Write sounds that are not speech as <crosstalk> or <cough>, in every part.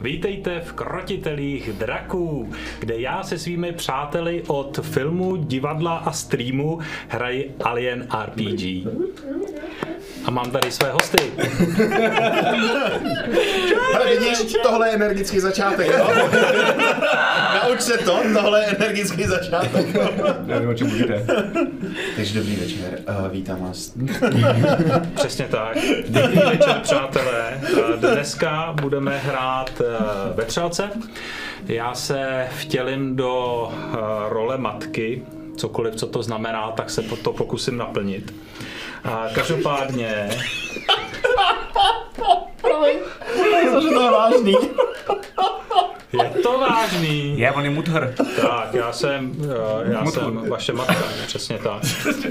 Vítejte v Krotitelích draků, kde já se svými přáteli od filmu, divadla a streamu hraji Alien RPG. A mám tady své hosty. Ale vidíš, tohle je energický začátek, jo? <laughs> Nauč se to, tohle je energický začátek. Já nevím, o čem mluvíte. Takže dobrý večer, uh, vítám vás. Přesně tak. Dobrý večer, přátelé. Eh, Dneska budeme hrát eh, ve třelce. Já se vtělím do role matky, cokoliv, co to znamená, tak se to pokusím naplnit. A každopádně, Cože to je vážný. Je to vážný. Je, on je muthr. Tak, já jsem, eh, já jsem vaše matka, přesně tak.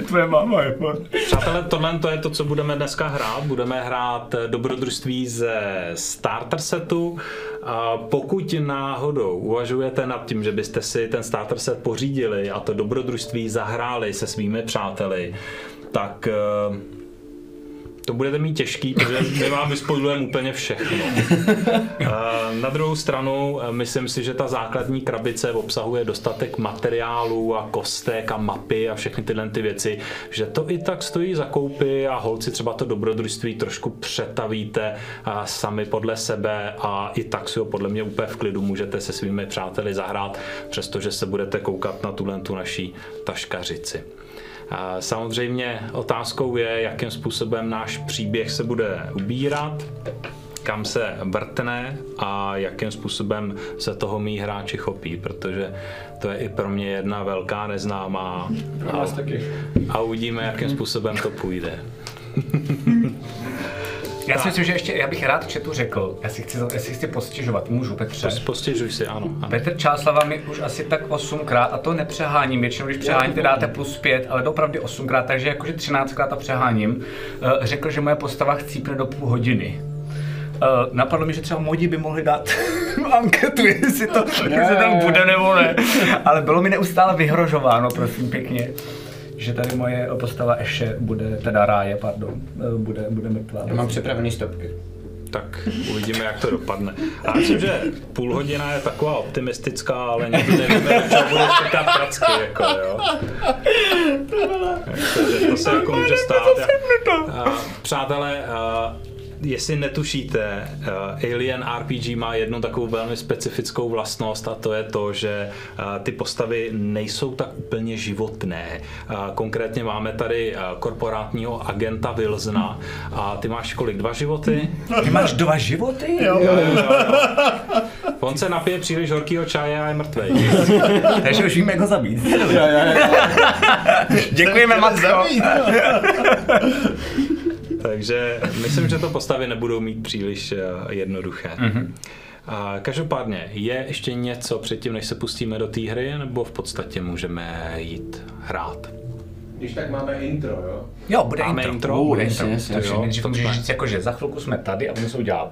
Tvoje máma je. Přátelé, tohle to je to, co budeme dneska hrát. Budeme hrát eh, dobrodružství ze starter setu. A pokud náhodou uvažujete nad tím, že byste si ten starter set pořídili a to dobrodružství zahráli se svými přáteli, tak eh, to budete mít těžký, protože my vám vyspoilujeme úplně všechno. <laughs> Eh, Na druhou stranu, eh, myslím si, že ta základní krabice obsahuje dostatek materiálů a kostek a mapy a všechny tyhle ty věci, že to i tak stojí za koupy a holci třeba to dobrodružství trošku přetavíte a sami podle sebe a i tak si ho podle mě úplně v klidu můžete se svými přáteli zahrát, přestože se budete koukat na tuhle tu naší taškařici. A Samozřejmě otázkou je, jakým způsobem náš příběh se bude ubírat, kam se vrtne a jakým způsobem se toho mý hráči chopí, protože to je i pro mě jedna velká neznámá a, a uvidíme, jakým způsobem to půjde. <laughs> Já si myslím, že ještě, já bych rád četu řekl, já si chci, já si chci postěžovat, můžu Petře. Postěžuj si, ano. ano. Petr Čáslava mi už asi tak osmkrát, a to nepřeháním, většinou když přeháníte dáte plus pět, ale opravdu osmkrát, takže jakože třináctkrát a přeháním, eh, řekl, že moje postava chcípne do půl hodiny. Uh, napadlo mi, že třeba modi by mohli dát <laughs> anketu, jestli to jestli tam bude nebo ne. Ale bylo mi neustále vyhrožováno, prosím pěkně, že tady moje postava Eše bude, teda Ráje, pardon, eh, bude, bude mrtvá. Já mám připravený stopky. Tak uvidíme, jak to dopadne. Já myslím, že půl hodina je taková optimistická, ale nikdy nevíme, do čeho bude čekat pracky, jako jo. <laughs> Takže to se jako může stát. A, přátelé, a, jestli netušíte, uh, Alien RPG má jednu takovou velmi specifickou vlastnost a to je to, že uh, ty postavy nejsou tak úplně životné. Uh, konkrétně máme tady uh, korporátního agenta Wilsona a ty máš kolik? Dva životy? Ty máš dva životy? Jo. Jo, jo, jo. On se napije příliš horkýho čaje a je mrtvej. <laughs> Takže už víme, jak ho zabít. Jo, jo, jo. Děkujeme, Matko. Takže myslím, že to postavy nebudou mít příliš eh, jednoduché. Mm-hmm. A každopádně, je ještě něco předtím, než se pustíme do té hry, nebo v podstatě můžeme jít hrát? Když tak máme intro, jo? Jo, bude Máme intro. intro? Bude intro. jasně, Takže jo. nejdřív můžeš říct, jako, že za chvilku jsme tady a ono se udělá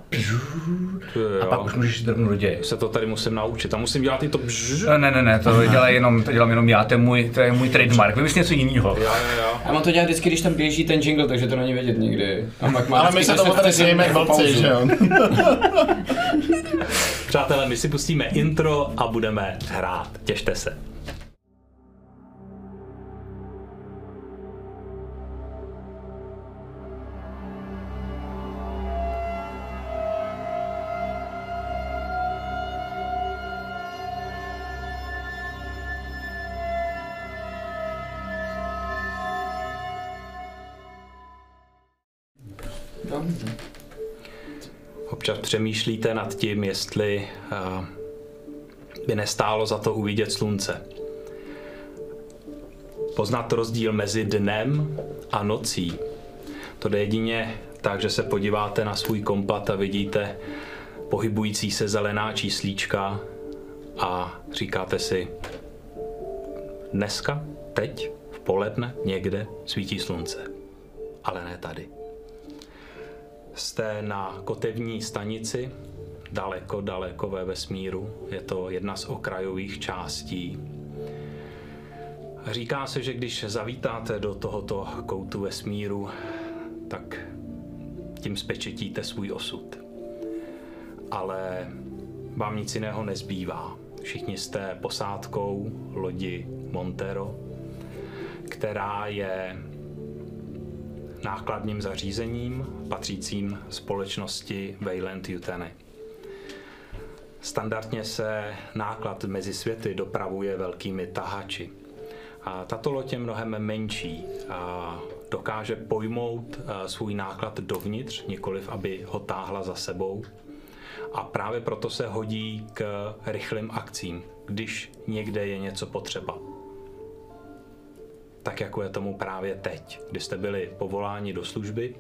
a pak už můžeš jít rovnou do děje. se to tady musím naučit a musím dělat i to bžž. Ne, ne, ne, ne, to dělá jenom, to dělám jenom já, to je můj, to je můj trademark. Vymysl něco jiného. Jo, jo, jo. A on to dělá vždycky, když tam běží ten jingle, takže to není vědět nikdy. A pak má Ale my se tomu 10 tady jako blbci, pauzu. že jo? Přátelé, my si pustíme intro a budeme hrát. Těšte se. Přemýšlíte nad tím, jestli uh, by nestálo za to uvidět slunce. Poznat rozdíl mezi dnem a nocí. To jde jedině tak, že se podíváte na svůj kompat a vidíte pohybující se zelená číslíčka a říkáte si, dneska, teď, v poledne, někde svítí slunce. Ale ne tady. Jste na kotevní stanici, daleko, daleko ve vesmíru. Je to jedna z okrajových částí. Říká se, že když zavítáte do tohoto koutu vesmíru, tak tím spečetíte svůj osud. Ale vám nic jiného nezbývá. Všichni jste posádkou lodi Montero, která je nákladním zařízením patřícím společnosti Wayland Yutani. Standardně se náklad mezi světy dopravuje velkými tahači. A tato loď je mnohem menší a dokáže pojmout svůj náklad dovnitř, nikoliv aby ho táhla za sebou. A právě proto se hodí k rychlým akcím, když někde je něco potřeba. Tak jako je tomu právě teď, kdy jste byli povoláni do služby,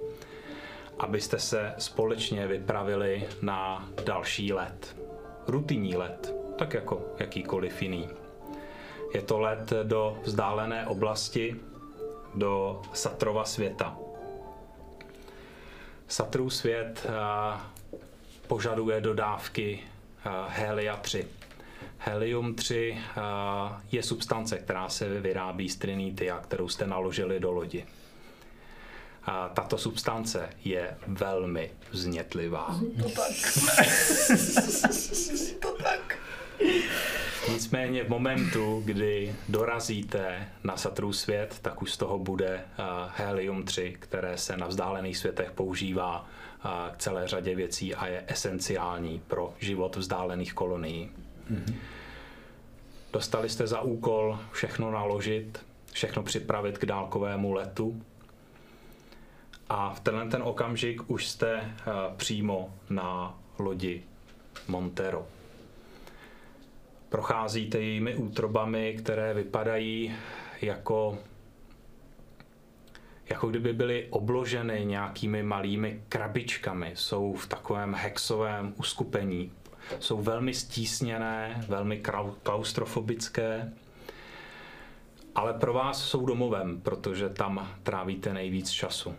abyste se společně vypravili na další let. Rutinní let, tak jako jakýkoliv jiný. Je to let do vzdálené oblasti, do Satrova světa. Satrův svět požaduje dodávky helia 3. Helium 3 je substance, která se vyrábí z trinitia, kterou jste naložili do lodi. Tato substance je velmi vznětlivá. To tak. <laughs> to tak. Nicméně v momentu, kdy dorazíte na Satrů svět, tak už z toho bude helium-3, které se na vzdálených světech používá k celé řadě věcí a je esenciální pro život vzdálených kolonií. Mm-hmm. Dostali jste za úkol všechno naložit, všechno připravit k dálkovému letu. A v tenhle ten okamžik už jste přímo na lodi Montero. Procházíte jejími útrobami, které vypadají jako jako kdyby byly obloženy nějakými malými krabičkami, jsou v takovém hexovém uskupení. Jsou velmi stísněné, velmi klaustrofobické, ale pro vás jsou domovem, protože tam trávíte nejvíc času.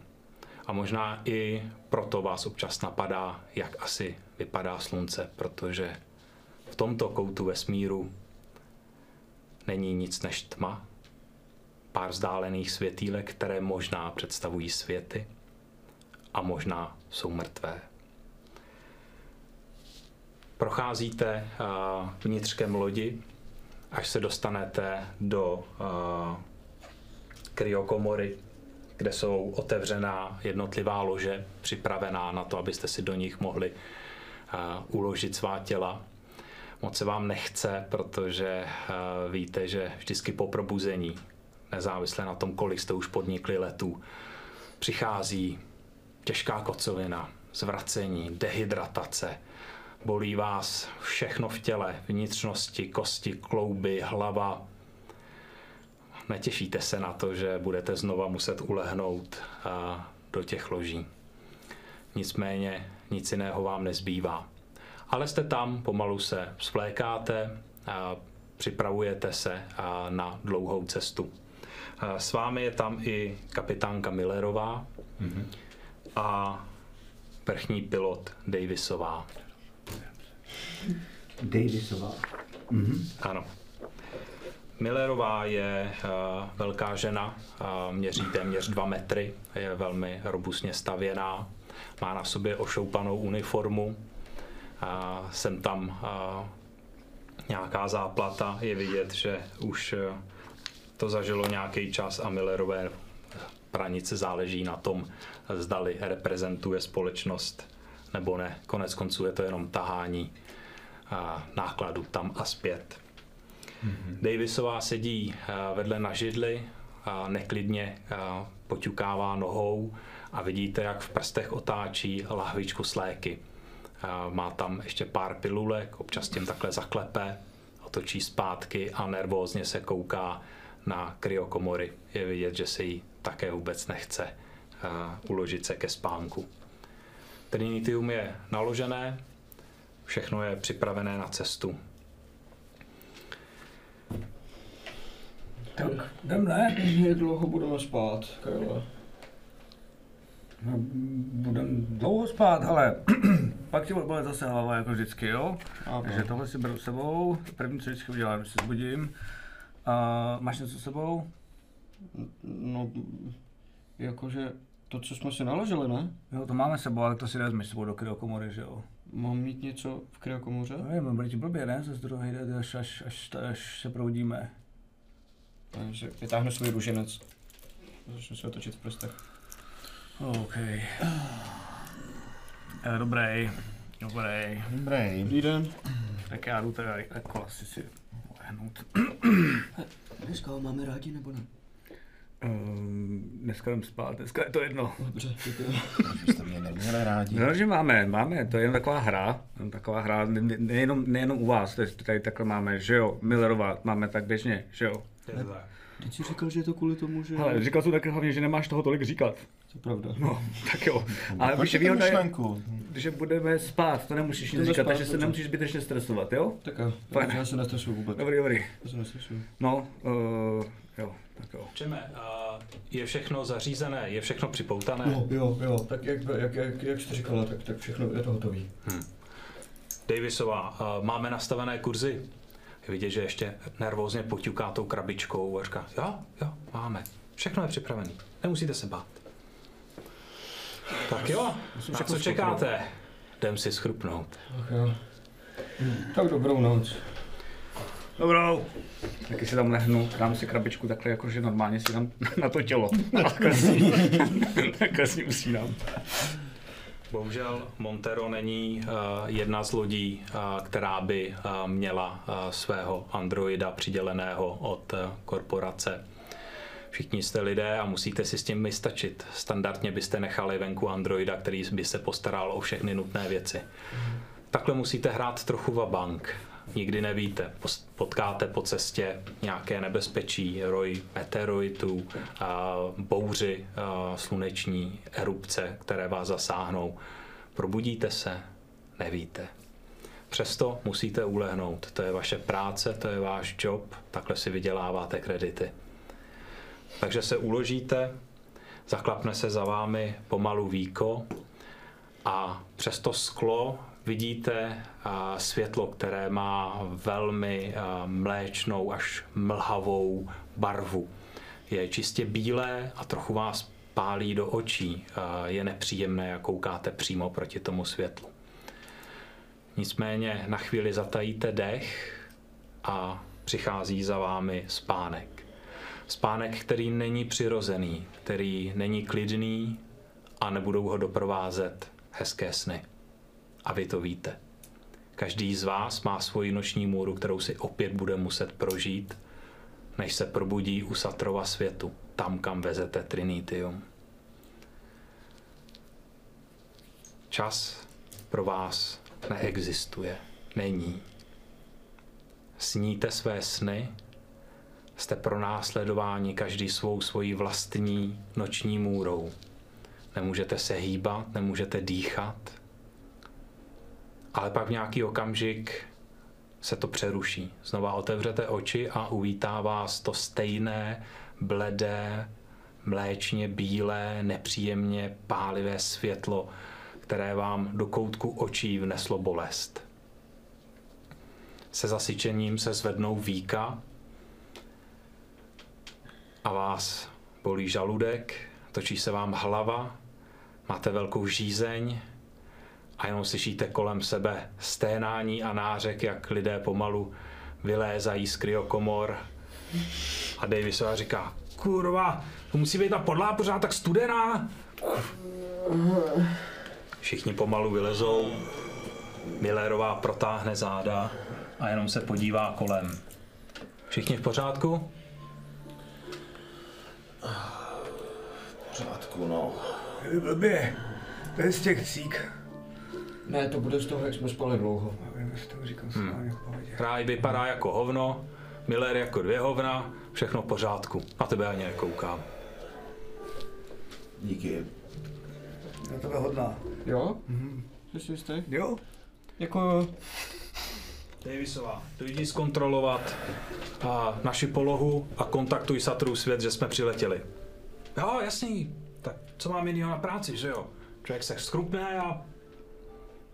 A možná i proto vás občas napadá, jak asi vypadá slunce, protože v tomto koutu vesmíru není nic než tma, pár vzdálených světýlek, které možná představují světy a možná jsou mrtvé. Procházíte vnitřkem lodi, až se dostanete do kryokomory, kde jsou otevřená jednotlivá lože, připravená na to, abyste si do nich mohli uložit svá těla. Moc se vám nechce, protože víte, že vždycky po probuzení, nezávisle na tom, kolik jste už podnikli letů, přichází těžká kocovina, zvracení, dehydratace, bolí vás všechno v těle, vnitřnosti, kosti, klouby, hlava. Netěšíte se na to, že budete znova muset ulehnout do těch loží. Nicméně nic jiného vám nezbývá ale jste tam, pomalu se svlékáte, a připravujete se na dlouhou cestu. S vámi je tam i kapitánka Millerová mm-hmm. a vrchní pilot Davisová. Davisová. Mm-hmm. Ano. Millerová je uh, velká žena, uh, měří téměř 2 metry, je velmi robustně stavěná, má na sobě ošoupanou uniformu, a jsem tam a nějaká záplata, je vidět, že už e, to zažilo nějaký čas a Millerové pranice záleží na tom, zdali reprezentuje společnost nebo ne. Konec konců je to jenom tahání nákladu tam a zpět. Mm-hmm. Davisová sedí vedle na židli a neklidně poťukává nohou a vidíte, jak v prstech otáčí lahvičku s léky má tam ještě pár pilulek, občas tím takhle zaklepe, otočí zpátky a nervózně se kouká na kryokomory. Je vidět, že se jí také vůbec nechce uložit se ke spánku. Trinitium je naložené, všechno je připravené na cestu. Tak, jdem ne? Jak dlouho budeme spát, Karle? No, budem dlouho spát, ale <clears throat> pak ti bude zase hlava jako vždycky, jo? Aha. Takže tohle si beru sebou, první co vždycky udělám, když se zbudím. A máš něco s sebou? No, jakože To, co jsme si naložili, ne? Jo, to máme sebou, ale to si vezmeš sebou do kryokomory, že jo? Mám mít něco v kryokomoře? Nevím, bude ti blbě, ne? Zase druhý den, až, až, až, až se proudíme. Takže vytáhnu svůj růženec. Začnu se otočit v prstech. OK. Eh, Dobrý, dobrý. Dobrý. Dobrý den. Tak já jdu teda jako asi si lehnout. Dneska ho máme rádi nebo ne? Um, dneska jdem spát, dneska je to jedno. Dobře, děkuji. Jste mě neměli rádi. No, že máme, máme, to je jen taková hra, jen taková hra, ne- ne- nejenom, nejenom u vás, to je, tady takhle máme, že jo, Millerova, máme tak běžně, že jo. Teď jsi říkal, že je to kvůli tomu, že... Ale říkal jsem taky hlavně, že nemáš toho tolik říkat. To je pravda. No, tak jo. Ale víš, výhoda je, že budeme spát, to nemusíš nic říkat, takže se nemusíš zbytečně stresovat, jo? Tak jo, Fajn. já se nestresuju vůbec. Dobrý, dobrý. Já se nestresuju. No, uh, jo, tak jo. Čeme, a je všechno zařízené, je všechno připoutané. Jo, jo, jo, tak jak, jak, jak, jak jste říkala, tak, tak všechno je to hotový. Davisová, a máme nastavené kurzy. Je vidět, že ještě nervózně poťuká tou krabičkou a říká, jo, jo, máme. Všechno je připravené. Nemusíte se bát. Tak jo, na co čekáte? Jdem si schrupnout. Ach jo. Tak dobrou noc. Dobrou. Taky si tam lehnu, dám si krabičku takhle, jakože normálně si dám <laughs> na to tělo. Takhle si, takhle si usínám. Bohužel Montero není uh, jedna z lodí, uh, která by uh, měla uh, svého androida přiděleného od uh, korporace. Všichni jste lidé a musíte si s tím vystačit. Standardně byste nechali venku androida, který by se postaral o všechny nutné věci. Takhle musíte hrát trochu vabank. Nikdy nevíte, potkáte po cestě nějaké nebezpečí, roj meteoritů, bouři sluneční erupce, které vás zasáhnou. Probudíte se? Nevíte. Přesto musíte ulehnout. To je vaše práce, to je váš job, takhle si vyděláváte kredity. Takže se uložíte, zaklapne se za vámi pomalu víko a přes to sklo vidíte a, světlo, které má velmi a, mléčnou až mlhavou barvu. Je čistě bílé a trochu vás pálí do očí. A, je nepříjemné, jak koukáte přímo proti tomu světlu. Nicméně na chvíli zatajíte dech a přichází za vámi spánek. Spánek, který není přirozený, který není klidný a nebudou ho doprovázet hezké sny. A vy to víte. Každý z vás má svoji noční můru, kterou si opět bude muset prožít, než se probudí u Satrova světu, tam, kam vezete Trinitium. Čas pro vás neexistuje, není. Sníte své sny, jste pronásledováni každý svou svojí vlastní noční můrou. Nemůžete se hýbat, nemůžete dýchat, ale pak v nějaký okamžik se to přeruší. Znova otevřete oči a uvítá vás to stejné, bledé, mléčně bílé, nepříjemně pálivé světlo, které vám do koutku očí vneslo bolest. Se zasyčením se zvednou víka a vás bolí žaludek, točí se vám hlava, máte velkou žízeň a jenom slyšíte kolem sebe sténání a nářek, jak lidé pomalu vylézají z kryokomor. A Davisová říká, kurva, to musí být ta podlá pořád tak studená. Všichni pomalu vylezou, Millerová protáhne záda a jenom se podívá kolem. Všichni v pořádku? pořádku, no. Blbě, to je z těch cík. Ne, to bude z toho, jak jsme spali dlouho. To pohodě. Ráj vypadá jako hovno, Miller jako dvě hovna, všechno v pořádku. Na tebe ani nekoukám. Díky. Na tebe hodná. Jo? Mhm. Jsi si jistý? Jo? Jako Davisová, tu jdi zkontrolovat a naši polohu a kontaktuj Satru svět, že jsme přiletěli. Jo, jasný. Tak co mám jinýho na práci, že jo? Člověk se schrupne a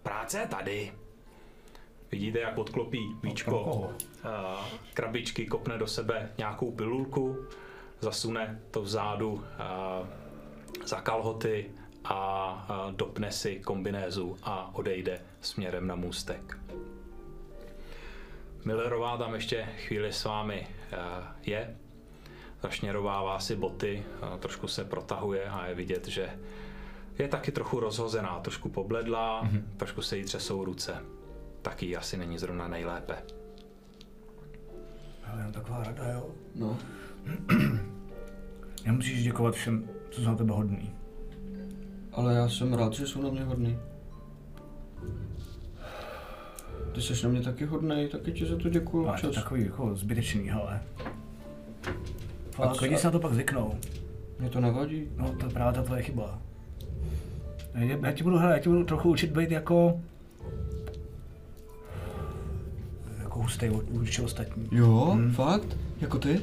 práce je tady. Vidíte, jak odklopí víčko krabičky, kopne do sebe nějakou pilulku, zasune to vzadu za kalhoty a, dopne si kombinézu a odejde směrem na můstek. Millerová tam ještě chvíli s vámi eh, je, zašněrovává si boty, trošku se protahuje a je vidět, že je taky trochu rozhozená, trošku pobledlá, mm-hmm. trošku se jí třesou ruce. Taky asi není zrovna nejlépe. Ale jenom taková rada, jo. No. <clears throat> Nemusíš děkovat všem, co jsou na tebe hodný. Ale já jsem rád, že jsou na mě hodný. Ty jsi na mě taky hodnej, taky ti za to děkuju Ale to je takový jako zbytečný, hele. A Fakt, lidi se na to pak zvyknou. Mě to nevadí. No, to je právě ta tvoje chyba. Já, ti budu, hele, já ti budu trochu učit být jako... Jako hustý vůči ostatní. Jo, hmm. fakt? Jako ty?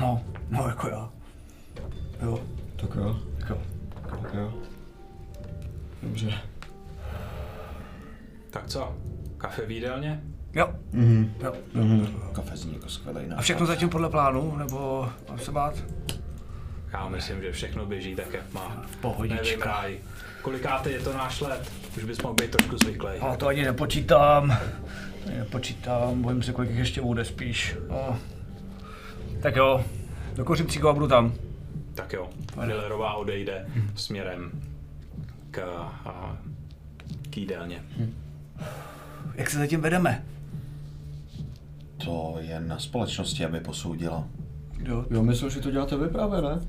No, no jako já. Jo, Tak jo, tak jo. tak jo. Dobře. Tak co? Kafe v jídelně? Jo, Mhm. jo. Kafe zní jako skvělý A všechno zatím podle plánu, nebo mám se bát? Já myslím, že všechno běží tak, jak má. V pohodička. Nevím, ráj. Kolikátý je to náš let? Už bys mohl být trošku zvyklý. No, to ani nepočítám. To ani nepočítám, bojím se, kolik jich ještě bude spíš. No. Tak jo, dokouřím cíko a budu tam. Tak jo, Millerová odejde směrem k, a, k jídelně. Jak se zatím vedeme? To je na společnosti, aby posoudila. Jo. Jo, myslím, že to děláte vy právě, ne?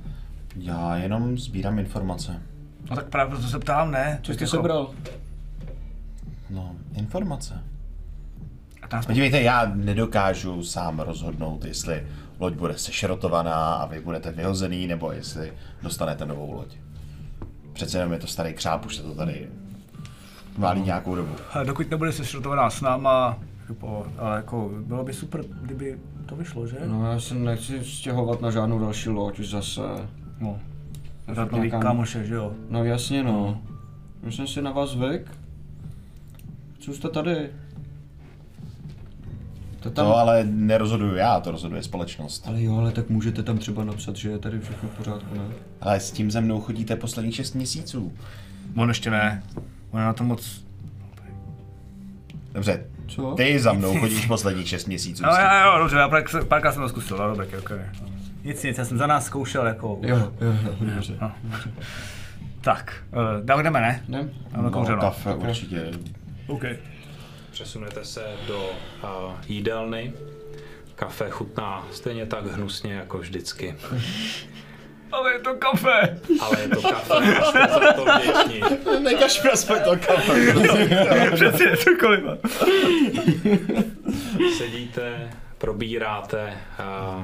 Já jenom sbírám informace. No tak právě proto se ptám, ne? Co jste jako- sebral? No, informace. A tam jsme... Podívejte, já nedokážu sám rozhodnout, jestli loď bude sešrotovaná a vy budete vyhozený, nebo jestli dostanete novou loď. Přece jenom je to starý křáp, už se to tady válí nějakou dobu. Dokud nebude sešrotovaná s náma, jako, ale jako bylo by super, kdyby to vyšlo, že? No, já se nechci stěhovat na žádnou další loď už zase. no. Nějaká- kámoše, že jo? No jasně no. Už jsem si na vás zvyk. Co jste tady? To tam... To ale nerozhoduju já, to rozhoduje společnost. Ale jo, ale tak můžete tam třeba napsat, že je tady všechno v pořádku, ne? Ale s tím ze mnou chodíte posledních 6 měsíců. On ještě ne. On je na to moc... Dobře, Co? ty za mnou <laughs> chodíš posledních 6 měsíců. No jo, jo, dobře, já pár- párkrát jsem to zkusil, no dobré, ok. Nic, nic, já jsem za nás zkoušel, jako... Jo, jo, jo, dobře. No. Tak, uh, dál jdeme, ne? Jdem? No, kouřeno. kafe určitě. OK. Přesunete se do uh, jídelny. Kafe chutná stejně tak hnusně jako vždycky. Ale je to kafe! Ale je to kafe <laughs> jste za to vděční. Nekaž to kafe. <laughs> Přesně, cokoliv. Sedíte, probíráte uh,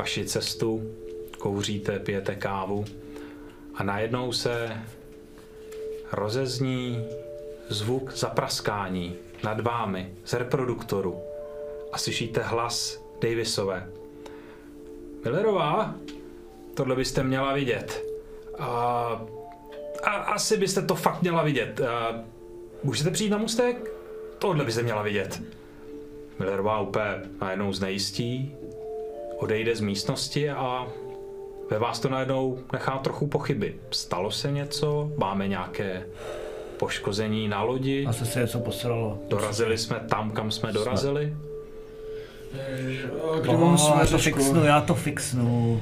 vaši cestu, kouříte, pijete kávu a najednou se rozezní zvuk zapraskání nad vámi z reproduktoru a slyšíte hlas Davisové. Millerová, tohle byste měla vidět. A, a asi byste to fakt měla vidět. A, můžete přijít na mustek? Tohle byste měla vidět. Millerová úplně najednou znejistí, odejde z místnosti a ve vás to najednou nechá trochu pochyby. Stalo se něco? Máme nějaké poškození na lodi? Asi se něco posralo. Dorazili jsme tam, kam jsme dorazili? Kde mám Oh, já to fixnu, já to fixnu.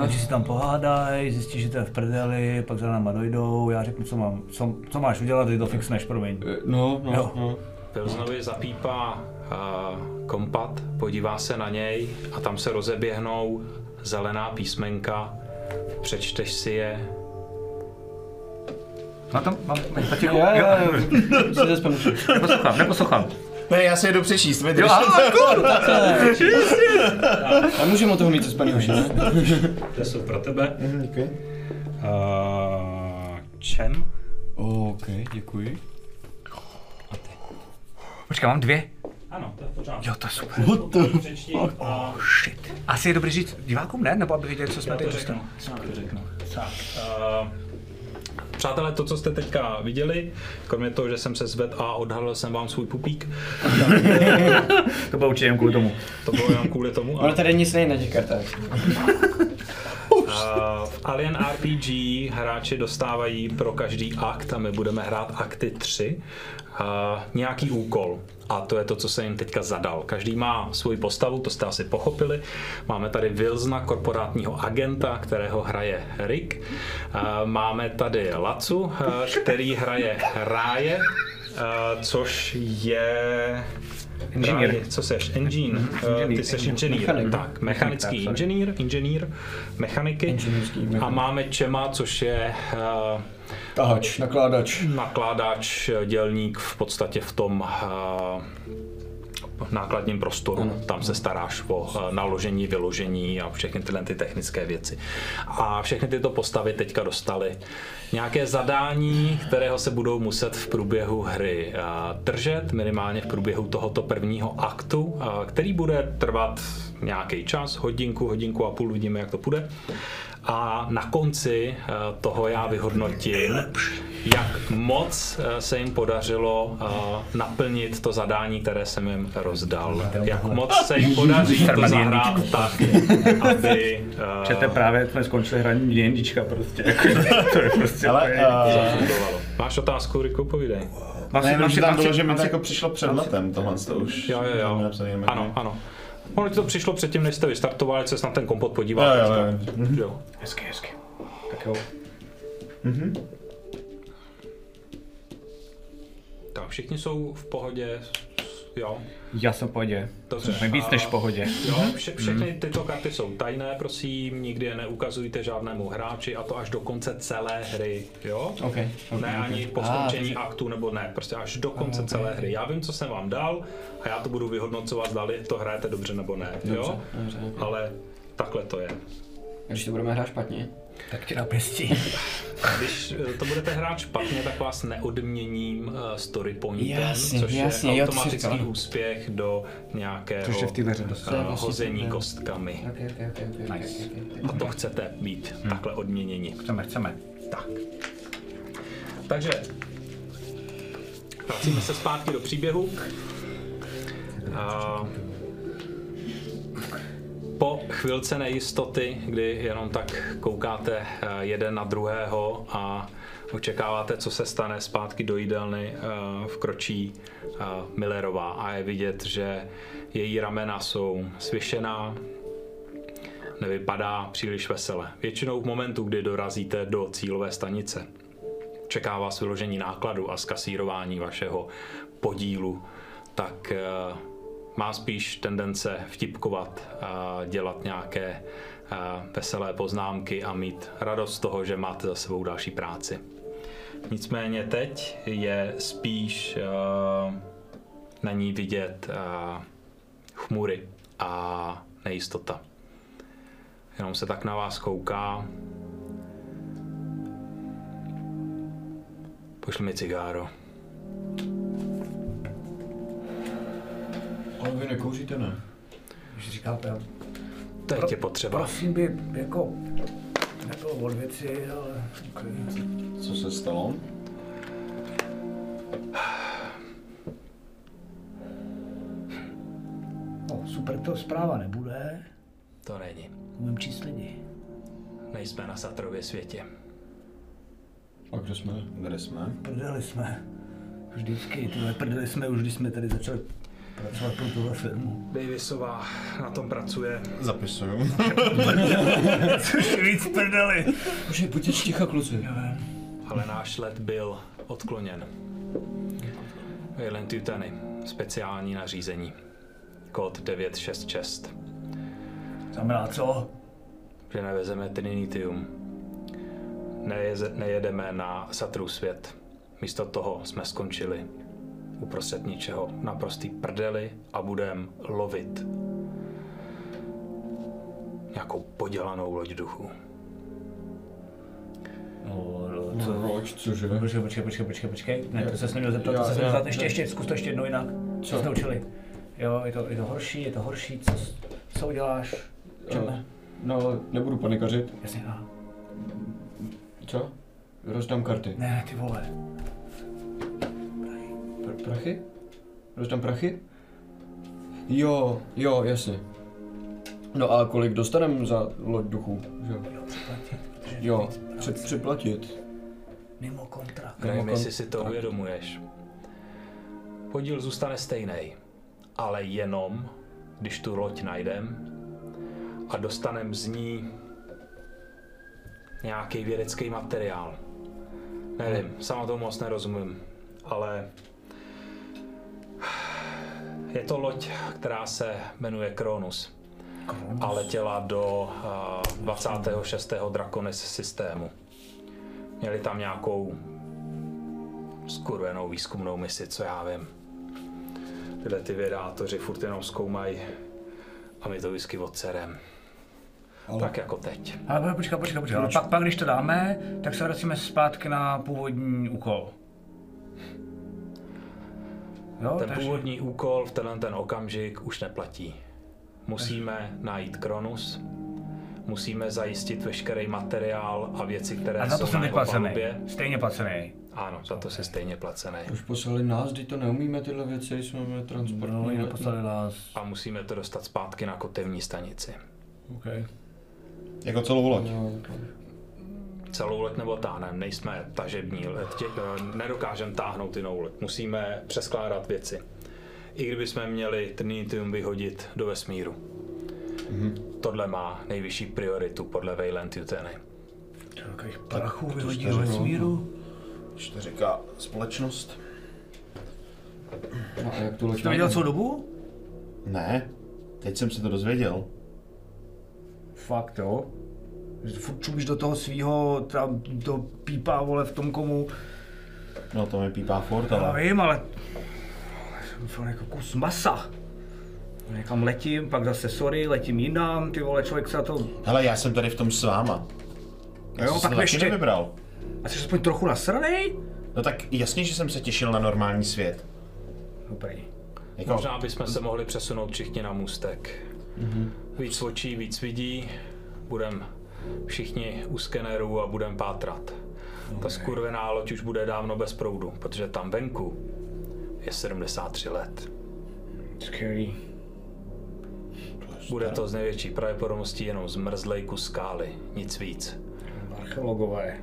Takže si tam pohádají, zjistí, že to je v prdeli, pak za náma dojdou, já řeknu, co, mám, co, co máš udělat, ty to fixneš, promiň. No, no, Jo. no. Pilznovi zapípá kompat, podívá se na něj a tam se rozeběhnou zelená písmenka. Přečteš si je. Mám tam, mám, <laughs> tak Jo, jo. Neposlouchám, neposlouchám. Ne, já si jedu přečíst, vydrž. Jo, aha, cool. A můžeme od toho mít zespaný uši, ne? <laughs> To jsou pro tebe. Děkuji. Uh, čem? OK, děkuji. Počkej, mám dvě. Ano, to je pořád. Jo, to je super. What the... Přečti Oh, shit. Asi je dobrý říct divákům, ne? Nebo aby věděli, co jsme tady dostali. Já to řeknu. Tak, uh, Přátelé, to, co jste teďka viděli, kromě toho, že jsem se zvedl a odhalil jsem vám svůj pupík, <laughs> To bylo určitě jen kvůli tomu. to bylo jenom kvůli tomu. Ono A, tady nic není na těch kartách. Uh, v Alien RPG hráči dostávají pro každý akt, a my budeme hrát akty 3, uh, nějaký úkol. A to je to, co jsem jim teďka zadal. Každý má svoji postavu, to jste asi pochopili. Máme tady Wilsona, korporátního agenta, kterého hraje Rick. Uh, máme tady Lacu, uh, který hraje Ráje, což je... Inženýr. Co seš? Engine. Uh, ty seš inženýr. Mechanik. Tak, mechanický inženýr, inženýr, mechaniky. Inženýrský mechanik. A máme Čema, což je uh, Tahač, nakládač. nakládač, dělník v podstatě v tom uh, nákladním prostoru. Tam se staráš o uh, naložení, vyložení a všechny tyhle ty technické věci. A všechny tyto postavy teďka dostaly nějaké zadání, kterého se budou muset v průběhu hry uh, držet, minimálně v průběhu tohoto prvního aktu, uh, který bude trvat nějaký čas, hodinku, hodinku a půl, uvidíme, jak to půjde. A na konci eh, toho já vyhodnotím, jak moc eh, se jim podařilo eh, naplnit to zadání, které jsem jim rozdal. Jak moc se jim podaří to zahrát tak, aby eh, Čete právě jsme skončili hraní D&Dčka prostě. <laughs> To je prostě Ale uh. Máš otázku, Riku, povídej. Si- ne, mám že tam bylo, že mi jako přišlo před letem, tohle to už. Jo, jo, jo. Ano, ano. Ono ti to přišlo předtím, než jste vystartovali, co se na ten kompot podíval. Jo, jo, jo. jo. Hezky, hezky. Tak jo. Tak všichni jsou v pohodě, jo. Já jsem v pohodě. Dobře. Jsme víc než v pohodě. Jo, vše, všechny tyto karty jsou tajné, prosím, nikdy je neukazujte žádnému hráči a to až do konce celé hry, jo? OK. okay Ne okay. ani po Ah, skončení takže- aktu nebo ne, prostě až do konce ok. celé hry. Já vím, co jsem vám dal a já to budu vyhodnocovat, zda to hrajete dobře nebo ne, jo? Dobře, dobře, ok. Ale takhle to je. Když to budeme hrát špatně, Tak tě napěstí. Když eh, to budete hrát špatně, tak vás neodměním uh, story pointem, Jasně, což jasně, je jo, automatický říkal. úspěch do nějakého Což je v té hře eh, vlastně hození problém. kostkami. Ok, ok, ok, ok, ok, Nice. ok, ok. A to chcete být takhle odměněni. Chceme, chceme. Tak. Takže vracíme se zpátky do příběhu. A po chvilce nejistoty, kdy jenom tak koukáte eh, jeden na druhého a očekáváte, co se stane zpátky do jídelny, eh, vkročí eh, Millerová a je vidět, že její ramena jsou svěšená, nevypadá příliš vesele. Většinou v momentu, kdy dorazíte do cílové stanice, čeká vás vyložení nákladu a skasírování vašeho podílu, tak má spíš tendence vtipkovat, dělat nějaké veselé poznámky a mít radost z toho, že máte za sebou další práci. Nicméně teď je spíš na ní vidět chmury a nejistota. Jenom se tak na vás kouká. Pošli mi cigáro. Ale vy nekouříte, ne? Když říkáte, Teď je potřeba. prosím by, jako, nebylo od věci, ale... Co se stalo? No, super to zpráva nebude. To není. Umím číst lidi. Nejsme na Satrově světě. A kde jsme? Kde jsme? Prdeli jsme. Vždycky, tyhle prdeli jsme už, když jsme tady začali pracovat pro tuhle firmu. Davisová na tom pracuje. Zapisuju. Což víc prdeli. Už buďte ticha, kluci. ale náš let byl odkloněn. Wayland Tutany, speciální nařízení. Kód 966. Znamená co? Že nevezeme Trinitium. Nejeze, nejedeme na Satru svět. Místo toho jsme skončili uprostřed ničeho naprostý prdeli a budem lovit nějakou podělanou loď duchů. No, Co? Proč, cože? Počkej, počkej, počkej, počkej, počkej. Ne, to se neměl zeptat, Já- to se neměl zeptat. Ještě, ještě, zkus to ještě jednou jinak. Co Co? jste učili? Jo, je to, je to horší, je to horší, co, co uděláš? Čem? Eh, No, nebudu panikařit. Jasně, a. Co? Rozdám karty. Ne, ty vole. Pr- prachy? Rozdám prachy? Jo, jo, jasně. No a kolik dostaneme za loď duchů? Že? Jo, před, připlatit. Mimo kontrakt. Nevím, jestli si to uvědomuješ. Podíl zůstane stejný, ale jenom, když tu loď najdem a dostanem z ní nějaký vědecký materiál. Nevím, sama tomu moc nerozumím, ale je to loď, která se jmenuje Kronus a letěla do uh, 26. Draconis systému. Měli tam nějakou skurvenou výzkumnou misi, co já vím. Tyhle ty vědátoři furt jenom zkoumají a my to vždycky odserem. Ale... Tak jako teď. Ale počkej, počkej, počkej. Ale pak, pak, když to dáme, tak se vracíme zpátky na původní úkol. Jo, Ten takže- původní úkol v tenhle ten okamžik už neplatí. Musíme najít Kronus, musíme zajistit veškerý materiál a věci, které A za to jsou na jeho. Stejně placený. Ano, za to jsi stejně placený. Už poslali nás, teď to neumíme tyhle věci, jsme No, transportní. oni neposlali nás. A musíme to dostat zpátky na kotevní stanici. Okay. Jako celou loď. No, Celou loď nebo táhnem, nejsme tažební, letě, nedokážeme táhnout jinou. Musíme přeskládat věci. I kdybychom měli Trinitium vyhodit do vesmíru. Mm-hmm. Tohle má nejvyšší prioritu podle Wayland Juteny. Takových prachů vyhodí do řekl. vesmíru. Když to říká společnost. no a jak Jsi to viděl celou dobu? Ne, teď jsem se to dozvěděl. Fakt jo. Čumíš do toho svýho, tam to pípá vole v tom komu. No to mi pípá furt, Já ale... vím, ale... To je jako kus masa. Někam letím, pak zase sorry, letím jinam, ty vole, člověk se na to... Hele, já jsem tady v tom s váma. Já Jo, jsem tak ještě- nevybral. A jsi aspoň trochu nasranej? No tak jasně, že jsem se těšil na normální svět. Dobrý. Jako, Možná bychom se mohli přesunout všichni na můstek. Mm-hmm. Víc očí, víc vidí, budem všichni u skenerů a budem pátrat. Ta skurvená loď už bude dávno bez proudu, protože tam venku je 73 let. Skvělý. Bude to z největší pravděpodobností jenom zmrzlej kus skály, nic víc. Archeologové.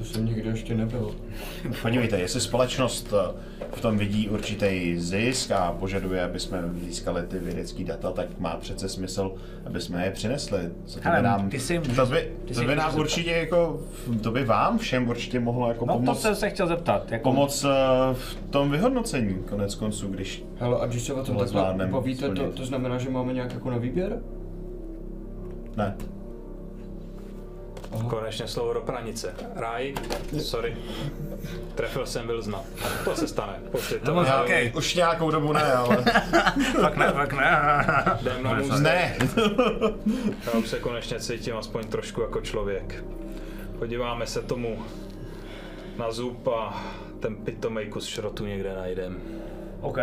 To jsem nikdy ještě nebyl. <laughs> podívejte, jestli společnost eh, v tom vidí určitý zisk a požaduje, aby jsme získali ty vědecké data, tak má přece smysl, aby jsme je přinesli. Co to Hele, by nám, ty si můžeš- to by, ty to si by nám určitě jako, to by vám všem určitě mohlo jako No to pomoct, jsem se chtěl zeptat. Jako, pomoct eh, v tom vyhodnocení konec konců, když Hele, a když se o tom Tohle takhle bavíte, to, to znamená, že máme nějak jako na výběr? ne. Konečně slovo do pranice. Ráj, sorry. Trefil jsem Wilsona. To se stane. Pošli to. No, Já- okej. Už nějakou dobu ne, ale <laughs> Fakt ne, fakt ne. Jdem na můstek. ne. Já už se konečně cítím aspoň trošku jako člověk. Podíváme se tomu na zub a ten pitomej kus šrotu někde najdem. OK.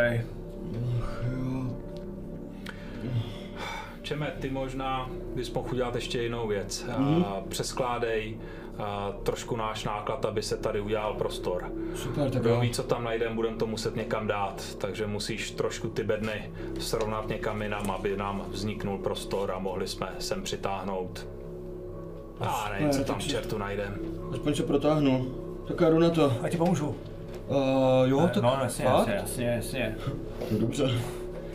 Čeme, ty možná bys mohl udělat ještě jinou věc. A přeskládej a trošku náš náklad, aby se tady udělal prostor. Super, tak Kdo ví, co tam najdeme, budeme to muset někam dát, takže musíš trošku ty bedny srovnat někam jinam, aby nám vzniknul prostor a mohli jsme sem přitáhnout. A nevím, co tam čertu najdeme. Aspoň se protáhnu. Tak já jdu na to. A ti pomůžu. Uh, jo, tak No, jasně, fakt? jasně, jasně, jasně. No, <laughs> dobře.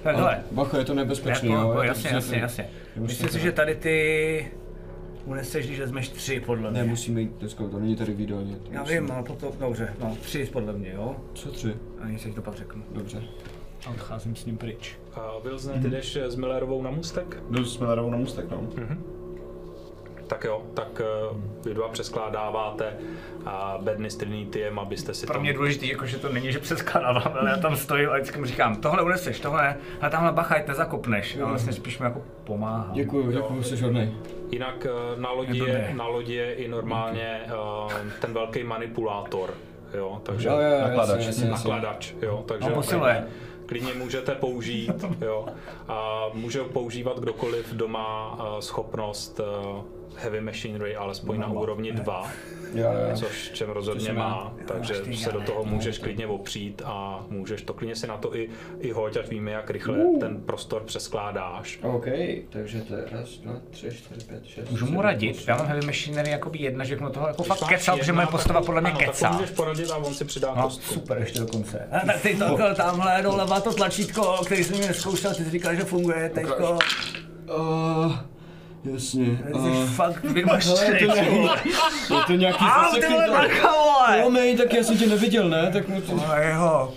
Tak hele, Bacha, je to nebezpečný, ne, jo? je to jasně, jasně, jasně. Myslím si, že tady ty uneseš, když vezmeš tři, podle mě. Ne, musíme jít dneska, to není tady v jídelně. to Já musím- vím, ale potom, dobře, no, tři podle mě, jo? Co tři? A nic to pak řeknu. Dobře. A odcházím s ním pryč. A Wilson, ty jdeš s Millerovou na můstek? Jdu s Millerovou na můstek, no. Tak jo, tak eh, vy dva přeskládáváte a bedny s Trinitiem, abyste si Pro tam... mě je důležité, jako, že to není, že přeskládávám, ale já tam stojím a vždycky mu říkám, tohle uneseš, tohle ne, ale tamhle bacha, ať nezakopneš. A vlastně spíš mi jako pomáhám. Děkuju, děkuju, jsi hodnej. Jinak eh, na lodi Je na lodi je i normálně eh, ten velký manipulátor, jo, takže Jo, jo, jo, Nakladač. jasně, nakladač, jo, takže No, posiluje. klidně, klidně můžete použít, jo, a může používat kdokoliv, kdo má schopnost heavy machinery alespoň na úrovni 2, Jo, jo. což čem rozhodně má, takže se do toho můžeš klidně opřít a můžeš to klidně si na to i, i hoď, ať víme, jak rychle ten prostor přeskládáš. OK, takže to je raz, dva, tři, čtyři, pět, šest. Můžu mu radit? Já mám heavy machinery jakoby jedna, že mu toho jako fakt kecal, protože moje postava podle mě ano, tak to kecá. můžeš poradit a on si přidá No, kostku. super, ještě dokonce. A tak ty to tamhle doleva to tlačítko, který jsem mi neskoušel, ty jsi říkal, že funguje teďko. Uh, jasně. Ty jsi fakt <laughs> hele, vymaštěný. je to nějaký, je to nějaký Au, ty vole, bacha, tak já jsem tě neviděl, ne? Tak mu to... Uh, Ale jo.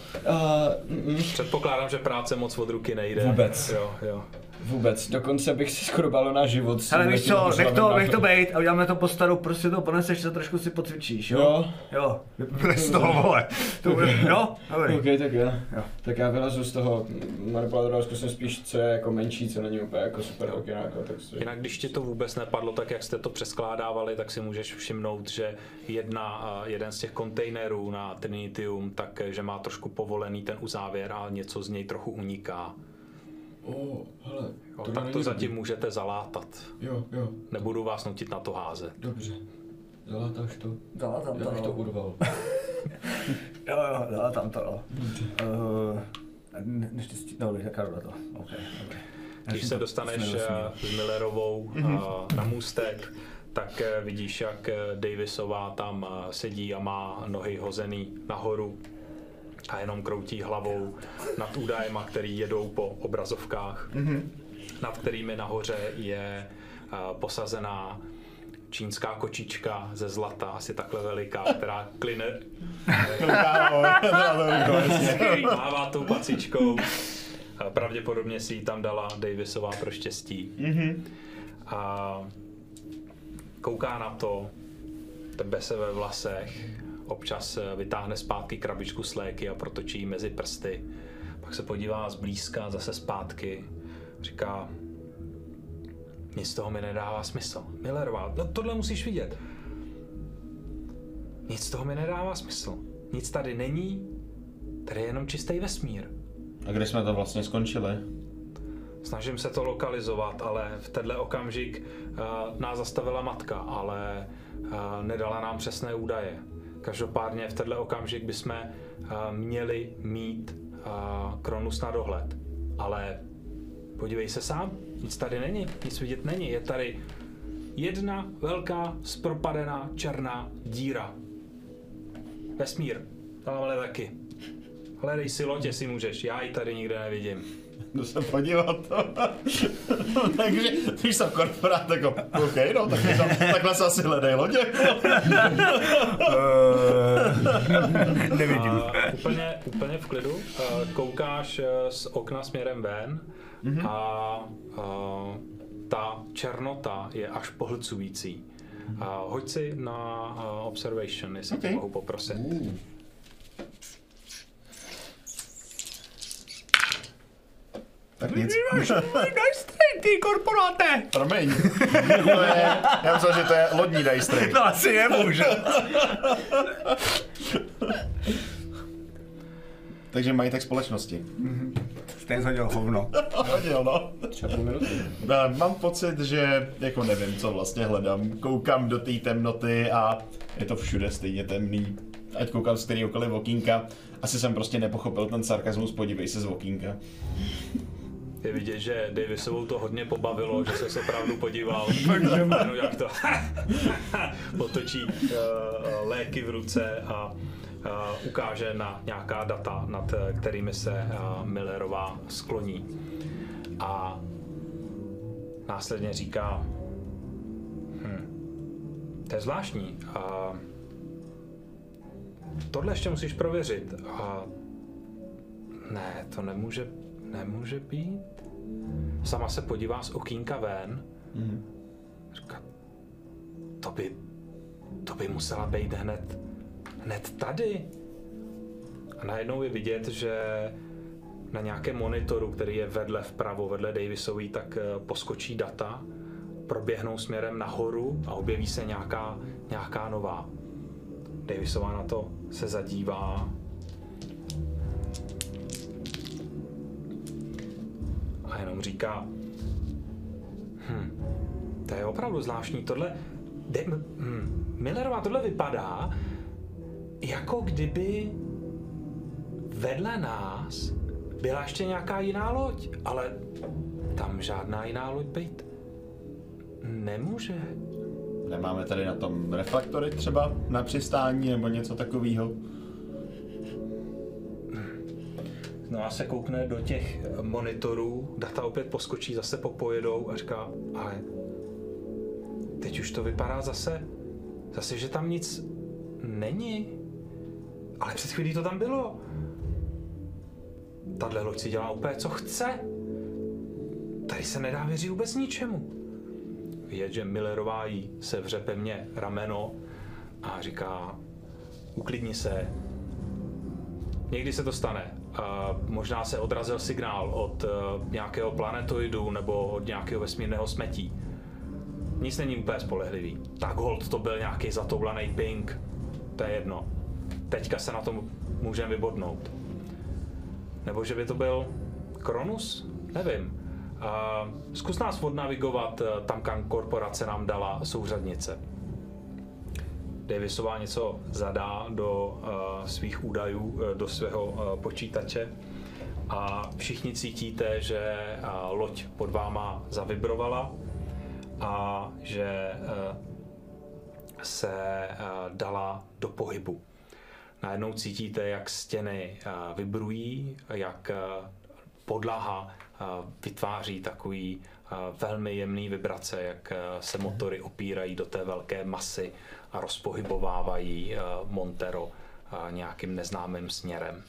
mm, Předpokládám, že práce moc od ruky nejde. Vůbec. Jo, jo. Vůbec, dokonce bych si skoro bál o náš život. Ale víš co, nech to, nech to na- bejt a uděláme to po starou, prostě to poneseš se trošku si pocvičíš, jo? Jo. Jo, z toho, vole. To bude, <laughs> jo? Dobrý. OK, tak já. Jo. Tak já vylezu z toho manipulátora, zkusím spíš, co je jako menší, co není úplně jako super hokina, jako tak si... Jinak, když ti to vůbec nepadlo tak, jak jste to přeskládávali, tak si můžeš všimnout, že jedna, a jeden z těch kontejnerů na Trinitium, tak že má trošku povolený ten uzávěr a něco z něj trochu uniká. Oh, hele, Jo, to tak to dobrý. zatím můžete zalátat. Jo, jo, Nebudu vás nutit na to házet. dobře. Zalátáš to? Zalátám Já bych to to, urval. <laughs> jo, jo, zalátám to, jo. Uh, neštěstí, no, tak jdu do toho. OK, dobrý. Když se dostaneš eh, s Millerovou eh, na můstek, tak vidíš, jak Davisová tam sedí a má nohy hozený nahoru a jenom kroutí hlavou nad údajema, který jedou po obrazovkách, nad kterými nahoře je eh, posazená čínská kočička ze zlata, asi takhle veliká, která kline, <laughs> mává tou pacičkou. A Pravděpodobně si ji tam dala Davisová pro štěstí. A kouká na to, trbe se ve vlasech, občas eh, vytáhne zpátky krabičku s léky a protočí ji mezi prsty. Pak se podívá zblízka zase zpátky. Říká, nic z toho mi nedává smysl. Millerová, no tohle musíš vidět. Nic z toho mi nedává smysl. Nic tady není, tady je jenom čistý vesmír. A kde jsme to vlastně skončili? Snažím se to lokalizovat, ale v tenhle okamžik uh, nás zastavila matka, ale uh, nedala nám přesné údaje. Každopádně v tenhle okamžik bychom uh, měli mít uh, Kronus na dohled. Ale podívej se sám, nic tady není, nic vidět není. Je tady jedna velká zpropadená černá díra. Vesmír, tamhle taky. Hledej si loď, jestli můžeš, já ji tady nikde nevidím. Jdu se podívat. <laughs> Takže, když jsem korporát, jako, OK, no, tak to, takhle se asi hledají lodě. Nevidím. A úplně, úplně v klidu eh, koukáš eh, z okna směrem ven a eh, ta černota je až pohlcující. A hoď si na eh, observation, jestli tě Ok. mohu poprosit. Tak nic. ty korporáte! Promiň. To <laughs> je, já myslel, že to je lodní dice tray. To asi je, bohužel. Takže majitek společnosti. Stejně zhodil hovno. Hodil, no. Minuty. No, Mám pocit, že jako nevím, co vlastně hledám. Koukám do té temnoty a je to všude stejně temný. Ať koukám z kterýkoliv okýnka. Asi jsem prostě nepochopil ten sarkazmus, podívej se z okýnka. Je vidět, že Davisovou to hodně pobavilo, že se opravdu podíval, <laughs> jenom jak to <laughs> potočí uh, léky v ruce a uh, ukáže na nějaká data, nad eh, kterými se uh, Millerová skloní. A následně říká, hm, to je zvláštní. Uh, tohle ještě musíš prověřit. A ne, to nemůže, nemůže být. Sama se podívá z okýnka ven. Říká, to by, to by musela být hned, hned tady. A najednou je vidět, že na nějakém monitoru, který je vedle vpravo, vedle Davisový, tak eh, poskočí data, proběhnou směrem nahoru a objeví se nějaká, nějaká nová. Davisová na to se zadívá. A jenom říká, hm, To je opravdu zvláštní. Tohle... De, hm, Millerová, tohle vypadá, jako kdyby vedle nás byla ještě nějaká jiná loď, ale tam žádná jiná loď být nemůže. Nemáme tady na tom reflektory třeba na přistání nebo něco takového? No a se koukne do těch monitorů, data opět poskočí, zase popojedou a říká, ale teď už to vypadá zase, zase, že tam nic není. Ale před chvílí to tam bylo. Tahle loď si dělá úplně, co chce. Tady se nedá věřit vůbec ničemu. Vidět, že Millerová jí sevře pevně rameno a říká, uklidni se, Někdy se to stane. Možná se odrazil signál od uh, nějakého planetoidu nebo od nějakého vesmírného smetí. Nic není úplně spolehlivý. Tak hold to byl nějaký zatoulaný ping. To je jedno. Teďka se na tom můžeme vybodnout. Nebo že by to byl Kronus? Nevím. Uh, zkus nás odnavigovat uh, tam, kam korporace nám dala souřadnice. Davisová něco zadá do uh, svých údajů, uh, do svého uh, počítače a všichni cítíte, že loď pod váma zavibrovala a že se dala do pohybu. Najednou cítíte, jak stěny vibrují, jak podlaha vytváří takový velmi jemný vibrace, jak se motory opírají do té velké masy rozpohybovávají uh, Montero uh, nějakým neznámým směrem.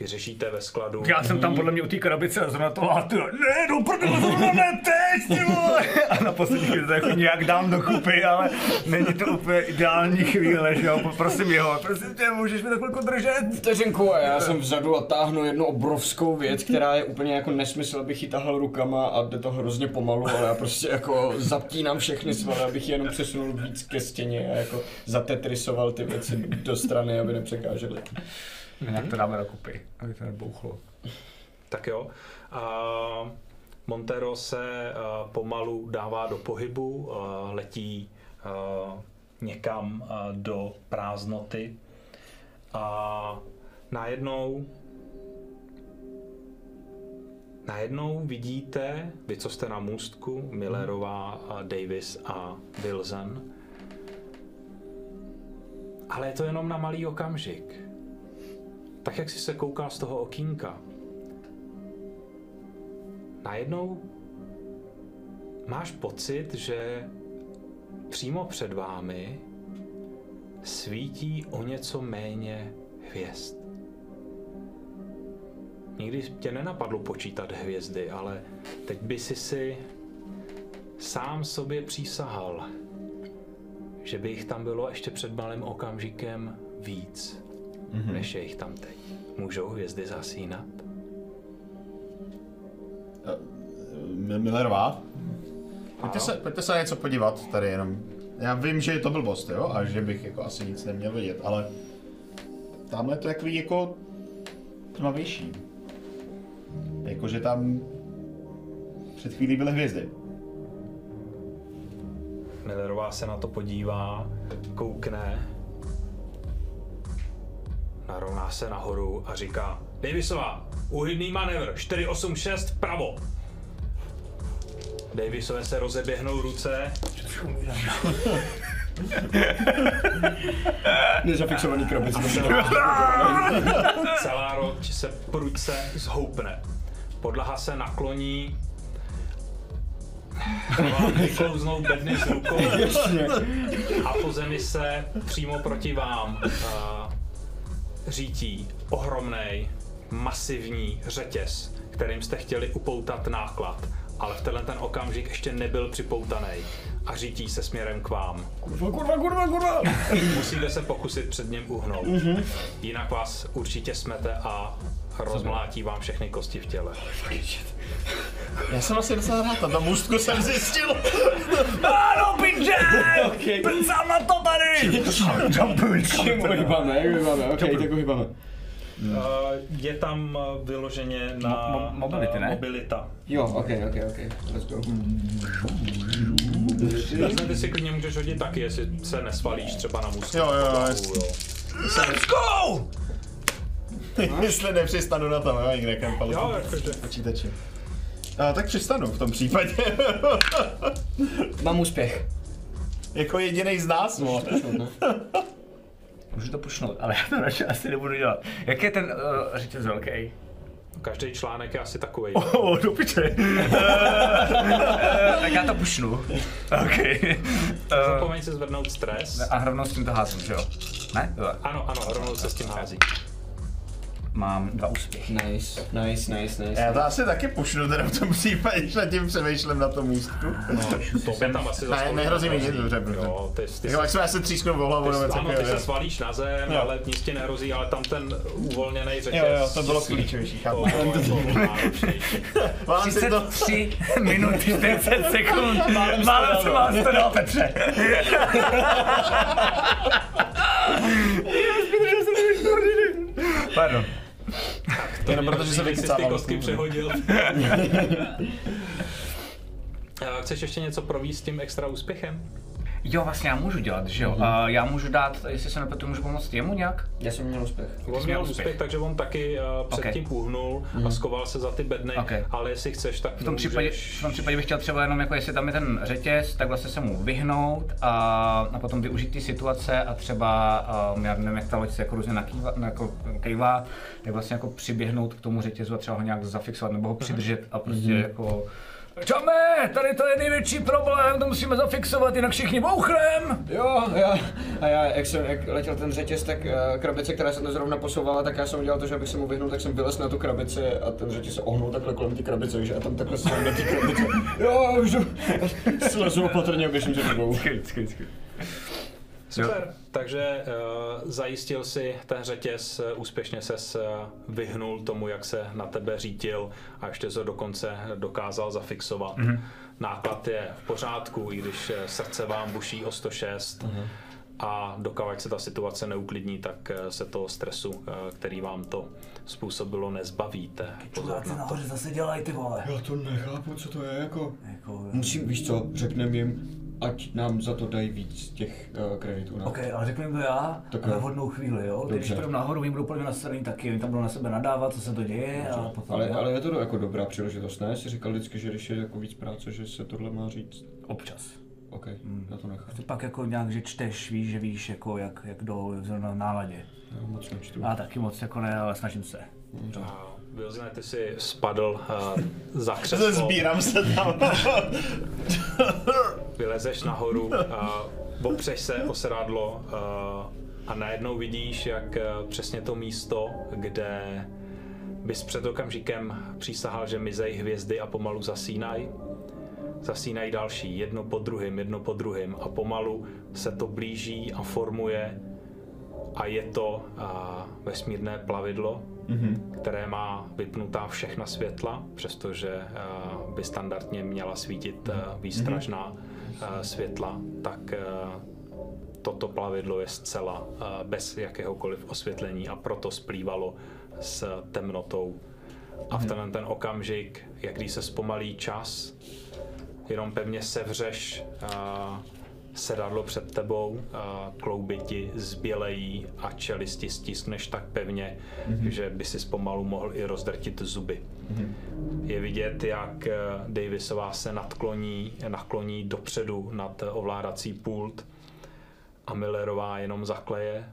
Vyřešíte ve skladu. Já jsem tam podle mě u té krabice a zrovna to a ty, ne, do prdele, zrovna ne, teď, ty vole. A na poslední chvíli to jako nějak dám do kupy, ale není to úplně ideální chvíle, že jo, prosím jeho, prosím tě, můžeš mi to chvilku držet? Vteřinku a já jsem vzadu a táhnu jednu obrovskou věc, která je úplně jako nesmysl, abych ji tahal rukama a jde to hrozně pomalu, ale já prostě jako zaptínám všechny svaly, abych je jenom přesunul víc ke stěně a jako zatetrisoval ty věci do strany, aby nepřekážely. Nějak to dáme do kupy, aby to nebouchlo. Tak jo. A Montero se pomalu dává do pohybu, a, letí někam do prázdnoty a najednou Najednou vidíte, vy co jste na můstku, Millerová, Davis a Wilson, ale je to jenom na malý okamžik. Tak jak jsi se koukal z toho okýnka, najednou máš pocit, že přímo před vámi svítí o něco méně hvězd. Nikdy tě nenapadlo počítat hvězdy, ale teď by si si sám sobě přísahal, že by jich tam bylo ještě před malým okamžikem víc, mm-hmm. než je jich tam teď. Můžou hvězdy zasínat? M- Millerová? Pojďte se, pojďte se na něco podívat tady jenom. Já vím, že je to blbost, jo, a že bych jako asi nic neměl vidět, ale tamhle to je takový jako tmavější. Jakože tam před chvílí byly hvězdy. Millerová se na to podívá, koukne, narovná se nahoru a říká Davisová, úhydný manévr, 486 vpravo. Davisové se rozeběhnou ruce, <laughs> Nezafixovaný krabice. <laughs> celá loď se prudce zhoupne. Podlaha se nakloní, vám vyklouznou bedny z rukou a po zemi se přímo proti vám uh, řítí ohromný, masivní řetěz, kterým jste chtěli upoutat náklad, ale v tenhle ten okamžik ještě nebyl připoutaný a řítí se směrem k vám. Kurva, kurva, kurva, kurva. Musíte se pokusit před ním uhnout, jinak vás určitě smete a rozmlátí vám všechny kosti v těle. Já jsem asi docela rád, na můstku jsem zjistil. Ano, pinče! Okay. Na to tady! Jumpuj, Čím uhybáme, jak uhybáme, ok, tak uhybáme. Uh, je tam uh, vyloženě na Mo- mo- mobility, ne? mobilita. Jo, ok, ok, ok, let's go. Jasně, ty si klidně můžeš hodit taky, jestli se nesvalíš třeba na můstku. Jo, jo, jo. Let's go! Jestli nepřistanu na tom, jo, někde kam Jo, jakože. počítači. A, tak přistanu v tom případě. <laughs> Mám úspěch. jako jediný z nás, no. Můžu to pušnout, ale já to radši asi nebudu dělat. Jak je ten uh, řetěz velký? Každý článek je asi takový. <laughs> Oh, do piče. tak já to pušnu. OK. Uh, <laughs> Zapomeň si zvednout stres. a rovnou s tím to házím, že jo? Ne? Ano, ano, rovnou se s tím hází. Mám dva úspěchy. Nice, nice, nice, nice. Já to asi taky pušnu teda v tom případě, když nad tím přemýšlím na tom můstku. To by tam asi Ne, nehrozí mi nic dobře, protože. Jo, ty, ty, Jako, jak jsme asi třísknu o hlavu, ty, nebo ano, ty se svalíš na zem, Jo. ale nic ti nehrozí, ale tam ten uvolněný řetěz. Jo, jo, to bylo klíčovější, To chápu. bylo jako <laughs> náročnější. Mám si to... 33 minut 40 sekund. <laughs> Málem se vás <laughs> to dal, Petře. <laughs> Pardon. Jenom protože se Jsi ty kostky přehodil. <laughs> Eh, Chceš ještě něco províst s tím extra úspěchem? Jo, vlastně já můžu dělat, že jo? Uh, já můžu dát, jestli se nepletu, můžu pomoct jemu nějak? Já jsem měl úspěch. On měl měl úspěch. úspěch, takže on taky uh, předtím Ok. uhnul a skoval se za ty bedny, Ok. ale jestli chceš, tak V tom, případě, v tom případě bych chtěl třeba jenom, jako jestli tam je ten řetěz, tak vlastně se mu vyhnout a, a potom využít ty situace a třeba, um, já nevím, jak ta loď se jako různě nakývá, jako kejvá, tak vlastně jako přiběhnout k tomu řetězu a třeba ho nějak zafixovat nebo ho přidržet a prostě jako Čame, tady to je největší problém, to musíme zafixovat, jinak všichni bouchrem! Jo, já, a já, jak, jsem, jak letěl ten řetěz, tak uh, krabice, která se to zrovna posouvala, tak já jsem udělal to, že abych se mu vyhnul, tak jsem vylez na tu krabici a ten řetěz se ohnul takhle kolem té krabice, takže já tam takhle jsem na té krabice. Jo, už. <laughs> Slezu opatrně a běžím za tebou. Super, takže uh, zajistil si ten řetěz, uh, úspěšně ses uh, vyhnul tomu, jak se na tebe řítil a ještě se dokonce dokázal zafixovat. Mm-hmm. Náklad je v pořádku, i když eh, srdce vám buší o 106 mm-hmm. a dokud se ta situace neuklidní, tak eh, se toho stresu, eh, který vám to způsobilo, nezbavíte. Pozor na to. zase dělají ty vole. Já to nechápu, co to je jako. Jako, Musím, víš co, řekneme jim, ať nám za to dají víc těch uh, kreditů. No. OK, ale řeknu jim to já Tak na vhodnou chvíli, jo? Ty, když Dobře. půjdou nahoru, oni budou plně nastavený taky, oni tam budou na sebe nadávat, co se to děje a potom... Ale, jo? ale je to do- jako dobrá příležitost, ne? Jsi říkal vždycky, že když je jako víc práce, že se tohle má říct. Občas. OK, já to nechám. Ty pak jako nějak, že čteš, víš, že víš, jako jak, jak jdou zrovna v náladě. Já moc nečtu. Já taky moc jako ne, ale snažím se. A Vilzine, ty si spadl uh, za <laughs> křeslo. Zbírám se tam. <laughs> Vylezeš nahoru, <laughs> a opřeš se o sedadlo a, a najednou vidíš, jak eh, přesně to místo, kde bys před okamžikem přísahal, že mizej hvězdy a pomalu zasínají. Zasínají další, jedno po druhém, jedno po druhém a pomalu se to blíží a formuje a je to a, vesmírné plavidlo, mm-hmm. které má vypnutá všechna světla, přestože a, by standardně měla svítit a, výstražná a, světla, tak a, toto plavidlo je zcela a, bez jakéhokoliv osvětlení a proto splývalo s temnotou. A v tenhle ten okamžik, jak když se zpomalí čas, jenom pevně sevřeš sedadlo před tebou, klouby ti zbělejí a čelisti stiskneš tak pevně, mm-hmm. že by si pomalu mohl i rozdrtit zuby. Mm-hmm. Je vidět, jak eh, Davisová se nadkloní, nakloní dopředu nad ovládací pult a Millerová jenom zakleje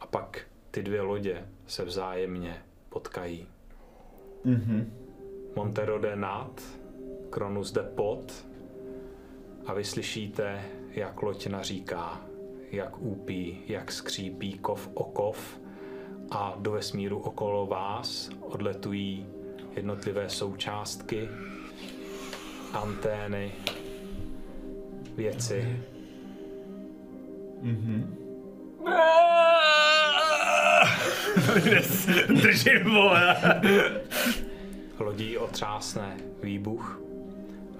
a pak ty dvě lodě se vzájemně potkají. Mm-hmm. Montero jde nad, Kronus jde pod a vy slyšíte, jak loď naříká, jak úpí, jak skřípí kov o kov a do vesmíru okolo vás odletují jednotlivé součástky, antény, věci. <laughs> Držím, vole. Lodí otřásne výbuch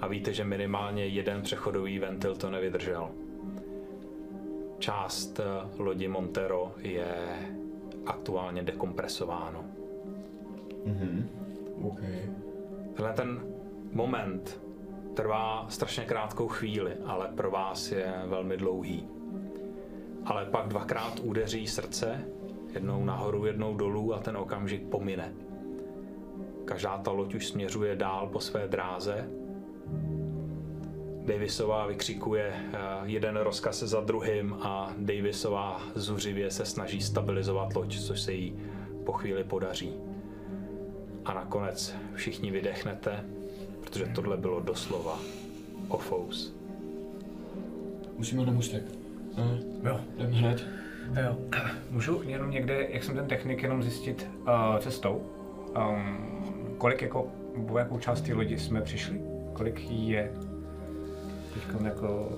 a víte, že minimálně jeden přechodový ventil to nevydržel. Část eh, lodi Montero je aktuálně dekompresováno. OK. Tenhle ten moment trvá strašně krátkou chvíli, ale pro vás je velmi dlouhý. Ale pak dvakrát udeří srdce, jednou nahoru, jednou dolů a ten okamžik pomine. Každá ta loď už směřuje dál po své dráze. Davisová vykřikuje eh, jeden rozkaz za druhým a Davisová zuřivě se snaží stabilizovat loď, což se jí po chvíli podaří. A nakonec všichni vydechnete, protože tohle bylo doslova ofous. Musíme na můstek. No, Jo. jdem hned. Jo. Můžu jenom někde, jak jsem ten technik, jenom zjistit uh, cestou, um, kolik jako, po jakou část té lodi jsme přišli? Kolik jí je teď jako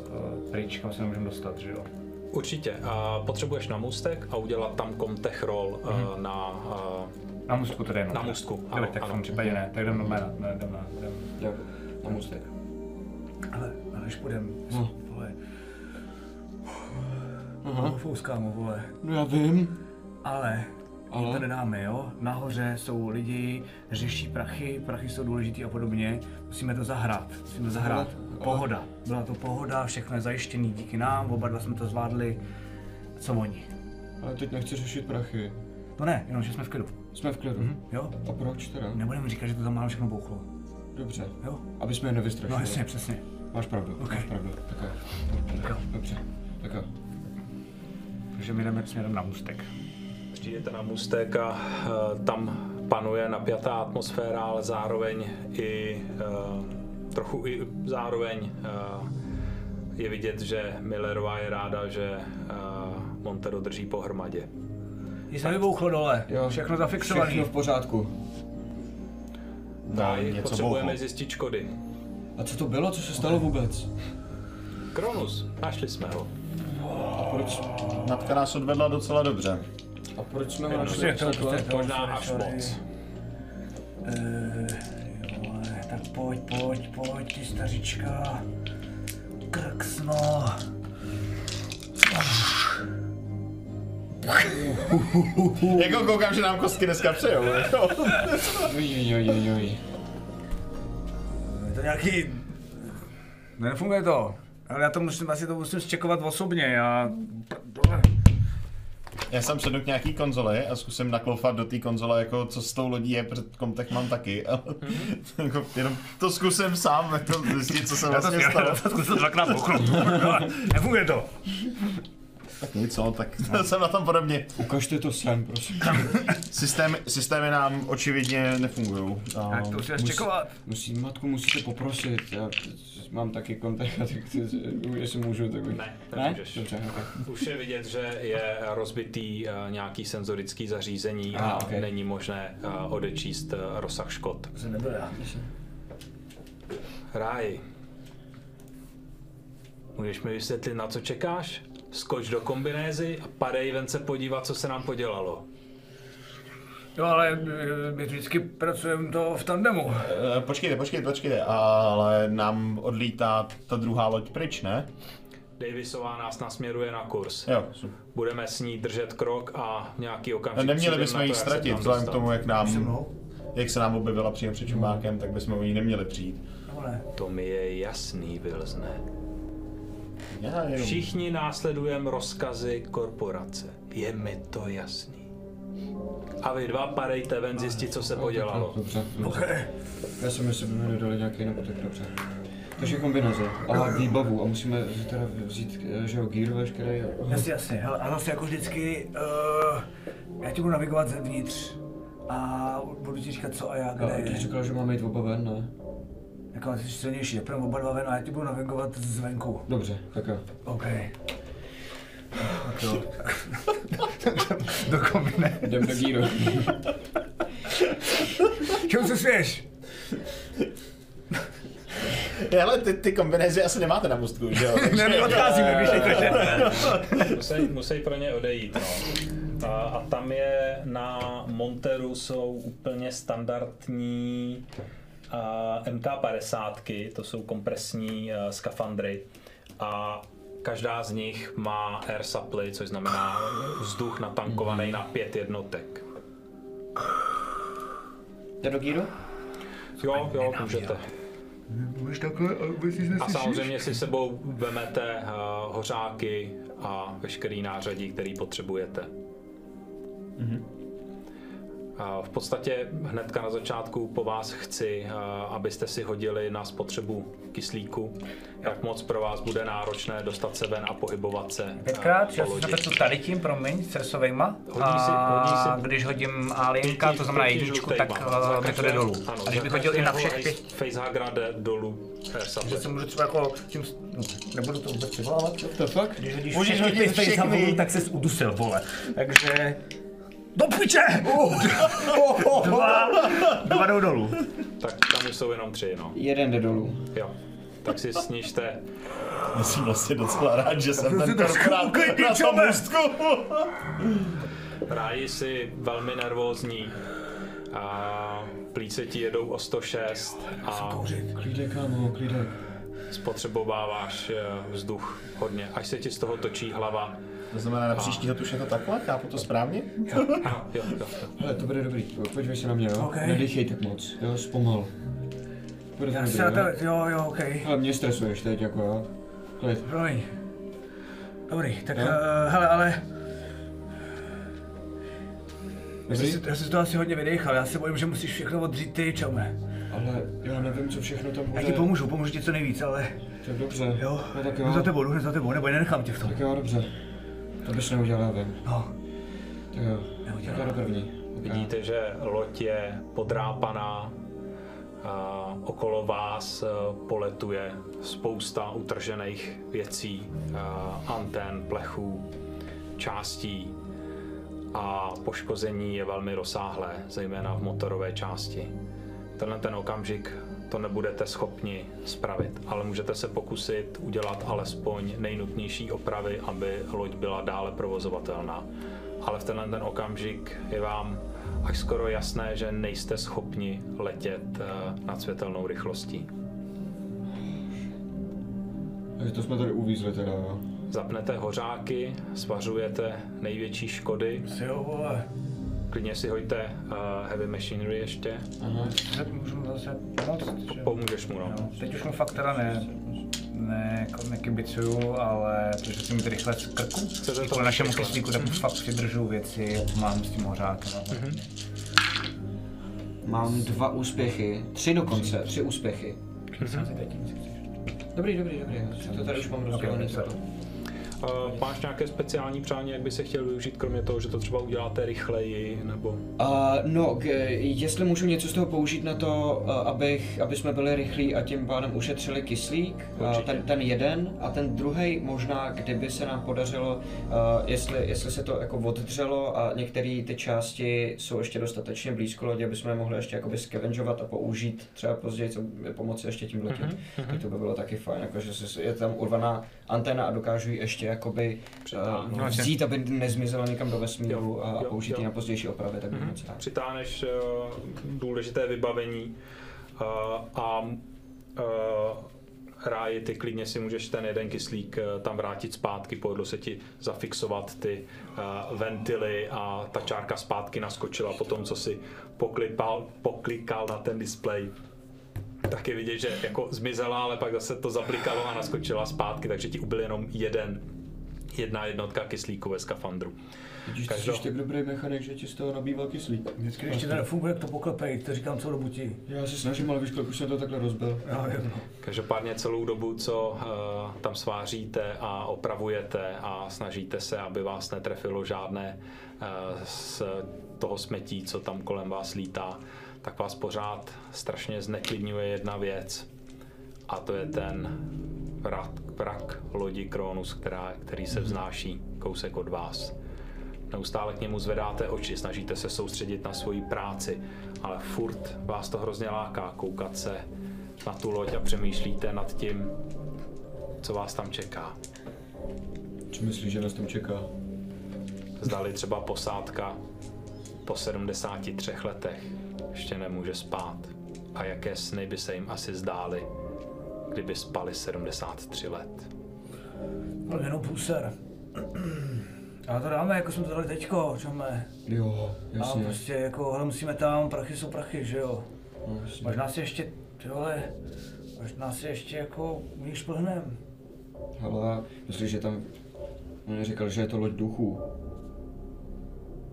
uh, pryč, kam se nemůžeme dostat, že jo? Určitě. A potřebuješ na můstek a udělat tam comtech roll mm-hmm. na, eh, Na můstku tedy jenom. Na můstku, Ano, ano, tak v ano. tom případě ne, tak jdem na jména, ne, jdem na, jdem. Jo, na můstek. Ale, ale až půjdem, No. vole, Aha. fouskámo, vole. No já vím. Ale, Ale? to nedáme, jo? Nahoře jsou lidi, řeší prachy, prachy jsou důležitý a podobně. Musíme to zahrát, musíme to zahrát. Pohoda. Byla to pohoda, všechno je zajištěný díky nám, oba dva jsme to zvládli. Co oni? Ale teď nechci řešit prachy. To ne, jenom že jsme v klidu, Jsme v klidu. jo? A proč teda? Nebudeme říkat, že to tam máme všechno bouchlo, Dobře. jo? Aby jsme je nevystrašili. No jasně, přesně. Máš pravdu, Ok. máš pravdu. Tak jo. Tak jo. Dobře. Tak jo. Takže my jdeme směrem na můstek. Přijdete na můstek a uh, tam panuje napjatá atmosféra, ale zároveň i uh, trochu i zároveň uh, je vidět, že Millerová je ráda, že Montero drží pohromadě. Nic nevybouchlo dole, Jo. všechno zafixovaný. Všechno v pořádku. A něco potřebujeme bouchlo. zjistit škody. A co to bylo? Co se stalo vůbec? Kronus, našli jsme ho. A proč, Matka nás odvedla docela dobře. A proč jsme ho našli to, prostě to, Možná až moc. Eh, jo, ale tak pojď, pojď, pojď, ty stařička. Krksno. Jako koukám, že nám kostky dneska přejou. oj. <laughs> Je to nějaký... Nefunguje to. Ale já to musím, asi to musím zčekovat osobně, já... Já jsem sednu k nějaký konzoli a zkusím nakloufat do té konzole, jako co s tou lodí je, protože kontakt mám taky. Ale <laughs> jako, jenom to zkusím sám, to zjistit, co se vlastně stalo. <laughs> zkusil dvakrát bouchnout. <laughs> Nefunguje to. Tak nic, no, tak <laughs> jsem na tom podobně. Ukažte to sem, prosím. <coughs> Systémy, systémy nám očividně nefungují. Tak to musím zčekovat. Musí, matku musíte poprosit. Já mám taky kontakt, <laughs> tak chci, jestli můžu, tak bych... Ne, ne? nemůžeš. Dobře, okay. Už je vidět, že je rozbitý uh, nějaký senzorický zařízení Aha, a ok. není možné uh, odečíst uh, rozsah škod. To jsem nebyl já. Ráj, můžeš mi vysvětlit, na co čekáš? Skoč do kombinézy a padej ven se podívat, co se nám podělalo. Jo, ale eh, my vždycky pracujeme to v tandemu. Eh, Počkejte, počkejte, počkejte, ale nám odlítá ta druhá loď pryč, ne? Davisová nás nasměruje na kurz. Jo, super. Budeme s ní držet krok a nějaký okamžik Neměli přijdem bychom ji ztratit, vzhledem k tomu, jak nám, mnou? jak se nám objevila přímo před čumákem, tak bychom o ní neměli přijít. Nebo ne? To mi je jasný, Vilzne. Já jenom... Všichni následujeme rozkazy korporace. Je mi to jasný. A vy dva padejte ven zjistit, co se podělalo. Dobře, dobře. Já jsem jestli by mi dodali nějaký napotek, dobře. Takže kombinace a výbavu a musíme teda vzít, eh, že jo, gear veškerý. Jasně, jasně. Hele, a zase jako vždycky, uh, já ti budu navigovat zevnitř a budu ti říkat co a jak, A kde ty je. říkal, že máme jít oba ven, ne? Ty jsi silnější, tak půjdeme oba dva ven a já ti budu navigovat zvenku. Dobře, tak jo. OK. Tak jo. <laughs> Do kombine. Jdem do gearu. Čemu se směš? Ale ty, ty kombinézy asi nemáte na mostku, že jo? <laughs> Ne, my odcházíme, víš, jak to je. Musí, musí pro ně odejít. No. A, a tam je na Monteru jsou úplně standardní MK50, to jsou kompresní uh, skafandry. A každá z nich má air supply, což znamená vzduch natankovaný na pět jednotek. Jde do gearu? Jo, jo, můžete. Můžeš takhle a vůbec nic A neslyšíš? samozřejmě si sebou vemete uh, hořáky a veškerý nářadí, který potřebujete. A v podstatě hnedka na začátku po vás chci, abyste si hodili na spotřebu kyslíku, jak moc pro vás bude náročné dostat se ven a pohybovat se Pětkrát, že já napetu tady tím, promiň, stresovejma. Hodí si- hodí a si- když hodím alienka, to znamená jedničku, tak uh, mi to každého- jde dolů. Ano, A když bych hodil i na všech pět, Facehugera jde dolů. eh, že support. se můžu třeba jako tím, no, nebudu to vůbec přivolávat. To fakt? Když hodíš Můžeš všechny hodit ty všechny. tak se udusil, vole. Takže... Do piče! Dva, dva jdou dolů. Tak tam už jsou jenom tři, no. Jeden jde dolů. Jo. Tak si snižte Já jsem vlastně docela rád, že jsem ten trošku korporát na tom můstku. Ráji si velmi nervózní. A plíce ti jedou o 106 a Klídek, kámo, klídek. spotřebováváš eh, vzduch hodně, až se ti z toho točí hlava. To znamená, na příští let už je to takhle? Chápu to správně? Jo, jo, jo. Hele, to bude dobrý. Podívej se na mě, jo? Ok. Nedýchej tak moc, jo? Zpomal. Bude to Já dobrý, se na jo? to, jo, jo, okej. Hele, mě stresuješ teď, jako jo? Klid. Promiň. Dobrý, tak Jo. uh, hele, ale... Já Dobrý? jsem, si, já jsem si to asi hodně vydechal, já se bojím, že musíš všechno odřít ty, čome. Ale já nevím, co všechno tam bude. Já ti pomůžu, pomůžu ti co nejvíc, ale Tak dobře. jo, No tak jo. za tebou, jdu hned za tebou, nebo nenechám tě v tom. Tak jo, dobře. To bys neudělal, já vím. No, Tak jo. Neudělal. Do první. Vidíte, že loď je podrápaná, a okolo vás eh, poletuje spousta utržených věcí, eh, antén, plechů, částí a poškození je velmi rozsáhlé, zejména v motorové části. Tenhle ten okamžik to nebudete schopni spravit, ale můžete se pokusit udělat alespoň nejnutnější opravy, aby loď byla dále provozovatelná. Ale v tenhle ten okamžik je vám až skoro jasné, že nejste schopni letět eh, nad světelnou rychlostí. Takže to jsme tady uvízli teda, jo? Zapnete hořáky, svařujete největší škody, jo, vole. Klidně si hoďte uh, heavy machinery ještě, Aha. Tak můžu mu zase pomoct, že? pomůžeš mu no. Jo, teď už mu fakt teda ne, ne, jako nekibicuju, ale protože si mi to rychle z krku, to kvůli našemu kyslíku, tak už fakt přidržu věci, mám s tím hořákem. Mhm. Mám dva úspěchy. Tři dokonce, tři úspěchy. Chceš. Dobrý, dobrý, dobrý. To tady už mám rozdělený. Ok, toto. Uh, máš nějaké speciální přání, jak by se chtěl využít, kromě toho, že to třeba uděláte rychleji, nebo... Uh, no, k, jestli můžu něco z toho použít na to, uh, abych, aby jsme byli rychlí a tím pádem ušetřili kyslík, uh, ten, ten jeden. A ten druhý možná, kdyby se nám podařilo, uh, jestli, jestli se to jako oddřelo a některé ty části jsou ještě dostatečně blízko lodě, aby jsme je mohli ještě jakoby scavengeovat a použít třeba později, co pomoci ještě tím letět, Mhm, tak to by bylo taky fajn, jakože je tam urvaná anténa a dokážu ji ještě jakoby Přitáhnout. uh, vzít, aby nezmizela někam do vesmíru Jo, a použít ji na pozdější opravy, tak Mhm. moc rád. Přitáhneš uh, důležité vybavení uh, a uh, ráji, ty klidně si můžeš ten jeden kyslík uh, tam vrátit zpátky, povedlo se ti zafixovat ty uh, ventily a ta čárka zpátky naskočila po tom, co si poklipal, poklikal na ten displej. Tak je vidět, že jako zmizela, ale pak zase to zablikalo a naskočila zpátky, takže ti ubyl jenom jeden, jedna jednotka kyslíku ve skafandru. Vidíš, Každou- jsi tak dobrý mechanik, že ti z toho nabýval kyslík. Vždycky, když ti to nefunguje, jak to poklepej, to říkám celou dobu ti. Já se snažím, ale víš, kolik už jsem to takhle rozbil. Já vím. Každopádně celou dobu, co uh, tam sváříte a opravujete a snažíte se, aby vás netrefilo žádné uh, z toho smetí, co tam kolem vás lítá, tak vás pořád strašně zneklidňuje jedna věc. A to je ten vrak, vrak lodi Kronus, která, který se vznáší kousek od vás. Neustále k němu zvedáte oči, snažíte se soustředit na svoji práci, ale furt vás to hrozně láká koukat se na tu loď a přemýšlíte nad tím, co vás tam čeká. Co myslíš, že nás tam čeká? Zdali třeba posádka po 73 letech ještě nemůže spát. A jaké sny by se jim asi zdály, kdyby spali 73 let. No jenom půser. Ale to dáme, jako jsme to dali teďko, čome. Jo, A jasně. prostě jako, hele, musíme tam, prachy jsou prachy, že jo. No, jasně. Možná si ještě, ty vole, Možná si ještě jako u nich šplhnem. Ale myslíš, že tam... On říkal, že je to loď duchů.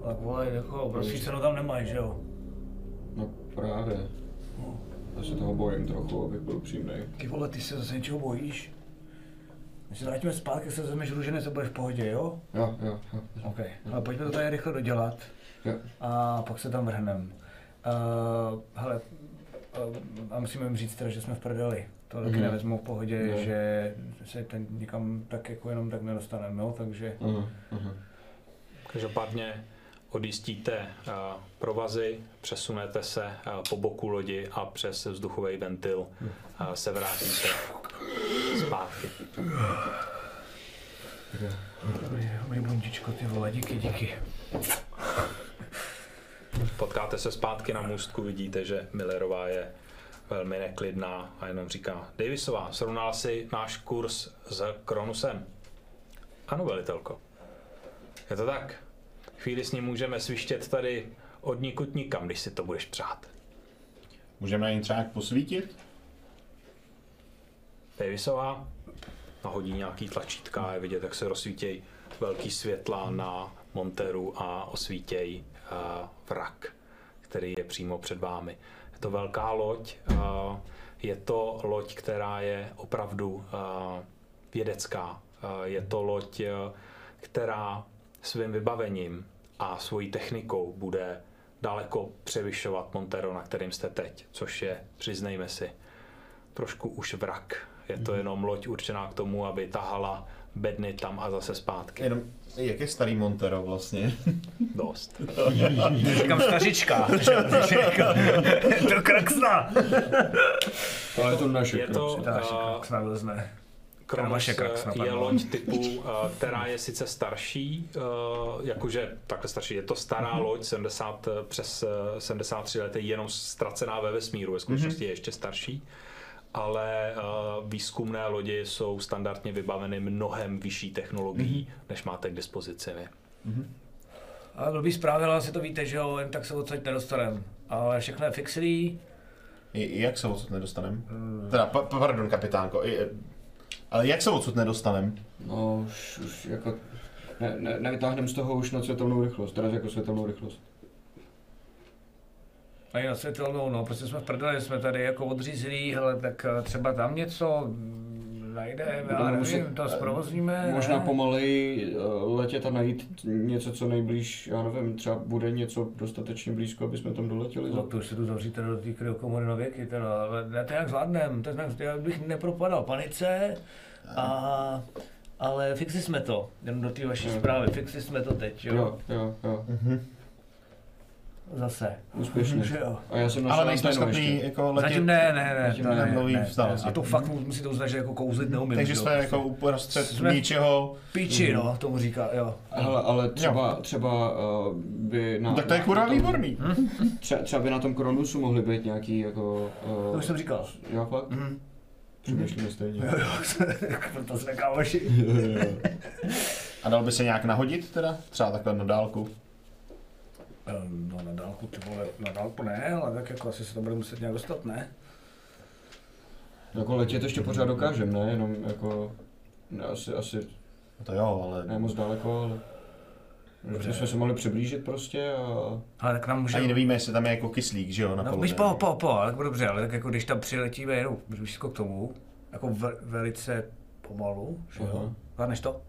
Tak vole, jako prostě cenu tam nemají, že jo? No právě. Já se toho bojím trochu, abych byl upřímný. Ty vole, ty se zase něčeho bojíš? Když se vrátíme zpátky, se vezmeš růženec a budeš v pohodě, jo? Jo, jo, jo. OK, ale pojďme to tady rychle dodělat jo. a pak se tam vrhneme. Uh, hele, uh, a musíme jim říct teda, že jsme v prdeli. To taky Mhm. nevezmou v pohodě, Ne. že se ten nikam tak jako jenom tak nedostaneme, jo? Takže Aha, aha. Každopádně odjistíte uh, provazy, přesunete se uh, po boku lodi a přes vzduchový ventil uh, se vrátíte zpátky. Dobrý, bundičko, ty vole, díky, díky. Potkáte se zpátky na můstku, vidíte, že Millerová je velmi neklidná a jenom říká Davisová, srovnala si náš kurz s Kronusem. Ano, velitelko. Je to tak. Chvíli s ním můžeme svištět tady od nikud nikam, když si to budeš přát. Můžeme na ní třeba nějak posvítit? Davisová nahodí nějaký tlačítka a je vidět, jak se rozsvítějí velký světla na monteru a osvítějí uh, vrak, který je přímo před vámi. Je to velká loď, uh, je to loď, která je opravdu uh, vědecká. Uh, je to loď, uh, která svým vybavením a svojí technikou bude daleko převyšovat Montero, na kterým jste teď, což je, přiznejme si, trošku už vrak. Je to jenom loď určená k tomu, aby tahala bedny tam a zase zpátky. Jenom, jak je starý Montero vlastně? <laughs> Dost. Říkám stařička, <laughs> to kraxna. Ale je to naše Je to. Naše uh, kraxna. Kronos je loď typu, eh, která je sice starší, eh, jakože takhle starší, je to stará Mhm. loď, 70, eh, přes eh, 73 let, je jenom ztracená ve vesmíru, ve skutečnosti Mhm. je ještě starší, ale výzkumné lodi jsou standardně vybaveny mnohem vyšší technologií, Mhm. než máte k dispozici vy. Ale blbý zprávy, ale asi to víte, že jo, jen tak se odsaď nedostaneme. Ale všechno je fixlý. I, jak se odsud nedostanem? Teda, pa, pa- pardon, kapitánko. Ale jak se odsud nedostanem? No, už, už jako... Ne, ne, nevytáhneme z toho už na světelnou rychlost, teda jako světelnou rychlost. A na světelnou, no, prostě jsme v prdeli, jsme tady jako odřízlí, ale tak eh, třeba tam něco najdeme, já nevím, muset, to zprovozíme. Možná ne? pomaleji eh, letět a najít něco, co nejblíž, já nevím, třeba bude něco dostatečně blízko, aby jsme tam doletěli. No to už se tu zavříte do té kryokomory na věky, teda, ale ne, to jak zvládnem, to znamená, já bych nepropadal panice, a, ale fixli jsme to, jenom do té vaší zprávy, fixli jsme to teď, jo, Jo, jo, jo, zase. úspěšně. Že jo. A já jsem našel Ale nejsme schopni ještě. jako letět. Zatím ne, ne, ne, Zatím to ne, ne, ne, vzdálenosti. ne. A to fakt musíte uznat, že jako kouzlit neumím. Takže že jo. jsme jako uprostřed Jsme- ničeho. Píči, no, tomu říká, jo. Hele, ale třeba, třeba uh, by na... No, tak to je kurva výborný. Třeba, třeba by na tom Kronusu mohly být nějaký jako... Uh, To už jsem říkal. Jo, fakt? Mhm. Přemýšlíme stejně. Jo, jo, <laughs> proto jsme kámoši. <laughs> A dal by se nějak nahodit teda? Třeba takhle na dálku. Ehm, No na dálku, ty vole, na dálku ne, ale tak jako asi se to bude muset nějak dostat, ne? Jako letět ještě pořád dokážem, ne? Jenom jako... Ne, asi, asi No to jo, ale... ne moc daleko, ale... Dobře. jsme se mohli přiblížit prostě a... Ale tak nám může... Ani nevíme, jestli tam je jako kyslík, že jo, na No, víš, po, po, po, ale tak dobře, ale tak jako když tam přiletíme jenom blízko k tomu, jako ve, velice pomalu, že jo? Zvládneš to?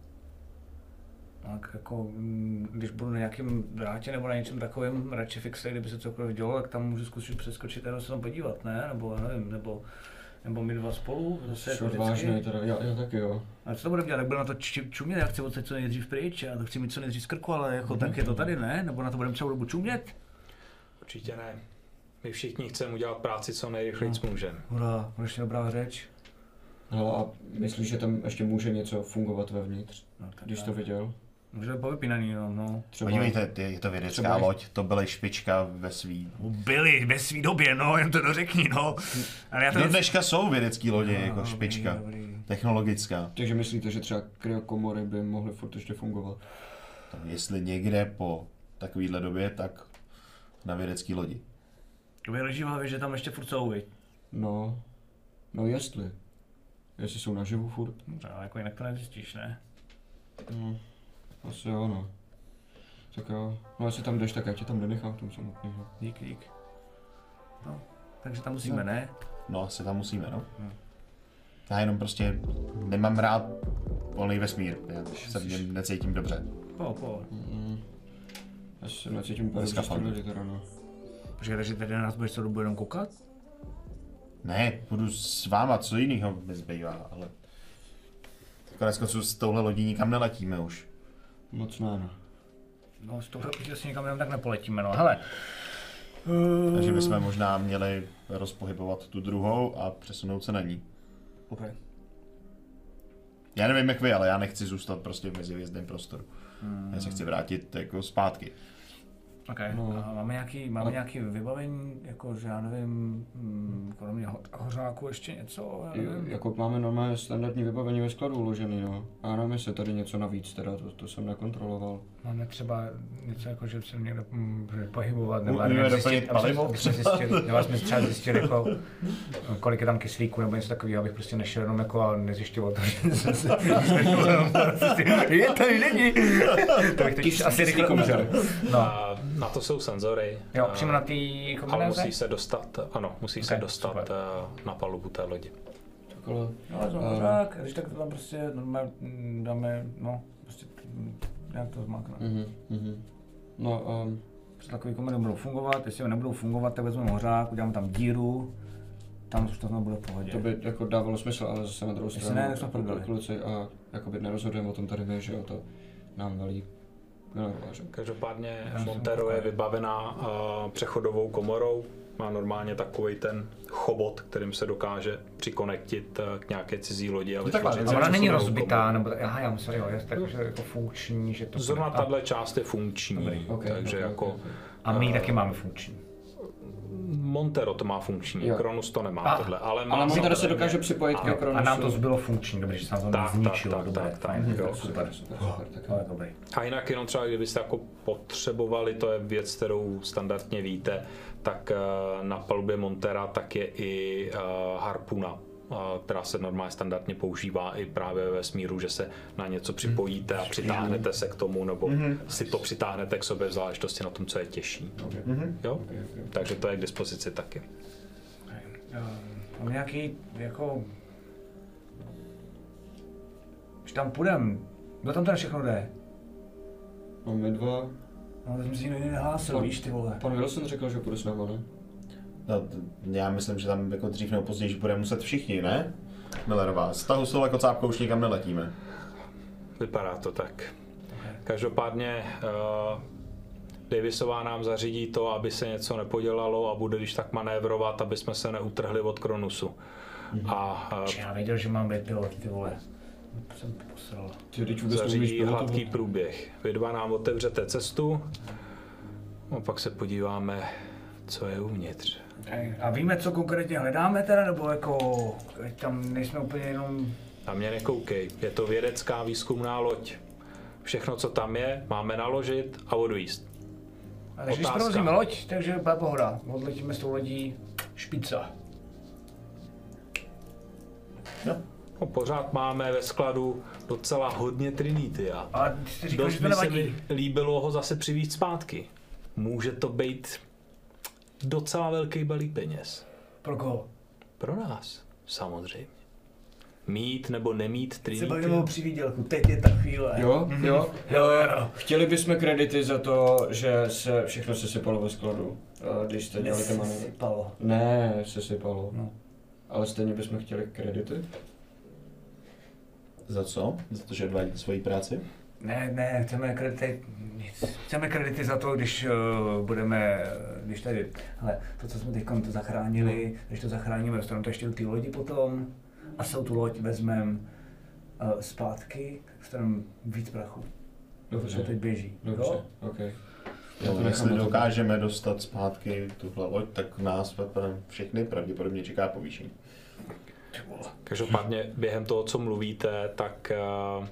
Tak jako, mm, když budu na nějakém drátě nebo na něčem takovém, radši fixe, kdyby se cokoliv dělo, tak tam můžu zkusit přeskočit a se tam podívat, ne? Nebo nevím, nebo, nebo my dva spolu, zase jako vždycky. teda, já, já taky jo. A co to budeme dělat? Tak budeme na to či- čumět, já chci odsaď co nejdřív pryč, já to chci mít co nejdřív z krku, ale jako tak je to tady, ne? Nebo na to budeme celou dobu čumět? Určitě ne. My všichni chceme udělat práci co nejrychleji můžeme. Hurá, konečně dobrá řeč. Hele, a myslíš, že tam ještě může něco fungovat vevnitř, No, když to viděl? Můžeme povypínaný, no, no. Třeba... Podívejte, ty- je to vědecká Třeba- loď, to byla špička ve svý. Byli ve svý době, no, jen to dořekni, no. Ale já to Do dneška jsou vědecké lodě, No, jako dobrý, špička. dobrý. Technologická. Takže myslíte, že třeba kryokomory by mohly furt ještě fungovat? Tak jestli někde po takovýhle době, tak na vědecké lodi. To mi leží v hlavě, že tam ještě furt jsou, viď? No, No jestli. Jestli jsou naživu furt. Ale jako jinak to nezjistíš, ne? No, asi jo, no. Tak jo. No jestli tam jdeš, tak já tě tam nenechám v tom samotným. Dík, dík. No, takže tam musíme, ne? No, asi tam musíme, no. Hmm. Já jenom prostě nemám rád volný vesmír. Já se v něm necítím dobře. Po, po. Mm. Já se necítím úplně dobře s tím fakt. lidi teda, no. Počkej, takže tady na nás budeš celou dobu jenom koukat? Ne, budu s váma, co jiného mi zbývá, ale... Konec konců s touhle lodí nikam neletíme už. Moc ne, no. No, z tohle určitě si nikam jenom tak nepoletíme, no. Hele. Takže bychom možná měli rozpohybovat tu druhou a přesunout se na ní. Okay. Já nevím jak vy, ale já nechci zůstat prostě v mezihvězdném prostoru. Já se chci vrátit jako zpátky. Okay. No. A máme nějaký, máme nějaký vybavení, jako že já nevím, mm, kromě ho- hořáku ještě něco? Já Jo. Jako máme normálně standardní vybavení ve skladu uložený, no. A nevím, jestli tady něco navíc, teda to, to jsem nekontroloval. Máme třeba něco jako, že se někde mm, pohybovat, nebo nevím, zjistit, jsme, palivo aby jsme zjistili, nebo jsme třeba zjistili, jako, kolik je tam kyslíku, nebo něco takového, abych prostě nešel jenom jako a nezjišťoval to, je tady není. To bych teď asi rychle umřel. No, na to jsou senzory. jo, A- přímo na té Ale kombinéze? musí se dostat, ano, musí se Ok, dostat super. eh, na palubu té lodi. Takhle. No, ale to Ehm. hořák, když tak to tam prostě normálně mm, dáme, no, prostě nějak to zmákne. Mhm, mhm. No, um, Prostě takový kombiny budou fungovat, jestli nebudou fungovat, tak vezmeme hořák, uděláme tam díru, tam už to znovu bude v pohodě. to by jako dávalo smysl, ale zase na druhou Jestli stranu, ne, tak jsme jako kluci a jakoby nerozhodujeme o tom tady my, že jo, to nám velí Milerová, že? Každopádně Montero je vybavená přechodovou komorou. Má normálně takový ten chobot, kterým se dokáže přikonektit eh, k nějaké cizí lodi a takhle, vytvořit A ona není rozbitá, komoru. nebo tak, aha, já myslím, jo, je takže jako funkční, že to Zrovna tahle část je funkční, Dobrý. Ok, takže ok, jako ok, ok. a my ji taky máme funkční. Montero to má funkční, Jo. Kronus to nemá A- tohle, ale má Ale Montero se dokáže připojit A- ke Kronosu. A nám to zbylo funkční, dobrý, že se nám to Tak, tak, zničilo, tak, dobré, tak, tak, fajn, jo. super, super, super, tak je dobrý. A jinak jenom třeba, kdybyste jako potřebovali, to je věc, kterou standardně víte, tak eh, na palubě Montera tak je i eh, harpuna, která se normálně standardně používá i právě ve vesmíru, že se na něco připojíte a přitáhnete se k tomu, nebo si to přitáhnete k sobě v záležitosti na tom, co je těžší. Jo? Takže to je k dispozici taky. Mám nějaký, jako... Když tam půjdem, kdo tam teda všechno jde? Máme dva. No, to jsem si nikdy nehlásil, Pan- víš ty vole. Pan Wilson řekl, že půjde s náma, ne? No, já myslím, že tam jako dřív nebo později bude muset všichni, ne? Millerová. Z tahu stolu jako cápkou už nikam neletíme. Vypadá to tak. Každopádně uh, Davisová nám zařídí to, aby se něco nepodělalo a bude když tak manévrovat, aby jsme se neutrhli od Kronusu. A uh, Já věděl, že mám být pilot, ty vole. Jsem posral. Ty teď vůbec zařídí hladký průběh. Vy dva nám otevřete cestu, a pak se podíváme, co je uvnitř. A víme, co konkrétně hledáme teda, nebo jako, tam nejsme úplně jenom... Na mě nekoukej, je to vědecká výzkumná loď. Všechno, co tam je, máme naložit a odvíst. A takže když Otázka. provozíme loď, takže bude pohoda. Odletíme s tou lodí špica. No, pořád máme ve skladu docela hodně Trinitia. A ty jsi říkal, Dost že to by se mi líbilo ho zase přivést zpátky. Může to být docela velký balík peněz. Pro koho? Pro nás, samozřejmě. Mít nebo nemít Se Trinity. bavíme o přivídělku, teď je ta chvíle. Jo, jo. Jo, jo. Chtěli bychom kredity za to, že se všechno sesypalo ve skladu, když jste dělali ty manévry. Nesypalo. Ne, sesypalo. No. Ale stejně bychom chtěli kredity. Za co? Za to, že odvádíte svoji práci? Ne, ne, chceme kredity, nic. Chceme kredity za to, když uh, budeme, když tady, hele, to, co jsme teď to zachránili, když to zachráníme, dostaneme to ještě do té lodi potom a s tu loď vezmeme uh, zpátky, dostaneme víc prachu. Dobře. To teď běží. Dobře, Jo? OK. Já to jestli na to. dokážeme dostat zpátky tuhle loď, tak nás všechny pravděpodobně čeká povýšení. Každopádně během toho, co mluvíte, tak uh,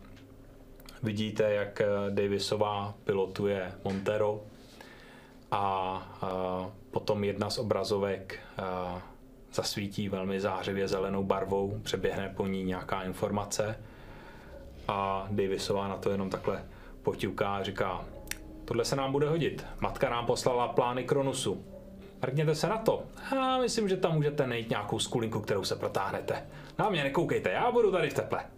vidíte, jak eh, Davisová pilotuje Montero a uh, potom jedna z obrazovek uh, zasvítí velmi zářivě zelenou barvou, přeběhne po ní nějaká informace a Davisová na to jenom takhle poťuká a říká, tohle se nám bude hodit. Matka nám poslala plány Kronusu. Mrkněte se na to. Já myslím, že tam můžete najít nějakou skulinku, kterou se protáhnete. Na mě nekoukejte, já budu tady v teple.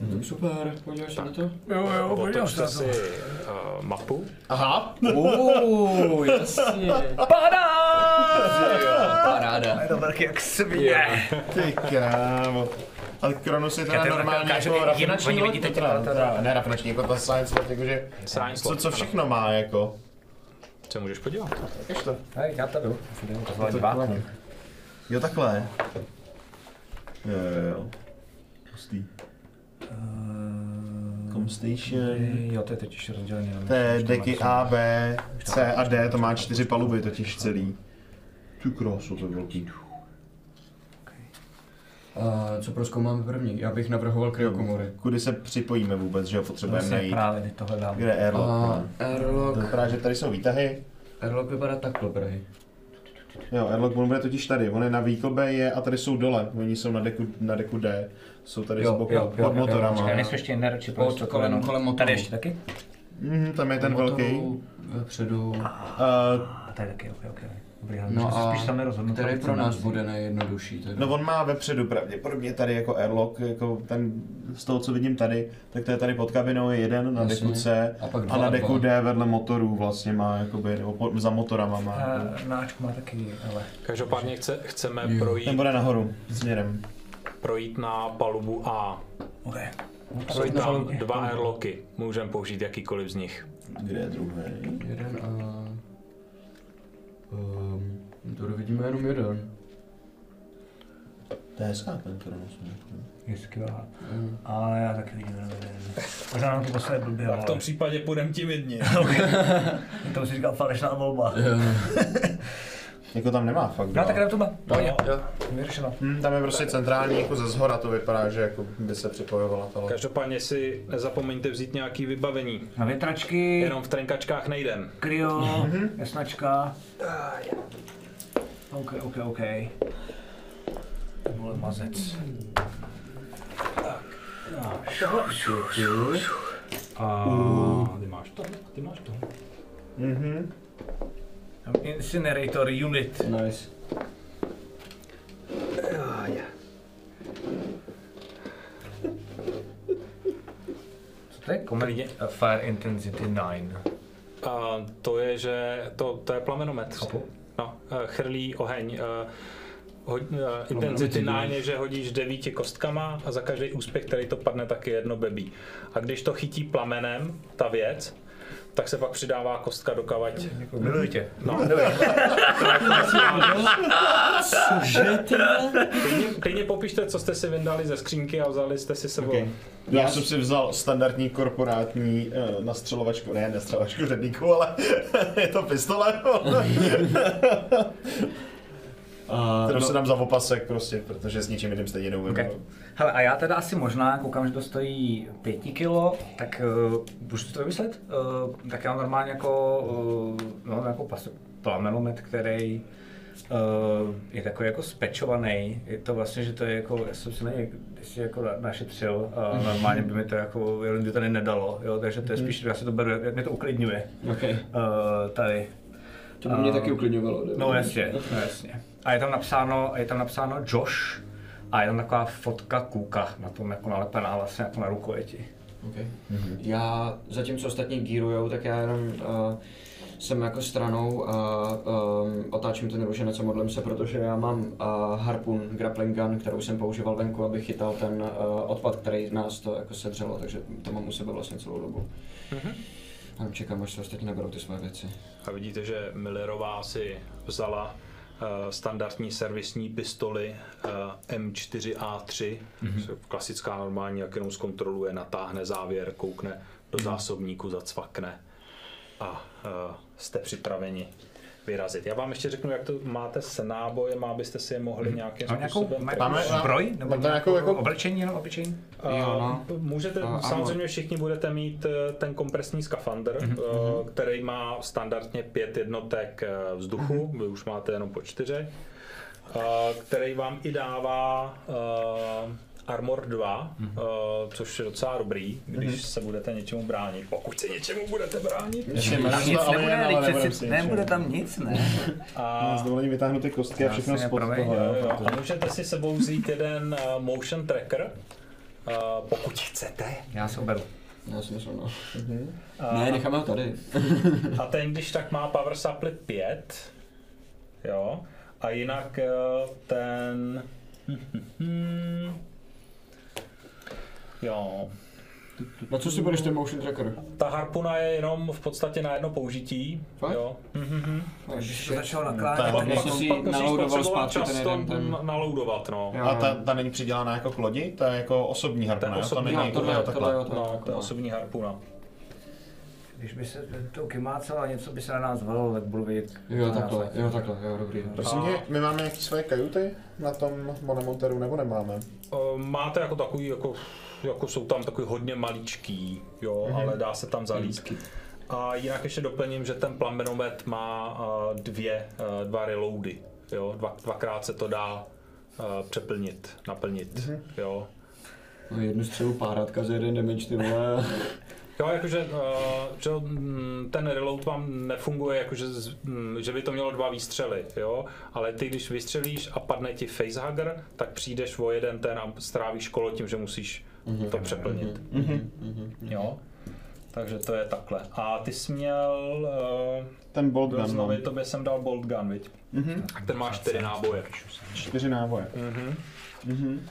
Tak super, podíváš se na to? Jo, jo, podívám se na to. si uh, mapu. Aha, Uuu, jasně. Paráda. Je to velký jak svině. ty krávo. Ale Kronus je teda normálně jako rafinační ty teda, teda, ne rafinační, jako ta science loď, jakože, Science co, co všechno má, jako. Se můžeš podívat. Jaž to? Hej, já to jdu. To dva. Jo, takhle. Jo, jo, jo. Pustý. Comstation. Jo, to je totiž rozdělený. jenom To je deky A, B, C a D, to má čtyři paluby totiž celý. Tu krásu, to je velký. A co proskoumáme první? Já bych navrhoval kryokomory. Kudy se připojíme vůbec, že jo, potřebujeme Vlastně najít. právě teď to hledám. Kde je airlock? A no? To airlock, vypadá, že tady jsou výtahy. airlock vypadá takhle, Prahy. Jo, airlock on bude totiž tady. On je na B je a tady jsou dole. Oni jsou na deku, na deku D. Jsou tady Jo, z boku jo, jo, pod jo, motorama. Počkej, nejsou ještě jiné radši Pod kolem- kolem, motoru. Tady ještě taky? Mhm, tam je ten velký. Motoru Vepředu. Uh, A tady taky, ok, ok. Dobrý, ale No a spíš tam nerozhodnu. který pro nás bude nejjednodušší teda? no on má vepředu pravděpodobně tady jako airlock, jako ten, z toho co vidím tady, tak to je tady pod kabinou je jeden na Jasně. deku C A pak a dva na a deku dva. D vedle motorů vlastně má jakoby, nebo po, za motorama má. jako- A Na Ačku má taky, ale... Každopádně chce, chceme Jo. projít, Ten bude nahoru, směrem. Projít na palubu A. Ok. Jsou na tam dva airlocky. Můžeme použít jakýkoliv z nich. Kde je druhý? Jeden a... Um, tady vidíme jenom jeden. To je hezká ten Kronos. Je skvělá. Mm. Ale já taky vidím jenom jeden. Možná nám to posledně blbě, Tak v tom ale... případě půjdeme tím jedním. <laughs> To si říkal falešná volba. <laughs> Jako tam nemá fakt. No tak jdem tu Pojď. jo. Vyřešeno. Hm, tam je prostě centrální, jako ze zhora to vypadá, že jako by se připojovala ta loď. Každopádně si nezapomeňte vzít nějaký vybavení. Na větračky, Jenom v trenkačkách nejdem. kryo, jasnačka. OK, OK, OK. Vole mazec. A ty máš to, ty máš to. Mhm. Incinerator unit. Nice. Co to je? Uh, Fire Intensity 9. A to je, že to, to je plamenomet. Chápu. No, eh, chrlí oheň. eh, Ho, uh, intensity 9 je, že hodíš devíti kostkama a za každý úspěch, který to padne, tak je jedno bebí. A když to chytí plamenem, ta věc, tak se pak přidává kostka do kavať. Miluji tě. No. <laughs> Klidně, klidně popište, co jste si vyndali ze skřínky a vzali jste si sebou. Okay. Já jsem si vzal standardní korporátní uh, nastřelovačku, ne nastřelovačku řadníku, ale <laughs> je to pistole, <laughs> A, kterou no, si dám za opasek prostě, protože s ničím jiným stejně neumím. Okay. Hele, a já teda asi možná, koukám, že to stojí 5 kilo, tak uh, můžu si to vymyslet? Uh, tak já mám normálně jako, uh, no, jako pas, plamenomet, který uh, je takový jako spečovaný. Je to vlastně, že to je jako, já jsem si si jako na- našetřil a normálně by mi to jako, to nedalo, jo, takže to je spíš, já si to beru, jak mě to uklidňuje. okay. Uh, tady. To by mě A- taky uklidňovalo. ne? No jasně, no jasně. A je tam napsáno, je tam napsáno Josh a je tam taková fotka kuka na tom jako nalepená vlastně jako na rukojeti. Okay. Já, zatímco ostatní gírujou, tak já jenom uh, jsem jako stranou a um, otáčím ten ruženec a modlím se, protože já mám uh, harpun grappling gun, kterou jsem používal venku, abych chytal ten uh, odpad, který nás to jako sedřelo, takže to mám u sebe vlastně celou dobu. A čekám, až se ostatní naberou ty své věci. A vidíte, že Millerová si vzala uh, standardní servisní pistoli uh, M4A3, mm-hmm. klasická normální, jak jenom zkontroluje, natáhne závěr, koukne do zásobníku, zacvakne a uh, jste připraveni vyrazit. Já vám ještě řeknu, jak to máte s nábojem, abyste si je mohli nějakým Mám nějakou způsobem... má- Máme- zbroj? Nebo nějakou jako- oblečení, jenom oblečení? A Jo, no. Můžete, A, samozřejmě všichni budete mít eh, ten kompresní skafandr, Mhm, eh, který má standardně pět jednotek eh, vzduchu, Mhm. vy už máte jenom po čtyři. uh, který vám i dává uh, Armor 2, Mhm. uh, což je docela dobrý, když se budete něčemu bránit. Pokud se něčemu budete bránit. Ještě Tam nic ale nebude, ale nebudem přeci- si nebude tam nic, ne? <laughs> A, S dovolením vytáhnu ty kostky a všechno si spod toho, jo, jo, a protože- můžete si sebou vzít jeden uh, motion tracker, uh, pokud chcete. Já se oberu. Já si myslím, no. A, Ne, necháme ho tady. <laughs> a ten, když tak má power supply 5, jo, a jinak uh, ten... <laughs> Jo, Na co si budeš ten motion tracker? ta harpuna je jenom v podstatě na jedno použití, Fakt? jo. Mhm. Když to začalo To je nakládat. Když Pak musíš naloudoval potřebovat zpátky ten to jeden ten... naloudovat, no. Jo. A ta, ta není přidělaná jako k lodi? To je jako osobní harpuna, to není jo, tohle, takhle. No, to je osobní harpuna. Když by se to kymácelo a něco by se na nás valilo, tak budu vědět. Jo, takhle, jo, takhle, jo, dobrý. Prosím A- tě, my máme nějaké svoje kajuty na tom monomonteru, nebo nemáme? Eh, Máte jako takový, jako, jako jsou tam takový hodně maličký, jo, Mhm. ale dá se tam zalíst. A jinak ještě doplním, že ten plamenomet má uh, dvě, uh, dva reloady, jo, dva, dvakrát se to dá uh, přeplnit, naplnit, Mhm. jo. No, jednu střelu párátka za jeden damage, ty vole. <laughs> Jo, jakože uh, že, mm, ten reload vám nefunguje, jakože z- mm, že by to mělo dva výstřely, jo, ale ty když vystřelíš a padne ti facehugger, tak přijdeš o jeden ten a strávíš kolo tím, že musíš to přeplnit. Jo, takže to je takhle. A ty jsi měl, uh, Ten bolt gun, no. znovu, tobě jsem dal bolt gun, viď? Mhm. Ten má čtyři náboje. Čtyři náboje. Mhm.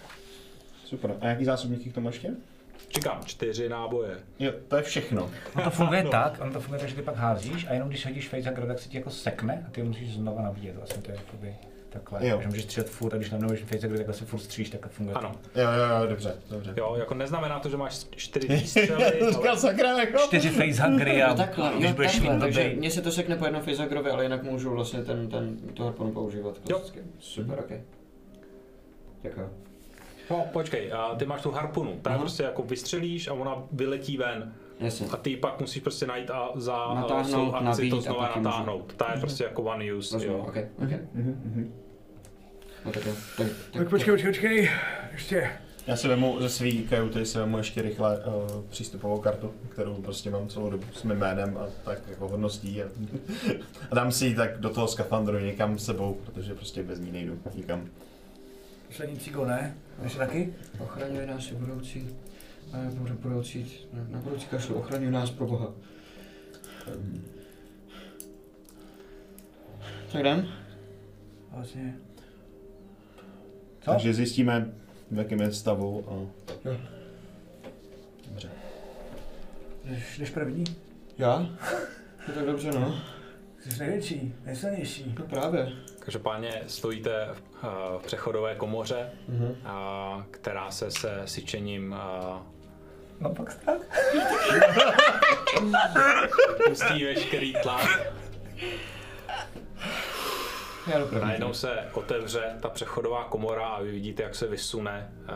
Super. A jaký zásobníky k tomu ještě? Říkám, čtyři náboje. Jo, to je všechno. Ono to funguje <laughs> tak, ono to funguje tak, že ty pak házíš a jenom když hodíš facehugger, tak se ti jako sekne a ty ho musíš znova nabíjet. Vlastně to je jakoby takhle. Jo. Že můžeš střílet furt a když navrhneš facehugger, tak asi furt stříš, tak funguje Ano, to. Jo, jo, jo, dobře, dobře. jo, jako neznamená to, že máš čtyři <laughs> výstřely, ale sakra, jako. Čtyři facehuggery a No takhle, když jo, budeš takhle, mít takže mně se to sekne po jednom facehuggerovi, ale jinak můžu vlastně ten, ten, to harponu používat klasicky. Super, ok. Děkuji. No, počkej, a ty máš tu harpunu, ta Aha. prostě jako vystřelíš a ona vyletí ven. Jasně. A ty ji pak musíš prostě najít a za Natáhnout, akci nabít to znova můžu- natáhnout. Ta je prostě jako one use, Rozumím, jo. ok, ok. No tak jo, tak, Tak počkej, počkej, počkej, ještě. Já si vemu ze svý kajuty, si vemu ještě rychle uh, přístupovou kartu, kterou prostě mám celou dobu s mým jménem a tak jako hodností a, <laughs> a dám si ji tak do toho skafandru někam s sebou, protože prostě bez ní nejdu nikam. Poslední cigo, ne? Ještě taky? Ochraňuje nás i budoucí, a bude budoucí, na, na budoucí kašlu, ochraňuje nás pro boha. Um. Tak jdem? Vlastně. Co? Takže zjistíme, v jakém je stavu a... Dobře. Jdeš, jdeš první? Já? No tak dobře, no. Jsi největší, nejsilnější. No právě. Každopádně stojíte v, eh, v přechodové komoře, Mhm. a, která se se syčením a, No pak strach. pustí veškerý tlak. Najednou se otevře ta přechodová komora a vy vidíte, jak se vysune uh,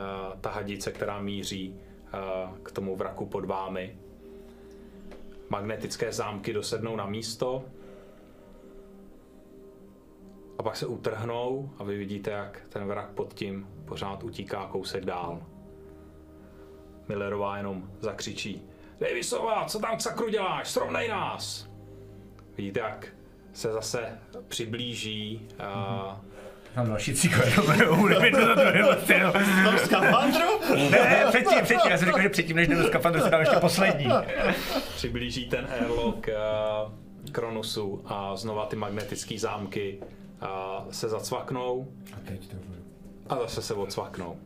ta hadice, která míří uh, k tomu vraku pod vámi. Magnetické zámky dosednou na místo a pak se utrhnou a vy vidíte, jak ten vrak pod tím pořád utíká kousek dál. Millerová jenom zakřičí. Davisová, co tam k sakru děláš? Srovnej nás! Vidíte, jak se zase přiblíží uh, Mám další cigo, jenom budeme to za druhé vlastně, no. Tam skafandru? Ne, předtím, předtím, já jsem řekl, že předtím, než jdu do skafandru, si dám ještě poslední. přiblíží ten airlock uh, Kronusu a znova ty magnetické zámky uh, se zacvaknou A teď to budu. a zase se odsvaknou.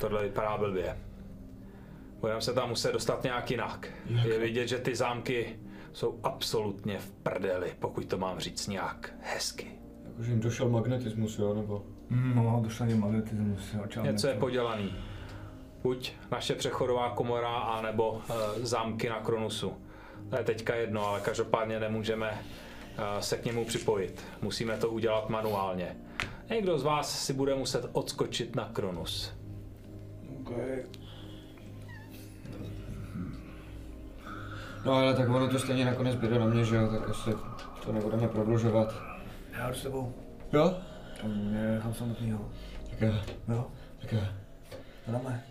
Tohle vypadá blbě. Budeme se tam muset dostat nějak jinak. Je vidět, že ty zámky jsou absolutně v prdeli, pokud to mám říct nějak hezky. Jakože jim došel magnetismus, jo, nebo? No, došla mě magnetismus, očám. Něco je podělaný. Buď naše přechodová komora, anebo uh, zámky na Kronusu. To je teďka jedno, ale každopádně nemůžeme uh, se k němu připojit. Musíme to udělat manuálně. Někdo z vás si bude muset odskočit na Kronus. Okay. No ale tak ono to stejně nakonec bude na mě, že jo, tak asi to nebudeme prodlužovat. Já jdu s tebou. Jo? To mě nechám samotnýho. Tak jo. Jo, Tak jo. jdeme.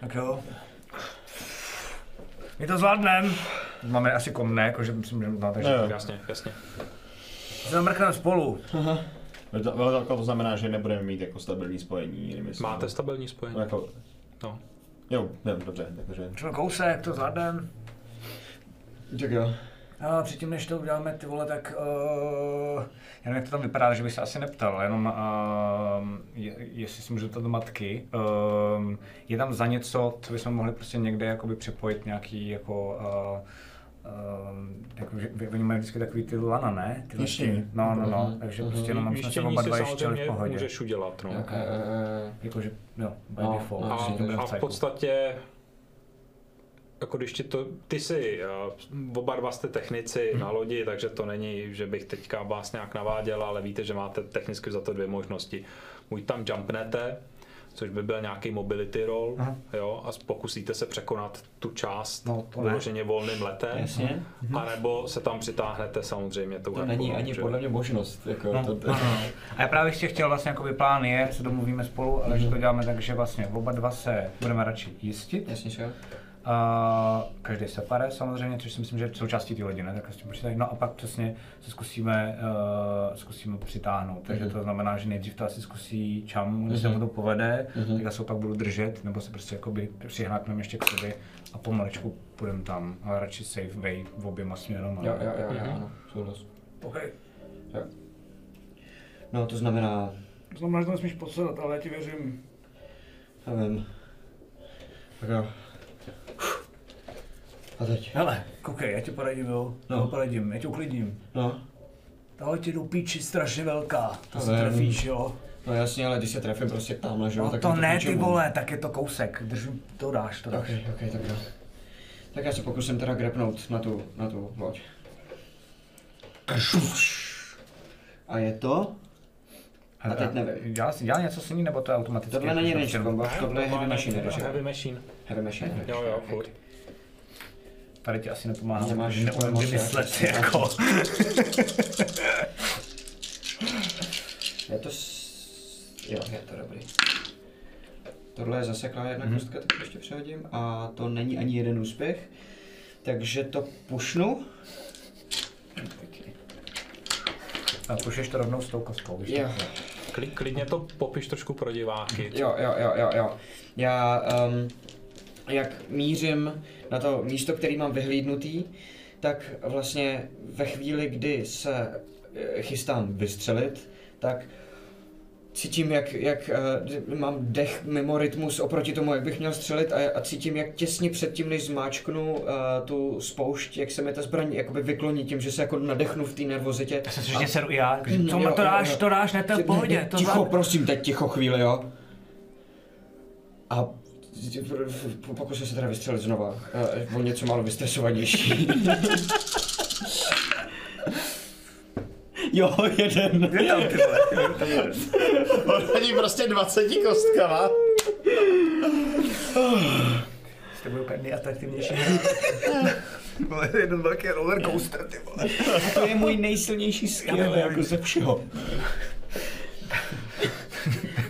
Tak jo. My to zvládnem. Máme asi komne, jakože myslím, že máte, že Jo. Jasně, jasně. zamrkneme spolu. To, to, to znamená, že nebudeme mít jako stabilní spojení. slovy. Máte stabilní spojení? No, jako, No. jo, ne, dobře, takže... Třeba kousek, to zvládnem. Tak jo. A předtím, než to uděláme, ty vole, tak uh, já nevím, jak to tam vypadá, že bych se asi neptal, jenom uh, je, jestli si můžu to do matky. Uh, je tam za něco, co bychom mohli prostě někde jakoby připojit nějaký jako uh, Uh, jako, oni mají vždycky takový ty lana, ne? Ty lesy. No, no, no, takže prostě jenom jsme se Jištění oba dva ještě v pohodě. můžeš udělat, no. Uh, Jakože, jo, by No, default. no, A, bude a v podstatě jako když ti to, ty jsi, uh, oba dva jste technici na lodi, takže to není, že bych teďka vás nějak naváděl, ale víte, že máte technicky za to dvě možnosti. Buď tam jumpnete, což by byl nějaký mobility roll, Aha. jo, a pokusíte se překonat tu část No, to ne. vyloženě volným letem, Jasně. anebo se tam přitáhnete samozřejmě tou to není ani že? podle mě možnost. Jako, No, to, no, no. <laughs> A já právě ještě chtěl vlastně jakoby plán je, se domluvíme spolu, ale že to děláme tak, že vlastně oba dva se budeme radši jistit. Jasně, že jo? A každý separé samozřejmě, což si myslím, že je součástí té lodi, ne? Tak si počítají. No a pak přesně se zkusíme, uh, zkusíme přitáhnout. Takže to znamená, že nejdřív to asi zkusí čam, když se mu to povede, tak já se ho pak budu držet, nebo se prostě jakoby přihnákneme ještě k sobě a pomaličku půjdeme tam, ale radši safe way v oběma směrama. Jo, jo, jo, jo, ano, souhlas. OK. No, to znamená, To znamená, že to nesmíš podsedat, ale já ti věřím. nevím. Tak jo. A teď? Hele, koukej, já ti poradím, jo. No. Poradím, já tě uklidním. No, Tahle ti do píči strašně velká. To To se trefíš, jo. no jasně, ale když se trefím prostě tamhle, že jo, No tak to je ne, ty vole, tak je to kousek. Držím, to dáš, to dáš. Ok, ok, tak jo. Tak já se pokusím teda grepnout na tu, na tu loď. A je to? A teď nevím. Dělá, dělá něco s ní, nebo to je automaticky? Tohle není Jako range jenom- combat, tohle je heavy machine, heavy machine. Heavy machine. Jo, jo, furt. Tady ti asi nepomáhá, Nemáš neumím vymyslet jako. <laughs> Je to s... Jo, je to dobrý. Tohle je zaseklá jedna Mhm. kostka, tak ještě přehodím. A to není ani jeden úspěch. Takže to pušnu. A pušeš to rovnou s tou kostkou, víš? Jo, Kli- Klidně to popiš trošku pro diváky. jo, jo, jo, jo, jo. Já, um, jak mířím na to místo, který mám vyhlídnutý, tak vlastně ve chvíli, kdy se eh, chystám vystřelit, tak cítím, jak, jak uh, mám dech mimo rytmus oproti tomu, jak bych měl střelit a, a cítím, jak těsně předtím, než zmáčknu uh, tu spoušť, jak se mi ta zbraň jakoby vykloní tím, že se jako nadechnu v té nervozitě. Já se strašně seru i já, že co jo, to dáš, to dáš, ne, to je v pohodě, to ticho, zvládne. prosím, teď ticho chvíli, jo. A pokusím se teda vystřelit znova. Uh, o něco málo vystresovanější. jo, jeden. Je tam ty vole. Oni prostě 20 kostkama. To bude úplně nejatraktivnější. Vole, jeden velký roller coaster, ty vole. To je můj nejsilnější skill, jako ze všeho.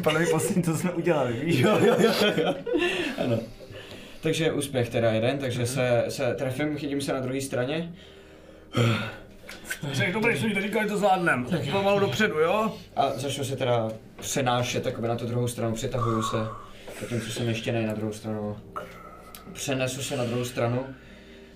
Podle mě poslední, co jsme udělali, víš? Jo, jo, jo, jo. Ano. Takže úspěch teda jeden, takže se, se trefím, chytím se na druhé straně. Řekl, dobrý, že to říkali, to zvládnem. Pomalu dopředu, jo? A začnu se teda přenášet jakoby na tu druhou stranu, přetahuju se, zatímco jsem ještě nej na druhou stranu. Přenesu se na druhou stranu,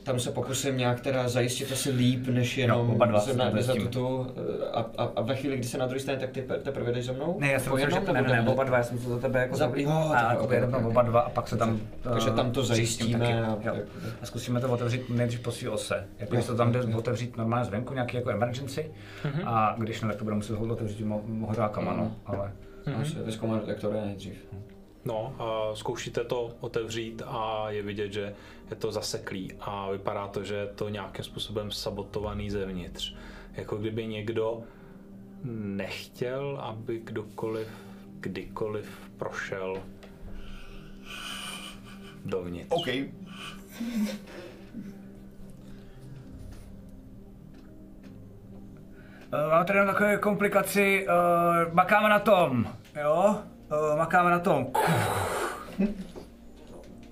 tam se pokusím nějak teda zajistit asi líp, než jenom oba dva se se na, za zjistíme. tu a, a, a, ve chvíli, kdy se na druhé straně, tak ty teprve jdeš za mnou? Ne, já jsem Po myslel, že jednom, to ne, ne, ne, oba dva, já jsem se za tebe jako Za- jo, a takhle, jako ok, jedeme ok. oba dva a pak se tam... Takže tam to eh, zajistíme taky, a- jo. A zkusíme to otevřít nejdřív po svý ose. Jako to tam jde otevřít normálně zvenku, nějaký jako emergency. A když ne, tak to bude muset otevřít hořákama, no. Ale Asi vyzkoumat detektory nejdřív. No, a zkoušíte to otevřít a je vidět, že je to zaseklý a vypadá to, že je to nějakým způsobem sabotovaný zevnitř. Jako kdyby někdo nechtěl, aby kdokoliv, kdykoliv prošel dovnitř. OK. Uh, máme tady jenom takové komplikaci, uh, makáme na tom, jo? Uh, makáme na tom. <laughs>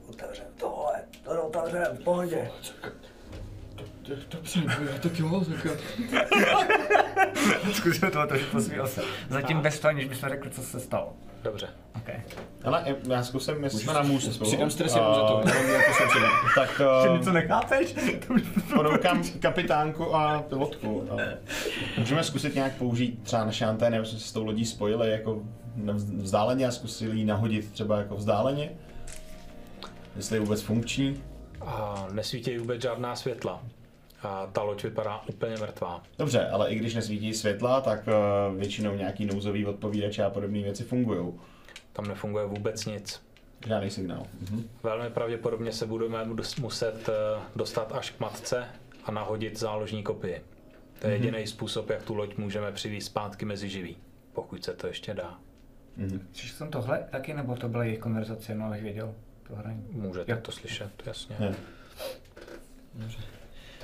Otevřem tohle, to otevřem, v pohodě. Dobře, tak jo, tak jo. <laughs> Zkusíme to otevřít, posmíval se. Zatím bez toho, aniž bychom řekli, co se stalo. Dobře. Okay. Ale já zkusím, jestli jsme na můstku. Přidám stres jenom za to, jako. Tak Ty uh, něco nechápeš? ponoukám kapitánku a pilotku. A můžeme zkusit nějak použít třeba naše antény, aby jsme se s tou lodí spojili jako vzdáleně a zkusili ji nahodit třeba jako vzdáleně. Jestli je vůbec funkční. A nesvítí vůbec žádná světla. A ta loď vypadá úplně mrtvá. Dobře, ale i když nesvítí světla, tak uh, většinou nějaký nouzový odpovídače a podobné věci fungují. Tam nefunguje vůbec nic. Žádný signál. Mhm. Velmi pravděpodobně se budeme mus- muset eh, dostat až k matce a nahodit záložní kopii. To je jediný způsob, jak tu loď můžeme přivést zpátky mezi živý. Pokud se to ještě dá. Slyšel jsem tohle taky, nebo to byla jejich konverzace, no abych věděl to hraní. Můžete Jo. to slyšet, jasně. Je.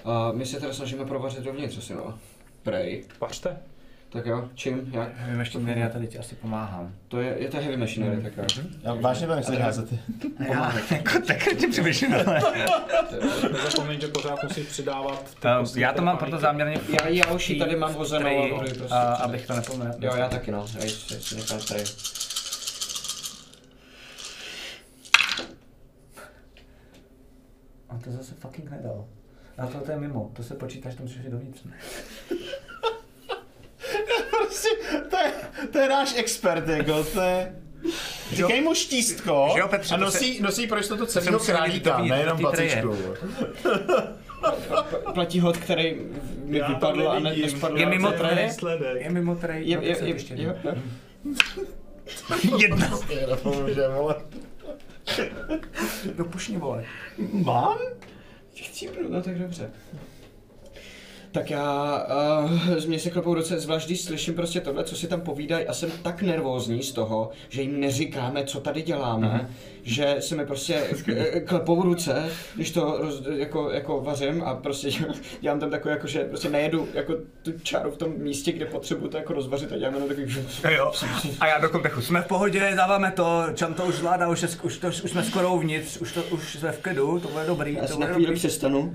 A my se teda snažíme provařit dovnitř asi, no. Prej. Vařte. Tak jo, čím, jak? Ještě měli, já tady ti asi pomáhám. To je, je to heavy machinery, tak jo. Já vážně to nechci házet. Já, <laughs> jako tak ti přemýšlím, ale... <laughs> Nezapomeň, že pořád musíš přidávat kostky já to mám proto záměrně Já, já už ji tady mám ji prostě abych to nepomněl. Jo, já taky no, já si nechám tady. A to zase fucking nedal. A to, to je mimo, to se počítá, že to musíš jít dovnitř. ne? <laughs> Prostě, to je, to je náš expert, jako, to je... Říkej mu štístko Že jo, Petře, a to nosí, nosí pro jistotu celého králíka, nejenom pacičku. <laughs> Platí hod, který mi Já to vypadl a ne, nespadl Je mimo treje? Výsledek. Je mimo trej, Je, je, se je, ještě jo, jo. Jedna. Je nepomůže, vole. Dopušni, vole. Mám? Chcípnu, no tak dobře. Tak já, uh, z mě se klepou ruce, zvlášť když slyším prostě tohle, co si tam povídají a jsem tak nervózní z toho, že jim neříkáme, co tady děláme, Mhm. že se mi prostě k- klepou ruce, když to roz, jako, jako vařím a prostě <laughs> dělám tam takové, jako, že prostě nejedu jako tu čáru v tom místě, kde potřebuji to jako rozvařit a dělám jenom takový Jo. A já do kontechu. Jsme v pohodě, dáváme to, Čam to už zvládá, už, je, už, to, už jsme skoro uvnitř, už, to, už jsme v klidu, to bude dobrý. Já bude na chvíli přestanu.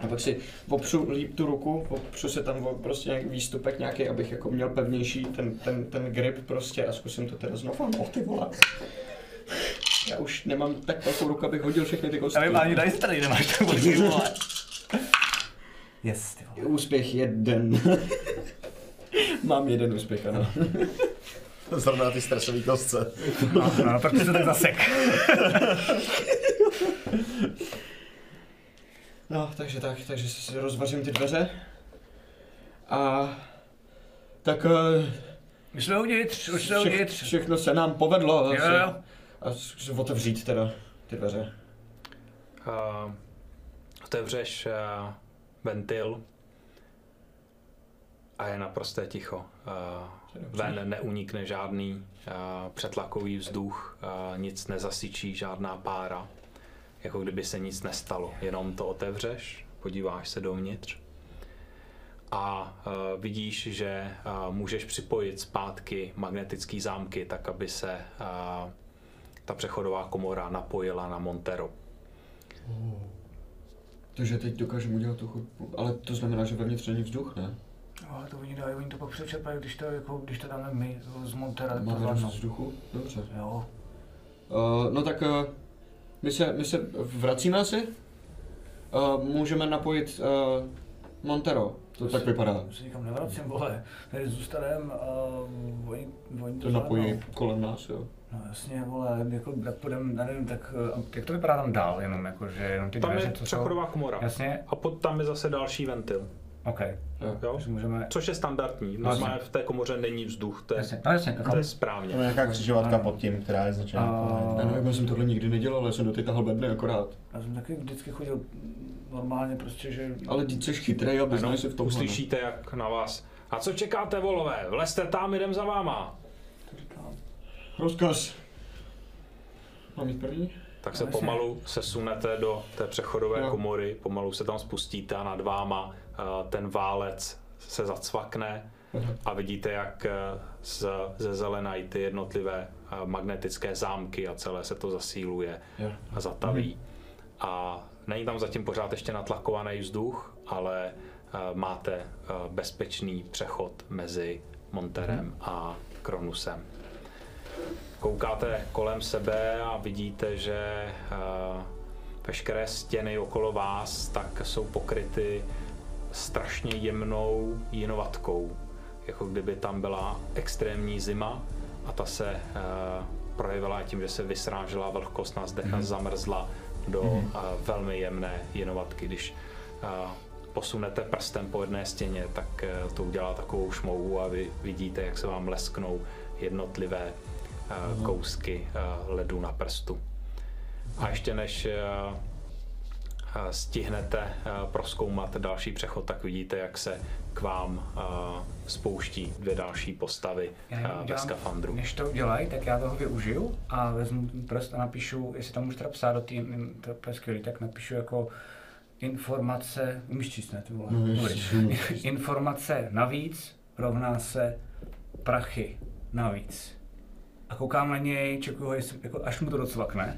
A pak si opřu líp tu ruku, opřu se tam prostě nějaký výstupek nějaký, abych jako měl pevnější ten, ten, ten grip prostě a zkusím to teda znovu. No ty vole. Já už nemám tak velkou ruku, abych hodil všechny ty kostky. Já vím, ani tady tady nemáš tak velký, vole. Yes, ty vole. Úspěch jeden. <laughs> Mám jeden úspěch, ano. <laughs> Zrovna ty stresový kostce. No, no, tak ty se tak zasek. <laughs> No, takže tak, takže si rozvařím ty dveře. A tak eh, Už jsme uvnitř, už jsme vše, uvnitř. všechno se nám povedlo. Jo, asi. jo. A zkus otevřít teda ty dveře. Uh, otevřeš uh, ventil a je naprosté ticho. Uh, ven neunikne žádný uh, přetlakový vzduch, uh, nic nezasyčí, žádná pára. Jako kdyby se nic nestalo. Jenom to otevřeš, podíváš se dovnitř a uh, vidíš, že uh, můžeš připojit zpátky magnetické zámky, tak aby se uh, ta přechodová komora napojila na Montero. Takže teď dokážeme udělat tu chodbu. Ale to znamená, že vevnitř není vzduch, ne? Ale to oni dají, oni to pak přečerpají, když to, jako, když to dáme my z Montera, Máme vzduchu? Dobře. Jo. Uh, no tak uh, my, se, my se vracíme asi? Uh, můžeme napojit uh, Montero. To tak vypadá. Já se nikam nevracím, vole. Tady zůstaneme a oni, oni to To napojí zvládnou. kolem nás, jo. No jasně, vole, jako tak půjdem, já nevím, tak eh, jak to vypadá tam dál, jenom jako, že jenom ty Tam dveře, je co přechodová komora. Jasně, A pod tam je zase další ventil. OK. Jo? Takže můžeme, Což je standardní. No, Normálně v té komoře není vzduch, to je, jasně, no jasně, to je správně. Tam je nějaká křižovatka pod tím, která je značená. A- Já nevím, já jsem tohle nikdy nedělal, já jsem doteď tahal bedny akorát. já jsem taky vždycky chodil normálně prostě, že... Ale ty jsi chytrej a vyznáš se v tom. uslyšíte, jak na vás. A co čekáte, volové? Vlezte tam, jdem za váma. Rozkaz. Mám jít první? Tak se No, pomalu sesunete do té přechodové komory, pomalu se tam spustíte a nad váma ten válec se zacvakne a vidíte, jak eh, z, ze zelenají ty jednotlivé eh, magnetické zámky a celé se to zasíluje a zataví. A není tam zatím pořád ještě natlakovaný vzduch, ale eh, máte eh, bezpečný přechod mezi Monterem a Kronusem. Koukáte kolem sebe a vidíte, že eh, veškeré stěny okolo vás tak jsou pokryty strašně jemnou jinovatkou. Jako kdyby tam byla extrémní zima a ta se eh, projevila tím, že se vysrážela vlhkost na zdech a zamrzla do eh, velmi jemné jinovatky. Když eh, posunete prstem po jedné stěně, tak eh, to udělá takovou šmouhu a vy vidíte, jak se vám lesknou jednotlivé eh, kousky eh, ledu na prstu. A ještě než stihnete eh, proskoumat další přechod, tak vidíte, jak se k vám eh, spouští dvě další postavy eh, ve skafandru. Než to udělají, tak já toho využiju a vezmu prst a napíšu, jestli tam můžu teda psát do tým, to je skvělý, tak napíšu jako informace, umíš číst, ne, ty vole? Dobrý. informace navíc rovná se prachy navíc. A koukám na něj, čekuju ho, jestli, jako, až mu to docvakne.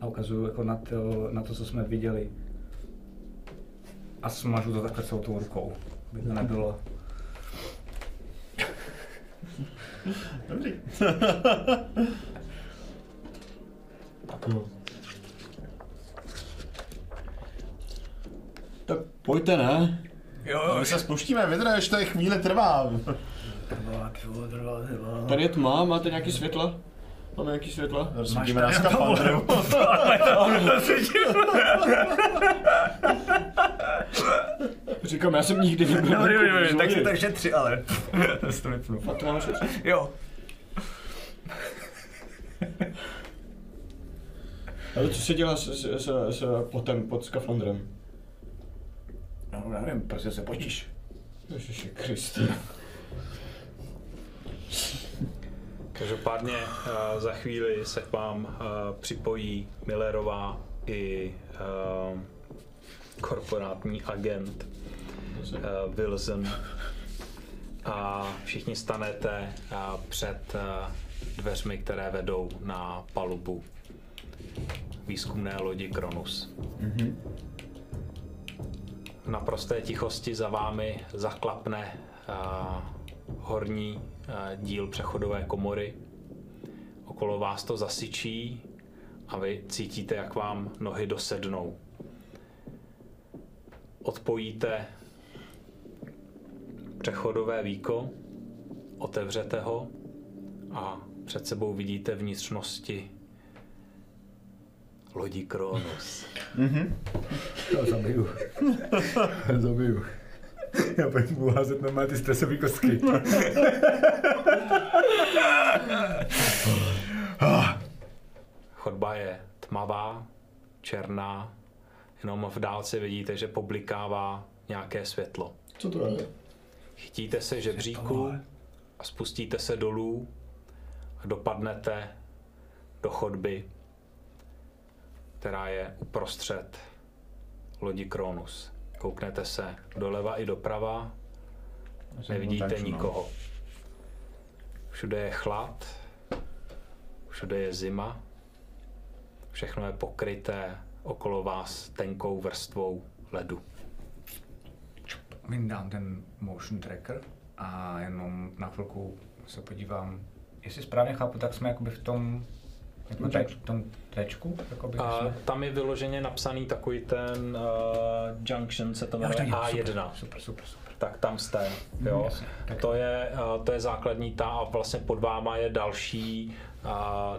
A ukazuju jako na to, na to, co jsme viděli. A smažu to takhle celou tou rukou, aby to nebylo. Tak pojďte, ne? Jo, My se spouštíme, vydrž, to je chvíli trvá. trvá, trvá, trvá, trvá. Tady je tma, máte nějaký světla? Máme nějaký světla? Rozsvítíme na skafandru. <laughs> Říkám, já jsem nikdy nebyl. Dobrý, dobrý, dobrý, tak si zloděj. tak šetři, ale. <laughs> To si to vypnu. Fakt to máme šetřit? Jo. Ale co se dělá s, s, s, s potem pod skafandrem? No, já nevím, prostě se potíš. Ježiši Kriste. Každopádně uh, za chvíli se k vám uh, připojí Millerová i uh, korporátní agent uh, Wilson. A všichni stanete uh, před uh, dveřmi, které vedou na palubu výzkumné lodi Kronus. V naprosté tichosti za vámi zaklapne uh, horní díl přechodové komory. Okolo vás to zasyčí a vy cítíte, jak vám nohy dosednou. Odpojíte přechodové víko, otevřete ho a před sebou vidíte vnitřnosti lodi Kronos. To zabiju. <laughs> zabiju. <laughs> Já budu házet normálně ty stresové kostky. <laughs> Chodba je tmavá, černá, jenom v dálce vidíte, že poblikává nějaké světlo. Co to je? Chytíte se žebříku a spustíte se dolů a dopadnete do chodby, která je uprostřed lodi Kronus. Kouknete se doleva i doprava, nevidíte no. nikoho. Všude je chlad, všude je zima, všechno je pokryté okolo vás tenkou vrstvou ledu. Vyndám ten motion tracker a jenom na chvilku se podívám. Jestli správně chápu, tak jsme jakoby v tom, jako teč, v tom tečku, jakoby A jsme... tam je vyloženě napsaný takový ten uh, junction, se to jmenuje tak jo, A1. Super, super, super. Tak tam jste, jo. jasně, tak- To je, uh, to je základní ta a vlastně pod váma je další uh,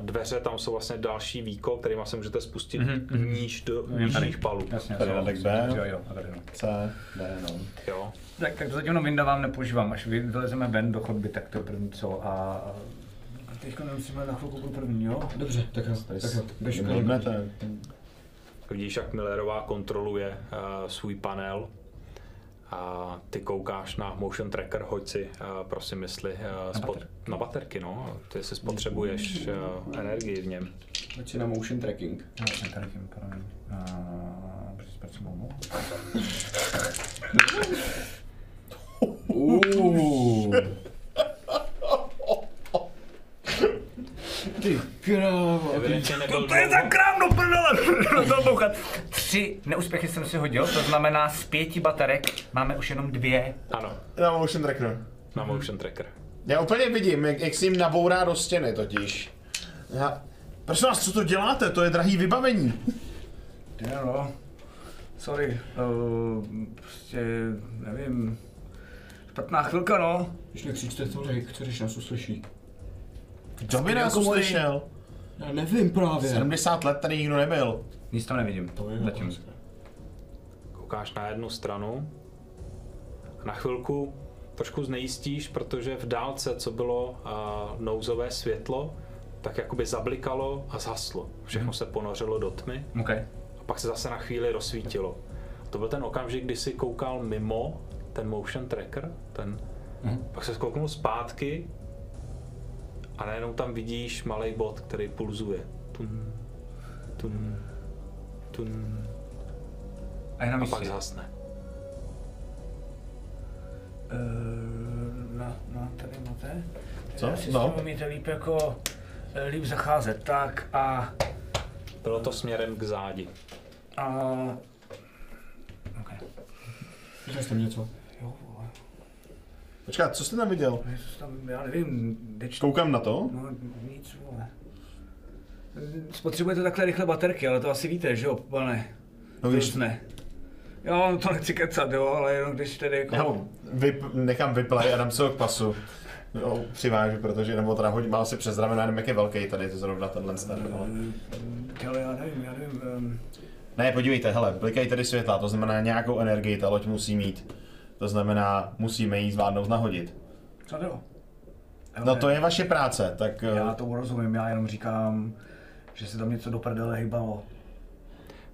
dveře, tam jsou vlastně další víko, kterýma se můžete spustit Mhm, níž do nižších palub. Jasně, Tady jo, deck B. Jo, jo, a tady no. C, D, no. Jo. Tak, tak to zatím jenom vyndávám, nepoužívám. Až vy- vylezeme ven do chodby, tak to je první co. A, a teď nemusíme na chvilku budu první, jo? Dobře, tak jo, Tady tak jo. Běž. Vidíš, jak Millerová kontroluje uh, svůj panel a ty koukáš na motion tracker, hoď si, uh, prosím, jestli uh, spot, baterky. na baterky, no, ty si spotřebuješ uh, energii v něm. Hoď si na motion tracking. Tady tím, promiň. Uh. Uuuu. Ty krávo. Nebyl To je za krám do prdele! <laughs> to. Tři neúspěchy jsem si hodil, to znamená z pěti baterek máme už jenom dvě. Ano, Na motion trackeru. na motion tracker. Já úplně vidím, jak, jak si jim nabourá do stěny totiž. Já... Prosím vás, co to děláte? To je drahý vybavení. Jo, no. Sorry, uh, prostě nevím. Špatná chvilka, no. Když nekřičte tolik, co když nás uslyší? Kdo by nás uslyšel? Já nevím právě. 70 let tady nikdo nebyl. Nic tam nevidím. Zatím. Koukáš na jednu stranu a na chvilku trošku znejistíš, protože v dálce, co bylo uh, nouzové světlo, tak jakoby zablikalo a zhaslo. Všechno se ponořilo do tmy OK. a pak se zase na chvíli rozsvítilo. To byl ten okamžik, kdy jsi koukal mimo ten motion tracker, ten, pak se skouknul zpátky a najednou tam vidíš malý bod, který pulzuje. Tun, tun, tun, A je na a pak zhasne. Uh, na, na, tady máte. Co? Já si No. s tím umíte líp jako eh, líp zacházet, tak a... Bylo to směrem k zádi. a OK. Viděl jste něco? Jo. Počkat, co jste tam viděl? Něco tam, já nevím, deč... Koukám na to. No nic, vole. Spotřebujete takhle rychle baterky, ale to asi víte, že jo, pane? No Když víš, ne. Jo, no to nechci kecat, jo, ale jenom když tedy jako... já vyp, nechám vyplay a dám se ho k pasu. No, přivážu, protože, nebo teda hodím asi přes rameno, já nevím, jak je velký tady, to zrovna tenhle ten, ale... Ale já nevím, já nevím, um, Ne, podívejte, hele, blikají tady světla, to znamená nějakou energii ta loď musí mít. To znamená, musíme jí zvládnout nahodit. co to? No to je vaše práce, tak... Já eh, tomu rozumím, já jenom říkám, že se tam něco do prdele hýbalo.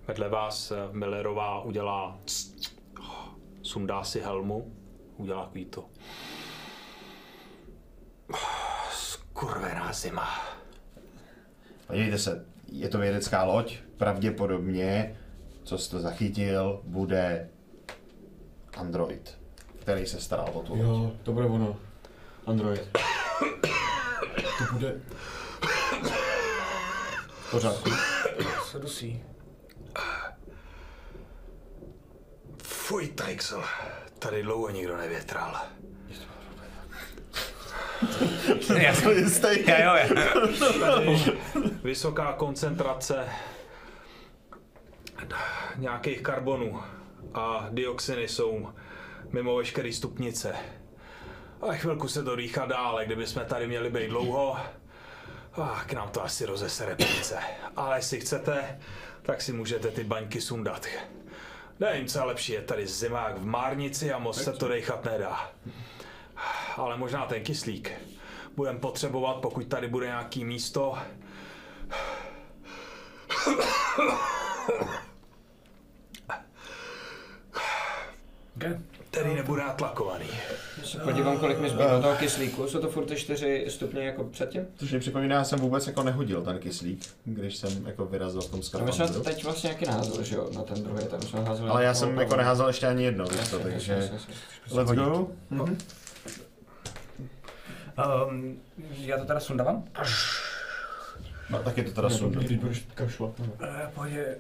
Vedle vás eh, Millerová udělá sundá si helmu, udělá takový to. Skurvená zima. Podívejte se, je to vědecká loď, pravděpodobně, co jste zachytil, bude android, který se staral o tu loď. Jo, to bude ono. Android. To bude... V pořádku. Se dusí. Fuj, Teixel, tady dlouho nikdo nevětral. Já To je stejný. jo, jo. Vysoká koncentrace nějakých karbonů a dioxiny jsou mimo veškeré stupnice. A chvilku se to dýchá dále, kdyby jsme tady měli být dlouho, a k nám to asi rozesere plíce. Ale jestli chcete, tak si můžete ty baňky sundat. Nevím, co je lepší, je tady zima jak v márnici a moc se to dechat nedá. Ale možná ten kyslík budeme potřebovat, pokud tady bude nějaký místo, Okay. který nebude natlakovaný. Se podívám, kolik mi zbývá toho kyslíku. Jsou to furt ty 4 stupně jako předtím? Což mi připomíná, já jsem vůbec jako nehodil ten kyslík, když jsem jako vyrazil v tom A my jsme skafandru. teď vlastně nějaký názor, že jo, na ten druhý, tam jsme házeli. Ale já jsem jako neházel ještě ani jedno, víš to, takže jasně, jasně, jasně. let's go. Um, já to teda sundávám? No, tak je to teda sunda. Když budeš kašlat, no. Uh, pohodě.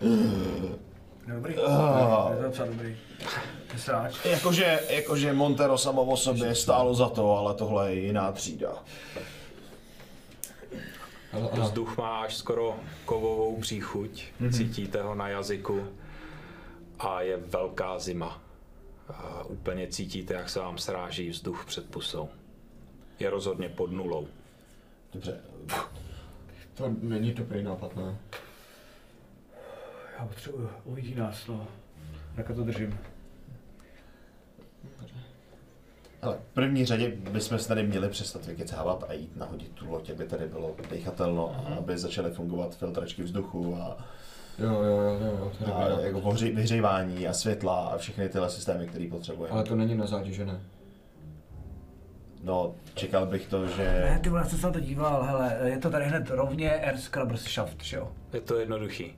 Uh... Dobrý. Ah. Je to docela dobrý. Sráč. Jakože, jakože Montero samo o sobě stálo za to, ale tohle je jiná třída. Vzduch má až skoro kovovou příchuť, cítíte ho na jazyku a je velká zima. A úplně cítíte, jak se vám sráží vzduch před pusou. Je rozhodně pod nulou. Dobře, To není dobrý nápad, ne? Já potřebuji, uvidí nás, no. Tak to držím. ale v první řadě bychom se tady měli přestat vykecávat a jít nahodit tu loď, aby tady bylo dechatelno a aby začaly fungovat filtračky vzduchu a, Jo, jo, jo, jo, to a jako nápad. ohři- vyhřívání a světla a všechny tyhle systémy, které potřebujeme. Ale to není na zádi, že ne? No, čekal bych to, Ne, že... ty vole, já jsem se na to díval, hele, je to tady hned rovně Air Scrubbers Shaft, že jo? Je to jednoduchý.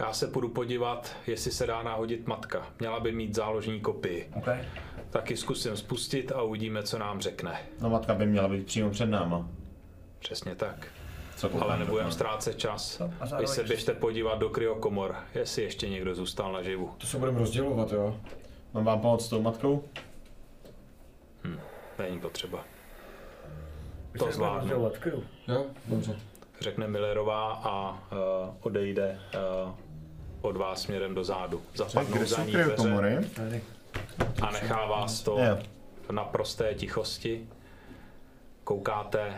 Já se půjdu podívat, jestli se dá nahodit matka. Měla by mít záložní kopii. OK. Taky zkusím spustit a uvidíme, co nám řekne. No matka by měla být přímo před náma. Přesně tak. Co Ale nebudeme ztrácet čas. A Vy se běžte podívat do kryokomor, jestli ještě někdo zůstal naživu. To se budeme rozdělovat, jo. Mám vám pomoct s tou matkou? Není potřeba. To zvládnu. Jo, dobře. Řekne Millerová a uh, odejde uh, od vás směrem do zádu. Zapadnou za ní dveře a nechá vás to v naprosté tichosti. Koukáte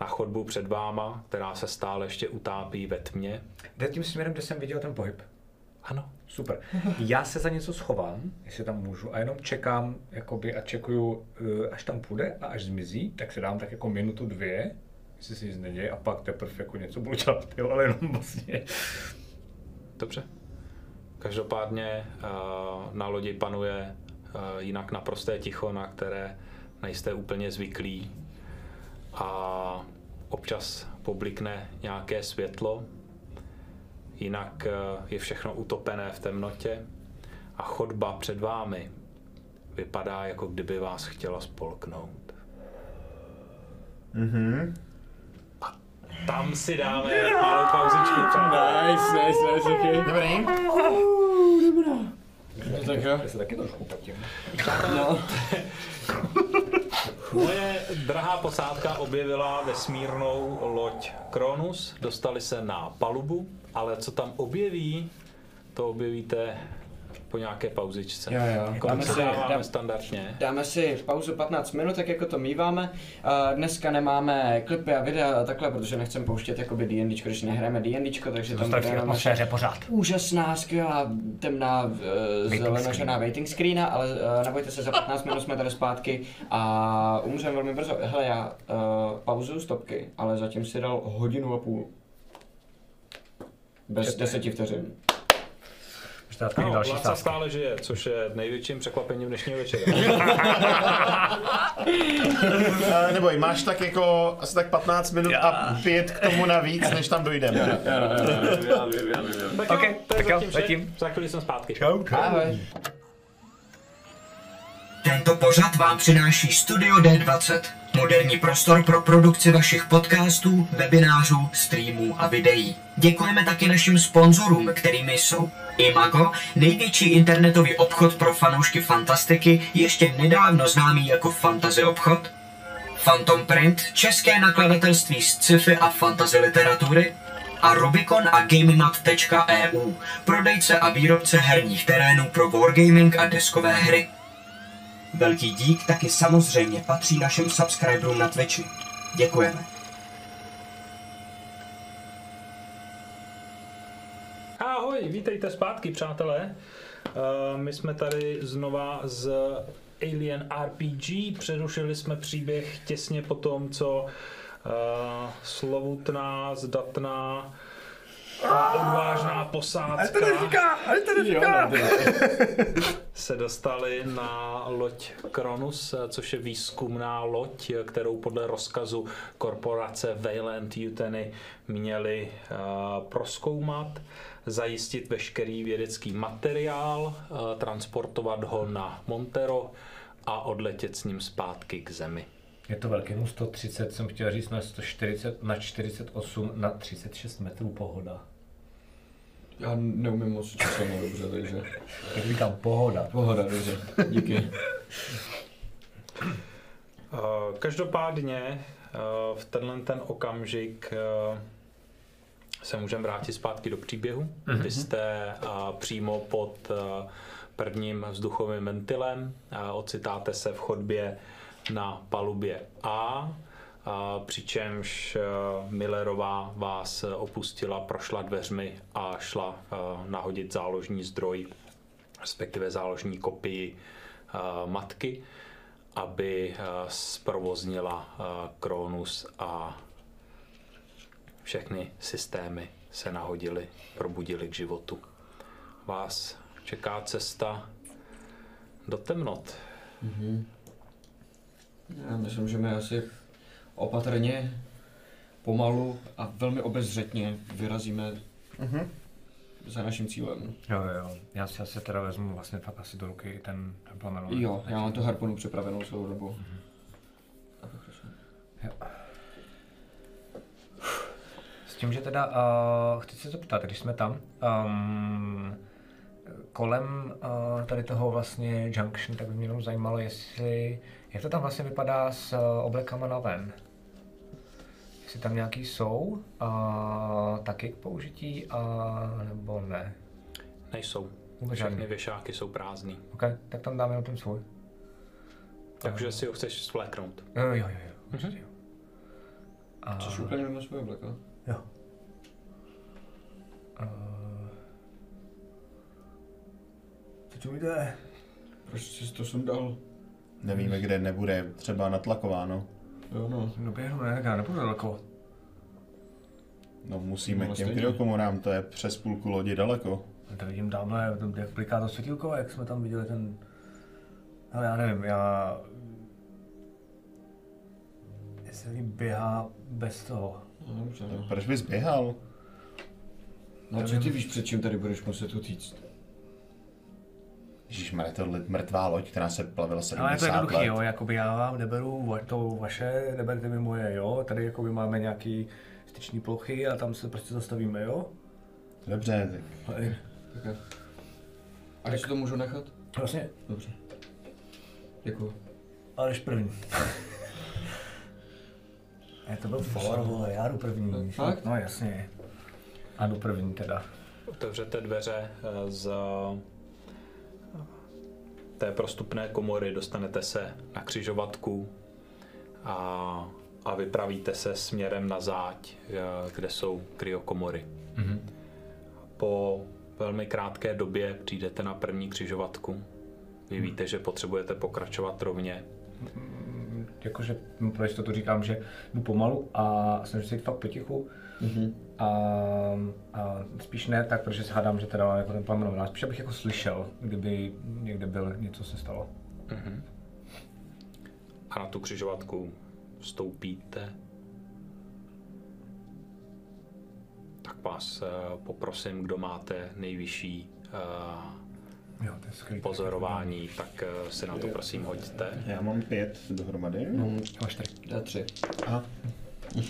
na chodbu před váma, která se stále ještě utápí ve tmě. Jde tím směrem, kde jsem viděl ten pohyb. Ano. Super. Já se za něco schovám, jestli tam můžu, a jenom čekám jakoby, a čekuju, eh, až tam půjde a až zmizí, tak si dám tak jako minutu, dvě, jestli se nic neděje, a pak teprve jako něco budu dělat, jo, ale jenom vlastně. Dobře. Každopádně uh, na lodi panuje uh, jinak naprosté ticho, na které nejste úplně zvyklí. A občas poblikne nějaké světlo. Jinak uh, je všechno utopené v temnotě. A chodba před vámi vypadá, jako kdyby vás chtěla spolknout. Mhm. Tam si dáme malou pauzičku. přátelé. Nice, nice, nice, okay. Dobrý. No, tak jo. Já se taky trošku potím. No. <laughs> Moje drahá posádka objevila vesmírnou loď Kronus, dostali se na palubu, ale co tam objeví, to objevíte po nějaké pauzičce. Jo, jo. Kolik Dáme se si- dáváme dám- standardně? Dáme si pauzu 15 minut, tak jako to míváme. A dneska nemáme klipy a videa a takhle, protože nechcem pouštět jakoby D&Dčko, když nehrajeme D&Dčko, takže tam bude jenom atmosféře pořád. úžasná, skvělá, temná, uh, zelenočerná waiting screen, ale uh, nebojte se, za 15 minut jsme tady zpátky a umřeme velmi brzo. Hele, já uh, pauzu stopky, ale zatím si dal hodinu a půl. Bez deseti vteřin. Štátky Ano, další Láca stále žije, což je největším překvapením dnešního večera. Uh, neboj, máš tak jako asi tak 15 minut a pět k tomu navíc, než tam dojdeme. tak Ok, jo, to je tak jo, zatím. Za chvíli jsem zpátky. Ahoj. Tento pořad vám přináší Studio D20, moderní prostor pro produkci vašich podcastů, webinářů, streamů a videí. Děkujeme taky našim sponzorům, kterými jsou Imago, největší internetový obchod pro fanoušky fantastiky, ještě nedávno známý jako Fantasy obchod, Phantom Print, české nakladatelství z sci-fi a fantasy literatury, a Rubicon a GameNot.eu, prodejce a výrobce herních terénů pro wargaming a deskové hry. Velký dík taky samozřejmě patří našim subscriberům na Twitchi. Děkujeme. Ahoj, vítejte zpátky, přátelé. Uh, my jsme tady znova z Alien RPG. Přerušili jsme příběh těsně po tom, co uh, slovutná, zdatná a odvážná posádka se dostali na loď Kronus, což je výzkumná loď, kterou podle rozkazu korporace Wayland Uteny měli uh, proskoumat, zajistit veškerý vědecký materiál, uh, transportovat ho na Montero a odletět s ním zpátky k Zemi. Je to velký, no 130 jsem chtěl říct na 140, na 48, na 36 metrů pohoda. Já neumím moc časovat dobře, takže <laughs> Tak říkám pohoda. pohoda, dobře. Díky. Uh, <laughs> Každopádně uh, v tenhle ten okamžik se můžeme vrátit zpátky do příběhu. Vy jste uh, přímo pod uh, prvním vzduchovým ventilem, uh, ocitáte se v chodbě na palubě A, a přičemž Millerová vás opustila, prošla dveřmi a šla nahodit záložní zdroj, respektive záložní kopii matky aby zprovoznila Kronus a všechny systémy se nahodily, probudily k životu. Vás čeká cesta do temnot. Já myslím, že my asi opatrně, pomalu a velmi obezřetně vyrazíme Mhm. za naším cílem. Jo, jo. Já si asi teda vezmu vlastně fakt asi do ruky ten, ten plamenový. Jo, já mám tu harpunu připravenou celou dobu. S tím, že teda, uh, chci se zeptat, když jsme tam, um, kolem uh, tady toho vlastně junction, tak by mě jenom zajímalo, jestli, jak to tam vlastně vypadá s uh, oblekama na ven. Jestli tam nějaký jsou, uh, taky k použití, a nebo ne. Nejsou. Vůbec Všechny žádný. věšáky jsou prázdný. OK, tak tam dáme jenom ten svůj. Takže si ho chceš svléknout. Jo, jo, jo, jo. jo. A, Což úplně mimo svůj oblek, jo? Jo. Uh, co tu jde? Proč jsi to sundal? Nevíme, kde nebude třeba natlakováno. Jo, no. Doběhnu, ne, já nepůjdu daleko. No musíme No, k těm stejně. kryokomorám, to je přes půlku lodi daleko. Já to vidím tamhle, tam, jak bliká to světílko, jak jsme tam viděli ten... Ale já nevím, já... Jestli běhá bez toho. No dobře, no. Proč bys běhal? No co ty víš, před čím tady budeš muset utíct? To je li- mrtvá loď, která se plavila Ale je to 70 jednoduchý, let. jo, jakoby já vám neberu to vaše, neberte mi moje, jo, tady jakoby máme nějaký styční plochy a tam se prostě zastavíme, jo. Dobře, tak Ale. A když si to můžu nechat? vlastně, Dobře. Děkuju. ale první. Je to byl for, vole, já jdu první. Fakt? No jasně. A jdu první teda. Otevřete dveře eh, z té prostupné komory, dostanete se na křižovatku a, a vypravíte se směrem na záď, eh, kde jsou kryokomory. Mhm. Po velmi krátké době přijdete na první křižovatku. Vy víte, že potřebujete pokračovat rovně. Jakože, hm, proč to tu říkám, že jdu pomalu a snažím se jít fakt potichu. A, a, spíš ne tak, protože si hádám, že teda jako ten plamen ale spíš abych jako slyšel, kdyby někde byl, něco se stalo. A na tu křižovatku vstoupíte. Tak vás eh, poprosím, kdo máte nejvyšší eh, Jo, to je skvělý. pozorování, tak eh, si na to prosím hoďte. já mám pět dohromady. Máš tady. Já tři. Aha. <laughs>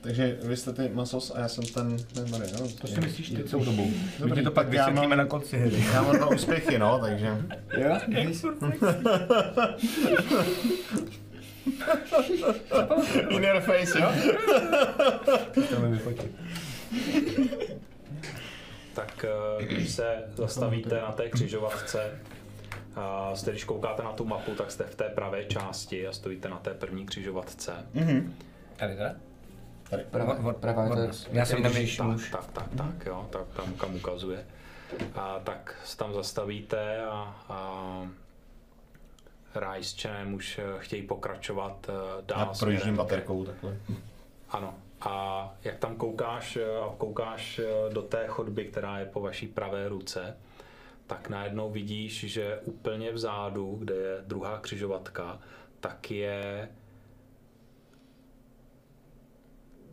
Takže vy jste ty Masos a já jsem ten, Marie, no. To si myslíš ty celou dobu. Dobrý, My ti to pak vysvětlíme mám- na konci hry. Já mám dva úspěchy, no, takže... Jo? <laughs> <laughs> Inner face, jo? Chceme vyfotit. Tak eh, když se zastavíte na té křižovatce, a jste, když koukáte na tu mapu, tak jste v té pravé části a stojíte na té první křižovatce. Tady teda? Pravá, pravá, to Já jsem držíš Tak, tak, tak, tak, jo, tak tam kam ukazuje. A tak se tam zastavíte a, a Chenem už eh, chtějí pokračovat eh, dál. Já projíždím baterkou takhle. Ano. A jak tam koukáš, eh, a koukáš eh, do té chodby, která je po vaší pravé ruce, tak najednou vidíš, že úplně vzadu, kde je druhá křižovatka, tak je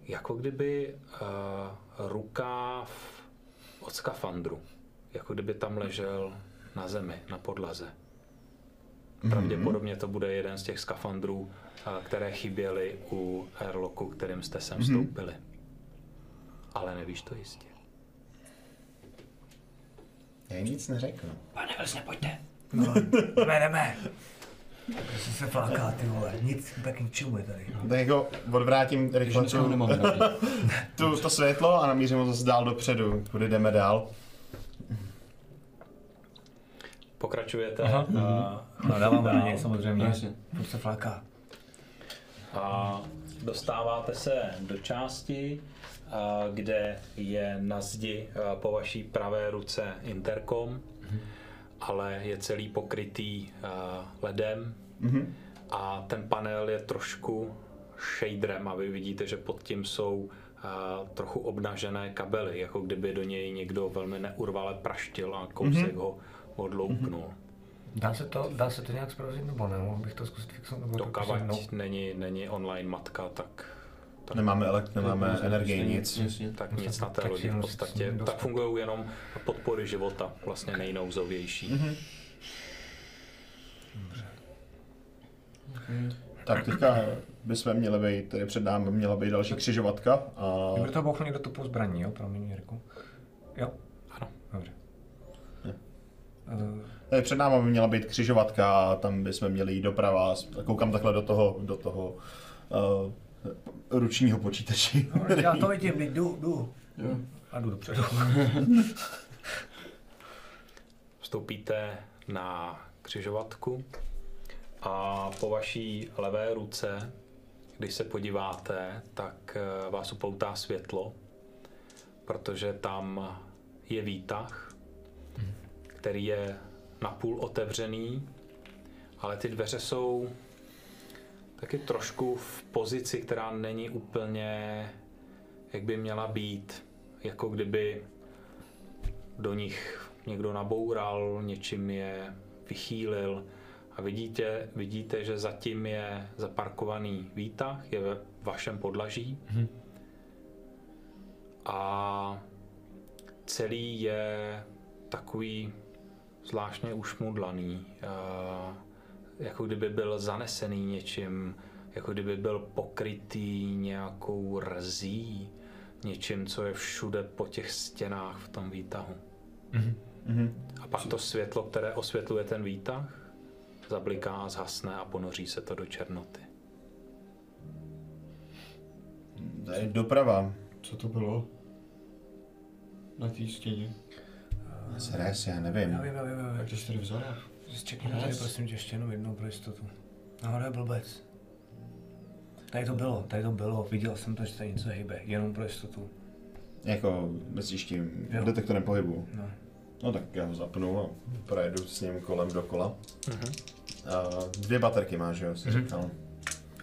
jako kdyby uh, rukáv od skafandru. Jako kdyby tam ležel na zemi, na podlaze. Pravděpodobně to bude jeden z těch skafandrů, eh, které chyběly u airlocku, kterým jste sem vstoupili. Ale nevíš to jistě. Já jim nic neřeknu. Pane Velsně, pojďte. No, jdeme, jdeme. Prostě se fláká, ty vole, nic tak k ničemu je tady. Tak jako odvrátím rychle tu, <laughs> tu, to světlo a namířím ho zase dál dopředu, kudy jdeme dál. Pokračujete Aha. a, No, dáváme na něj samozřejmě. Furt se fláká. A dostáváte se do části, kde je na zdi po vaší pravé ruce interkom, ale je celý pokrytý ledem. A ten panel je trošku shaderem a vy vidíte, že pod tím jsou trochu obnažené kabely, jako kdyby do něj někdo velmi neurvale praštil a kousek ho odlouknul. Dá se to, dá se to nějak zprovoznit nebo ne? Mohl bych to zkusit fixovat? Nebo to Dokavať prostě- no. není, není online matka, tak, Nemáme, elekt, nemáme energii, nic. Jasně. tak nic na té tak lodi v podstatě. Tak fungují jenom podpory života, vlastně nejnouzovější. Mhm. Tak teďka bychom měli být, tady před námi měla být další křižovatka a Kdyby to bouchne někdo tupou zbraní, jo? Promiň, Jirku. Jo? Ano. Dobře. Uh, před námi by měla být křižovatka a tam bychom měli jít doprava. Koukám takhle do toho, do toho uh, ručního počítače. já to vidím, jdu, jdu. A jdu dopředu. <laughs> Vstoupíte na křižovatku a po vaší levé ruce, když se podíváte, tak eh, vás upoutá světlo, protože tam je výtah, který je napůl otevřený, ale ty dveře jsou taky trošku v pozici, která není úplně, jak by měla být, jako kdyby do nich někdo naboural, něčím je vychýlil. A vidíte, vidíte, že zatím je zaparkovaný výtah, je ve vašem podlaží. A celý je takový zvláštně ušmudlaný, eh, jako kdyby byl zanesený něčím, jako kdyby byl pokrytý nějakou rzí, něčím, co je všude po těch stěnách v tom výtahu. A pak to světlo, které osvětluje ten výtah, zabliká a zhasne a ponoří se to do černoty. Doprava. Co to bylo? Na té stěně. Sres, já nevím. Já vím, já vím, já vím. Jak to jsi tady vzala? Čekni tady, prosím tě, ještě jenom jednou pro jistotu. No, to je blbec. Tady to bylo, tady to bylo, viděl jsem to, že tady něco hejbe, jenom pro jistotu. Jako, myslíš tím Jo. detektorem pohybu? No. No tak já ho zapnu a projedu s ním kolem dokola. A dvě baterky máš, jo, jsi říkal.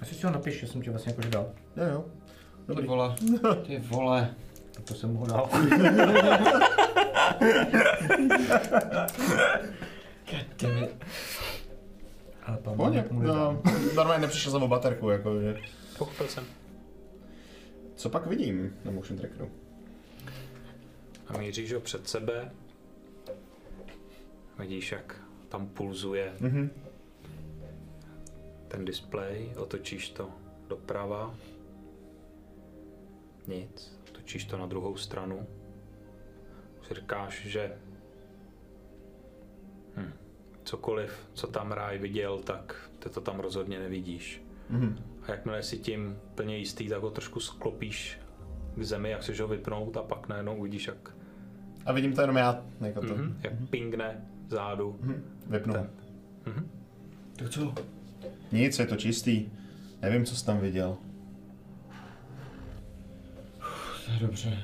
Asi si ho napiš, že jsem ti vlastně jakože dal. Jo, jo. Ty Dobrý. vole. <laughs> Ty vole. To jsem mu <laughs> ho dal. Ale pan Pohodě, nedal. no, normálně nepřišel jsem o baterku, jako, že... Pochopil jsem. Co pak vidím na motion trackeru? A míříš ho před sebe. Vidíš, jak tam pulzuje Mhm. ten displej, otočíš to doprava. Nic, otočíš to na druhou stranu. Si říkáš, že hm, cokoliv, co tam ráj viděl, tak ty to tam rozhodně nevidíš. Mhm. A jakmile si tím plně jistý, tak ho trošku sklopíš k zemi, jak si ho vypnout a pak najednou uvidíš, jak, A vidím to jenom já, jako to. mm-hmm. jak pingne zádu. Mhm. Vypnu. Ten. Tak co? Nic, je to čistý. Nevím, co jsi tam viděl. To je dobře.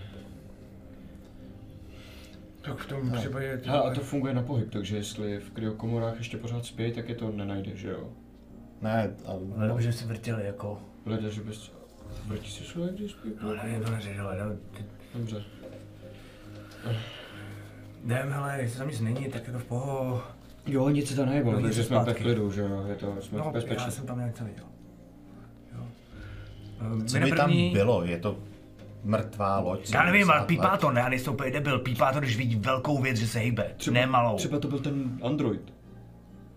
Tak v tom případě... ty Hele, a to funguje na pohyb, takže jestli v kryokomorách ještě pořád spějí, tak je to nenajde, že jo? Ne, Ale ale... dobře, že si vrtěli, jako... Hleda, že bys... Vrtí se šlo, když spí? No nevím, to neřeš, ale no, Dobře. jdem, hele, jestli tam nic není, tak je to v poho... Jo, nic se to nejebalo, Hodí takže se jsme v klidu, že jo? Je to, jsme No, v já jsem tam něco viděl. Jo. Co by tam bylo? Je to mrtvá loď? Já nevím, ale 70 pípá let. to, ne, já nejsem úplně debil, pípá to, když vidí velkou věc, že se hejbe, ne malou. Třeba to byl ten Android.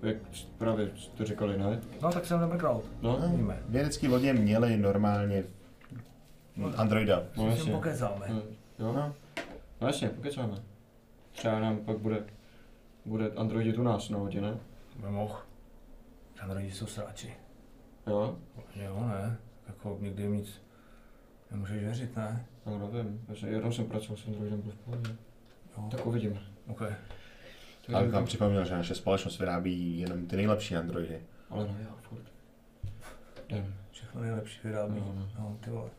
Jak právě to říkali, ne? No tak jsem nemrknul. No, Víme. Vědecké lodě měly normálně Androida. no Jsem jasně. pokecal, No, ne? Jo, no. no jasně, pokecáme. Třeba nám pak bude, bude Androidit u nás na hodě, ne? Nemohl. Androidi jsou sráči. Jo? Jo, ne. Jako nikdy jim nic nemůžeš věřit, ne? No, nevím. Já jednou jsem pracoval s Androidem, byl v pohodě. Jo. Tak uvidíme. OK. A bych vám připomněl, že naše společnost vyrábí jenom ty nejlepší Androidy. Ale ne, já furt. Jdem. Všechno nejlepší vyrábí. No, no. No, ty vole.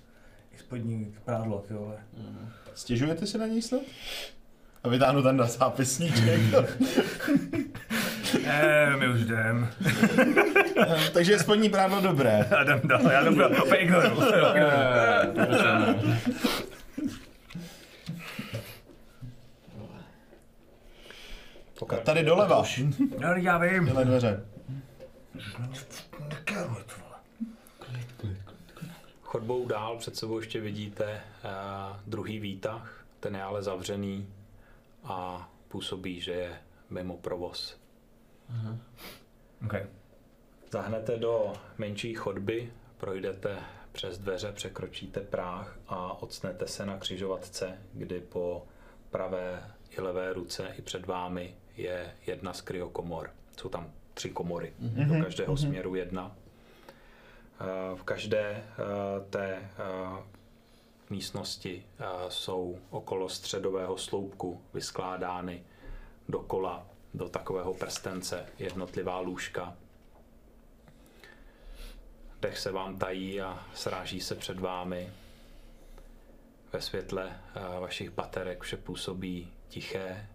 I spodní prádlo, ty vole. No. Stěžujete si na něj snad? A vytáhnu ten na zápisníček. Ne, <laughs> my už jdem. Takže je spodní právo dobré. Já jdem dál, já jdem dál. Opět ignoruju. Pokračuj. Tady doleva. No, já vím. Tyhle dveře. Chodbou dál před sebou ještě vidíte uh, druhý výtah, ten je ale zavřený a působí, že je mimo provoz. Okay. Zahnete do menší chodby, projdete přes dveře, překročíte práh a ocnete se na křižovatce, kdy po pravé i levé ruce i před vámi je jedna z kryokomor. Jsou tam tři komory, do každého směru jedna. Eh, V každé eh, té eh, místnosti jsou okolo středového sloupku vyskládány dokola do takového prstence jednotlivá lůžka. Dech se vám tají a sráží se před vámi. Ve světle eh, vašich baterek vše působí tiché,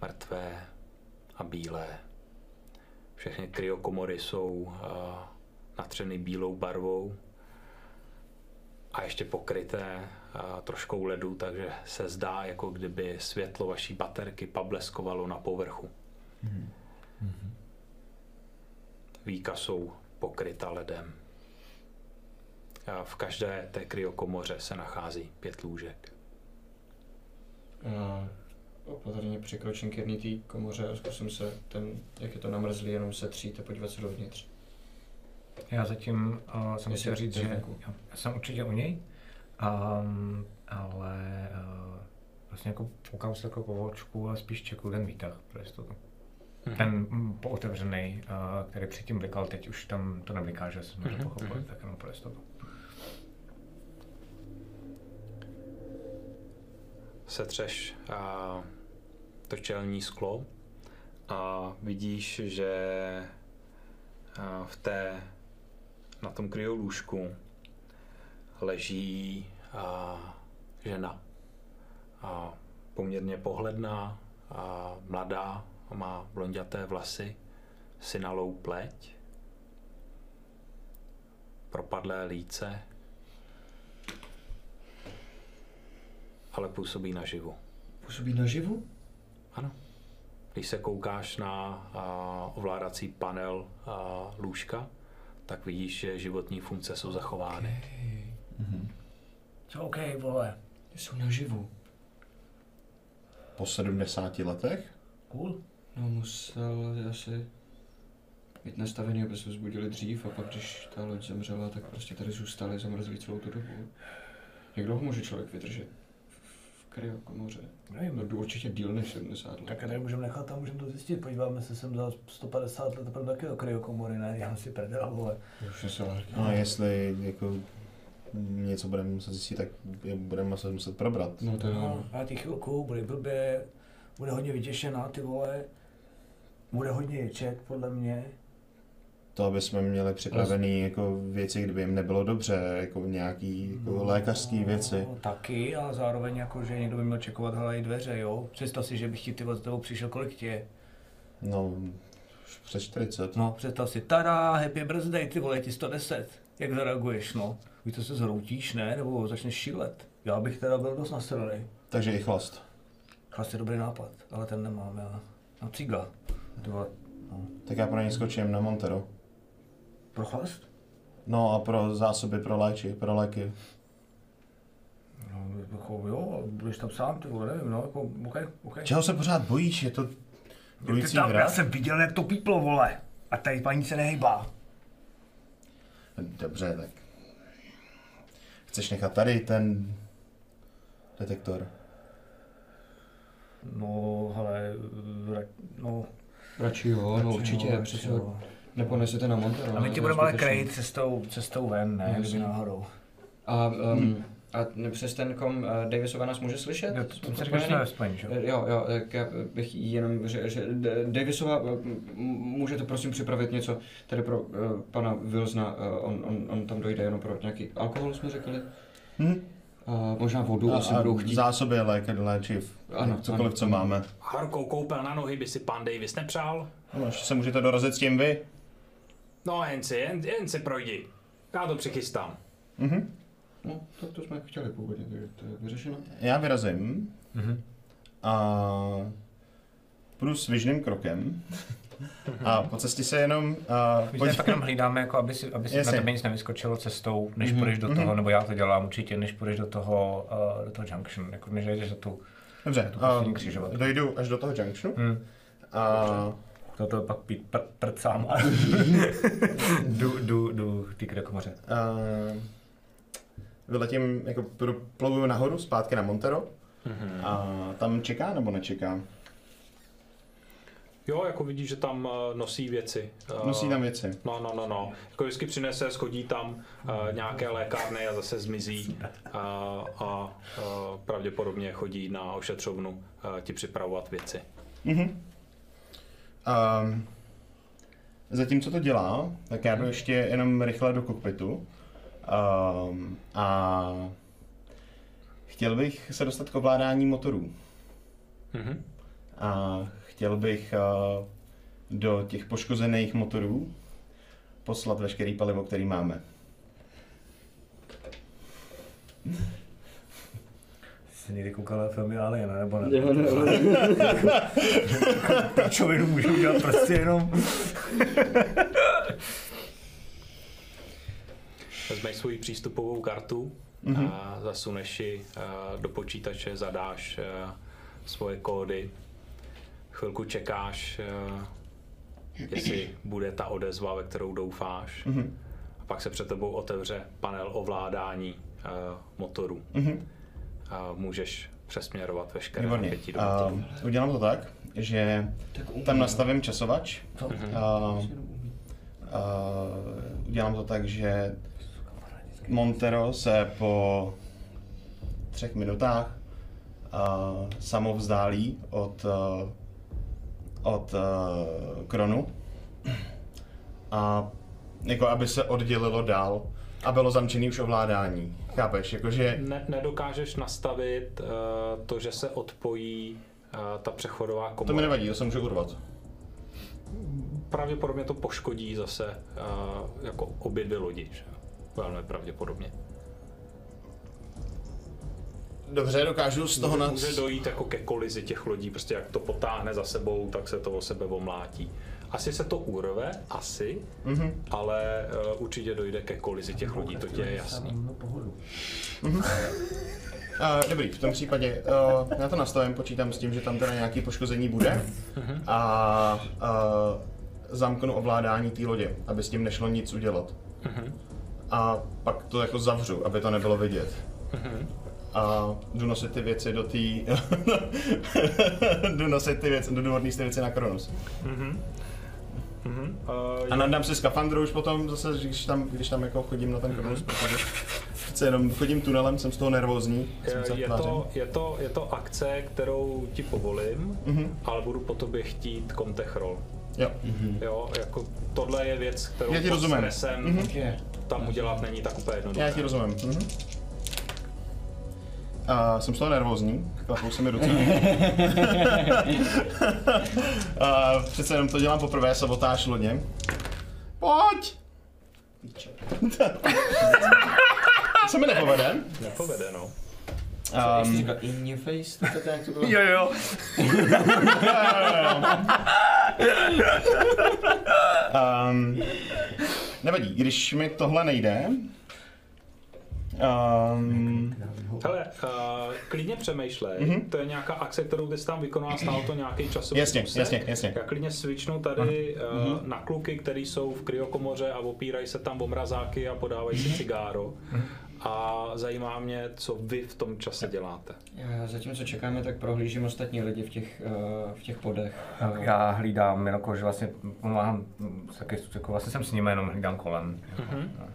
mrtvé a bílé. Všechny kryokomory jsou eh, natřeny bílou barvou a ještě pokryté troškou ledu, takže se zdá, jako kdyby světlo vaší baterky pableskovalo na povrchu. Víka jsou pokryta ledem. A v každé té kryokomoře se nachází pět lůžek. Opatrně překročím k jedné té komoře a zkusím se ten, jak je to namrzlý, jenom se třít a podívat se dovnitř. Já zatím uh, jsem chtěl říct, že já jsem určitě u něj, um, ale uh, vlastně jako koukám se jako po očku a spíš čekuju ten výtah pro jistotu. Ten mm, pootevřený, uh, který předtím blikal, teď už tam to nebliká, že jsem to pochopil, tak jenom pro jistotu. Setřeš a, to čelní sklo a vidíš, že a, v té, na tom kryolůžku leží a, žena. A, poměrně pohledná, a, mladá, má blonděté vlasy, synalou pleť, propadlé líce, ale působí naživu. Působí naživu? Ano. Když se koukáš na a, ovládací panel a, lůžka, tak vidíš, že životní funkce jsou zachovány. Co OK, vole. Jsou naživu. Po 70 letech? Cool. No musel asi být nastavený, aby se vzbudili dřív a pak když ta loď zemřela, tak prostě tady zůstali zamrzlí celou tu dobu. Jak dlouho může člověk vydržet kryokomoře? Nevím. No určitě díl než 70 let. Tak a tady můžeme nechat a můžeme to zjistit. Podíváme se sem za 150 let pro taky do kryokomory, ne? Já si prdel, vole. Už se ale... No a jestli jako něco budeme muset zjistit, tak je budeme muset, muset probrat. No to jo. No, a ty chvilku, bude blbě, bude hodně vytěšená, ty vole. Bude hodně ječet, podle mě. To, aby jsme měli připravený jako věci, kdyby jim nebylo dobře, jako nějaký jako lékařský věci. No, taky, ale zároveň jako, že někdo by měl čekovat hele i dveře, jo. Představ si, že bych ti ty za tebou přišel, kolik ti je. No, už přes 40. No, představ si, tada, happy birthday, ty vole, ti 110. Jak zareaguješ, no? Víš, to se zhroutíš, ne? Nebo začneš šílet. Já bych teda byl dost nasraný. Takže i chlast. Chlast je dobrý nápad, ale ten nemám já. No, vole, no. Tak já pro něj skočím na Montero. Pro chlast? No a pro zásoby, pro léči, pro léky. No, jako jo, budeš tam sám, ty vole, nevím, no, jako, OK, OK. Čeho se pořád bojíš? Je to tam, hra? já jsem viděl, jak to píplo, vole. A tady paní se nehejbá. Dobře, tak. Chceš nechat tady ten detektor? No, hele, ra- no, Radši jo, no určitě, no, ho neponesete na Montero. A my no, tě to je budeme ale krejt cestou, cestou ven, ne, kdyby náhodou. A, um, a přes ten kom uh, Davisova nás může slyšet? Jo, to- to říkáš na spojení, že jo? Jo, jo, tak já bych jenom řekl, že Davisova, eh, m- můžete prosím připravit něco tady pro uh, pana Wilsona, uh, on, on, on tam dojde jenom pro nějaký alkohol, jsme řekli. Hm? A možná vodu A, asi a budou chtít. zásoby lék, léčiv. Ano, cokoliv, ano, co máme. Harkou koupel na nohy by si pan Davis nepřál? No, se můžete dorazit s tím vy. No jen si, jen, jen si projdi. Já to přichystám. Mhm. No, tak to jsme chtěli původně, takže to je vyřešeno. Já vyrazím. A půjdu svižným krokem a po cestě se jenom uh, My pojď, fakt jenom hlídáme, jako aby si, aby si na Jasně. tebe nic nevyskočilo cestou, než Mhm, půjdeš do mhm. toho, nebo já to dělám určitě, než půjdeš do toho, uh, do toho junction, jako než jdeš za tu, Dobře, tu poslední uh, křižovatku. dojdu až do toho junctionu Hmm. a To to pak pít pr- prcám a <laughs> jdu, jdu, jdu ty k komoře. uh, vyletím, jako plouju nahoru, zpátky na Montero a tam čeká nebo nečeká? Jo, jako vidíš, že tam eh, nosí věci. Eh, Nosí tam věci. No, no, no, no. Jako vždycky přinese, schodí tam uh, nějaké lékárny a zase zmizí uh, a uh, pravděpodobně chodí na ošetřovnu uh, ti připravovat věci. Mhm. Um, zatímco to dělá, tak já jdu ještě jenom rychle do kokpitu. Um, a chtěl bych se dostat k ovládání motorů. Mhm. A chtěl bych uh, do těch poškozených motorů poslat veškerý palivo, který máme. Jsi někdy koukal na filmy Alien, nebo ne? Jo, ne, <laughs> Pičovinu můžu udělat prostě jenom. Vezmeš svoji přístupovou kartu Mhm. a zasuneš ji eh, do počítače, zadáš eh, svoje kódy. Chvilku čekáš, eh, jestli bude ta odezva, ve kterou doufáš. Mhm. A pak se před tebou otevře panel ovládání motoru. Mhm. A můžeš přesměrovat veškeré Výborně. napětí do Uh, udělám to tak, že tam nastavím časovač. Uh, uh, udělám to tak, že Montero se po třech minutách uh, samo vzdálí od, uh, od uh, Kronu a jako aby se oddělilo dál a bylo zamčený už ovládání. Chápeš? Jakože Ne, nedokážeš nastavit uh, to, že se odpojí uh, ta přechodová komora. to mi nevadí, to se může urvat. Pravděpodobně to poškodí zase uh, jako obě dvě lodi. Že? Velmi pravděpodobně. Dobře, dokážu z toho Může, na... může dojít jako ke kolizi těch lodí, prostě jak to potáhne za sebou, tak se to o sebe omlátí. Asi se to urve, asi, Mhm. ale uh, určitě dojde ke kolizi těch lodí, to ti je jasný. Uh, dobrý, v tom případě uh, já to nastavím, počítám s tím, že tam teda nějaký poškození bude a uh, zamknu ovládání té lodě, aby s tím nešlo nic udělat. A pak to jako zavřu, aby to nebylo vidět. A jdu nosit ty věci do té... <laughs> jdu nosit ty věci, jdu odníst ty věci na Kronos. Uh, A nadám si skafandru už potom zase, když tam, když tam jako chodím na ten Kronos, protože přece jenom chodím tunelem, jsem z toho nervózní. je, tvářím. to, je, to, je to akce, kterou ti povolím, Mhm. ale budu po tobě chtít kontech roll. Jo. Jo, jako tohle je věc, kterou Já ti pod rozumím. stresem Mhm. tam udělat není tak úplně jednoduché. Já ti rozumím. Mhm. A jsem z toho nervózní, klapou se mi ruce. <laughs> A přece jenom to dělám poprvé, sabotáž lodě. Pojď! Píče. <laughs> To se mi nepovede. Nepovede, no. Jak jsi Um, říkal, in your face, to tak jak to bylo? Jo, jo. <laughs> um, nevadí, když mi tohle nejde, um, Hele, uh, klidně přemýšlej, to je nějaká akce, kterou ty jsi tam vykonal, stálo to nějaký časový Jasně, úsek. jasně, jasně. Já klidně switchnu tady uh, na kluky, které jsou v kryokomoře a opírají se tam o mrazáky a podávají si cigáro. A zajímá mě, co vy v tom čase děláte. Já zatímco čekáme, tak prohlížím ostatní lidi v těch, uh, v těch podech. Tak já hlídám, jako, že vlastně pomáhám, taky, jako vlastně jsem s nimi, jenom hlídám kolem. No.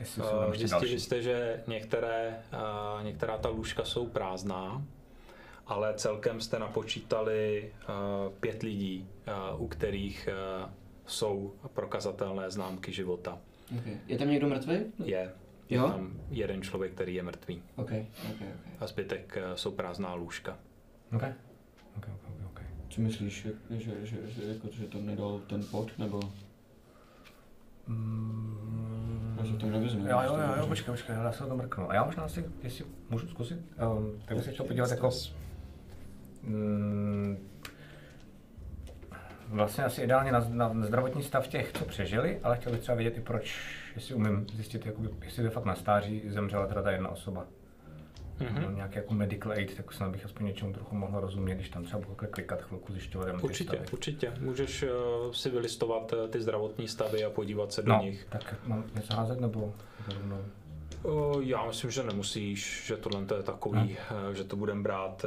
Uh, Zjistili jste, že některé, uh, některá ta lůžka jsou prázdná, ale celkem jste napočítali uh, pět lidí, uh, u kterých uh, jsou prokazatelné známky života. Okay. Je tam někdo mrtvý? Je, je Jo? tam jeden člověk, který je mrtvý OK, OK, OK. a zbytek uh, jsou prázdná lůžka. Ok. Ok, ok, ok. Co myslíš, že, že, že, že, jako, že to nedal ten pod, nebo? Já se to nevezmu. Jo, jo, jo, jo, počkej, počkej, já se na to mrknu. A já možná si, jestli můžu zkusit, um, tak bych se chtěl podívat jako... Mm, vlastně asi ideálně na, na, na zdravotní stav těch, co přežili, ale chtěl bych třeba vědět i proč, jestli umím zjistit, jakoby, jestli to fakt na stáří zemřela teda ta jedna osoba. Mm-hmm. No, nějaký jako medical aid, tak snad bych aspoň něčemu trochu mohl rozumět, když tam třeba budu klikat chvilku, zjišťovat Určitě, stavy. určitě. Můžeš uh, si vylistovat uh, ty zdravotní stavy a podívat se do No, nich. tak mám něco házet nebo rovnou? O, Já myslím, že nemusíš, že tohle to je takový, eh, že to budeme brát,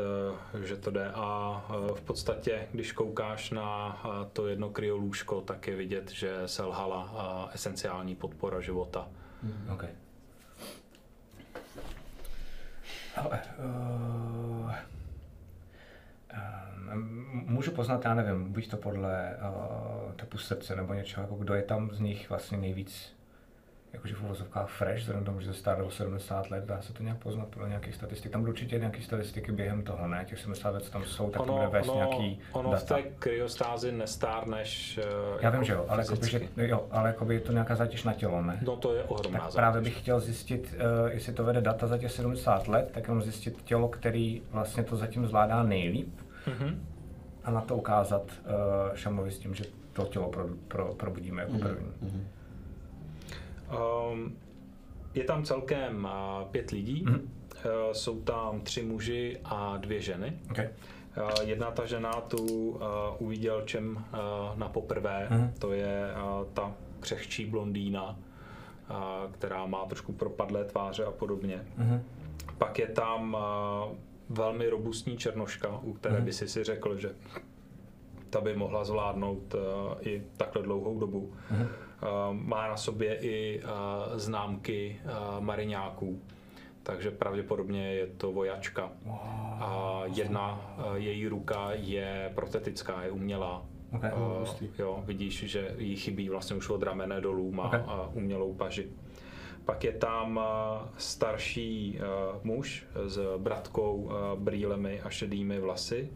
eh, že to jde a eh, v podstatě, když koukáš na eh, to jedno kryolůžko, tak je vidět, že selhala eh, esenciální podpora života. OK. Ale, uh, můžu poznat, já nevím, buď to podle uh, typu srdce nebo něčeho, jako kdo je tam z nich vlastně nejvíc jakože v uvozovkách fresh, k tomu, že se stárlo 70 let, dá se to nějak poznat podle nějakých statistik. Tam budou určitě nějaké statistiky během toho, ne? Těch 70 let, co tam jsou, tak to bude vést nějaký ono v data. té kryostázi nestárneš eh, Já jako vím, že jo, ale, jakoby, že, jo, ale jakoby je to nějaká zátěž na tělo, ne? No to je ohromná Tak zátěž. právě bych chtěl zjistit, uh, jestli to vede data za těch 70 let, tak jenom zjistit tělo, který vlastně to zatím zvládá nejlíp Mhm. a na to ukázat uh, Šamovi s tím, že to tělo pro, pro, probudíme jako první. Um, je tam celkem uh, pět lidí, Mhm. uh, jsou tam tři muži a dvě ženy. Okay. Uh, Jedna ta žena tu uh, uviděl čem uh, na poprvé, Mhm. to je uh, ta křehčí blondýna, uh, která má trošku propadlé tváře a podobně. Mhm. Pak je tam uh, velmi robustní černoška, u které by si si řekl, že ta by mohla zvládnout uh, i takhle dlouhou dobu. Uh, má na sobě i uh, známky uh, mariňáků, takže pravděpodobně je to vojačka. A jedna její ruka je protetická, je umělá. Ok, Uh, jo, vidíš, že jí chybí vlastně už od ramene dolů, má Ok. uh, umělou paži. Pak je tam starší uh, muž s bratkou, uh, brýlemi a šedými vlasy.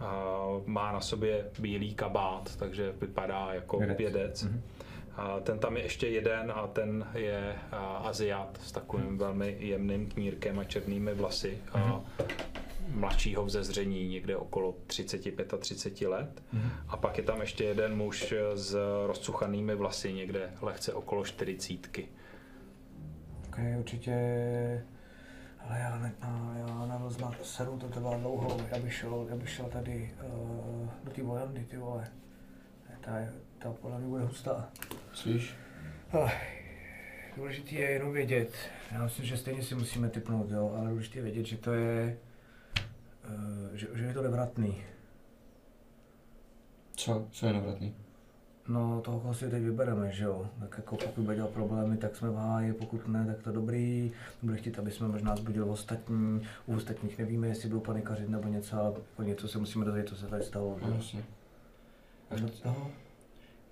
Uh, má na sobě bílý kabát, takže vypadá jako Vědec. vědec. Mm-hmm. A ten tam je ještě jeden a ten je Aziat s takovým velmi jemným knírkem a černými vlasy. Mm-hmm. mladšího vzezření, někde okolo 30-35 let. Mm-hmm. A pak je tam ještě jeden muž s rozcuchanými vlasy, někde lehce okolo 40. Ok, určitě... Ale já, ne, a já na rozmach seru, to trvá dlouho, já bych šel, já bych šel tady uh, do té vojandy, ty vole. Ta, je- ta podle mě bude hustá. Slyš? Ach, důležité je jenom vědět, já myslím, že stejně si musíme typnout, jo, ale důležité je vědět, že to je, uh, že, že je to nevratný. Co? Co je nevratný? No, toho koho si teď vybereme, že jo. Tak jako pokud bude dělat problémy, tak jsme v háji, pokud ne, tak to dobrý. Bude chtít, aby jsme možná zbudili ostatní. U ostatních nevíme, jestli budou panikařit nebo něco, ale po něco se musíme dozvědět, co se tady stalo. No, jasně. A do toho,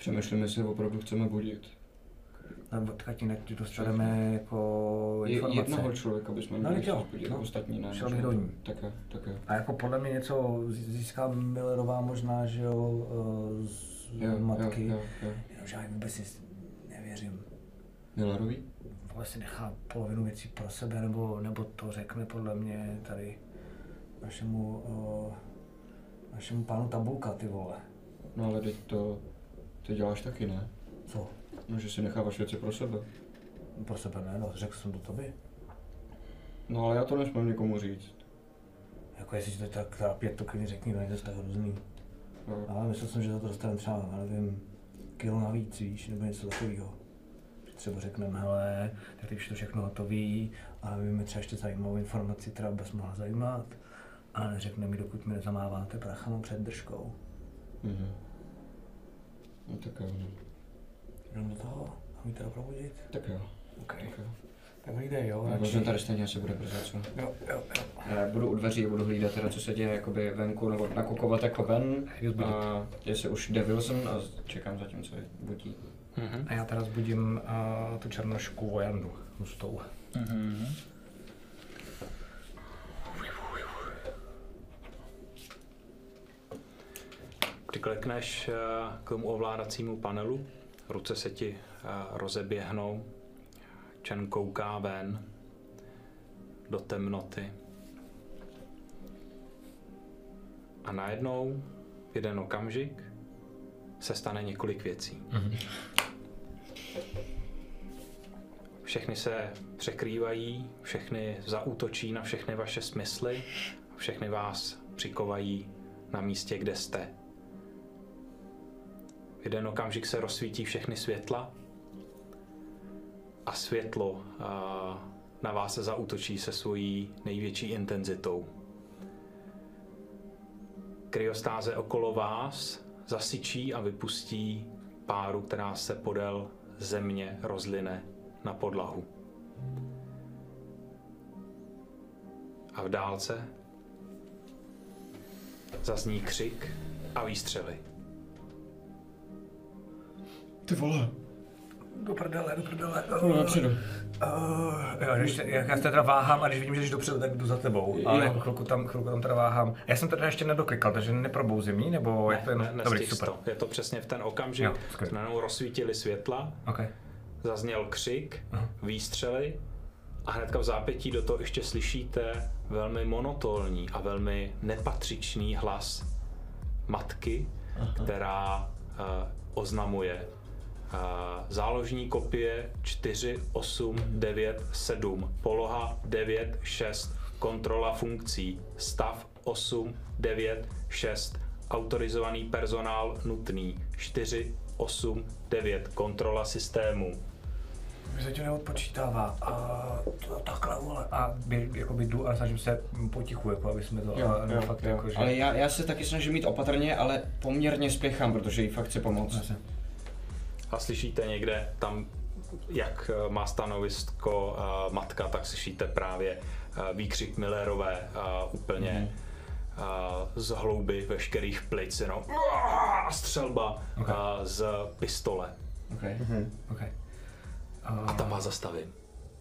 Přemýšlím, jestli opravdu chceme budit. nebo tak jinak dostaneme jako Je, informace. jednoho člověka bychom No, měli teď jo, no. ostatní ne. Šel bych do ní. Tak jo, tak jo. A jako podle mě něco zí- získá Millerová možná, že jo, eh, z Jo, matky. jo, jo, jo. Jenomže já vůbec si nevěřím. Millerový? Si nechá polovinu věcí pro sebe, nebo, nebo to řekne podle mě tady našemu, o, našemu pánu Tabulka, ty vole. No ale teď to, to děláš taky, ne? Co? No, že si necháváš věci pro sebe. Pro sebe ne, no, řekl jsem to tobě. No ale já to nesmím někomu říct. Jako jestli to tak pět, to klidně řekni, no, je to tak hrozný. Jo. Ale myslel jsem, že za to dostane třeba, já nevím, kilo navíc, víš, nebo něco takového. Třeba řekneme, hele, tak teď už to všechno hotový, ale víme třeba ještě zajímavou informaci, která by vás mohla zajímat. Ale neřekneme mi, dokud mi nezamáváte prachama před držkou. Mhm. No tak jo, no. Jdem do toho a mi teda probudit? Tak jo, OK. tak jo. Tak hlídej, jo. No, radši. Možná tady stejně asi bude brzo, co? Jo, jo, jo. Já budu u dveří, budu hlídat teda, co se děje jakoby venku, nebo nakukovat jako ven. A jestli už jde Wilson a čekám zatím, co je budí. Mhm. A já teda zbudím uh, tu černošku vojandu hustou. Mhm. Přiklekneš eh, k tomu ovládacímu panelu, ruce se ti eh, rozeběhnou, Chen kouká ven do temnoty. A najednou, v jeden okamžik, se stane několik věcí. Všechny se překrývají, všechny zaútočí na všechny vaše smysly, všechny vás přikovají na místě, kde jste. V jeden okamžik se rozsvítí všechny světla a světlo na vás se zaútočí se svojí největší intenzitou. Kryostáze okolo vás zasyčí a vypustí páru, která se podél země rozline na podlahu. A v dálce zazní křik a výstřely. Ty vole. Do prdele, do prdele. Půjdu napředu. Uh, jo, když, jak já se teda váhám a když vidím, že jdeš dopředu, tak jdu za tebou. Ale Jo. jako chvilku tam, chvilku tam teda váhám. Já jsem teda ještě nedoklikal, takže neprobouzím jí, nebo jak to je? Ne, Dobrý, super. to. Je to přesně v ten okamžik. Jo. Najednou rozsvítily světla, OK. zazněl křik, výstřely a hnedka v zápětí do toho ještě slyšíte velmi monotónní a velmi nepatřičný hlas matky, která uh, oznamuje záložní kopie 4, 8, 9, 7, poloha 9, 6, kontrola funkcí, stav 8, 9, 6, autorizovaný personál nutný 4, 8, 9, kontrola systému. Mi se tě neodpočítává. A to takhle, vole. A bě, jako jdu a snažím se potichu, jako aby jsme to, Jo, a, jo, fakt jo. jako, že... Ale já, já se taky snažím mít opatrně, ale poměrně spěchám, protože jí fakt chci pomoct. A slyšíte někde tam, jak eh, má stanovisko eh, matka, tak slyšíte právě eh, výkřik Millerové úplně eh, z hlouby veškerých plic, jenom "Uaaah!" střelba Okay. z pistole. Okay. Okay. A tam vás zastavím.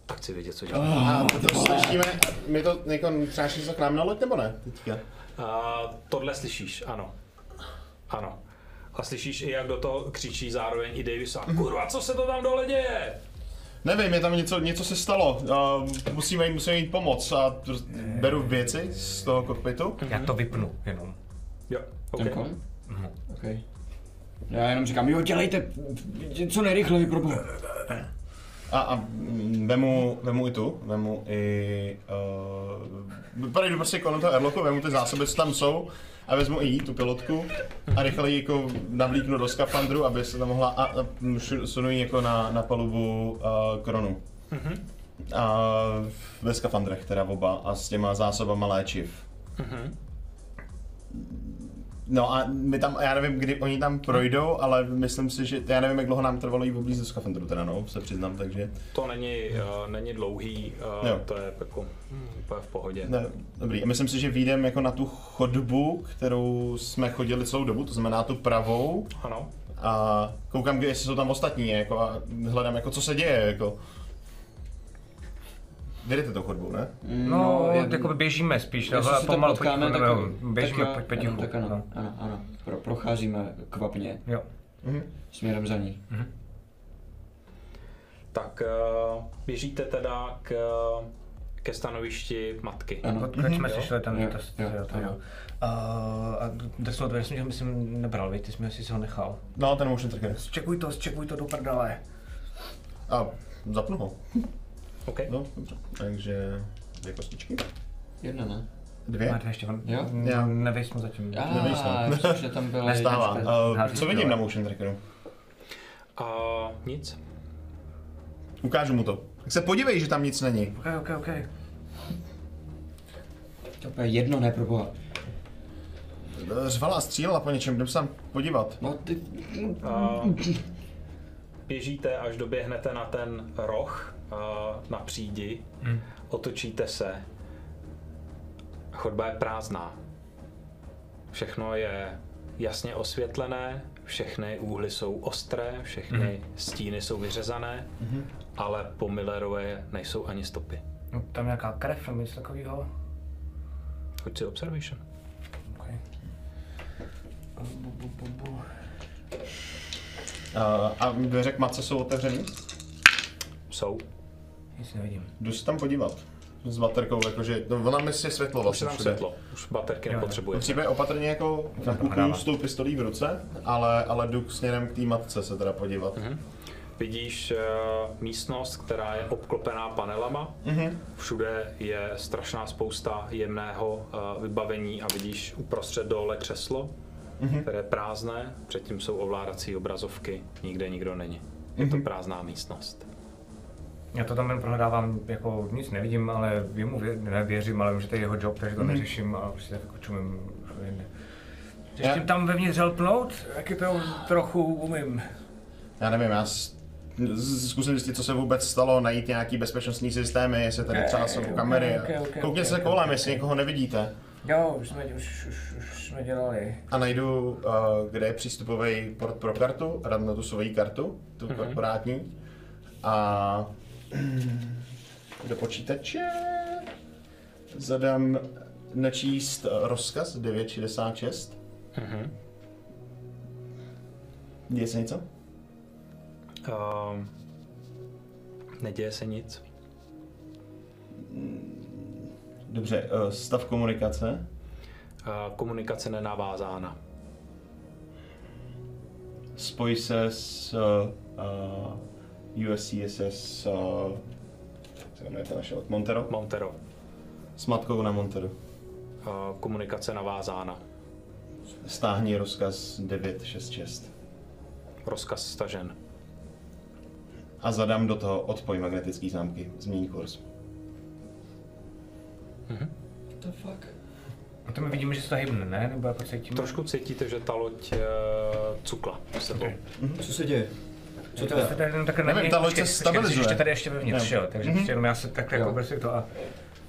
Tak chci vědět, co děláte. A to slyšíme, my to jako třáší se k nám na loď, nebo ne? Teďka. A tohle slyšíš, ano. Ano. A slyšíš i, jak do toho křičí zároveň i Davis a kurva, co se to tam dole děje? Nevím, je tam něco, něco se stalo. Uh, musíme, jí- musíme jít pomoct a beru věci z toho kokpitu. Já to vypnu jenom. Jo, Ten ok. kon? Okay. Já jenom říkám, jo, dělejte, co nejrychleji, pro boha. A, a vemu, vemu i tu, vemu i... Uh, projdu prostě kolem toho airlocku, vemu ty zásoby, co tam jsou a vezmu i jí, tu pilotku a rychle ji jako navlíknu do skafandru, aby se tam mohla a, a sunu jako na, na palubu uh, kronu. A ve skafandrech teda oba a s těma zásobama léčiv. No a my tam, já nevím, kdy oni tam projdou, ale myslím si, že, já nevím, jak dlouho nám trvalo jí oblíz do skafandru teda, no, se přiznám, takže, To není, uh, není dlouhý, uh, Jo. to je jako úplně v pohodě. ne, dobrý. A myslím si, že vyjdeme jako na tu chodbu, kterou jsme chodili celou dobu, to znamená tu pravou, Ano. a koukám, jestli jsou tam ostatní, jako, a hledám, jako, co se děje, jako. Vyjdete tou chodbou, ne? No, no jako běžíme spíš, ale pomalu, potkáme, pojďme, tak, běžíme tak, jo, potichu. ano, tak ano, No. ano, ano. Pro, procházíme kvapně Jo. směrem za ní. Tak uh, běžíte teda k, ke stanovišti matky. Ano. Odkud jsme si šli tam, Jo, to, jo, jo, to jo. A, a jsem myslím nebral, víš, ty jsi mi asi si ho nechal. No, ten motion tracker. Zčekuj to, zčekuj to do prdele. A zapnu ho. <laughs> OK. No, dobře. Takže dvě kostičky. Jedna, ne? Dvě. Má dvě ještě, on, Jo? Jo. nevíš mu zatím. Já, Nevíš to. myslím, že tam byla Stává. ne, Uh, co vidím na motion trackeru? A nic. Ukážu mu to. Tak se podívej, že tam nic není. Ok, ok, ok. To je jedno, ne, pro boha. Řvala a střílela po něčem, jdem se tam podívat. No ty, A běžíte, až doběhnete na ten roh na přídi, otočíte se. Chodba je prázdná. Všechno je jasně osvětlené, všechny úhly jsou ostré, všechny stíny jsou vyřezané, ale po Millerové nejsou ani stopy. No, tam nějaká krev nebo něco takového. Hoď si observation. Okay. Bu, bu, bu, bu. Uh, a dveře k matce jsou otevřený? Jsou. Nic nevidím. Jdu se tam podívat. s baterkou, jakože, no ona myslí světlo Už vlastně je tam všude. světlo, už baterky nepotřebuje. Musíme opatrně jako nakukuju s tou pistolí v ruce, ale, ale jdu směrem k té matce se teda podívat. Vidíš uh, místnost, která je obklopená panelama. Všude je strašná spousta jemného uh, vybavení a vidíš uprostřed dole křeslo, které je prázdné. Předtím jsou ovládací obrazovky, nikde nikdo není. Je to prázdná místnost. Já to tam jen prohledávám, jako nic nevidím, ale jemu vě, nevěřím, ale vím, že to je jeho job, takže to neřeším a prostě tak jako čumím jinde. Chceš tím tam vevnitř helpnout? Taky to trochu umím. Já nevím, já zkusím zjistit, co se vůbec stalo, najít nějaký bezpečnostní systémy, jestli tady třeba jsou Ok, kamery. ok, ok, ok, Koukněte se ok. kolem, jestli někoho nevidíte. Jo, už jsme, už, už, už jsme dělali. A najdu, uh, kde je přístupový port pro kartu, a dám na tu svoji kartu, tu Mhm. korporátní. A do počítače zadám načíst rozkaz 966. Mhm. Děje se něco? Uh, neděje se nic. Dobře, eh, stav komunikace. Uh, komunikace nenavázána. Spoj se s uh, USCSS, uh, jak se jmenuje ta naše od Montero? Montero. S matkou na Montero. Uh, komunikace navázána. Stáhni rozkaz 966. Rozkaz stažen. A zadám do toho odpoj magnetický zámky. Změní kurz. The fuck? A to my vidíme, že se to hybne, ne? Nebo jako cítíme? Trošku cítíte, že ta loď uh, cukla s sebou. Co se děje? Co to je? Tady jenom takhle Nevím, není- ta loď se stabilizuje. ještě tady ještě vevnitř, Jo. jo? Takže prostě jenom já se tak jako prostě to a...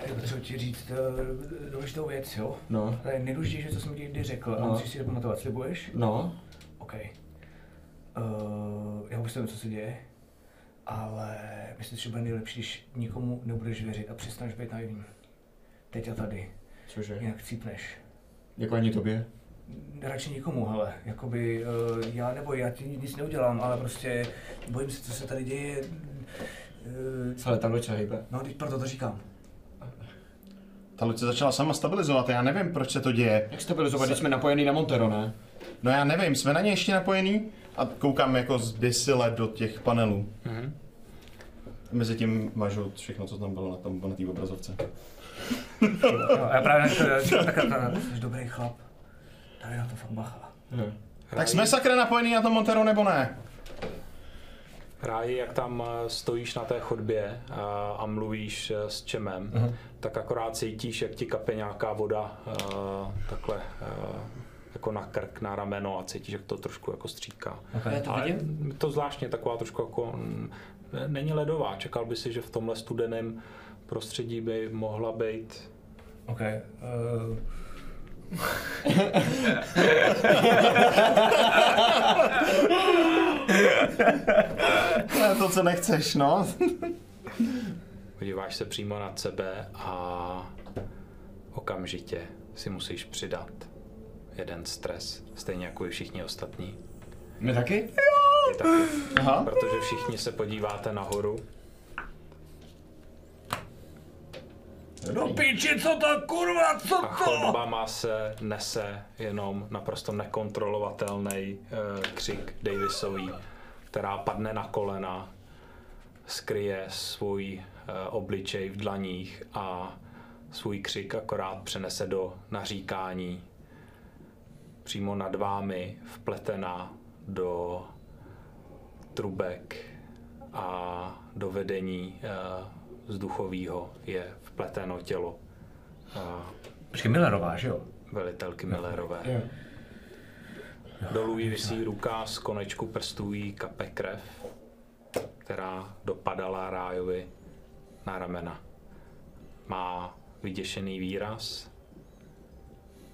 Já potřebuji ti říct uh, důležitou věc, jo? No. To je nejdůležitější, co jsem ti kdy řekl, a No. musíš si to pamatovat, slibuješ? No. OK. Uh, já vůbec nevím, co se děje, ale myslím si, že bude nejlepší, když nikomu nebudeš věřit a přestaneš být naivní. Teď a tady, Cože? jinak cípneš. Jako ani tobě? Radši nikomu, hele, jakoby uh, já nebo já ti nic neudělám, ale prostě bojím se, co se tady děje. Uh, Ale ta loď se hejbe. no, teď proto to říkám. Ta loď se začala sama stabilizovat, já nevím, proč se to děje. Jak stabilizovat, když jsme napojení na Montero, ne? No já nevím, jsme na ně ještě napojený a koukám jako zbysile do těch panelů. Mhm. Mezi tím mažu všechno, co tam bylo na tom na té obrazovce. No, a já právě to, říkám, tak jsi dobrý chlap. Tady na to fakt bacha. Ne. Tak jsme sakra napojení na tom Montero nebo ne? Ráji, jak tam eh, stojíš na té chodbě a, a mluvíš eh, s Čemem, tak akorát cítíš, jak ti kape nějaká voda eh, takhle eh, jako na krk, na rameno a cítíš, jak to trošku jako stříká. Já to Ale vidím? to zvláštně taková trošku jako, není ledová. Čekal by si, že v tomhle studeném prostředí by mohla být OK. Uh, To co nechceš, no. Podíváš se přímo nad sebe a okamžitě si musíš přidat jeden stres, stejně jako i všichni ostatní. My taky? Ty taky. Aha. Protože všichni se podíváte nahoru no piči, co to kurva, co a chodbama se nese jenom naprosto nekontrolovatelný uh, křik Davisový, která padne na kolena, skryje svůj uh, obličej v dlaních a svůj křik akorát přenese do naříkání přímo nad vámi vpletená do trubek a do vedení uh, vzduchového je vpleteno tělo uh, Počkej, Millerová, že jo? velitelky Millerové. Jo. Dolů jí visí ruka, z konečku prstů jí kape krev, která dopadala Rájovi na ramena. Má vyděšený výraz,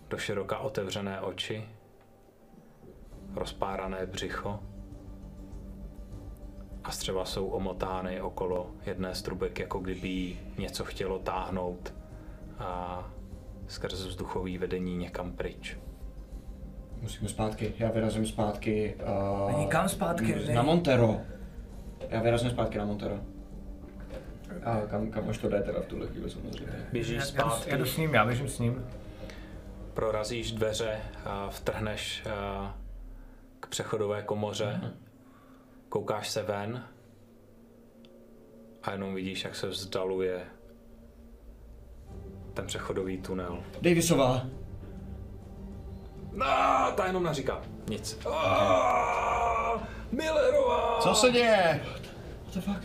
do široka otevřené oči, rozpárané břicho a střeva jsou omotány okolo jedné z trubek, jako kdyby jí něco chtělo táhnout a skrz vzduchový vedení někam pryč. Musíme zpátky. Já vyrazím zpátky. Uh, Není kam zpátky, Na ne? Montero. Já vyrazím zpátky na Montero. A kam, kam až to jde teda v tuhle chvíli samozřejmě. Běžíš zpátky, já jdu s ním, já běžím s ním. prorazíš dveře, a vtrhneš a, k přechodové komoře, koukáš se ven a jenom vidíš, jak se vzdaluje ten přechodový tunel. Davisová, No, ta jenom naříká. Nic. Ah, Millerová! Co se děje? what the fuck?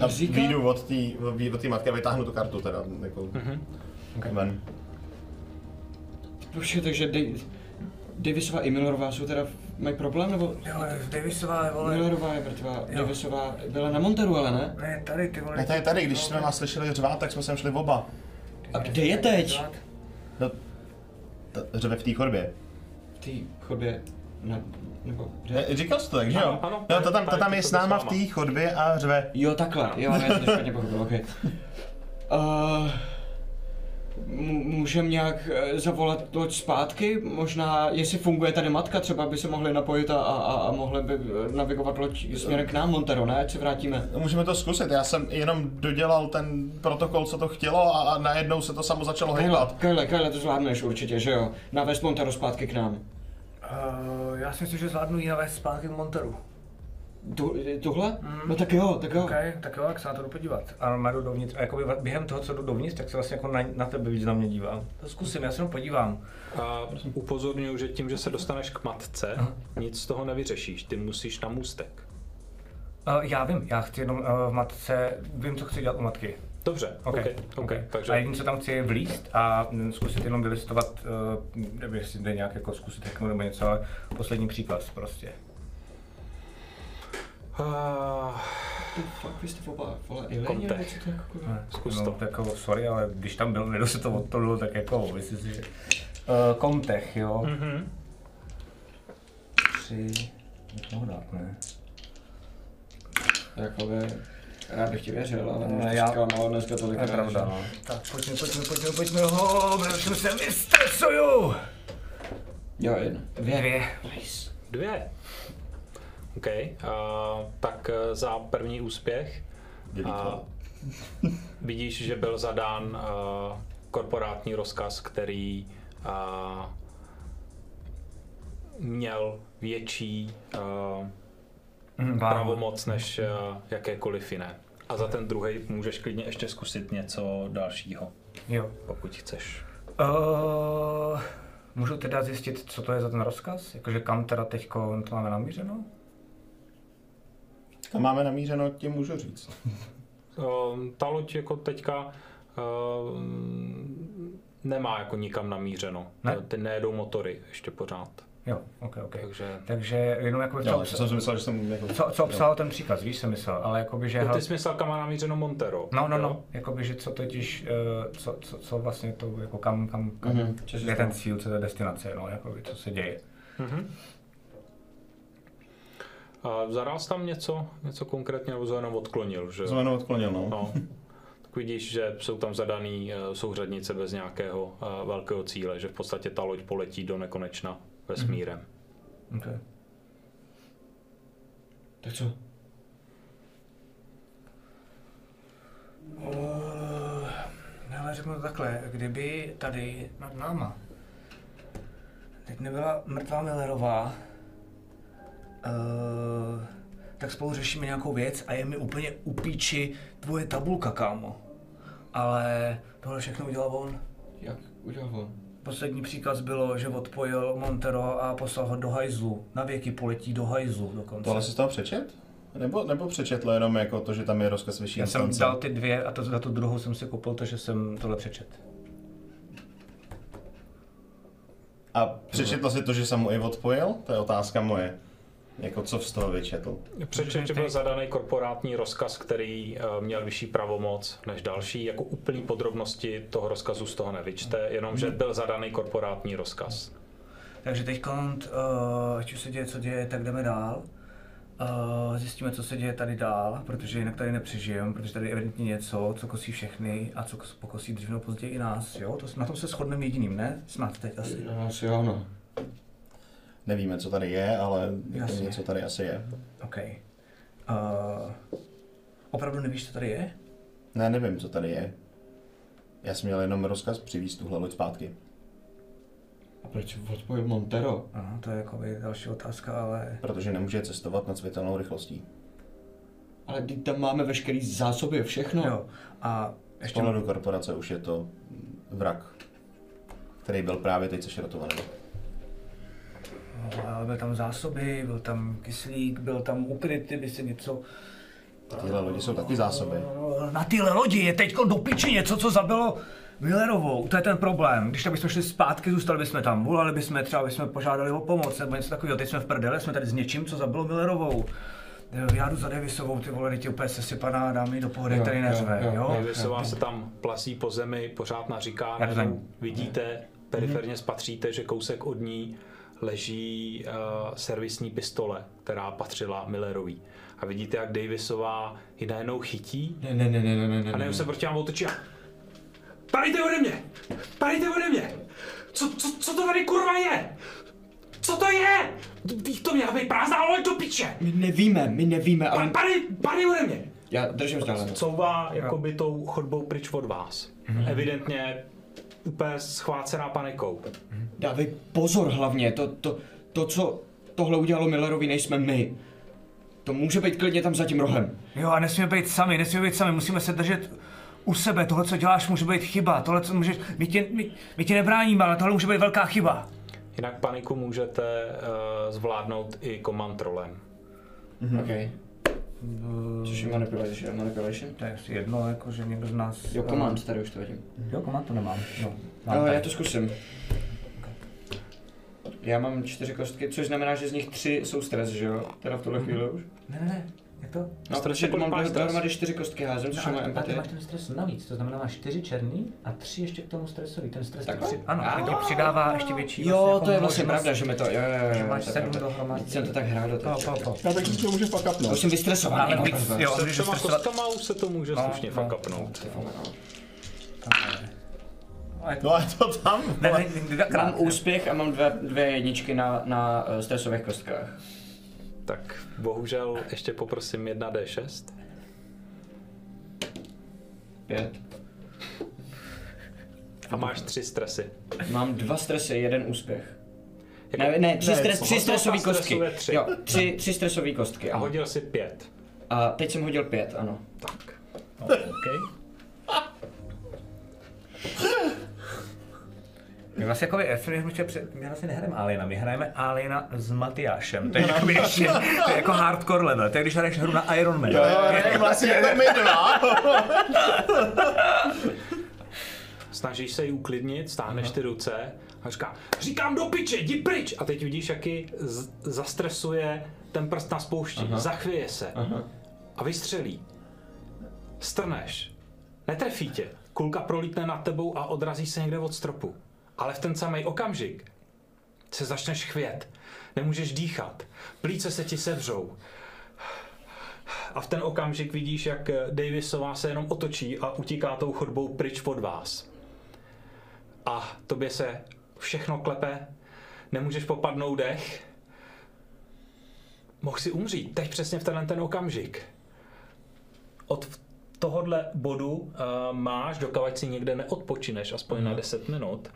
A Říká? výjdu od té od matky a vytáhnu tu kartu teda. Jako, Mhm. ven. Počkej, takže Dej- Davisová i Millerová jsou teda, mají problém, nebo Jo, Davisová, vole. Millerová je mrtvá, Davisová byla na Monteru, ale ne? Ne, tady, ty vole. Ne, tady, tady, když jsme vás slyšeli řvát, tak jsme sem šli oba. A kde je teď? No, ta- řve v té chodbě. V té chodbě, na, nebo kde? Ne, Říkal jsi to tak, že jo? Ano, ano, no, to tam, to tady tam je s náma v té chodbě a řve. Jo, takhle, jo, já jsem to špatně pochopil, ok. Uh, <laughs> Můžeme nějak eh, zavolat loď zpátky? Možná, jestli funguje tady matka, třeba by se mohli napojit a, a, a mohli by eh, navigovat loď směrem k nám, Montero, ne? Ať se vrátíme. Můžeme to zkusit, já jsem jenom dodělal ten protokol, co to chtělo a, a najednou se to samo začalo hejbat. Kyle, Kyle, to zvládneš určitě, že jo? Navést Montero zpátky k nám. Uh, já si myslím, že zvládnu jí navést zpátky v Monteru. Tu, tuhle? No tak jo, tak jo. OK, tak jo, jak se na to jdu podívat. A má jdu dovnitř. A jakoby během toho, co jdu dovnitř, tak se vlastně jako na, na tebe víc na mě dívám. To zkusím, já se jenom podívám. A upozorňuji, že tím, že se dostaneš k matce, nic z toho nevyřešíš. Ty musíš na můstek. Uh, já vím, já chci jenom uh, v matce, vím, co chci dělat u matky. Dobře, OK, OK. okay. Takže A jediné, co tam chci, je vlízt a mm, zkusit jenom vylistovat, uh, nevím, jestli jde nějak jako zkusit hacknout nebo něco, ale poslední příklad prostě. Uh, Ty fuck, vy jste oba, vole, nebo co to jako? Ne, Zkus no, to. Tak jako, sorry, ale když tam byl, nedal se to odtolil, tak jako, myslím si, že... Uh, kontech, jo. mhm. Tři... Jak mohu dát, ne? Jakoby, rád bych ti věřil, ale Ne, možná já- zklamal dneska tolik. To je pravda, no. Tak pojďme, pojďme, pojďme, pojďme, ho, protože se vystresuju! Jo, jedna. Dvě. Dvě. Nice. Dvě. OK, uh, tak uh, za první úspěch a <laughs> vidíš, že byl zadán uh, korporátní rozkaz, který uh, měl větší uh, pravomoc než uh, jakékoliv jiné. A za ten druhý můžeš klidně ještě zkusit něco dalšího, Jo. pokud chceš. Uh, můžu teda zjistit, co to je za ten rozkaz? Jakože kam teda teďko to máme namířeno? Kam máme namířeno, tím můžu říct. Uh, <laughs> ta loď jako teďka uh, nemá jako nikam namířeno. Ne? Ty nejedou motory ještě pořád. Jo, ok, ok. Takže Takže jenom jako co, Jo, obsa- jsem si myslel, že jsem jako... co, co obsahal ten příkaz, víš, jsem myslel, ale jakoby, že... Hel- ty jsi myslel, kam má namířeno Montero. No, no, jo? no, jakoby, že co totiž, uh, co, co, co vlastně to, jako kam, kam, kam Mhm, co se je ten cíl, co je destinace, no, jakoby, co se děje. Mhm. A jsi tam něco, něco konkrétně, nebo jenom odklonil, že? Jenom odklonil, no. No. Tak vidíš, že jsou tam zadaný eh, souřadnice bez nějakého eh, velkého cíle, že v podstatě ta loď poletí do nekonečna vesmírem. Okay. Tak co? Uh, ale řeknu to takhle, kdyby tady nad náma teď nebyla mrtvá Millerová, uh, tak spolu řešíme nějakou věc a je mi úplně u píči tvoje tabulka, kámo. Ale tohle všechno udělal on. Jak udělal on? Poslední příkaz bylo, že odpojil Montero a poslal ho do hajzlu. Na věky poletí do hajzlu dokonce. Tohle jsi z toho přečet? Nebo, nebo přečetl jenom jako to, že tam je rozkaz vyšší Já jsem instance? dal ty dvě a to, za tu druhou jsem si koupil to, že jsem tohle přečet. A přečetl si to, že jsem mu i odpojil? To je otázka moje. Jako co z toho vyčetl? Přečet, že byl zadaný korporátní rozkaz, který eh, měl vyšší pravomoc než další. Jako úplný podrobnosti toho rozkazu z toho nevyčte, jenom že byl zadaný korporátní rozkaz. Takže teď kont, uh, ať už se děje, co děje, tak jdeme dál. Uh, zjistíme, co se děje tady dál, protože jinak tady nepřežijeme, protože tady je evidentně něco, co kosí všechny a co kos- pokosí dřív nebo později i nás, jo? To, na tom se shodneme jediným, ne? Snad teď asi. No, asi jo, no. Nevíme, co tady je, ale jako Jasně. něco tady asi je. OK. Uh, Opravdu nevíš, co tady je? Ne, nevím, co tady je. Já jsem měl jenom rozkaz přivést tuhle loď zpátky. A proč odpověď Montero? Aha, to je jako další otázka, ale... Protože nemůže cestovat nad světelnou rychlostí. Ale teď tam máme veškerý zásoby, všechno. Jo. A Z ještě... pohledu korporace už je to vrak, který byl právě teď sešrotovaný. No, ale byly tam zásoby, byl tam kyslík, byl tam ukryt, kdyby se něco... Tyhle lodi jsou taky zásoby. Na téhle lodi je teď do piči něco, co zabilo Millerovou. To je ten problém. Když tak bychom šli zpátky, zůstali bychom tam, volali bychom, třeba bychom požádali o pomoc nebo něco takového. Teď jsme v prdele, jsme tady s něčím, co zabilo Millerovou. Já jdu za Davisovou, ty vole, je úplně sesypaná, dám ji do pohody, Jo, tady jo, neřve, jo, jo? Davisová se tam plasí po zemi, pořád naříká, vidíte, periferně spatříte, že kousek od ní leží uh, servisní pistole, která patřila Millerovi. A vidíte, jak Davisová ji najednou chytí Ne, ne, ne, ne, ne, ne, ne. a najednou se proti vám otočí a... Padejte ode mě! Padejte ode mě! Co, co, co to tady kurva je? Co to je? Vy to měla být prázdná loď do piče! My nevíme, my nevíme, ale... Padej, padej ode mě! Já držím vzdálenost. couvá jakoby tou chodbou pryč od vás. Evidentně úplně schvácená panikou. Dávej pozor hlavně, to, to, to, co tohle udělalo Millerovi, nejsme my. To může být klidně tam za tím rohem. Jo, a nesmíme být sami, nesmíme být sami, musíme se držet u sebe. Tohle, co děláš, může být chyba. Tohle, co můžeš, my tě, my, my tě nebráníme, ale tohle může být velká chyba. Jinak paniku můžete uh, zvládnout i command-rolem. Mm-hmm. OK. Což je manipulation, manipulation? To je asi jedno, jako, že někdo z nás... Jo, command, tady už to vidím. Jo, komand to nemám. No, No, já to zkusím. Já mám čtyři kostky, což znamená, že z nich tři jsou stres, že jo? Teda v tuhle chvíli už. Ne, ne, ne, jak to? No, Stres protože mám máš dohromady čtyři kostky házím, což No, má a, a empatie. máš ten stres navíc, to znamená máš čtyři černý a tři ještě k tomu stresový. Ten stres Takhle? při... Ano, ten ti přidává ještě větší Jo, vlastně, to je vlastně pravda, že mi to, jo, jo, jo, máš sedm dohromady. Jsem to tak hrál do po. Já tak to může fakt Já upnout. už jsem vystresovaný. Ale no, víc, kurva. jo, Se stresovat. kostkama už se to může No, slušně no. fakt kapnout. No a to tam. Ne, ne, ne, Mám úspěch a mám dvě, dvě jedničky na, na eh, stresových kostkách. Tak bohužel ještě poprosím 1d6. Pět. A máš tři stresy. Mám dva stresy, jeden úspěch. Jako- Ne, ne, tři, ne, stres, tři stresové kostky. tři. Jo, tři, tři stresové kostky. A Ano. hodil si pět. A teď jsem hodil pět, ano. Tak. No, <laughs> okay. My vlastně jako my, před, my vlastně nehrajeme Aliena, my hrajeme Aliena s Matyášem. To je, jako, ještě, to je jako hardcore level, to je když hraješ hru na Iron Man. Vlastně je to my dva. <laughs> Snažíš se ji uklidnit, stáhneš ty ruce a říká, říkám do piče, jdi pryč! A teď vidíš, jak ji z- zastresuje ten prst na spoušti, zachvěje se a vystřelí. Strneš, netrefí tě, kulka prolítne nad tebou a odrazí se někde od stropu. Ale v ten samý okamžik se začneš chvět, nemůžeš dýchat, plíce se ti sevřou. A v ten okamžik vidíš, jak Davisová se jenom otočí a utíká tou chodbou pryč od vás. A tobě se všechno klepe, nemůžeš popadnout dech. Mohl si umřít, teď přesně v tenhle ten okamžik. Od tohohle bodu uh, máš, dokud si někde neodpočineš, aspoň na 10 minut,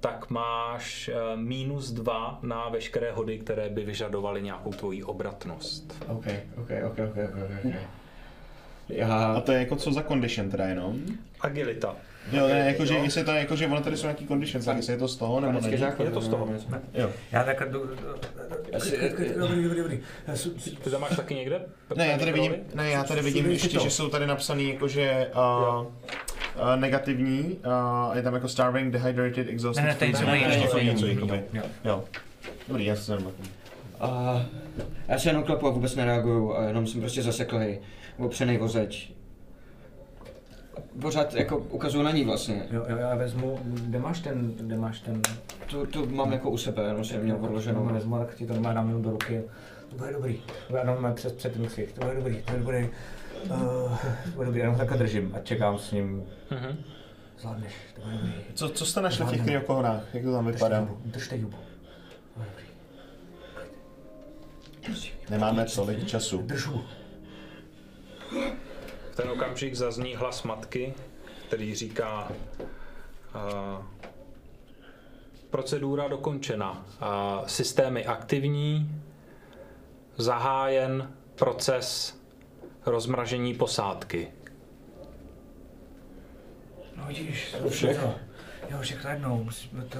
tak máš uh, minus 2 na veškeré hody, které by vyžadovaly nějakou tvoji obratnost. OK, OK, OK, OK, OK, OK. A Já... to je jako co za condition teda jenom? Agilita. Jo, ne, jakože, jestli to je, jakože ono tady jsou nějaký conditions, tak jestli je to z toho, nebo není? Je to z toho. Jo. Já tak jdu... Dobrý, dobrý, dobrý. Ty tam máš taky někde? Ne, já tady vidím, ne, já tady vidím ještě, že jsou tady napsaný jakože uh, uh, negativní, uh, je tam jako starving, dehydrated, exhausted. Ne, ne, tady jsou něco něco jakoby. Jo. Jo. Dobrý, já jsem jako- A já se jenom klepu a vůbec nereaguju a jenom jsem prostě zaseklej, opřenej o zeď. Pořád jako ukazuju na ní vlastně. Jo, jo, já vezmu, kde máš ten, kde máš ten, Tu, tu mám jako u sebe, jenom jsem měl odloženou. vezmu, tak ti to normálně dám jenom do ruky. To bude dobrý, to bude jenom přes, před ten to bude dobrý, to bude, uh, dobrý, jenom takhle držím a čekám s ním. Mhm. Zvládneš, to bude dobrý. Co, co jste našli v těch kryokohorách? Jak to tam Držte vypadá? jubu, držte jubu. Dobrý. Nemáme tolik času. Držu. V ten okamžik zazní hlas matky, který říká uh, procedura dokončena, uh, systémy aktivní, zahájen proces rozmražení posádky. No vidíš, to všech. To, jo, všech najednou, musíme to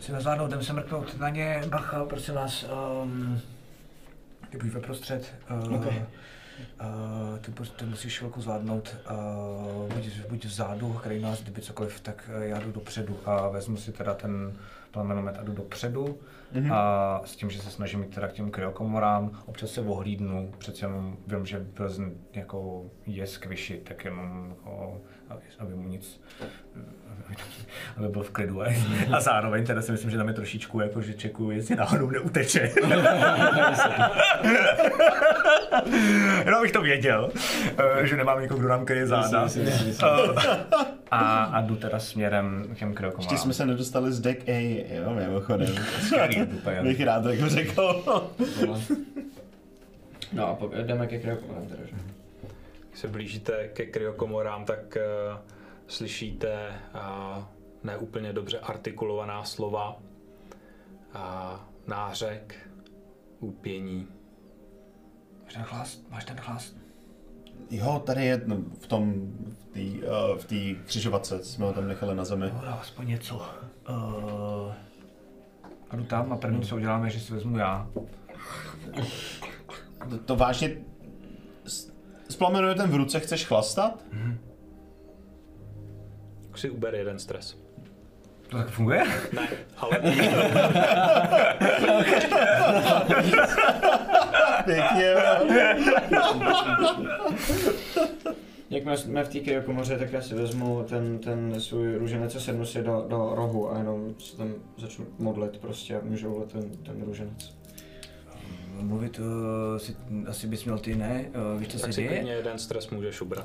si zvládnout, jdeme se mrknout na ně, bacha, prosím vás, um, ty buď ve prostřed, uh, okay. Uh, ty, ty musíš chvilku zvládnout, uh, buď, buď vzadu, který nás, kdyby cokoliv, tak já jdu dopředu a vezmu si teda ten plamenomet a jdu dopředu mm-hmm. a s tím, že se snažím jít teda k těm kryokomorám, občas se ohlídnu, přece jenom vím, že Plzn jako je skvyši, tak jenom jako, aby, aby mu nic, <laughs> aby byl v klidu. A, a zároveň teda si myslím, že tam je trošičku jako, že čekuju, jestli náhodou neuteče. <laughs> Jenom bych to věděl, eh, že nemám někoho, kdo nám kryje záda. Eh, a, a jdu teda směrem k těm krokům. Ještě jsme se nedostali z deck A, jo, mimochodem. <laughs> Bych rád jako řekl. No a pokud jdeme ke kryokomorám teda, že? Když se blížíte ke kryokomorám, tak uh, slyšíte uh, neúplně dobře artikulovaná slova, uh, nářek, úpění. Máš ten hlas? Máš ten hlas? Jo, tady je no, v tom, v té v tý křižovatce, jsme ho tam nechali na zemi. No, aspoň něco. Uh, a jdu tam a první, co uděláme, je, že si vezmu já. To, to vážně... s- S plamenujetem v ruce chceš chlastat? Už si uber jeden stres. To tak funguje? Ne, ale <laughs> Pěkně. Jakmile jsme v té kryokomoře, tak já si vezmu ten, ten svůj růženec a sednu si do, do rohu a jenom se tam začnu modlit prostě a můžu ten, ten růženec. Mluvit uh, si, asi bys měl ty, ne? Uh, víš, co tak se si děje? klidně jeden stres můžeš ubrat.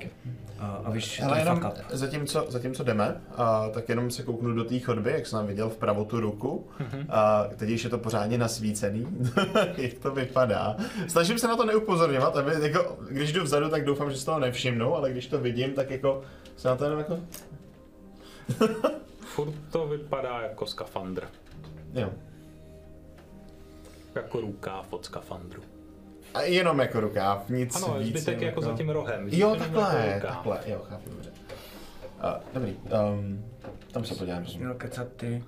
A, a víš, Ale jenom, fuck up. zatímco, zatímco jdeme, a, tak jenom se kouknu do té chodby, jak jsem viděl vpravo tu ruku. A teď už je to pořádně nasvícený. <laughs> jak to vypadá. Snažím se na to neupozorňovat, aby jako, když jdu vzadu, tak doufám, že z toho nevšimnu, ale když to vidím, tak jako se na to jenom jako... Furt to vypadá jako skafandr. Jo. Jako rukáv od skafandru. A jenom jako rukáv, nic Ano, víc. zbytek jenom je jako za tím rohem. Jo, takhle, jako takhle, jo, chápu, dobře. Uh, dobrý, um, tam se podívám. Měl kecat ty.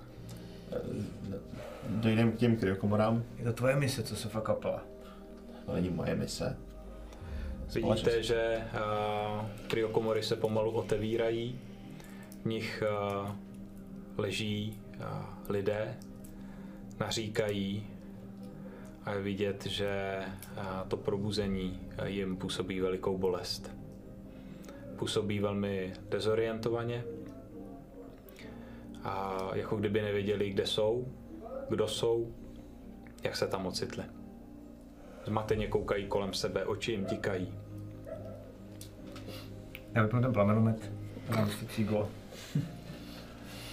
Dojdeme k těm kryokomorám. Je to tvoje mise, co se fuck upala. To není moje mise. Vidíte, že uh, kryokomory se pomalu otevírají. V nich uh, leží uh, lidé, naříkají a je vidět, že to probuzení jim působí velikou bolest. Působí velmi dezorientovaně a jako kdyby nevěděli, kde jsou, kdo jsou, jak se tam ocitli. Zmateně koukají kolem sebe, oči jim tikají. Já vypnu ten plamenomet. Mám si cíglo.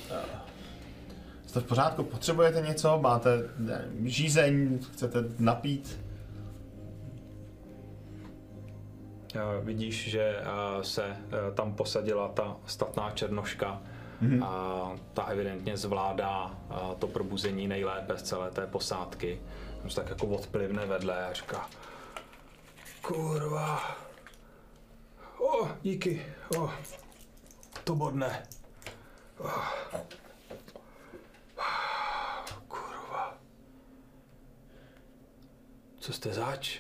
<laughs> Jste v pořádku? Potřebujete něco? Máte ne, žízeň? Chcete napít? A Vidíš, že a, se a, tam posadila ta statná černoška a ta evidentně zvládá a, to probuzení nejlépe z celé té posádky. On se tak jako odplivne vedle a říká Kurva. O, díky. O, to bodne. O. Kurva. Co jste zač?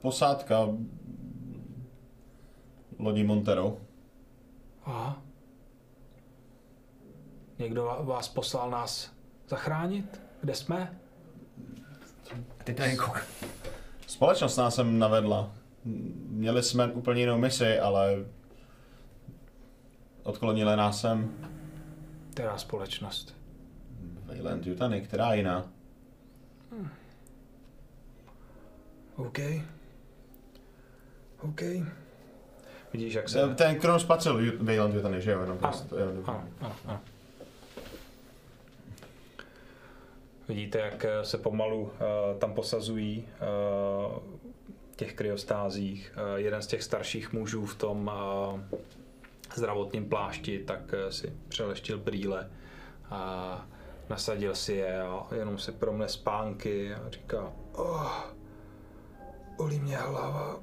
Posádka lodi Montero. Aha. Někdo vás poslal nás zachránit? Kde jsme? To není kouk. Společnost nás sem navedla. Měli jsme úplně jinou misi, ale odklonili nás sem. Která společnost? Wayland Yutany, která jiná? OK. OK. Vidíš, jak se... Ten Kronos patřil Yu- Wayland Yutany, že jo? Jenom prostě, ano, ano, ano. Vidíte, jak eh, se pomalu uh, tam posazují uh, těch kryostázích. Eh, jeden z těch starších mužů v tom eh, zdravotním plášti, tak eh, si přeleštil brýle a nasadil si je a jenom si promne spánky a říká oh, bolí mě hlava.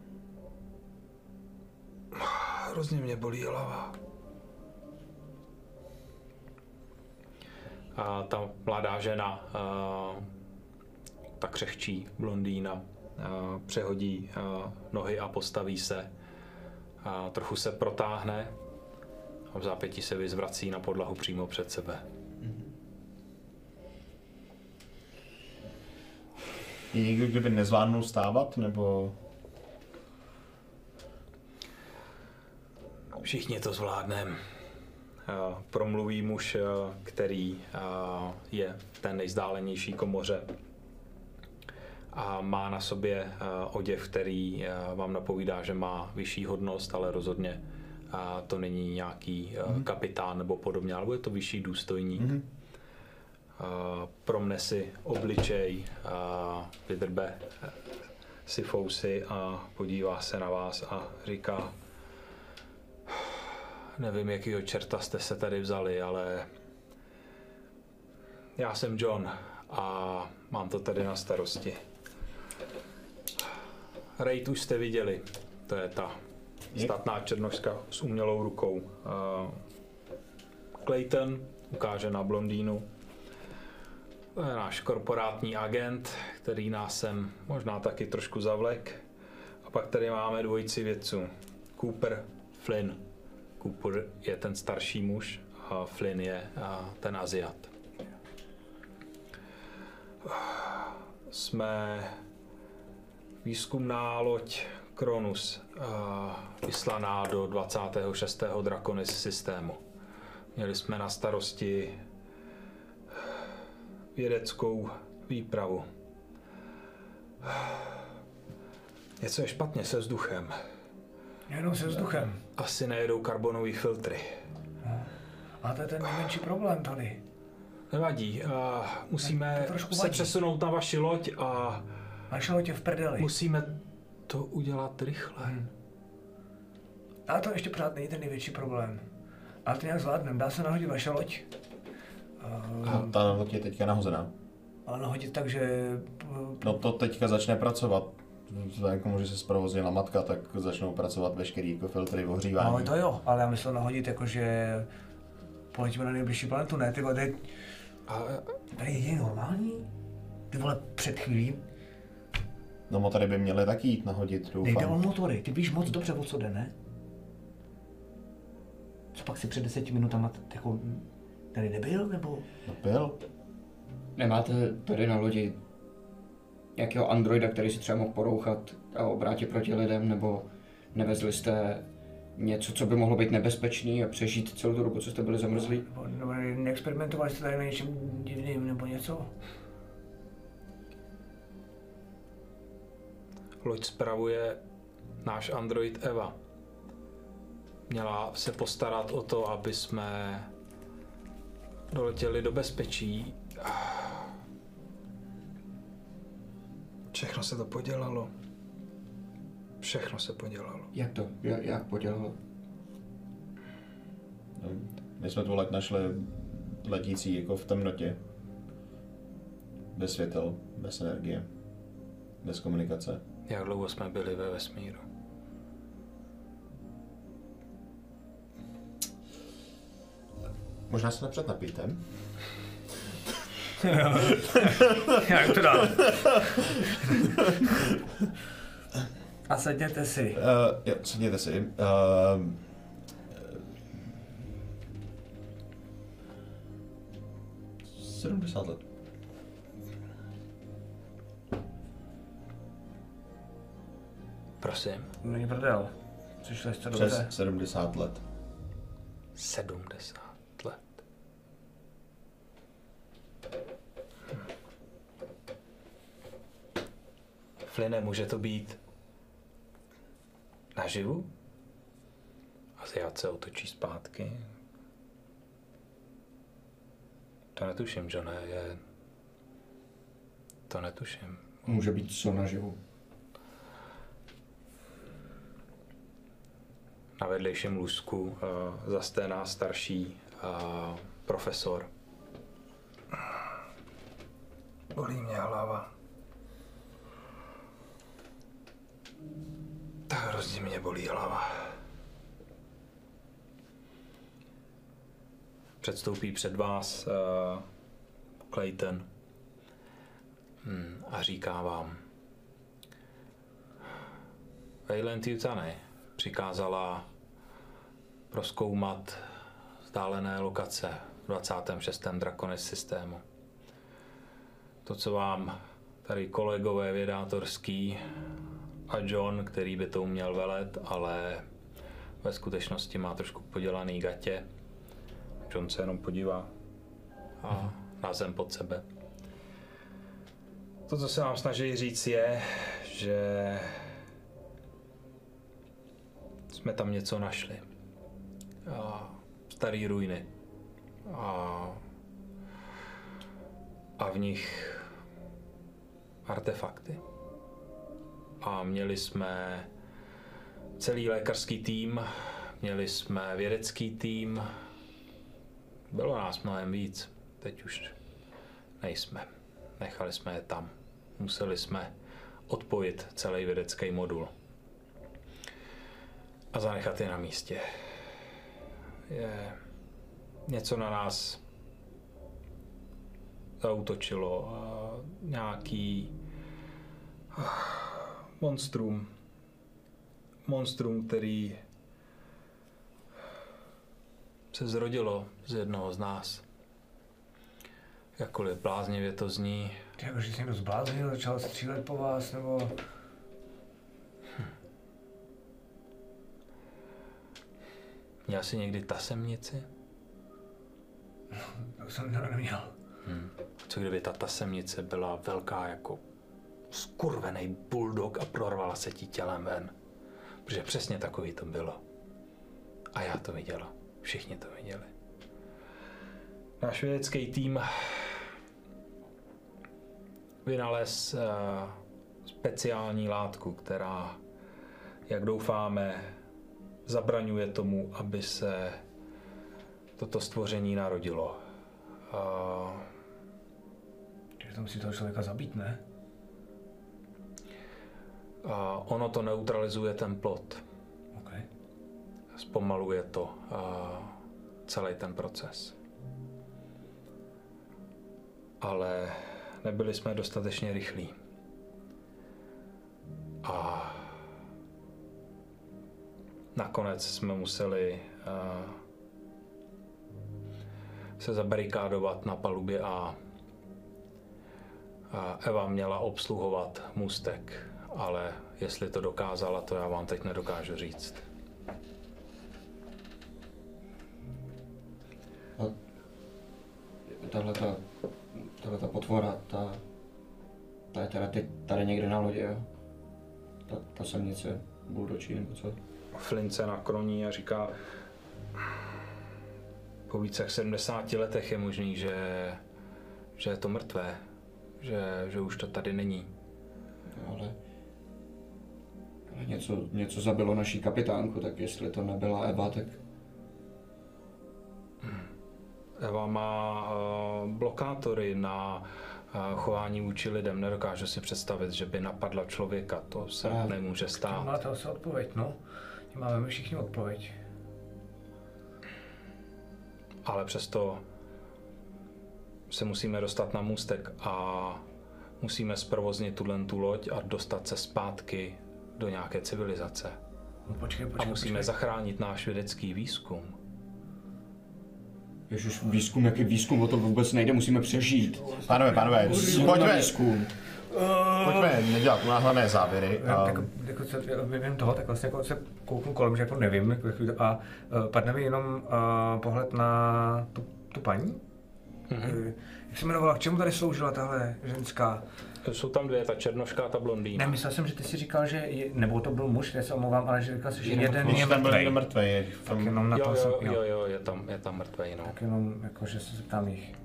Hrozně mě bolí hlava. A ta mladá žena, eh, ta křehčí blondýna, eh, přehodí eh, nohy a postaví se. A trochu se protáhne a v zápětí se vyzvrací na podlahu přímo před sebe. Je někdo, kdo by nezvládnul stávat, nebo... Všichni to zvládneme. Eh, Promluví muž, eh, který eh, je v té nejzdálenější komoře a má na sobě oděv, který vám napovídá, že má vyšší hodnost, ale rozhodně eh, to není nějaký eh, kapitán nebo podobně, ale je to vyšší důstojník. Mhm. Eh, Promne si obličej, vydrbe eh, si fousy a podívá se na vás a říká Nevím, jakýho čerta jste se tady vzali, ale já jsem John a mám to tady na starosti. Rejt už jste viděli, to je ta statná černoška s umělou rukou. Uh, Clayton ukáže na blondýnu. To je náš korporátní agent, který nás sem možná taky trošku zavlek. A pak tady máme dvojici vědců. Cooper, Flynn. Cooper je ten starší muž a Flynn je a, ten Aziat. Jsme výzkumná loď Kronus, a, vyslaná do 26. Draconis systému. Měli jsme na starosti vědeckou výpravu. Něco je špatně se vzduchem. Jenom se vzduchem. Asi nejedou karbonové filtry. A to je ten nejmenší problém tady. Nevadí, a musíme se vadí. přesunout na vaši loď a Naše loď je v prdeli. musíme to udělat rychle. Hmm. Ale to ještě pořád není ten největší problém. Ale to nějak zvládneme. Dá se nahodit vaše loď. A ta loď je teďka nahozená. Ale nahodit tak, že... No to teďka začne pracovat. Vzhledem k tomu, že se zprovoznila matka, tak začnou pracovat veškerý jako filtry ohřívání. No, ale to jo, ale já myslel nahodit jako, že poletíme na nejbližší planetu, ne? Ty vole, tady, A tady je normální? Ty vole, před chvílí No motory by měly taky jít nahodit, nejde o doufám. motory, ty víš moc dobře, o co jde, ne? Co pak si před deseti minutama jako tady nebyl, nebo? No byl. Nemáte tady na lodi nějakého androida, který si třeba mohl porouchat a obrátit proti lidem, nebo nevezli jste něco, co by mohlo být nebezpečný a přežít celou tu dobu, co jste byli zamrzlí? Nebo, nebo neexperimentovali jste tady na něčem divným, nebo něco? Loď spravuje náš android Eva. Měla se postarat o to, aby jsme doletěli do bezpečí. Všechno se to podělalo. Všechno se podělalo. Jak to? Jak, jak podělalo? No, My jsme tu loď našli letící jako v temnotě. Bez světel, bez energie, bez komunikace. Jak dlouho jsme byli ve vesmíru? Možná se napřed napijte. <laughs> Jak to dál? A sedněte si. Uh, jo, sedněte si. Uh, Sedmdesát let. Prosím. Není prdel. Přišli jste Přes dobře. 70 let. 70 let. Fline, může to být naživu? Aziat se otočí zpátky. To netuším, že ne, je... To netuším. Může být co naživu. Na vedlejším lůžku uh, zasténá starší uh, profesor. Bolí mě hlava. Tak hrozně mě bolí hlava. Předstoupí před vás uh, Clayton hmm, a říká vám Wayland Yutane přikázala proskoumat vzdálené lokace v 26. Draconis systému. To, co vám tady kolegové vědátorský a John, který by to uměl velet, ale ve skutečnosti má trošku podělaný gatě. John se jenom podívá a na zem pod sebe. To, co se vám snaží říct, je, že jsme tam něco našli. A starý ruiny. A, a v nich artefakty. A měli jsme celý lékařský tým, měli jsme vědecký tým, bylo nás mnohem víc, teď už nejsme. Nechali jsme je tam. Museli jsme odpojit celý vědecký modul a zanechat je na místě. Je něco na nás zautočilo a nějaký monstrum. Monstrum, který se zrodilo z jednoho z nás. Jakkoliv bláznivě to zní, jako, že jsi někdo zbláznil, začal střílet po vás, nebo... měl jsi někdy tasemnici? <laughs> To jsem to neměl. Co kdyby ta tasemnice byla velká jako skurvený bulldog a prorvala se ti tělem ven? Protože přesně takový to bylo. A já to viděla. Všichni to viděli. Náš vědecký tým vynalez uh, speciální látku, která, jak doufáme, zabraňuje tomu, aby se toto stvoření narodilo. Uh, Že to musí toho člověka zabít, ne? a ono to neutralizuje ten plot. OK. Zpomaluje to uh, celý ten proces. Ale nebyli jsme dostatečně rychlí. A nakonec jsme museli uh, se zabarikádovat na palubě A. A Eva měla obsluhovat můstek, ale jestli to dokázala, to já vám teď nedokážu říct. Tahle ta, tahle ta potvora, ta, ta je teda teď tady někde na lodi, jo? Ta, ta semnice, buldočí nebo co? Flynn se nakloní a říká, po více jak 70 letech je možný, že, že je to mrtvé, že, že už to tady není. No, ale, ale něco, něco zabilo naší kapitánku, tak jestli to nebyla Eva, tak Eva má uh, blokátory na uh, chování vůči lidem. Nedokážu si představit, že by napadla člověka. To se Právě. nemůže stát. máte asi odpověď, no. Máme všichni odpověď. Ale přesto se musíme dostat na můstek a musíme zprovoznit tuhle tu loď a dostat se zpátky do nějaké civilizace. No počkej, A počkej, musíme počkej. zachránit náš vědecký výzkum. Ježiš, výzkum, jaký výzkum, o to vůbec nejde, musíme přežít. Pánové, pánové, Pojďme. pojďme, výzkum. pojďme nedělat unáhlené závěry. Já, A tak, jako se vyvím toho, tak vlastně jako se kouknu kolem, že jako nevím, jako, jako, a uh, padne mi jenom uh, pohled na tu, tu paní. Mm-hmm. Jak se jmenovala, k čemu tady sloužila tahle ženská? Jsou tam dvě, ta černoška a ta blondýna. Ne, myslel jsem, že ty si říkal, že, je, nebo to byl muž, já se omlouvám, ale že říkal jsi, že Jenom jeden je tam byl mrtvý, je v Tak tom, jenom na jo, to jsem, jo, jo, jo, je tam, je tam mrtvej, no. Tak jenom, jako, že se zeptám jich.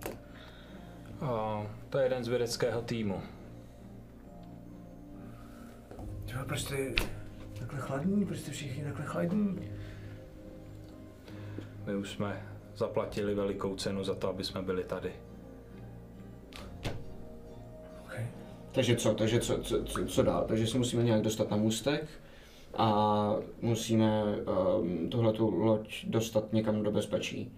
A to je jeden z vědeckého týmu. Třeba proč jste takhle chladní, proč jste všichni takhle chladní? My už jsme zaplatili velikou cenu za to, aby jsme byli tady. Takže co, takže co, co, co, co dál? Takže se musíme nějak dostat na můstek a musíme um, tuhletu loď dostat někam do bezpečí.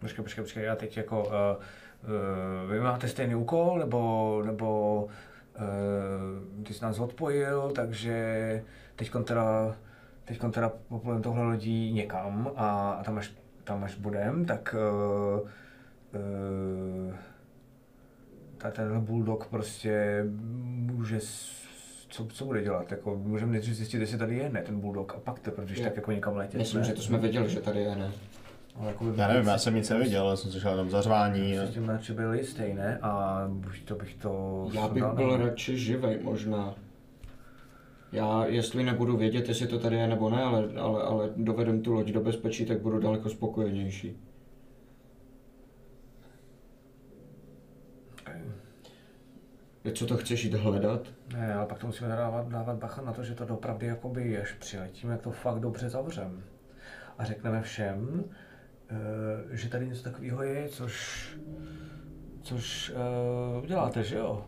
Počkej, počkej, počkej, já teď jako, uh, uh, vy máte stejný úkol, nebo, nebo uh, ty jsi nás odpojil, takže teď teda, teď teda poplujeme tohle lodí někam a, a tam až, tam až budem, tak uh, uh, ta, ten bulldog prostě může, co, co bude dělat, jako můžeme nejdřív zjistit, jestli tady je ne ten bulldog a pak teprve, když Jo. tak jako někam letět. Myslím, ne? že to jsme věděli, že tady je, ne? Ale jako by- Já nevím, já jsem nic neviděl, já jsem slyšel jenom zařvání. S tím radši byl jistý, ne? A buď to bych to... Já bych byl nebo- radši živej možná. Já, jestli nebudu vědět, jestli to tady je nebo ne, ale, ale, ale dovedem tu loď do bezpečí, tak budu daleko spokojenější. Co to chceš jít hledat? Ne, ale pak to musíme dávat, dávat bacha na to, že to dopravdy jakoby, až přiletíme, jak to fakt dobře zavřem. A řekneme všem, že tady něco takového je, což, což uh, uděláte, že jo?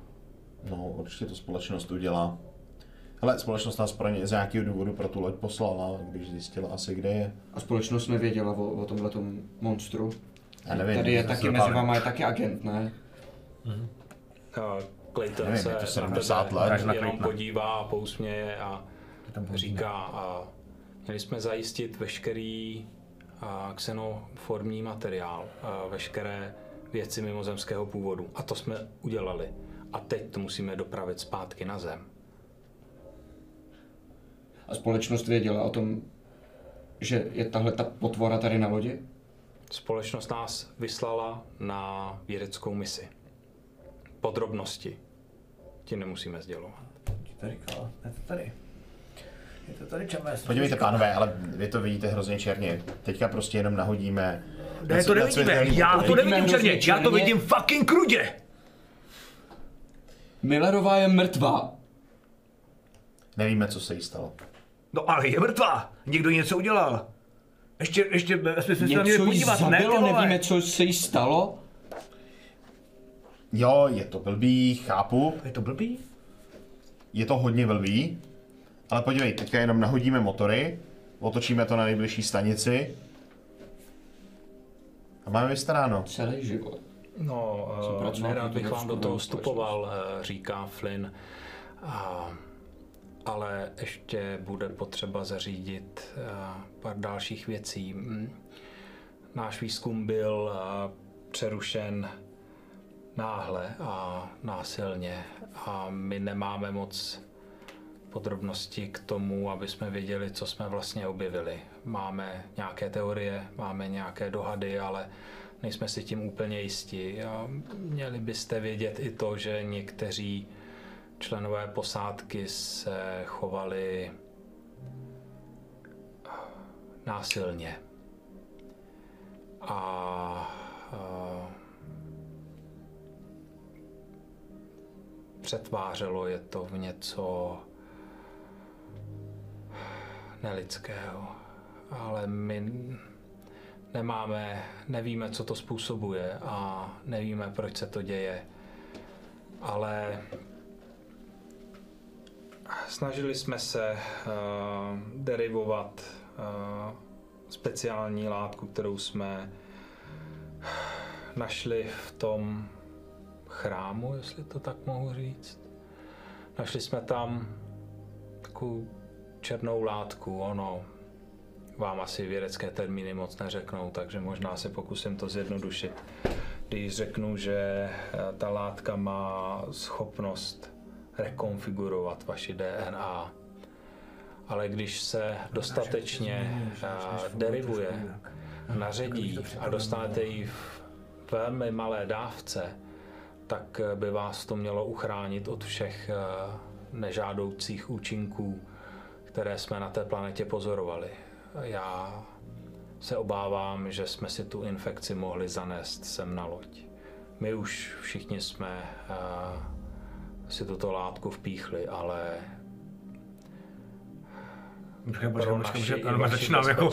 No, určitě to společnost udělá. Ale společnost nás pro ně z nějakého důvodu pro tu loď poslala, když zjistila asi, kde je. A společnost nevěděla o, o tomhletom monstru. Já nevím. Tady je taky mezi váma je taky agent, ne? A Clayton Nevím, se je to na 70 tebe let. Na jenom Claytona. podívá, pousměje a říká, a měli jsme zajistit veškerý xenoformní materiál, a, veškeré věci mimozemského původu. A to jsme udělali. A teď to musíme dopravit zpátky na zem. A společnost věděla o tom, že je tahle ta potvora tady na lodi? Společnost nás vyslala na vědeckou misi. Podrobnosti ti nemusíme sdělovat. Ti to říkala, je to tady. Je to tady čemé. Podívejte, pánové, ale vy to vidíte hrozně černě. Teďka prostě jenom nahodíme... Ne, na- to nevidíme, já to nevidím černě, hrozně já to černě. vidím fucking krudě! Millerová je mrtvá. Nevíme, co se jí stalo. No ale je mrtvá, někdo něco udělal. Ještě, ještě, jsme se na mě Něco jí podívat, ne, zabilo, vole? nevíme, co se jí stalo. Jo, je to blbý, chápu. Je to blbý? Je to hodně blbý. Ale podívej, teďka jenom nahodíme motory, otočíme to na nejbližší stanici. A máme vystaráno. Celý život. No, uh, nerad bych vám do toho vstupoval, uh, říká Flynn. A, ale ještě bude potřeba zařídit uh, pár dalších věcí. Náš výzkum byl uh, přerušen náhle a násilně a my nemáme moc podrobnosti k tomu, aby jsme věděli, co jsme vlastně objevili. Máme nějaké teorie, máme nějaké dohady, ale nejsme si tím úplně jistí. A měli byste vědět i to, že někteří členové posádky se chovali násilně. A, a přetvářelo je to v něco nelidského. Ale my nemáme, nevíme, co to způsobuje a nevíme, proč se to děje. Ale snažili jsme se uh, derivovat uh, speciální látku, kterou jsme našli v tom chrámu, jestli to tak mohu říct. Našli jsme tam takovou černou látku, ono vám asi vědecké termíny moc neřeknou, takže možná se pokusím to zjednodušit. Když řeknu, že eh, ta látka má schopnost rekonfigurovat vaši DNA, ale když se dostatečně eh, derivuje, naředí a dostanete ji v velmi malé dávce, tak eh, by vás to mělo uchránit od všech nežádoucích účinků, které jsme na té planetě pozorovali. Já se obávám, že jsme si tu infekci mohli zanést sem na loď. My už všichni jsme uh, si tuto látku vpíchli, ale Počkej, počkej, pro počkej, počkej, ano, začínám jako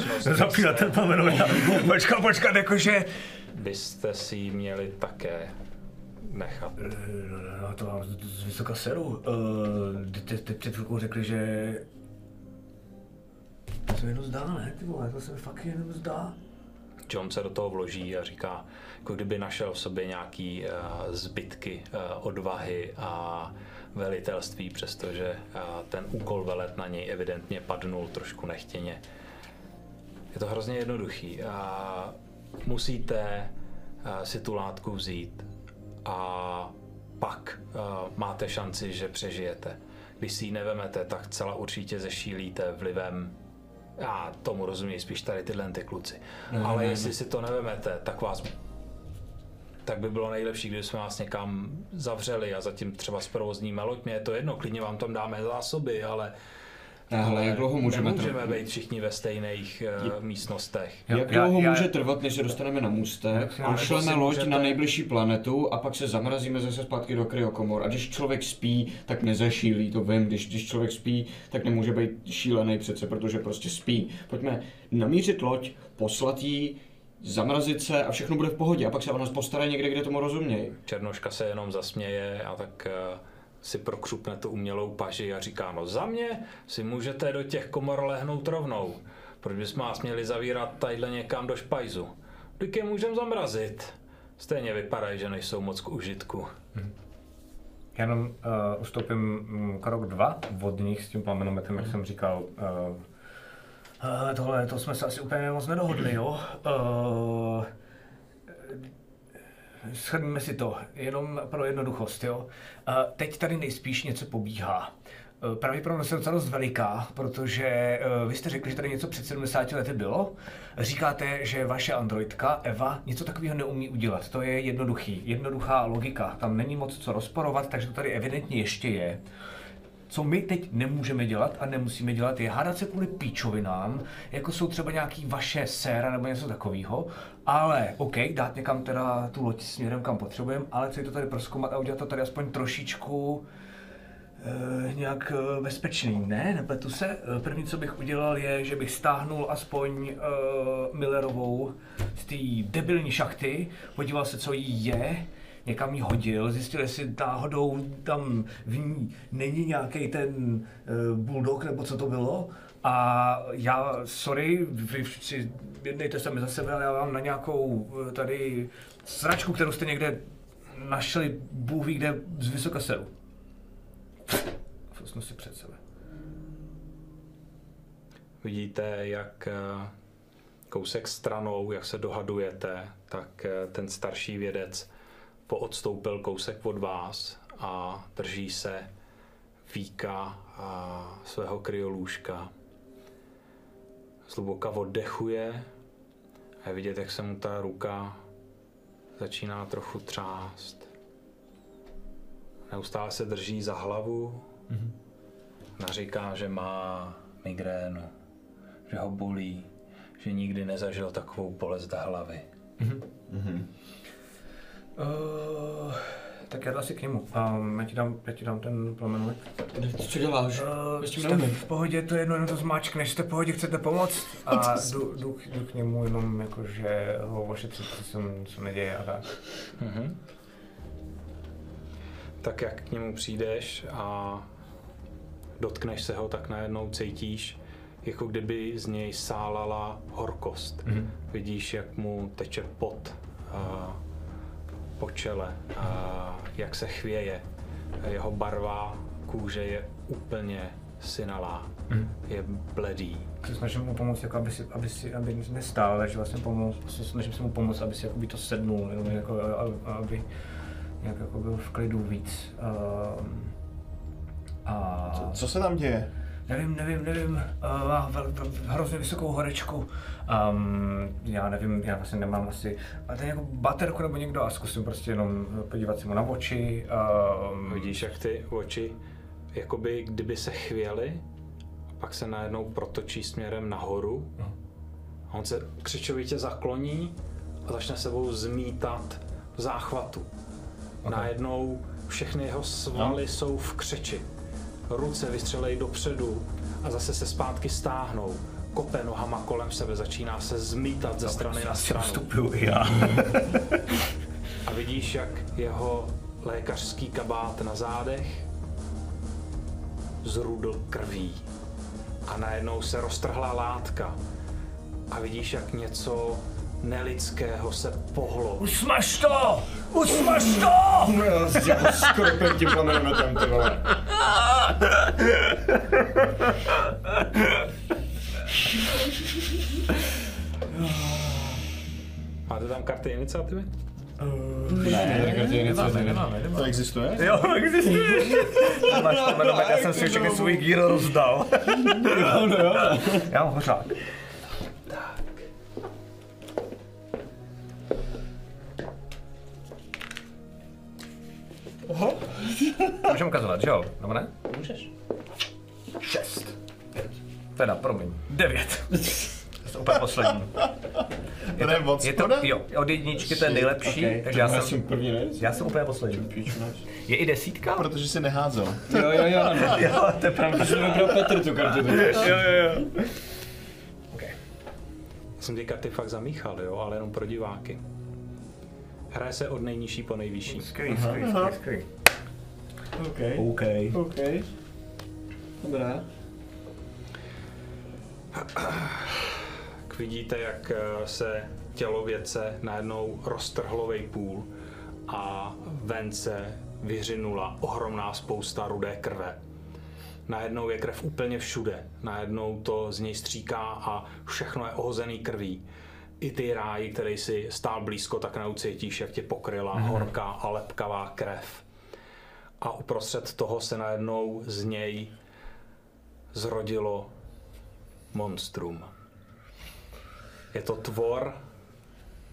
ten. Počkat, počkat, jakože... byste si ji měli také nechat. No to mám z, vysoka seru. Uh, ty, ty, ty před chvilkou řekli, že... To se jenom zdá, ne? Ty vole, to se mi fakt jenom zdá. John se do toho vloží a říká, jako kdyby našel v sobě nějaký uh, zbytky uh, odvahy a velitelství, přestože uh, ten úkol velet na něj evidentně padnul trošku nechtěně. Je to hrozně jednoduchý. Uh, musíte uh, si tu látku vzít a pak uh, máte šanci, že přežijete. Když si ji nevemete, tak celá určitě zešílíte vlivem já tomu rozumím spíš tady tyhle ty kluci. Ale jestli si to nevemete, tak vás tak by bylo nejlepší, kdyby jsme vás někam zavřeli a zatím třeba s provozními loďmi, je to jedno, klidně vám tam dáme zásoby, ale Ne, hele, jak dlouho můžeme nemůžeme trvat? být všichni ve stejných uh, místnostech. Jak Já- dlouho já- může trvat, než se dostaneme na můstek, Já- pošleme loď můžete- na nejbližší planetu a pak se zamrazíme zase zpátky do kryokomor. A když člověk spí, tak nezašílí, to vím. Když, když člověk spí, tak nemůže být šílený přece, protože prostě spí. Pojďme namířit loď, poslat jí, zamrazit se a všechno bude v pohodě. A pak se o nás postarají někde, kde tomu rozumějí. Černoška se jenom zasměje a tak uh, si prokřupne tu umělou paži a říká, no za mě si můžete do těch komor lehnout rovnou. Proč bychom vás měli zavírat tadyhle někam do špajzu? Vždyť je můžeme zamrazit. Stejně vypadají, že nejsou moc k užitku. Já jenom uh, ustoupím mm, krok dva od nich s tím plamenometem, jak jsem říkal. Uh, uh, tohle, to jsme se asi úplně moc nedohodli, jo? Uh, Shrneme si to, jenom pro jednoduchost, jo. Teď tady nejspíš něco pobíhá. Uh, Pravděpodobnost je docela dost veliká, protože uh, vy jste řekli, že tady něco před 70 lety bylo. Říkáte, že vaše androidka Eva něco takového neumí udělat. To je jednoduchý, jednoduchá logika. Tam není moc co rozporovat, takže to tady evidentně ještě je. Co my teď nemůžeme dělat a nemusíme dělat, je hádat se kvůli píčovinám, jako jsou třeba nějaký vaše séra nebo něco takového, ale OK, dát někam teda tu loď směrem, kam potřebujeme, ale chci to tady proskoumat a udělat to tady aspoň trošičku e, nějak e, bezpečný. Ne, nepletu se. E, První, co bych udělal, je, že bych stáhnul aspoň e, Millerovou z té debilní šachty, podíval se, co jí je, někam ji hodil, zjistil, jestli náhodou tam v ní není nějaký ten uh, bulldog, nebo co to bylo. A já, sorry, vy si jednejte se mi za sebe, ale já mám na nějakou eh, tady sračku, kterou jste někde našli, Bůh ví kde, z vysoka seru. Fusnu si před sebe. Vidíte, jak eh, kousek stranou, jak se dohadujete, tak ten starší vědec poodstoupil kousek od vás a drží se víka a svého kryolůžka. Zluboka oddechuje a je vidět, jak se mu ta ruka začíná trochu třást. Neustále se drží za hlavu, naříká, že má migrénu, že ho bolí, že nikdy nezažil takovou bolest hlavy. Uh, tak já jdu asi k němu. Um, já, ti dám, já ti dám ten plamenový. Co děláš? Uh, jste neumím. v pohodě, to je jedno, jenom to zmáčkneš, jste v pohodě, chcete pomoct? A jdu, jdu, jdu k němu jenom jakože ho ošetřit, co se, co mi děje a tak. Mhm. Tak jak k němu přijdeš a dotkneš se ho, tak najednou cítíš, jako kdyby z něj sálala horkost. Vidíš, jak mu teče pot a, po čele, a, jak se chvěje. Jeho barva kůže je úplně synalá, je bledý. Se snažím mu pomoct, jako aby, si, aby, si, aby nestál, takže vlastně pomoct, se snažím se mu pomoct, aby si jakoby to sednul, jenom jako, aby nějak jako byl v klidu víc. Um, a... Co se tam děje? Nevím, nevím, nevím, uh, má vel, hrozně vysokou horečku. Um, já nevím, já vlastně nemám asi, a ten jako baterku nebo někdo a zkusím prostě jenom podívat se mu na oči. Um, Vidíš, jak ty oči, jakoby kdyby se chvěly, a pak se najednou protočí směrem nahoru. A on se křičovitě zakloní a začne sebou zmítat v záchvatu. Najednou všechny jeho svaly jsou v křeči. Ruce vystřelejí dopředu a zase se zpátky stáhnou. Kope nohama kolem sebe, začíná se zmítat ze strany na stranu. Vstupuju i já. <laughs> A vidíš, jak jeho lékařský kabát na zádech zrudl krví. A najednou se roztrhla látka. A vidíš, jak něco nelidského se pohlo. Usmaž to! Usmaž to! No já s těm skoro tím kamenometem, ty vole. Máte tam karty iniciativy? To existuje? Jo, existuje. Máš to jméno, já jsem si všechny svůj gír rozdal. Jo, no jo. Já mám pořád. Můžeme ukazovat, že jo? Nebo ne? Můžeš. Šest. Teda, promiň. Devět. To je úplně poslední. To je moc Je to, jo, od jedničky to je nejlepší, Okay, takže já jsem, jsem první, ne? já jsem úplně poslední. Je i desítka? Protože jsi neházel. Jo, jo, jo, ano. <laughs> Jo, to je pravda. Jsem vybral Petr tu kartu. Jo, jo, jo. Já jsem ty karty fakt zamíchal, jo, ale jenom pro diváky. Hraje se od nejnižší po nejvyšší. Skvělý, skvělý, skvělý, skvělý. OK. OK. OK. Dobrá. Tak vidíte, jak eh, se tělo vědce najednou roztrhlo vejpůl a ven se vyřinula ohromná spousta rudé krve. Najednou je krev úplně všude, najednou to z něj stříká a všechno je ohozený krví. I ty ráji, který si stál blízko, tak neucítíš, jak tě pokryla horká a lepkavá krev. A uprostřed toho se najednou z něj zrodilo monstrum. Je to tvor,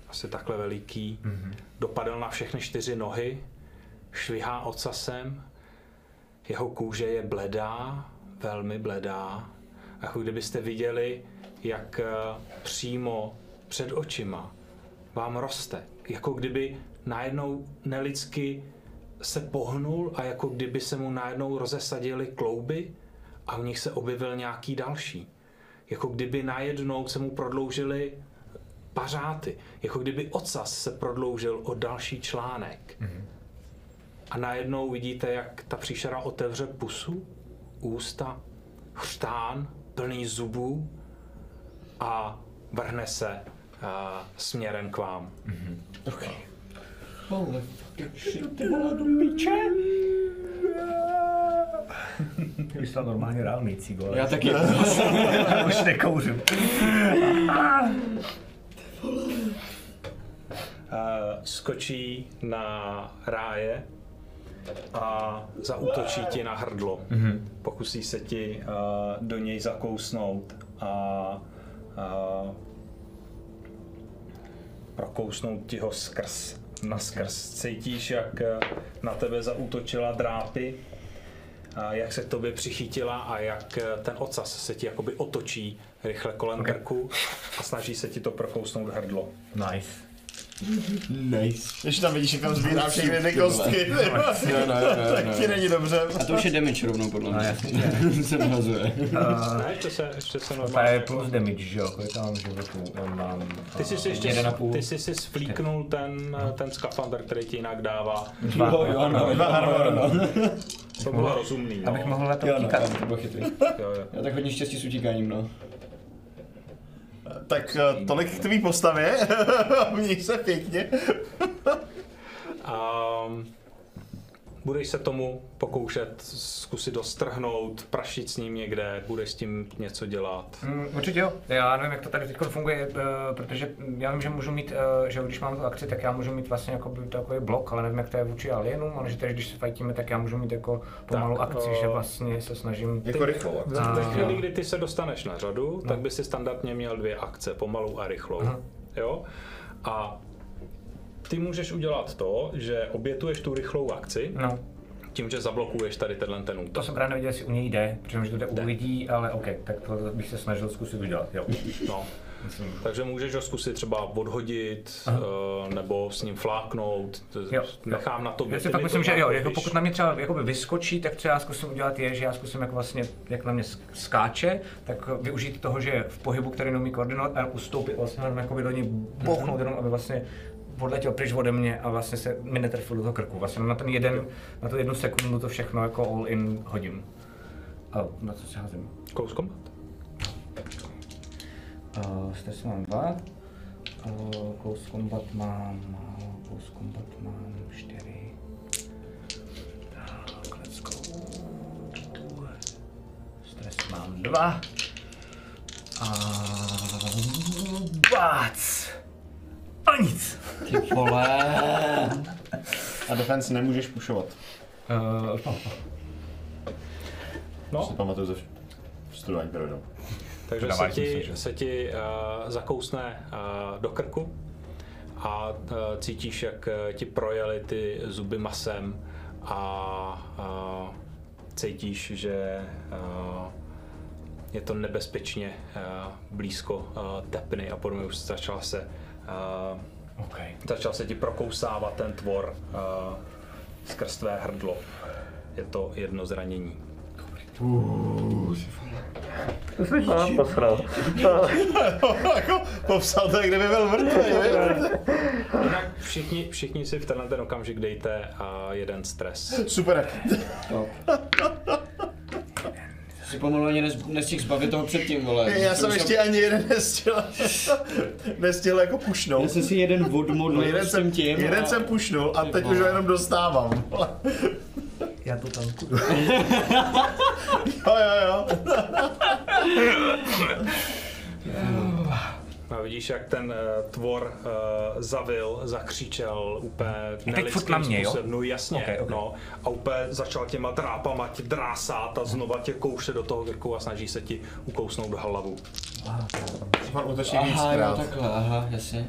asi takhle veliký, mm-hmm. dopadl na všechny čtyři nohy, švihá ocasem, jeho kůže je bledá, velmi bledá. Jako kdybyste viděli, jak eh, přímo před očima vám roste. Jako kdyby najednou nelidsky se pohnul a jako kdyby se mu najednou rozesadily klouby a v nich se objevil nějaký další. Jako kdyby najednou se mu prodloužily pařáty. Jako kdyby ocas se prodloužil o další článek. Mm-hmm. A najednou vidíte, jak ta příšera otevře pusu, ústa, chřtán, plný zubů a vrhne se uh, směrem k vám. Holy fucking shit, ty vole, do piče. Normálně reálný ale Já taky. <laughs> už nekouřím. Uh, skočí na ráje a zaútočí ti na hrdlo. Mm-hmm. Pokusí se ti uh, do něj zakousnout a uh, prokousnout ti ho skrz, naskrz. Cítíš, jak eh, na tebe zaútočila drápy, a jak se k tobě přichytila a jak eh, ten ocas se ti jakoby otočí rychle kolem okay. krku a snaží se ti to prokousnout hrdlo. Nice. Nice. Když tam vidíš, jak tam sbírá všechny ty kostky, Jo, no, jo, jo, tak no. ti není dobře. A to už je damage rovnou, podle mě. <laughs> se nahazuje. Ne, ještě se, ještě se To je plus damage, že jo? Kolik mám životů? Já Mám... Ty jsi si ještě, a půl. ty jsi si sflíknul ten, ten skafandr, který ti jinak dává. Jo, jo, no, jo, no, no. To bylo rozumný, no. Abych mohl na to Jo, no, utíkat. to bylo chytrý. Jo, jo. Já tak hodně štěstí s utíkáním, no. Tak eh, tolik k tvý postavě. <laughs> Měj se pěkně. Um, <laughs> budeš se tomu pokoušet zkusit dostrhnout, prašit s ním někde, budeš s tím něco dělat. Mm, určitě jo. Já nevím, jak to tady teď funguje, eh, protože já vím, že můžu mít, eh, že když mám tu akci, tak já můžu mít vlastně jako takový blok, ale nevím, jak to je vůči alienům, ale že tady, když se fajtíme, tak já můžu mít jako pomalu Tak, akci, eh, že vlastně se snažím... Jako rychlou. Ve chvíli, kdy ty se dostaneš na řadu, tak by si standardně měl dvě akce, pomalou a rychlou. Aha. Jo? A ty můžeš udělat to, že obětuješ tu rychlou akci, No, tím, že zablokuješ tady tenhle ten to útok. jsem právě nevěděl, jestli u něj jde, protože že to jde u lidí, ale OK, tak to bych se snažil zkusit udělat, jo. No. Takže můžeš ho zkusit třeba odhodit, uh, nebo s ním fláknout. To- Jo, Nechám na to. Já si fakt myslím, že jo, jako pokud na mě třeba jakoby vyskočí, tak co já zkusím udělat je, že já zkusím jako vlastně, jak na mě sk- skáče, tak využít toho, že v pohybu, který neumí koordinovat a ustoupit vlastně jenom jako do ní bouchnout jenom, aby vlastně odletěl pryč ode mě a vlastně se mi netrefil do toho krku. Vlastně na ten jeden, na tu jednu sekundu to všechno jako all in hodím. A na co si házím? Close combat. Uh, stres mám dva. Uh, close combat mám, close combat mám čtyři. Tak, let's go. Stres mám dva. A bác! A nic! Ty vole. A defense nemůžeš pušovat. Uh, No. Si pamatuju ze studování pravidel. Takže se Dáváš ti, myslím, že- se ti uh, zakousne uh, do krku a uh, cítíš, jak uh, ti projeli ty zuby masem a uh, cítíš, že uh, je to nebezpečně uh, blízko uh, tepny a podobně už začala se okay. začal se ti prokousávat ten tvor uh, skrz tvé hrdlo. Je to jedno zranění. jako popsal to, jak kdyby byl mrtvý. <laughs> Jinak všichni, všichni si v tenhle ten okamžik dejte uh, jeden stres. Super. <laughs> Si pomalu ani nes, nestihl zbavit toho předtím, vole. Já jsem ještě ani jeden nestihl, <laughs> nestihl jako Já pušnout. jsem si jeden odmodlil Jeden jsem, tím jeden a- jsem pušnul a teď už ho jenom dostávám. Já to tanku. <laughs> Jo, jo, jo. <laughs> A vidíš, jak ten uh, tvor uh, zavil, zakřičel úplně nelidským na mě, jo? způsobem. No jasně, Ok, ok. no. A úplně začal těma drápama tě drását a znova tě kouše do toho krku a snaží se ti ukousnout hlavu. Pan útočník Aha, jo, takhle, aha, jasně.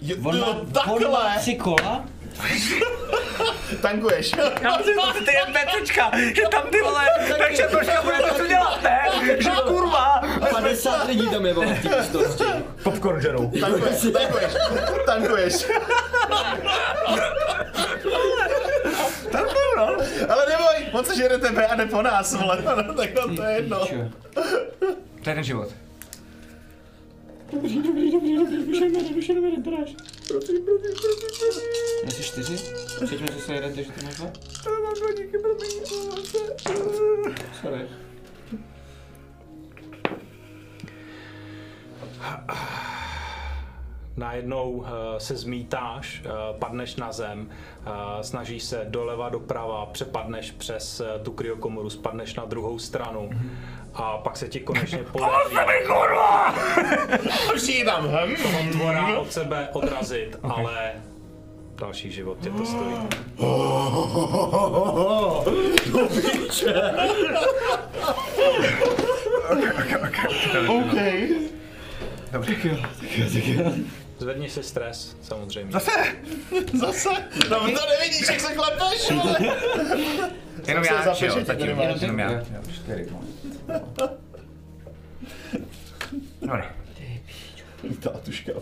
Jo, On má, jo, on má takhle! tři kola? <laughs> Tankuješ. Já si to ty NPCčka, že tam ty vole, <laughs> takže troška budete co dělat, ne? Že kurva! 50 lidí tam je vole v té místnosti. Popcorn žerou. Tankuješ, tankuješ, tankuješ. Tankuju, no. Ale neboj, on se žere tebe a jde po nás, vole. No, <laughs> tak to je jedno. To je ten život. Jsi čtyři? Cítím, že se jeden, takže ty máš dva? Mám dva díky, promiň, Sorry. Najednou uh, se zmítáš, uh, padneš na zem, uh, snažíš se doleva, doprava, přepadneš přes tu kryokomoru, spadneš na druhou stranu a pak se ti konečně <laughs> podaří Přijde tam. <laughs> Hm. toho tvora od sebe odrazit, ale další život tě to stojí. OK. Zvedni si stres, samozřejmě. Zase! <laughs> Zase? No to nevidíš, jak se klepeš, vole. Jenom já, že jo, tak zatím, nemáš. jenom já. Jo, Čtyři, no. <laughs> Dobrý. Ta tuška.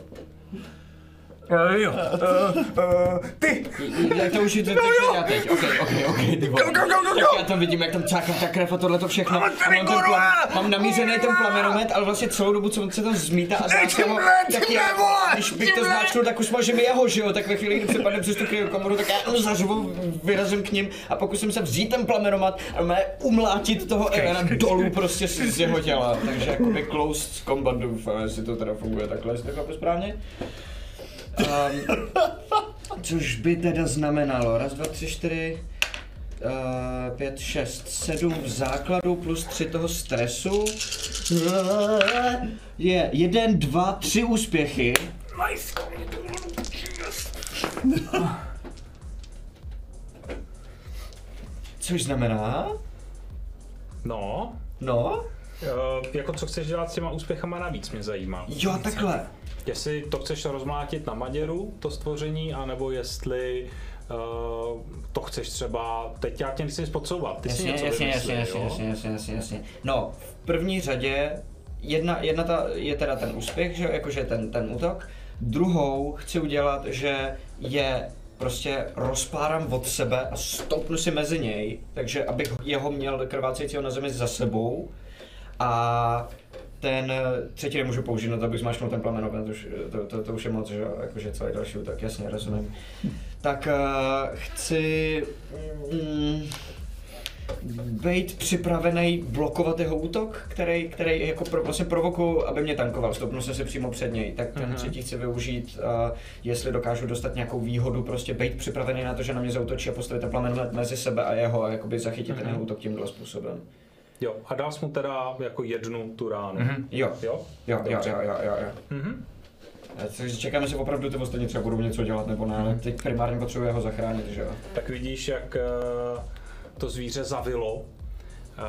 Uh, jo, uh, uh, ty! Jak to už je to teď já teď. Ok, ok, ok, ty vole. Go, go, go, go, Tak go! já tam vidím, jak tam cákám ta krev a tohle to všechno. A tady, mám, kurva! mám namířený ten plamenomet, ale vlastně celou dobu, co on se tam zmítá a znáška ho, tak já, když bych to zmáčknul, tak už může mi jeho, že jo, tak ve chvíli, kdy přepadne přes tu komoru, tak já zařvu, vyrazím k ním a pokusím se vzít ten plamenomat a mé umlátit toho Elena dolů prostě z, z jeho těla. Takže jakoby closed combat doufám, jestli to teda funguje takhle, jestli to chápu správně. Um, což by teda znamenalo, raz, dva, tři, čtyři, uh, pět, šest, sedm v základu plus tři toho stresu. Je jeden, dva, tři úspěchy. Nice! Což znamená, No, no, uh, jako co chceš dělat s těma úspěchama navíc, mě zajímá. jo takhle. Jestli to chceš rozmlátit na Maděru, to stvoření, anebo jestli uh, to chceš třeba, teď já tě nechci nic podsouvat, ty si Jasně, něco jasně, vymyslí, jasně, jasně, jasně, jasně, jasně. No, v první řadě jedna, jedna ta, je teda ten úspěch, že jakože ten, ten útok. Druhou chci udělat, že je prostě rozpárám od sebe a stoupnu si mezi něj, takže abych jeho měl krvácejícího na zemi za sebou. A ten eh, třetí nemůžu použít, no to bych zmáčknul ten plamen to, už- to, to, to, už je moc, že jakože celý další útok, jasně, rozumím. Tak uh, chci mm, být připravený blokovat jeho útok, který, který jako pro, vlastně provokuju, aby mě tankoval, stoupnu jsem si přímo před něj, tak ten třetí chci využít, uh, jestli dokážu dostat nějakou výhodu, prostě být připravený na to, že na mě zautočí a postavit ten plamen mezi sebe a jeho a jakoby zachytit ten jeho útok tímhle způsobem. Jo, a dal jsi mu teda jako jednu tu ránu. Jo, Jo? jo, jo, jo, jo, jo, jo. Mhm. Eh, Takže čekáme, jestli opravdu ty ostatní třeba budou něco dělat nebo ne, ale teď primárně potřebuje ho zachránit, že jo. Tak vidíš, jak eh, to zvíře zavilo eh,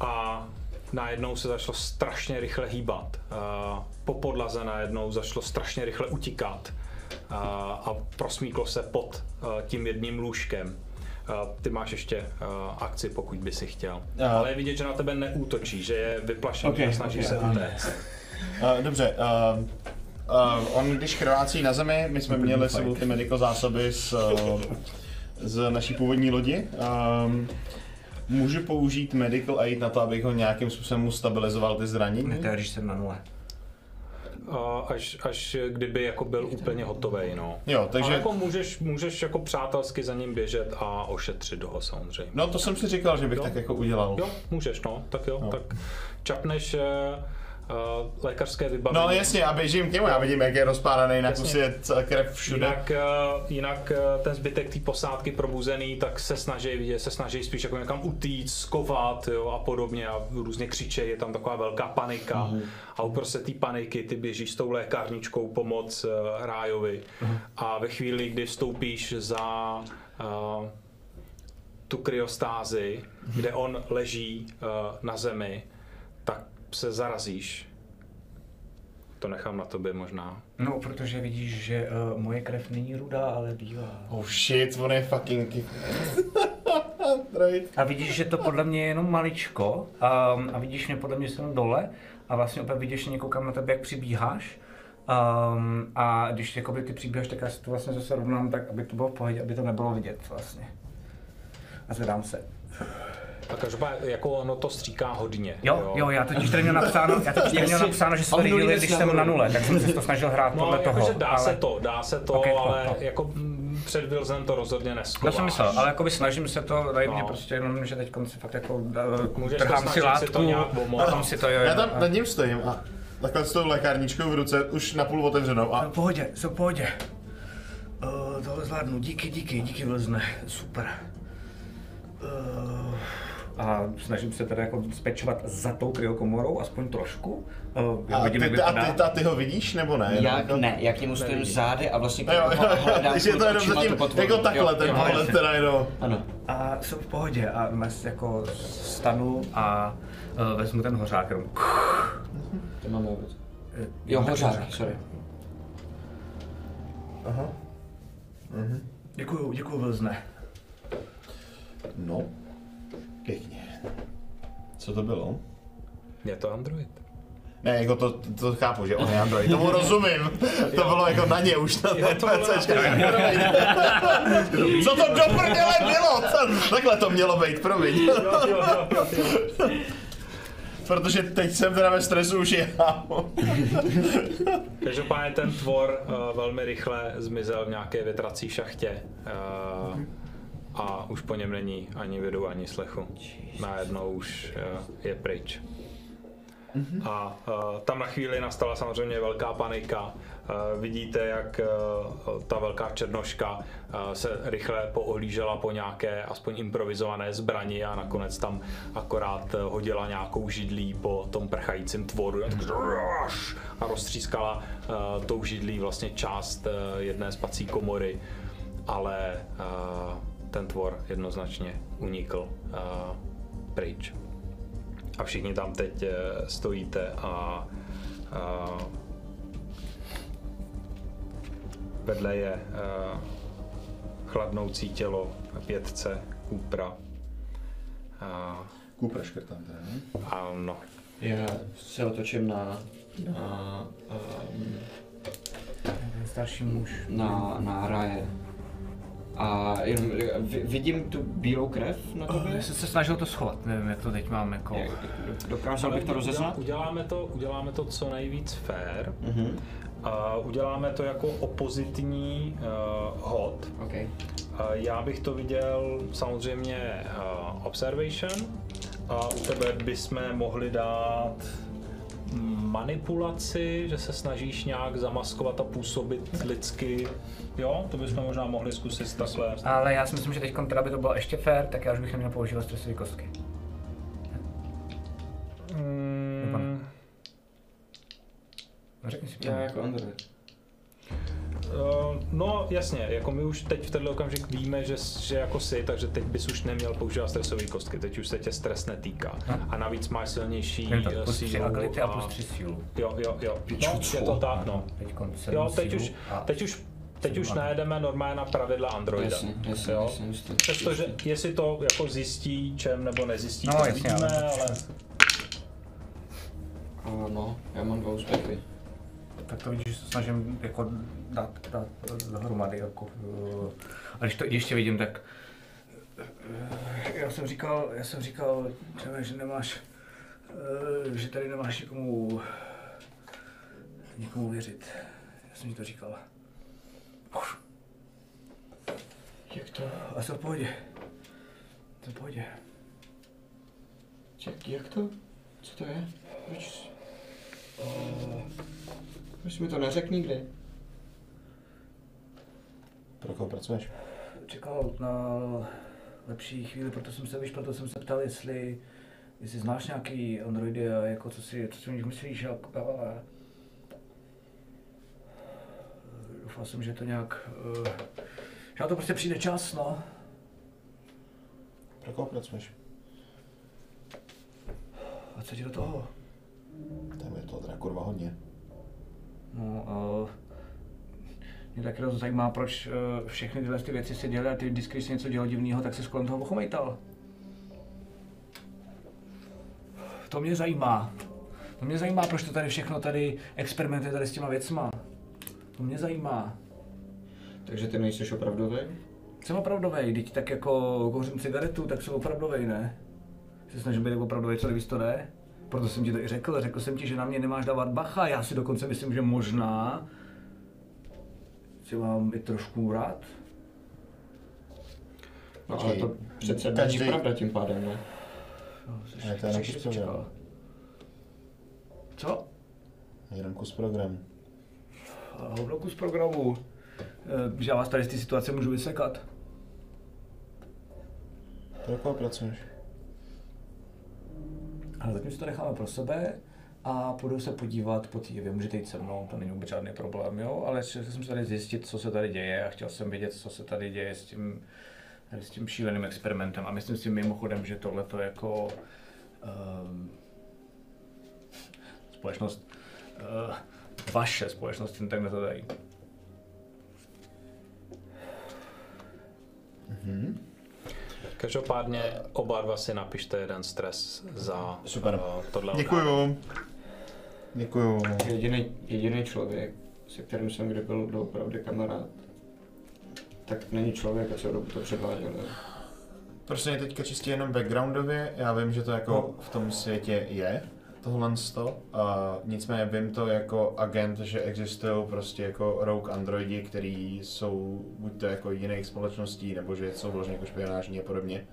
a najednou se začalo strašně rychle hýbat. Eh, Po podlaze najednou začalo strašně rychle utíkat a prosmíklo se pod tím jedním lůžkem. Ty máš ještě eh, akci, pokud by si chtěl. Ale je vidět, že na tebe neútočí, že je vyplašený Ok, a snaží ok, se utéct. Uh, <laughs> dobře, uh, uh, on když krvácí na zemi, my jsme měli sebou ty medical zásoby z, uh, z naší původní lodi. Um, můžu použít medical aid na to, abych ho nějakým způsobem mu stabilizoval ty zranění? Ne, to je, když jsem na nule. A až, až kdyby jako byl úplně hotový, no. Jo, Takže... Ale jako můžeš, můžeš jako přátelsky za ním běžet a ošetřit ho samozřejmě. No to jsem si říkal, že bych Jo. tak jako udělal. Jo, můžeš, no, tak jo, No. tak čapneš uh, lékařské vybavení. No jasně, já běžím k němu, já vidím, jak je rozpáraný na kusy, krev všude. Jinak, uh, jinak uh, ten zbytek té posádky probuzený, tak se snaží vidět, se snaží spíš jako někam utíct, skovat jo, a podobně a různě křičejí, je tam taková velká panika Mhm. a uprostřed té paniky ty běžíš s tou lékárničkou pomoc uh, Rájovi Mhm. a ve chvíli, kdy vstoupíš za uh, tu kryostázi, kde on leží uh, na zemi, se zarazíš. To nechám na tobě možná. No, protože vidíš, že uh, moje krev není rudá, ale bílá. Oh shit, on je fucking... <laughs> A vidíš, že to podle mě je jenom maličko um, a vidíš mě podle mě jsem dole a vlastně opět vidíš, že koukám na tebe, jak přibíháš. Um, a když jakoby ty přibíháš, tak já si to vlastně zase rovnám tak, aby to bylo v pohodě, aby to nebylo vidět vlastně. A zvedám se. A každopádně jako ono to stříká hodně. Jo, jo, já totiž tady měl napsáno, já totiž tady měl napsáno, že se to když jsem na nule, tak jsem se to snažil hrát No, podle toho. dá ale... se to, dá se to, Ok, to, ale to. jako mm, před Wilsonem to rozhodně To neskováš. jsem myslel, ale jakoby snažím se to, mě No. prostě jenom, že teď si fakt jako Můžeš uh, to trhám si snažit si to látku, nějak si to jo, Já jo, tam a- nad ním stojím a takhle s tou lékárničkou v ruce, už napůl otevřenou Jsem a v pohodě, jsem v pohodě. Uh, tohle zvládnu, díky, díky, díky Vlzne, super. Uh, a snažím se teda jako spečovat za tou kryokomorou, aspoň trošku. Uh, A vidím, ty, a ty, a ty ho vidíš nebo ne? Já Jenom- ne, já k němu stojím zády a vlastně hledám když je to jenom zatím, jako takhle, Jo, ten jo, pohled teda jenom. Ano. A jsem v pohodě a dnes jako stanu a uh, vezmu ten hořák jenom. To máme vůbec. Eh, Jo, tak hořák, sorry. Aha. Děkuju, děkuju Vlzne. No, pěkně. Co to bylo? Je to Android. Ne, jako to, to chápu, že on je Android, tomu <laughs> rozumím. To bylo jako na ně už, na na NPCčka. <laughs> Co to do prdele bylo? Co- Takhle to mělo být, promiň. Protože teď jsem teda ve stresu už já. <laughs> Každopádně ten tvor uh, velmi rychle zmizel v nějaké větrací šachtě uh, a už po něm není ani vidu, ani slechu. Najednou už uh, je pryč. A uh, tam na chvíli nastala samozřejmě velká panika. Uh, vidíte, jak uh, ta velká černoška uh, se rychle poohlížela po nějaké aspoň improvizované zbrani a nakonec tam akorát uh, hodila nějakou židlí po tom prchajícím tvoru a roztřískala uh, tou židlí vlastně část uh, jedné spací komory, ale uh, ten tvor jednoznačně unikl uh, pryč. A všichni tam teď eh, stojíte a, a vedle je eh, chladnoucí tělo vědce Kupra. A, Kupra škrtám teda, ne? ano. Já se otočím na, na, um, starší muž. na, na Raje. A jenom, vi- vidím tu bílou krev na tobě? Já jsem se snažil to schovat, nevím, jak to teď mám jako... Jak- Dokázal bych to rozeznat? Uděláme to, uděláme to co nejvíc fair. Mhm, A uděláme to jako opozitní uh, hod. OK. A já bych to viděl samozřejmě uh, observation. A u tebe bychom mohli dát manipulaci, že se snažíš nějak zamaskovat a působit lidsky. Jo, to bychom možná mohli zkusit takhle. Ale já si myslím, že teď, teda by to bylo ještě fair, tak já už bych neměl používat stresové kostky. Mm, Řekni si Já jako Android. Uh, no jasně, jako my už teď v tenhle okamžik víme, že, že jako si, takže teď bys už neměl používat stresové kostky, teď už se tě stres netýká. A navíc máš silnější tak, plus 3 sílu agility a plus 3 sílu. Jo, jo, jo. No, je to tak, no. Teď Jo, teď už, teď už, teď už najedeme normálně na pravidla Androida. Jasně, jasně, jo. jasně, jasně. Přestože, jestli to jako zjistí čem nebo nezjistí, No, to jasně, vidíme, ale- ale... Uh, no, já mám dva úspěchy. Tak to vidíš, že se snažím jako dát, dát dohromady. Jako, eh, a když to ještě vidím, tak já jsem říkal, já jsem říkal, že nemáš, eh, že tady nemáš nikomu, nikomu věřit. Já jsem ti to říkal. Jak to? A v pohodě. Jsem v pohodě. Jak, jak to? Co to je? Proč? Uh, proč jsi mi to neřekl nikdy? Pro koho pracuješ? čekal na lepší chvíli, proto jsem se, víš, proto jsem se ptal, jestli, jestli znáš nějaký androidy a jako co si, co si o nich myslíš a, a, a doufal jsem, že to nějak, uh, že na to prostě přijde čas, no. Pro koho pracuješ? A co ti do toho? Tam je to teda kurva hodně. No, uh, mě taky dost zajímá, proč uh, všechny tyhle ty věci se děly a ty vždycky, když se něco dělo divného, tak se kolem toho ochomejtal. To mě zajímá. To mě zajímá, proč to tady všechno tady experimentuje tady s těma věcma. To mě zajímá. Takže ty nejsi opravdový? Jsem opravdovej, teď tak jako kouřím cigaretu, tak jsem opravdovej, ne? Se snažím být opravdovej, co nejvíc to jde. Proto jsem ti to i řekl, řekl jsem ti, že na mě nemáš dávat bacha, já si dokonce myslím, že možná si mám i trošku rád. No ale to přece není Každý- pravda tím pádem, ne? No, jsi- Ne, to je program. Co? Jeden kus programu. Hovno kus programu. Eh, Že já vás tady z té situace můžu vysekat. Koho pracuješ? Ale zatím si to necháme pro sebe a půjdu se podívat po té Vy můžete jít se mnou, to není vůbec žádný problém, jo? Ale chtěl jsem se tady zjistit, co se tady děje a chtěl jsem vědět, co se tady děje s tím, s tím šíleným experimentem. A myslím si mimochodem, že tohle to jako um, společnost, uh, vaše společnost jen tak nezadají. Každopádně oba dva si napište jeden stres za Super. eh, tohle Děkuju. Děkuju. Jediný, jediný člověk, se kterým jsem kdy byl doopravdy kamarád, tak není člověk a celou dobu to předváděl. Prostě je teďka čistě jenom backgroundově, já vím, že to jako v tom světě je, tohle sto. A nicméně vím to jako agent, že existují prostě jako rogue androidi, který jsou buď to jako jiných společností, nebo že jsou vložně jako špionážní a podobně.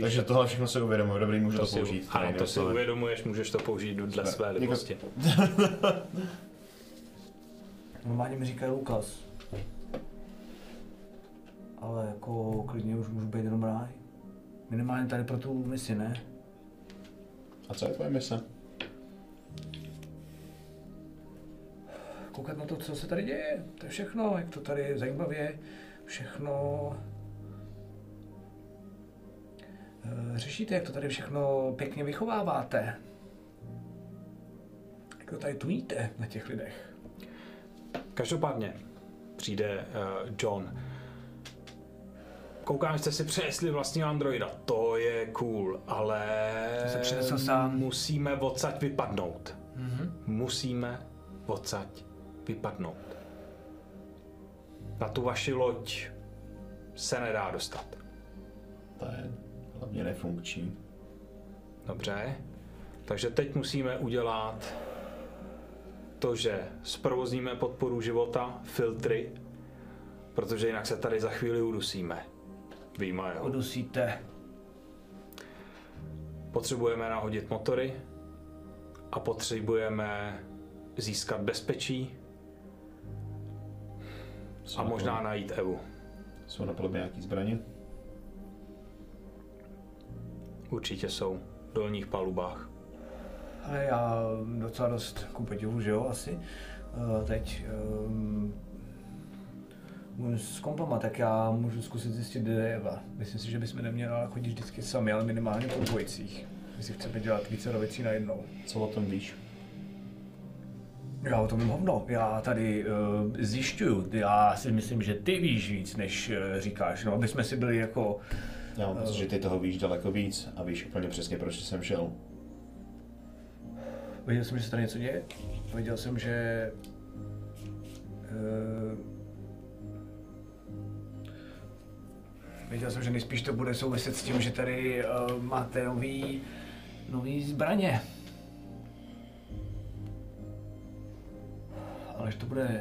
Takže tohle všechno se uvědomuji, dobrý, můžu to, si, použít. ano, jinými to si uvědomuješ, můžeš to použít dle Super. své libosti. <laughs> Normálně mi říkají Lukas. Ale jako klidně už můžu být jenom ráj. Minimálně tady pro tu misi, ne? A co je tvoje mise? Koukat na to, co se tady děje. To je všechno, jak to tady je zajímavě. Všechno... Eh, Řešíte, jak to tady všechno pěkně vychováváte. Jak to tady tuníte na těch lidech. Každopádně přijde uh, John. koukám, že jste si přinesli vlastní androida. To je cool, ale se sám. musíme odsaď vypadnout. Mm-hmm. Musíme odsaď vypadnout. Na tu vaši loď se nedá dostat. To je hlavně nefunkční. Dobře. Takže teď musíme udělat to, že zprovozníme podporu života, filtry, protože jinak se tady za chvíli udusíme. Výjima jeho. Udusíte. Potřebujeme nahodit motory a potřebujeme získat bezpečí Jsou a na možná najít Evu. Jsou na palubě nějaký zbraně? Určitě jsou v dolních palubách. Ale já docela dost ku podivu, že jo, asi. Uh, teď um, mluvím s kompama, tak já můžu zkusit zjistit, kde je Eva. Myslím si, že bychom neměli ale chodit vždycky sami, ale minimálně po dvojicích. Jestli chceme dělat více věcí najednou. Co o tom víš? Já o tom vím hovno. Já tady uh, zjišťuju. Já si myslím, že ty víš víc, než uh, říkáš. No, aby jsme si byli jako... Já mám pocit, že ty toho víš daleko víc a víš úplně přesně, proč jsem šel. Viděl jsem, že se tady něco děje. Viděl jsem, že... Uh, viděl jsem, že nejspíš to bude souviset s tím, že tady uh, máte nový, nový zbraně. Ale že to bude...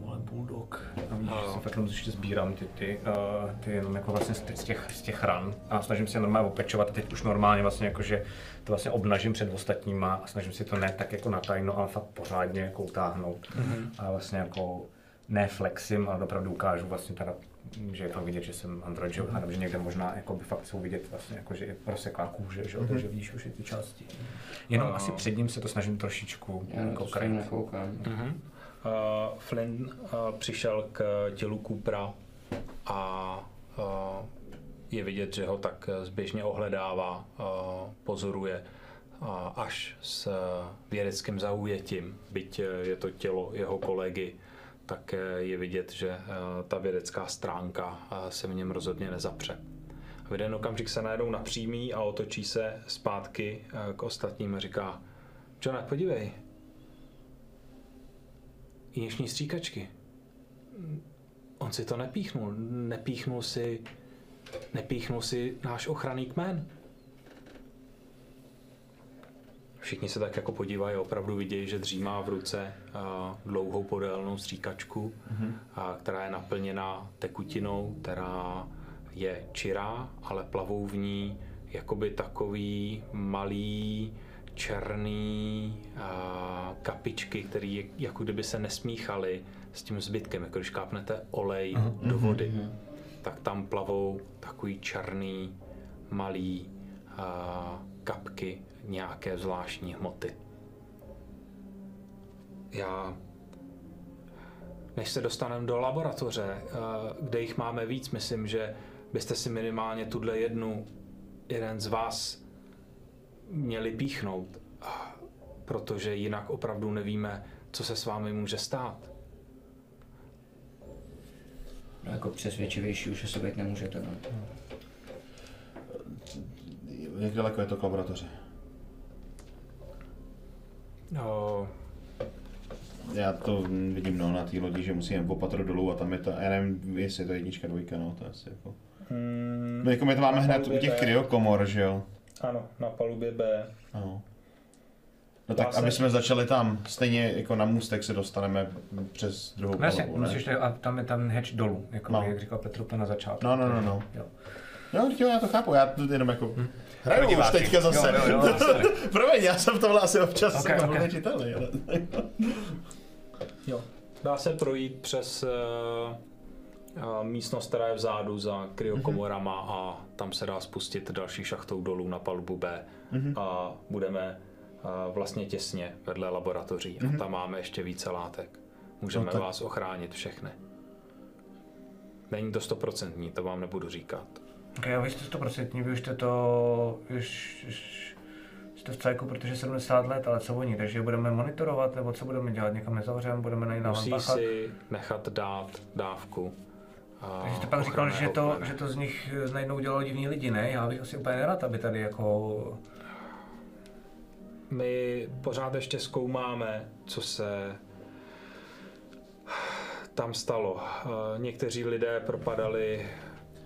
Vole, bulldog. A víš, že si fakt jenom ještě sbírám ty, ty, uh, ty jenom jako vlastně z těch- z těch, z těch ran a snažím se je normálně opečovat a teď už normálně vlastně jako, že to vlastně obnažím před ostatníma a snažím si to ne tak jako na tajno, ale fakt pořádně jako utáhnout. Mm-hmm. A vlastně jako ne flexím, ale opravdu ukážu vlastně teda, že je fakt vidět, že jsem android, že, mm-hmm. že někde možná jako by fakt jsou vidět vlastně jako, že je proseklá kůže, že, mm-hmm. takže vidíš už i ty části. Jenom asi před ním se to snažím trošičku jako stejně nekoukám. Uh, Flynn uh, přišel k tělu Coopera a uh, je vidět, že ho tak zběžně ohledává, uh, pozoruje uh, až s uh, vědeckým zaujetím, byť uh, je to tělo jeho kolegy, tak uh, je vidět, že uh, ta vědecká stránka uh, se v něm rozhodně nezapře. V jeden okamžik se najednou napřímí a otočí se zpátky k ostatním a říká Johne, podívej, injekční stříkačky. On si to nepíchnul. Nepíchnul si, nepíchnul si náš ochranný kmen. Všichni se tak jako podívají opravdu vidějí, že dřímá v ruce a, dlouhou podélnou stříkačku, a, která je naplněna tekutinou, která je čirá, ale plavou v ní jakoby takový malý černý a, kapičky, které jako kdyby se nesmíchaly s tím zbytkem, jako když kápnete olej do vody, tak tam plavou takový černý malý a, kapky nějaké zvláštní hmoty. Já než se dostaneme do laboratoře, eh, kde jich máme víc, myslím, že byste si minimálně tuhle jednu, jeden z vás měli píchnout, protože jinak opravdu nevíme, co se s vámi může stát. No, jako přesvědčivější už asi být nemůžete. No. Jak daleko je to k laboratoři? No, Já to vidím no, na té lodi, že musíme opatro dolů a tam je to, já nevím, jestli je to jednička, dvojka, no, to je asi jako... hmm, No jako my to máme hned u těch kryokomor, že jo? ano, na palubě B. No. No tak, se- aby jsme začali tam, stejně jako na můstek se dostaneme přes druhou No jasně, palubu, ne? musíš, a tam je tam hatch dolů, jako No. jak říkal Petr na začátku. No, no, no, no. Jo. Jo, já to chápu, já to jenom jako... Hraju už diváky. teďka zase. Jo, jo, <laughs> jo. Promiň, já jsem v tomhle asi občas Ok, okay, ok. okay. čitelný, ale... Jo. Dá se projít přes uh, uh, místnost, která je vzadu za kryokomorama a tam se dá spustit další šachtou dolů na palubu B. A budeme uh, vlastně těsně vedle laboratoří a tam máme ještě více látek. Můžeme No tak- vás ochránit všechny. Není to stoprocentní, to vám nebudu říkat. Ok, a vy jste 100%, vy už jste to, už, už jste v cajku, protože 70 let, ale co oni, takže budeme monitorovat, nebo co budeme dělat, někam nezavřeme, budeme na jiná Musí pachat. si nechat dát dávku Takže ty pak říkal, že to, že to z nich najednou dělalo divní lidi, ne? Já bych asi úplně nerad, aby tady jako... My pořád ještě zkoumáme, co se tam stalo. Eh, Někteří lidé propadali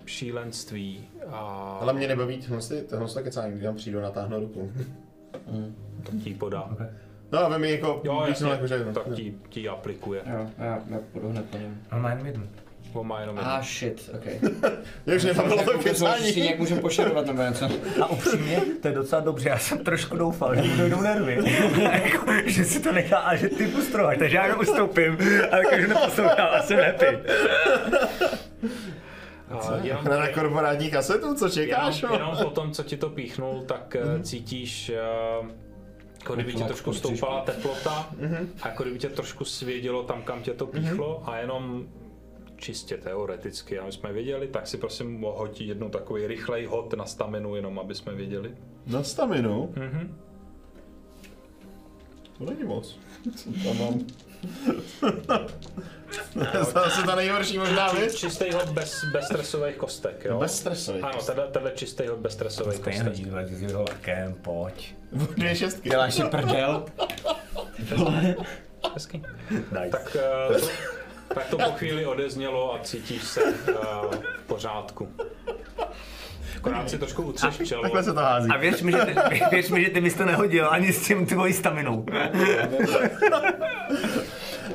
šílenství a Ale mě nebaví tohle, tohle kecání, když tam přijdu natáhnout ruku. to ti podá. No a vy mi jako, Jo, když jasně, jako, že, tak ti, ti aplikuje. Jo, já, já půjdu hned po něm. On má jenom jednu. On má jenom Ah, shit, ok. <laughs> Já už nebavilo to Jako, si kecání. nějak můžeme pošerovat nebo něco. A upřímně, to je docela dobře, já jsem trošku doufal, že mu dojdou nervy. jako, <laughs> že si to nechá a že ty pustrováš, takže já jenom ustoupím, ale každý neposlouchám a jsem happy. A jenom, Na korporátní kasetu, co čekáš? jenom, jenom po tom, co ti to píchnul, tak mm cítíš, eh, jako kdyby ti trošku stoupala teplota a jako kdyby tě trošku svědělo tam, kam tě to píchlo a jenom čistě teoreticky, aby jsme věděli, tak si prosím hodit jednou takový rychlej hod na staminu, jenom aby jsme věděli. Na staminu? Mhm. To není moc. Co tam mám? <laughs> to je zase ta nejhorší možná věc. Čistý hod bez, bez stresových kostek, jo? Bez stresový. Ano, tenhle, tenhle čistý hod bez stresových kostek. dívat s jeho lakem, pojď. Dvě šestky. Děláš si prdel. <laughs> Hezky. Nice. Tak, to, tak to po chvíli odeznělo a cítíš se eh, v pořádku. Akorát si trošku utřeš čelo. Takhle se to hází. A věř mi, že ty, <laughs> věř mi, že ty bys to nehodil ani s tím tvojí staminou. <laughs>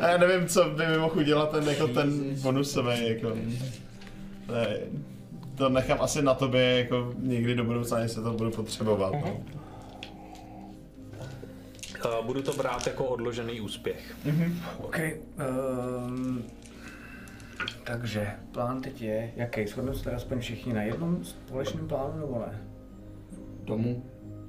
A já nevím, co by mi mohl udělat ten, jako ten bonusový, jako... Ne, to nechám asi na tobě, jako někdy do budoucna, jestli to budu potřebovat. No. Eh, Budu to brát jako odložený úspěch. OK. Um, takže plán teď je, jaký? Shodneme se teda aspoň všichni na jednom společném plánu nebo ne? Domů.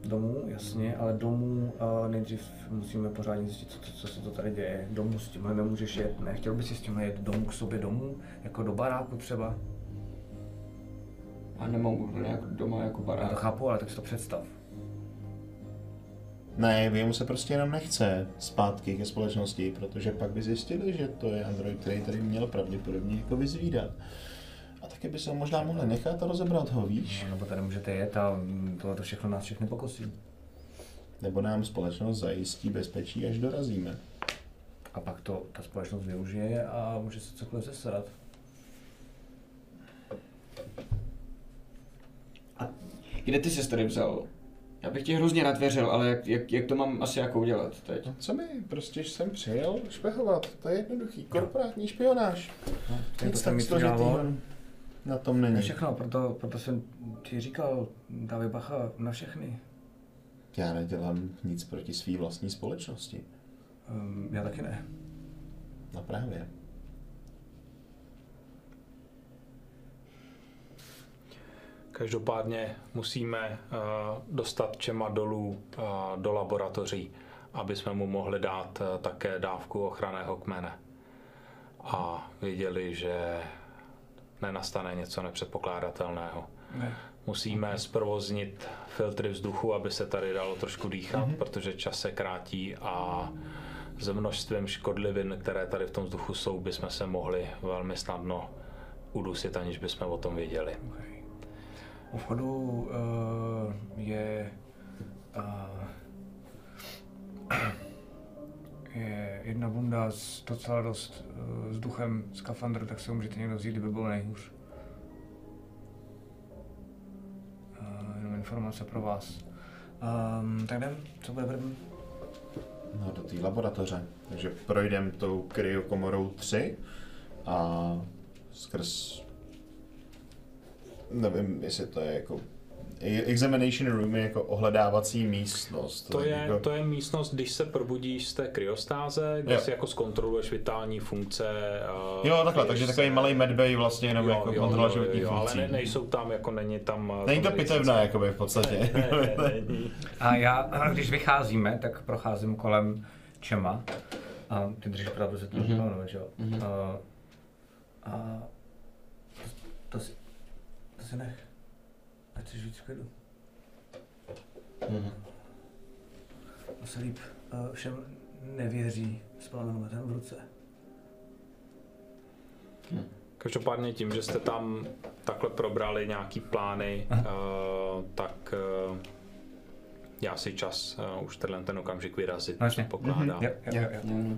Domů, jasně, ale domů uh, nejdřív musíme pořádně zjistit, co, co, se to tady děje. Domů s tímhle nemůžeš jet, ne? Chtěl bys si s tímhle jet domů k sobě domů, jako do baráku třeba? A nemám úplně jako doma jako Já to barák. chápu, ale tak si to představ. Ne, jemu se prostě jenom nechce zpátky ke společnosti, protože pak by zjistili, že to je Android, který tady měl pravděpodobně jako vyzvídat. A taky by se ho možná mohli nechat a rozebrat ho, víš? Nebo tady můžete jet a tohle to všechno nás všechny pokosí. Nebo nám společnost zajistí bezpečí, až dorazíme. A pak to ta společnost využije a může se cokoliv zeserat. Kde ty jsi tady vzal? Já bych ti hrozně rád věřil, ale jak, jak, jak to mám asi jako udělat teď? No co mi, prostě jsem přijel špehovat, to je jednoduchý, korporátní špionáž. to Nic tam tak složitýho udělalo. na tom To není. je všechno, proto, proto jsem ti říkal, dávej bacha na všechny. Já nedělám nic proti své vlastní společnosti. Um, já taky ne. No právě. Každopádně musíme uh, dostat Čema dolů uh, do laboratoří, aby jsme mu mohli dát uh, také dávku ochranného kmene. A věděli, že nenastane něco nepředpokládatelného. ne. Musíme zprovoznit filtry vzduchu, aby se tady dalo trošku dýchat, mm-hmm. protože čas se krátí a s množstvím škodlivin, které tady v tom vzduchu jsou, bychom se mohli velmi snadno udusit, aniž bychom o tom věděli. Okay. U vchodu uh, je, uh, je jedna bunda s docela dost uh, vzduchem skafandru, tak se můžete někdo vzít, kdyby bylo nejhůř. Uh, jenom informace pro vás. Um, tak jdem, co bude první? No, do té laboratoře. Takže projdem tou kryokomorou 3 a skrz... Nevím, jestli to je jako... Examination room je jako ohledávací místnost. To je, jako, to je místnost, když se probudíš z té kryostáze, kde Jo. si jako zkontroluješ vitální funkce. uh, Jo, takhle, takže se- takový malý medbay vlastně jenom Jo, jako jo, kontrola životních jo, ale funkcí. ne, nejsou tam, jako není tam... uh, Není to pitevna, jakoby v podstatě. Ne, ne, není. A já, když vycházíme, tak procházím kolem Čema. A ty držíš pravdu, že to mm-hmm. že jo? Mm-hmm. A, a to, to, si, to si nech. Ať jsi víc v klidu. Mhm. To se líp uh, všem nevěří s plamenometem v ruce. Každopádně tím, že jste tam takhle probrali nějaký plány, uh, tak uh, já si čas uh, už tenhle ten okamžik vyrazit, No jasně. pokládám. Jo, jo, jo.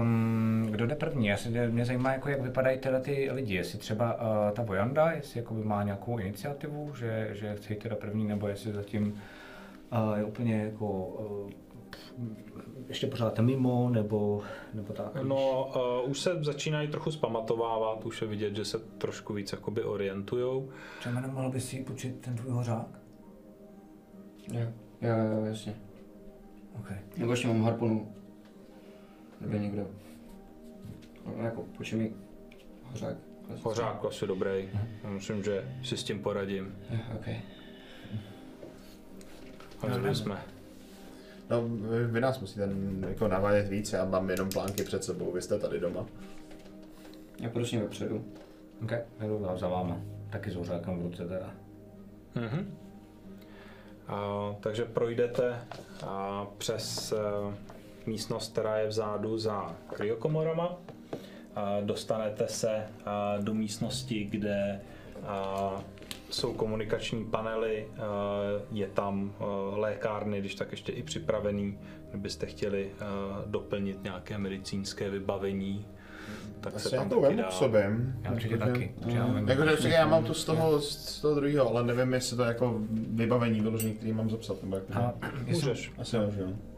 Um, kdo jde první? Já si, mě zajímá, jako, jak vypadají tyhle ty lidi. Jestli třeba uh, ta Vojanda, jestli jakoby má nějakou iniciativu, že, že chce jít teda první, nebo jestli zatím uh, je úplně jako uh, ještě pořád mimo, nebo, nebo tak. No, uh, už se začínají trochu zpamatovávat, už je vidět, že se trošku víc jakoby orientujou. Třeba nemohl bys si počít ten tvůj hořák? Jo, jo, jo, jasně. Okay. Nebo ještě mám harpunu. Nebo někdo. No, jako, počím mi hořák. Hořák asi dobrý, myslím, že si s tím poradím. Jo, OK. Takže jsme. No, vy, vy nás musíte jako navádět víc, já mám jenom plánky před sebou, vy jste tady doma. Já půjdu s ním vepředu. OK, jdu za- za váma. Taky s hořákem v ruce teda. Mhm. A, takže projdete a, přes a, místnost, která je vzadu za kryokomorama. Dostanete se do místnosti, kde jsou komunikační panely, je tam lékárny, když tak ještě i připravený, kdybyste chtěli doplnit nějaké medicínské vybavení, tak Asi se já tam to taky vemu k sobě. Já určitě taky. já vím. Jakože já mám to z toho, z toho druhého, ale nevím, jestli to je jako vybavení vyložený, který mám zapsat, nebo jak A, Můžeš. Asi jo.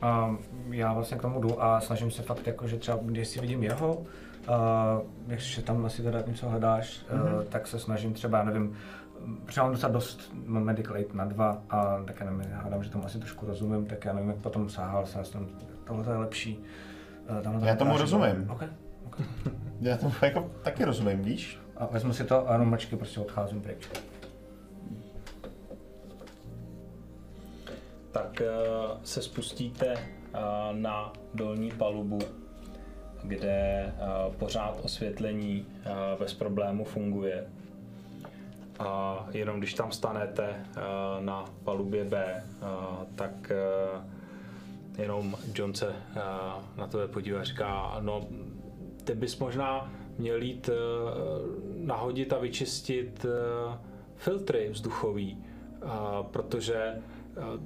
a já vlastně k tomu jdu a snažím se fakt jako, že třeba když si vidím jeho, uh, když tam asi teda něco hledáš, mm-hmm. uh, tak se snažím třeba, já nevím, třeba mám docela dost mám medical aid na dva a tak já nevím, hádám, že tomu asi trošku rozumím, tak já nevím, jak potom sáhal se, jsem, tohle to je lepší. Uh, to Já tomu rozumím. OK. <laughs> Já tomu jako taky rozumím, víš? A vezmu si to a jenom mlčky prostě odcházím pryč. tak eh, se spustíte eh, na dolní palubu, kde eh, pořád osvětlení bez problému funguje. A jenom když tam stanete na palubě B, tak jenom John se na tebe podívá a říká, no ty bys možná měl jít eh, nahodit a vyčistit eh, filtry vzduchový, protože eh,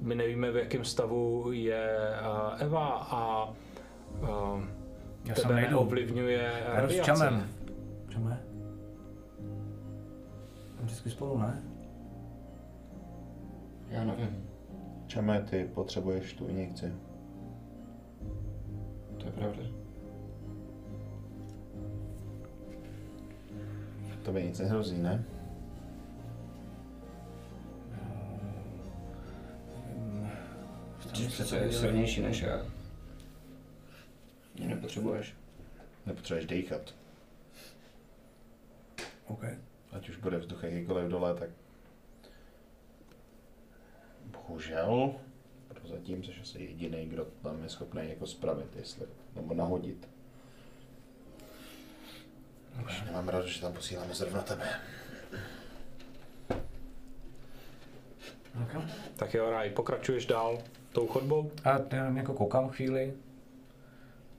my nevíme, v jakém stavu je Eva a Já tebe nejdu. neovlivňuje Já jdu s radiace. Čamem. Čame? Vždycky spolu, ne? Já nevím. Čeme, ty potřebuješ tu injekci. To je pravda. To by nic nehrozí, ne? Ty přece je silnější než já. Mě nepotřebuješ. Nepotřebuješ dýchat. OK. Ať už bude vzduch jakýkoliv dole, tak... Bohužel, prozatím jsi asi jediný, kdo tam je schopný jako spravit, jestli, nebo nahodit. Už nemám rád, že tam posíláme zrovna tebe. okay. Tak jo, Raj, pokračuješ dál tou chodbou? A já jako koukám chvíli.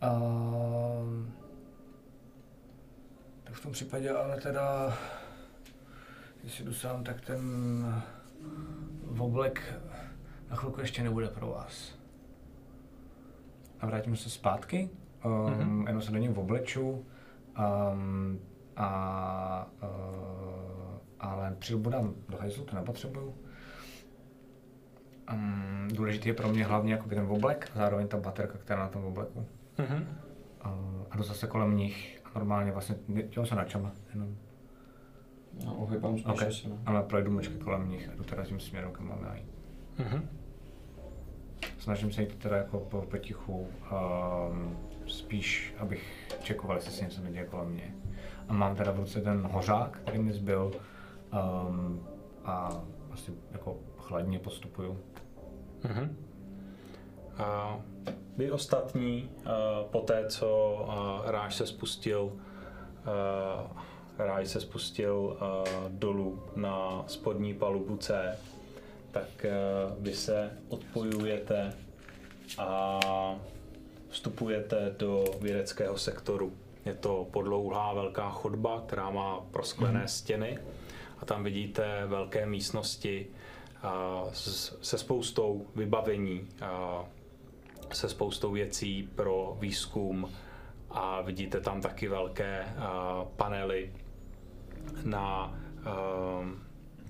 A... Tak v tom případě ale teda, jestli jdu sám, tak ten oblek na chvilku ještě nebude pro vás. A vrátím se zpátky, um, mm-hmm. jenom se do něj obleču um, a, uh, ale přilbu dám do hajzlu, to nepotřebuju. Um, důležitý je pro mě hlavně jakoby ten oblek, a zároveň ta baterka, která je na tom obleku. Mhm. Uh, a jdu zase kolem nich normálně vlastně, dělám se na čama, jenom. Já ohybám spíš Okay. asi, no. Ale projdu mlčky kolem nich a jdu teda tím směrem, kam máme jít. Mhm. Snažím se jít teda jako po, potichu, um, spíš abych čekoval, jestli se něco neděje kolem mě. A mám teda v ruce ten hořák, který mi zbyl um, a asi jako chladně postupuju. Mhm. A vy ostatní, po té, co a, Ráž se spustil, a, Ráž se spustil a, dolů na spodní palubu C, tak a, vy se odpojujete a vstupujete do vědeckého sektoru. Je to podlouhlá velká chodba, která má prosklené stěny a tam vidíte velké místnosti a, s- se spoustou vybavení, a, se spoustou věcí pro výzkum a vidíte tam taky velké a, panely na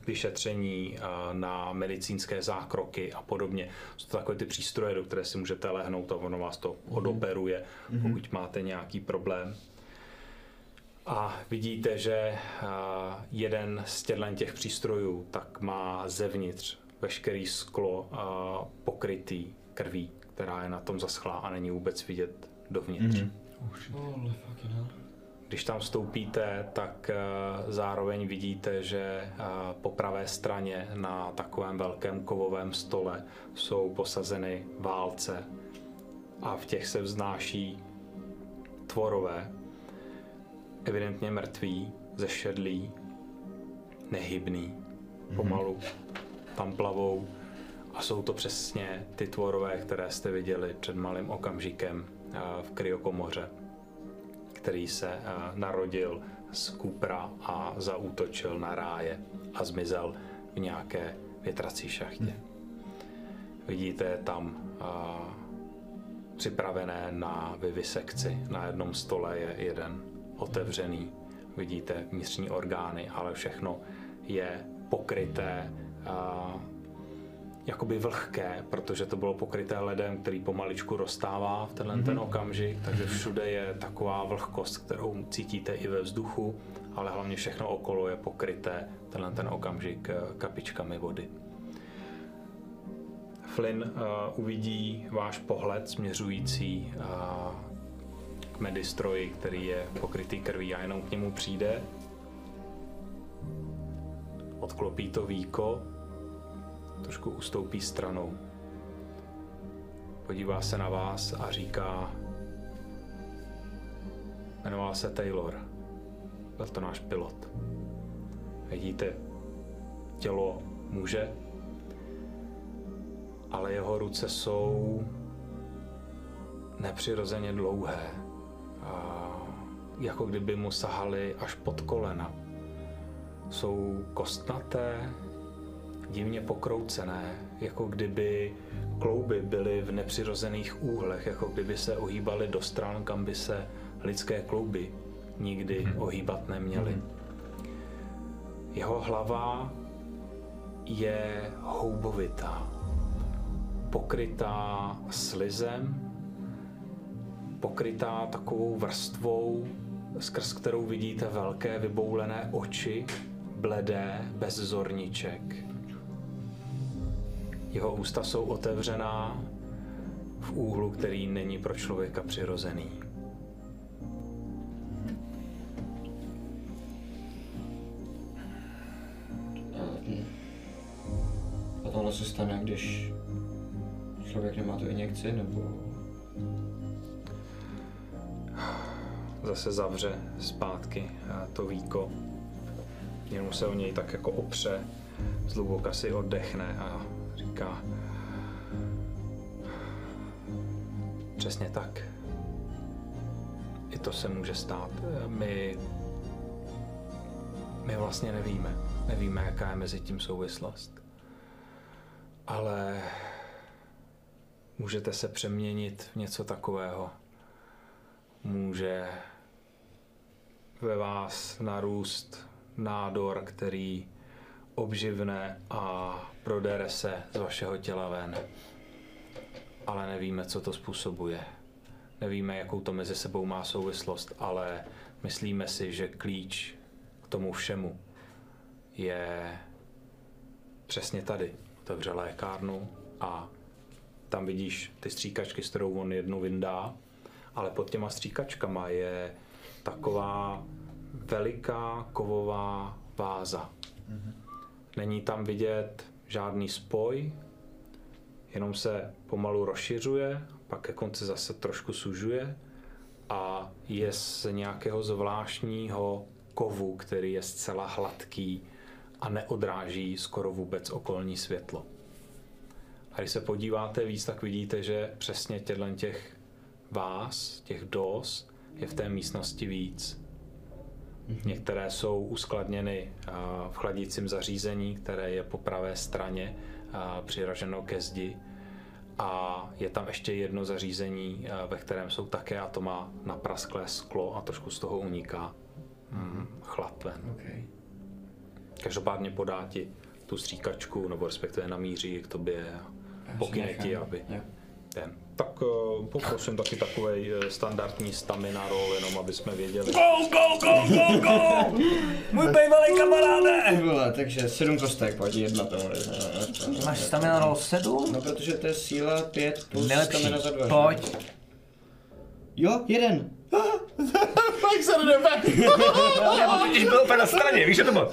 vyšetření, na medicínské zákroky a podobně. Jsou to takové ty přístroje, do které si můžete lehnout a ono vás to odoperuje, pokud máte nějaký problém. A vidíte, že jeden z těchto těch přístrojů tak má zevnitř veškerý sklo pokrytý krví, která je na tom zaschlá a není vůbec vidět dovnitř. Holy fucking hell. Když tam vstoupíte, tak eh, zároveň vidíte, že eh, po pravé straně na takovém velkém kovovém stole jsou posazeny válce a v těch se vznáší tvorové, evidentně mrtví, zešedlí, nehybný, pomalu tam plavou a jsou to přesně ty tvorové, které jste viděli před malým okamžikem eh, v kryokomoře který se eh, narodil z Kupra a zaútočil na ráje a zmizel v nějaké větrací šachtě. Vidíte tam eh, připravené na vyvisekci. Na jednom stole je jeden otevřený. Vidíte vnitřní orgány, ale všechno je pokryté eh, jakoby vlhké, protože to bylo pokryté ledem, který pomaličku roztává v tenhle ten okamžik, takže všude je taková vlhkost, kterou cítíte i ve vzduchu, ale hlavně všechno okolo je pokryté tenhle ten okamžik eh, kapičkami vody. Flynn uh, uvidí váš pohled směřující uh, k medistroji, který je pokrytý krví a jenom k němu přijde. Odklopí to víko, trošku ustoupí stranou. Podívá se na vás a říká, jmenoval se Taylor. Byl to náš pilot. Vidíte tělo muže, ale jeho ruce jsou nepřirozeně dlouhé. Jako kdyby mu sahaly až pod kolena. Jsou kostnaté, divně pokroucené, jako kdyby klouby byly v nepřirozených úhlech, jako kdyby se ohýbaly do stran, kam by se lidské klouby nikdy ohýbat neměly. Jeho hlava je houbovitá, pokrytá slizem, pokrytá takovou vrstvou, skrz kterou vidíte velké vyboulené oči, bledé, bez zorniček. Jeho ústa jsou otevřená v úhlu, který není pro člověka přirozený. A tohle se stane, když člověk nemá tu injekci, nebo... Zase zavře zpátky eh, to víko. Jenom se o něj tak jako opře, zhluboka si oddechne a říká Přesně tak. I to se může stát. My, my vlastně nevíme. Nevíme, jaká je mezi tím souvislost. Ale můžete se přeměnit v něco takového. Může ve vás narůst nádor, který obživne a prodere se z vašeho těla ven. Ale nevíme, co to způsobuje. Nevíme, jakou to mezi sebou má souvislost, ale myslíme si, že klíč k tomu všemu je přesně tady. Otevře lékárnu a tam vidíš ty stříkačky, s kterou on jednu vyndá, ale pod těma stříkačkama je taková veliká kovová váza. Není tam vidět žádný spoj, jenom se pomalu rozšiřuje, pak ke konci zase trošku sužuje a je z nějakého zvláštního kovu, který je zcela hladký a neodráží skoro vůbec okolní světlo. A když se podíváte víc, tak vidíte, že přesně těchto těch vás, těch dos, je v té místnosti víc. Některé jsou uskladněny v chladícím zařízení, které je po pravé straně přiraženo ke zdi. A je tam ještě jedno zařízení, ve kterém jsou také a to má naprasklé sklo a trošku z toho uniká mm, chlad ven. Okay. Každopádně podá ti tu stříkačku, nebo respektive namíří k tobě a pokyne ti, aby Jo. ten. Tak uh, poprosím taky takový standardní stamina roll, jenom aby jsme věděli. Go, go, go, go, go! Můj bývalý kamaráde! Vole, takže sedm kostek, pojď jedna to. Máš stamina roll 7? No protože to je síla 5 plus Nejlepší. stamina za 2. Pojď. Jo, jeden. Fakt se jdeme. Já totiž byl úplně na straně, víš, že to bylo?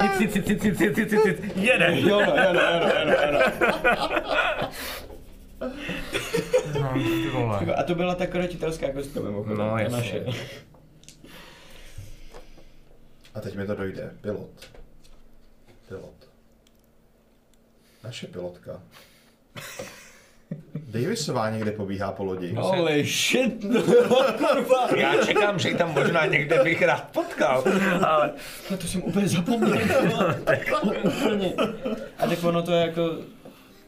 Jeden. Jo, no, jo, no, jo, no, jo, no, jo, no. No. A to byla ta krotitelská kostka mimochodem. No, jasně. naše. A teď mi to dojde. Pilot. Pilot. Naše pilotka. Davisová někde pobíhá po lodi. Holy shit, no, kurva. <laughs> Já čekám, že ji tam možná někde bych rád potkal, ale No to jsem úplně zapomněl. <laughs> Úplně. A tak ono to je jako,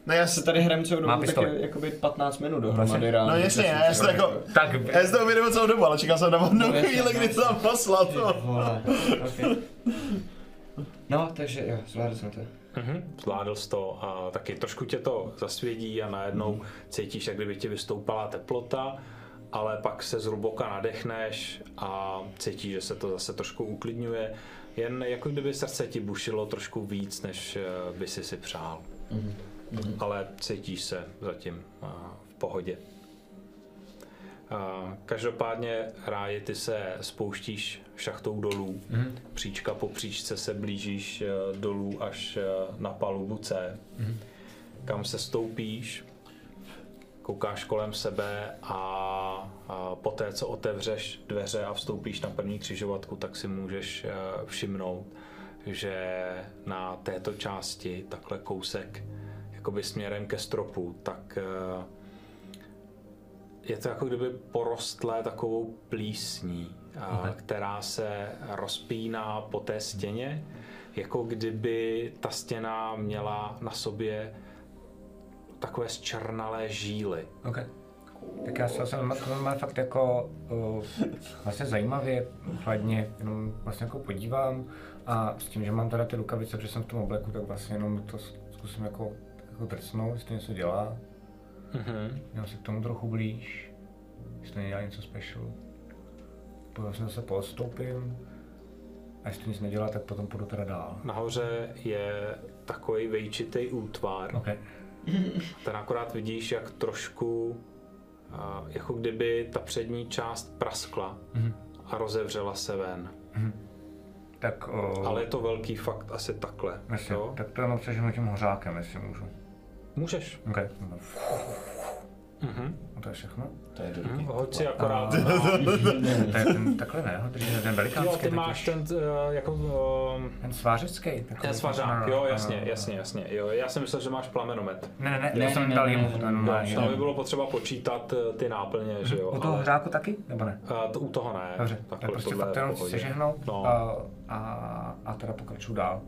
No já se tady hrajeme celou dobu, tak je jakoby 15 minut dohromady ráno. No jasně, já jsem jako... tak Já jsem to uvědomil celou dobu, ale čekal jsem na vhodnou No, chvíli, no. kdy to tam poslal. To. Okay. No, takže jo, zvládl jsem to. Mhm, zvládl jsi to a taky trošku tě to zasvědí a najednou cítíš, jak kdyby ti vystoupala teplota, ale pak se zhluboka nadechneš a cítíš, že se to zase trošku uklidňuje. Jen jako kdyby srdce ti bušilo trošku víc, než eh, by si si přál. Ale cítíš se zatím eh, v pohodě. A Každopádně ráje ty se spouštíš šachtou dolů. Mm-hmm. Příčka po příčce se blížíš eh, dolů až eh, na palubu C. Mm-hmm. Kam se stoupíš, koukáš kolem sebe a, a poté, co otevřeš dveře a vstoupíš na první křižovatku, tak si můžeš eh, všimnout, že na této části, takhle kousek, jakoby směrem ke stropu, tak eh, je to jako kdyby porostlé takovou plísní, a, která se rozpíná po té stěně, jako kdyby ta stěna měla na sobě takové zčernalé žíly. OK. Tak já se jsem normálně fakt jako uh, vlastně zajímavě, chladně, jenom vlastně jako podívám a s tím, že mám teda ty rukavice, protože jsem v tom obleku, tak vlastně jenom to zkusím jako, jako drcnout, jestli to něco dělá. Mhm. Jenom se k tomu trochu blíž, jestli to nedělá něco special. Potom se zase postoupím a jestli to nic nedělá, tak potom půjdu teda dál. Nahoře je takový vejčitý útvar. OK. Ten akorát vidíš, jak trošku, jako kdyby ta přední část praskla a rozevřela se ven. Tak, uh, Ale je to velký fakt asi takhle. Jasně, Jo? tak to jenom přeženu tím hořákem, jestli můžu. Můžeš. OK. Mhm. A to je všechno? To je dobrý. Hoď si akorát. A- No. <laughs> To je ten, takhle ne, ho, ten, ten velikánský. Jo, ty máš ten uh, jako uh, Ten svářecký. takový. ten svařák, No, jo, no, jasně, no, no. jasně, jasně. Jo, já jsem myslel, že máš plamenomet. Ne, ne, ne, Ne, já jsem ne, dal ne, jemu ne, ten ne, normální. Tam by bylo potřeba počítat eh, ty náplně, že jo. U toho hřáku taky, nebo ne? A to u toho ne. Dobře, tak Takhle prostě fakt jenom sežehnout No. a, a, a teda pokračuju dál.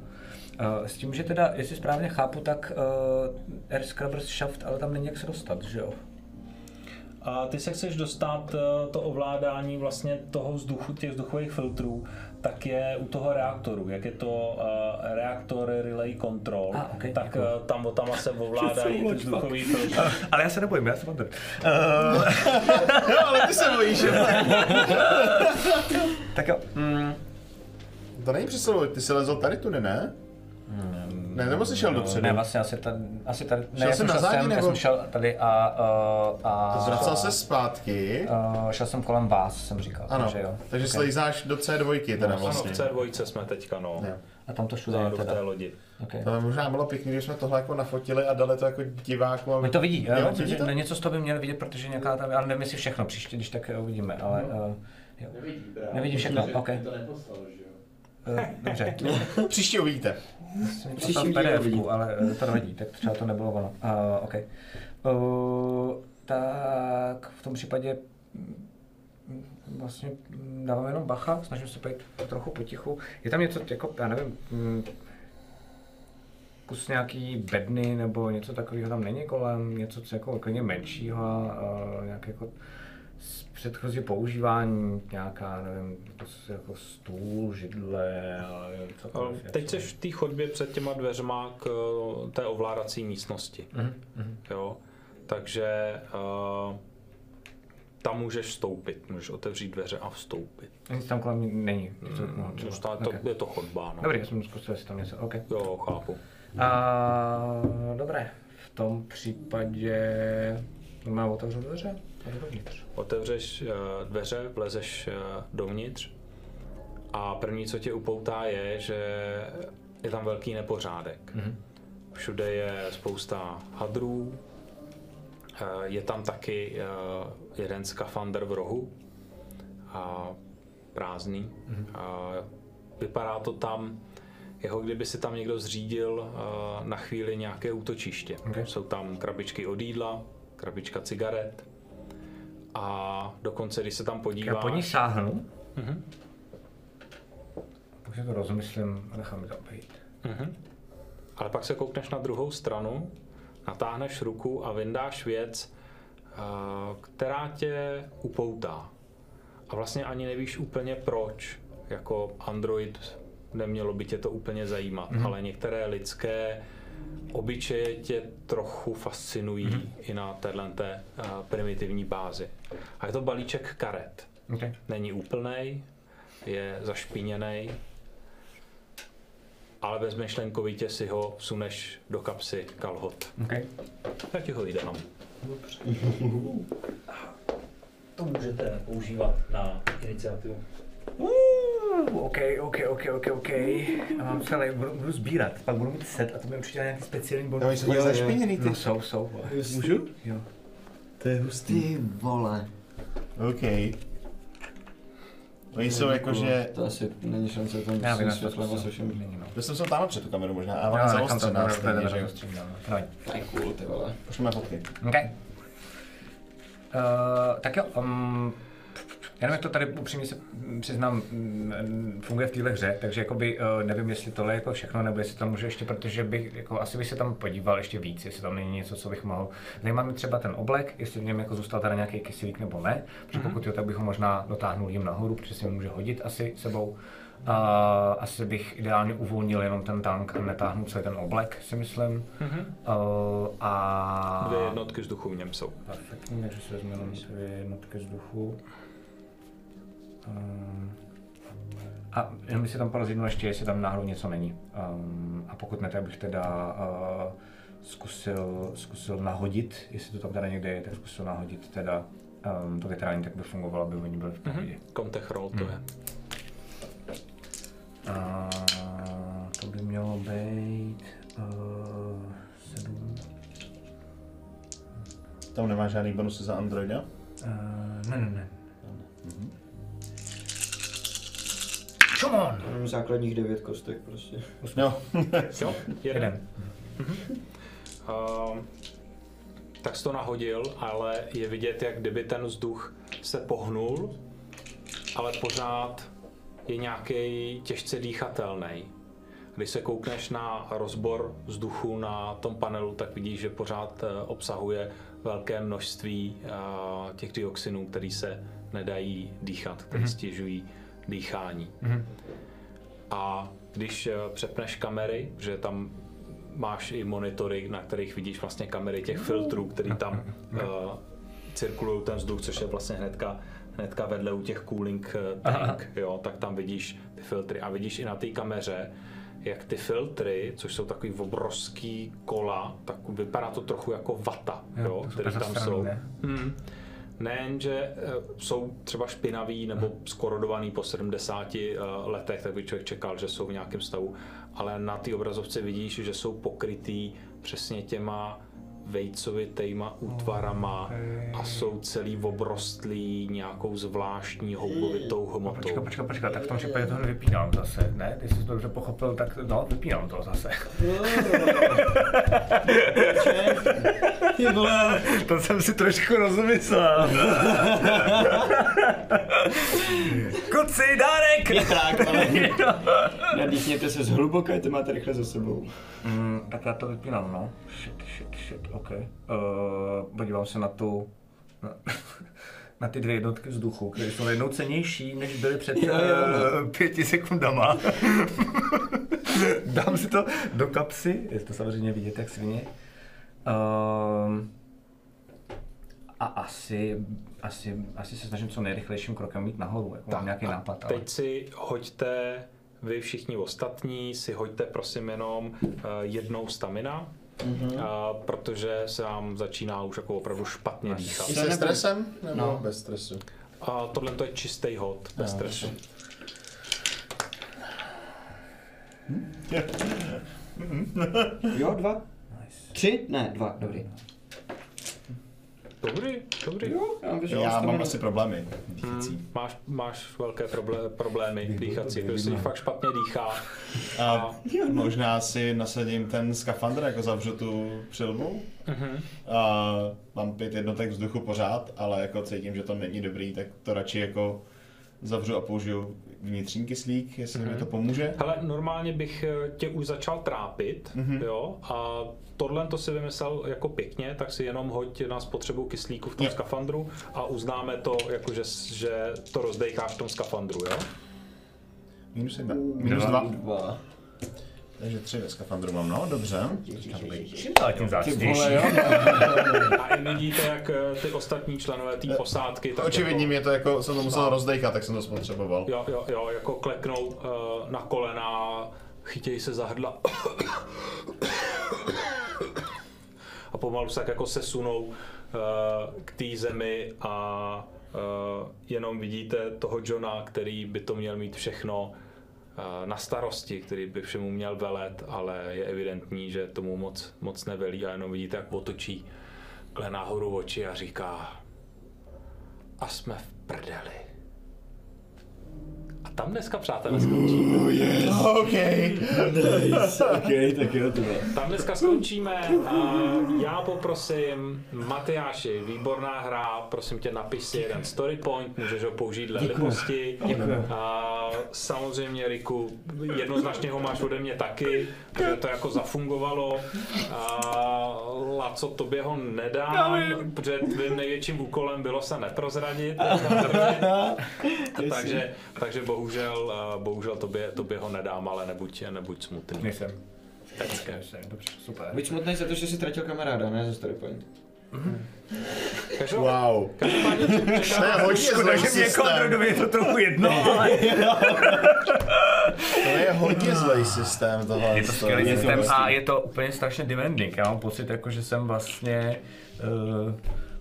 Uh, s tím, že teda, jestli správně chápu, tak uh, Air Scrubbers Shaft, ale tam není jak se dostat, že jo? A ty se chceš dostat eh, to ovládání vlastně toho vzduchu, těch vzduchových filtrů, tak je u toho reaktoru. Jak je to uh, reaktor relay control, A, ok, tak děkuju. uh, tam o tam se <laughs> ovládají ty vzduchový filtry. <laughs> Ale já se nebojím, já se mám tady. Jo, ale ty se bojíš, že? <laughs> Tak jo. Mm, To není přes celou, ty jsi lezl tady tudy, ne? Ne, nebo jsi šel dopředu? ne, vlastně asi tady, asi tady, ne, Šel já jsem na šel zádi, sem, já nebo- jsem šel tady a, uh, a Zvracel se zpátky. Uh, šel jsem kolem vás, jsem říkal. Ano, Takže jo. takže Ok. slejzáš do C2 teda Ano, v vlastně. C2 jsme teďka, no. Jo. A tam to všude je té teda. lodi. Okay. To by možná bylo pěkný, když jsme tohle jako nafotili a dali to jako divákům. aby- My to vidí, Jo, jo, vidí to? to? něco z toho by měli vidět, protože nějaká tam, ale nevím jestli všechno příště, když tak eh, uvidíme, ale uh, jo. Nevidí všechno, ok. Uh, dobře, <laughs> Příště uvidíte. Jsem Příští poslal díl PDF, uvidí. ale eh, to nevadí, tak třeba to nebylo ono. Uh, ok. Uh, tak v tom případě mm, vlastně mm, dávám jenom bacha, snažím se být trochu potichu. Je tam něco, jako, já nevím, mm, kus nějaký bedny nebo něco takového tam není kolem, něco co jako klidně menšího, uh, nějak jako předchozí používání, nějaká, nevím, jako, jako stůl, židle, cokoliv. Teď jsi v té chodbě před těma dveřma k eh, té ovládací místnosti. Mhm, mhm. Jo? Takže uh, tam můžeš vstoupit, můžeš otevřít dveře a vstoupit. Nic tam kolem není. No, Už třeba. to, to, Ok. je to chodba, no. Dobrý, já jsem zkusil, jestli tam něco, OK. Jo, chápu. A, dobré, v tom případě má otevřu dveře dovnitř. Otevřeš eh, dveře, vlezeš eh, dovnitř a první, co tě upoutá, je, že je tam velký nepořádek. Mhm. Všude je spousta hadrů, eh, je tam taky jeden skafander v rohu, a prázdný. A vypadá to tam, jako kdyby si tam někdo zřídil na chvíli nějaké útočiště. Okay. Jsou tam krabičky od jídla, krabička cigaret a dokonce, když se tam Já podíváš... po ní sáhnu, Mhm. si to rozmyslím a nechám to být. Mhm. Ale pak se koukneš na druhou stranu, natáhneš ruku a vyndáš věc, eh, která tě upoutá. A vlastně ani nevíš úplně proč. Jako Android nemělo by tě to úplně zajímat, Mhm. ale některé lidské obyčeje tě trochu fascinují Mhm. i na této primitivní bázi. A je to balíček karet. Okay. Není úplný, je zašpiněný, ale bezmyšlenkovitě si ho vsuneš do kapsy kalhot. Okay. Já ti ho jí dám. <laughs> To můžete používat na iniciativu. Uh, OK, OK, OK, OK, OK. A mám celý, budu, budu sbírat, pak budu mít set a to mi určitě nějaký speciální bonus. Jo, jsou zašpiněný ty. No jsou, jsou. Můžu? Jo. To je hustý. Ty vole. OK. Oni jsou jakože... To asi není šance tam Já vím, s já to světlem a se všem. Není, no. To jsem tam před tu kameru možná, a ona zaostřená to, stejně, to že jo? no. To je cool, ty vole. Pošleme fotky. OK. Uh, tak jo, um, jenom jak to tady upřímně se přiznám, mm, funguje v téhle hře, takže jakoby, uh, nevím, jestli tohle je jako všechno, nebo jestli tam můžu ještě, protože bych, jako, asi bych se tam podíval ještě víc, jestli tam není něco, co bych mohl. Zajímá mě třeba ten oblek, jestli v něm jako zůstal teda nějaký kyselík nebo ne, protože pokud jo, tak bych ho možná dotáhnul jim nahoru, protože si ho může hodit asi sebou. Uh, asi bych ideálně uvolnil jenom ten tank a netáhnul celý ten oblek, si myslím. Uh, a... Dvě jednotky vzduchu v něm jsou. Perfektní, takže si vezmu jenom dvě jednotky vzduchu. Um, a jenom bych si tam porozhodnul ještě, jestli tam náhodou něco není. Um, a pokud ne, tak bych teda uh, zkusil, zkusil nahodit, jestli to tam teda někde je, tak zkusil nahodit teda um, to větrání, tak by fungovalo, aby oni byli v pohodě. Kontech roll to je. A to by mělo být uh, sedm. Tam nemá žádný bonusy za Androida? Uh, ne, ne, ne. Come on! Mám základních devět kostek prostě. Jo. <laughs> Jo, jeden. Uh, tak jsi to nahodil, ale je vidět, jak kdyby ten vzduch se pohnul, ale pořád je nějaký těžce dýchatelný. Když se koukneš na rozbor vzduchu na tom panelu, tak vidíš, že pořád eh, obsahuje velké množství eh, těch dioxinů, které se nedají dýchat, které stěžují dýchání. A když eh, přepneš kamery, že tam máš i monitory, na kterých vidíš vlastně kamery těch filtrů, který tam uh, cirkulují ten vzduch, což je vlastně hnedka, hnedka vedle u těch cooling eh, tank, jo, tak tam vidíš ty filtry a vidíš i na té kameře, jak ty filtry, což jsou takový obrovský kola, tak vypadá to trochu jako vata, jo, Jo, který tam jsou. Hmm. Nejen, že eh, jsou třeba špinavý nebo skorodovaný po 70 eh, letech, tak by člověk čekal, že jsou v nějakém stavu, ale na té obrazovce vidíš, že jsou pokrytý přesně těma vejcovitejma útvarama a jsou celý obrostlý nějakou zvláštní houbovitou hmotou. Počkat, počkat, počkat, tak v tom případě to vypínám zase, ne? Když jsi to dobře pochopil, tak no, vypínám to zase. <laughs> To jsem si trošku rozmyslel. <laughs> Kuci, dárek! tak, <laughs> ale nadýchněte se zhluboka, to máte rychle za sebou. Mm, tak já to vypínám, no. Shit, shit, shit, OK. Uh, podívám se na tu... Na, <laughs> na ty dvě jednotky vzduchu, které jsou jednou cenější, než byly před Jo, jo, uh, pěti sekundama. <laughs> Dám si to do kapsy, je to samozřejmě vidět jak svině. Um, a asi, asi, asi se snažím co nejrychlejším krokem mít nahoru, jako mám nějaký nápad. Ale... Teď si hoďte, vy všichni ostatní, si hoďte prosím jenom uh, jednou stamina, mm-hmm. uh, protože se vám začíná už jako opravdu špatně dýchat. I se stresem? Nebo No. bez stresu? A tohle to je čistý hod, bez stresu. <laughs> Jo, dva? Tři? Ne, dva, dobrý. Dobrý, dobrý. Jo, já mám vyšel Já mám stamina. asi problémy dýchací. Máš, máš velké proble- problémy dýchací, protože si fakt špatně dýchá. A možná si nasadím ten skafandr, jako zavřu tu přilbu. A mám pět jednotek vzduchu pořád, ale jako cítím, že to není dobrý, tak to radši jako zavřu a použiju vnitřní kyslík, jestli mi to pomůže. Hele, normálně bych eh, tě už začal trápit, mm-hmm. jo, a tohle to si vymyslel jako pěkně, tak si jenom hoď na spotřebu kyslíku v tom Jo. skafandru a uznáme to, jako že, že to rozdejcháš v tom skafandru, jo? Minus jedna. Minus dva. Dva. Takže tři ve skafandru mám, no, dobře. Ale tím Ty vole, jo. zácnější. A i vidíte, jak eh, ty ostatní členové té posádky, tak Očividně jako, mě to jako, jsem to musel rozdejchat, tak jsem to spotřeboval. jo, jo, jo, jako kleknou uh, na kolena, chytějí se za hrdla a pomalu se tak jako sesunou uh, k té zemi a uh, jenom vidíte toho Johna, který by to měl mít všechno na starosti, který by všemu měl velet, ale je evidentní, že tomu moc, moc nevelí a jenom vidíte, jak otočí kle nahoru oči a říká a jsme v prdeli. A tam dneska, přátelé, skončíme. OK. Nice, ok, tak jo, to. Tam dneska skončíme a já poprosím Matyáši, výborná hra, prosím tě napiš si jeden story point, můžeš ho použít dle libosti. A samozřejmě Riku, jednoznačně ho máš ode mě taky, protože to jako zafungovalo. A Laco, tobě ho nedám, protože tvým největším úkolem bylo se neprozradit. <laughs> takže, takže bohužel, eh, bohužel tobě, tobě ho nedám, ale nebuď, nebuď smutný. Nejsem. Pecké. Nejsem, dobře, super. Buď smutný za to, že jsi ztratil kamaráda, ne za story point. Každou- Wow. Každopádně To je hodně Škoda, zlej že mě systém. Je to trochu jedno, ale To je hodně zlej systém tohle. je to skvělý systém a je to úplně strašně demanding. Já mám pocit, jako, že jsem vlastně... Uh,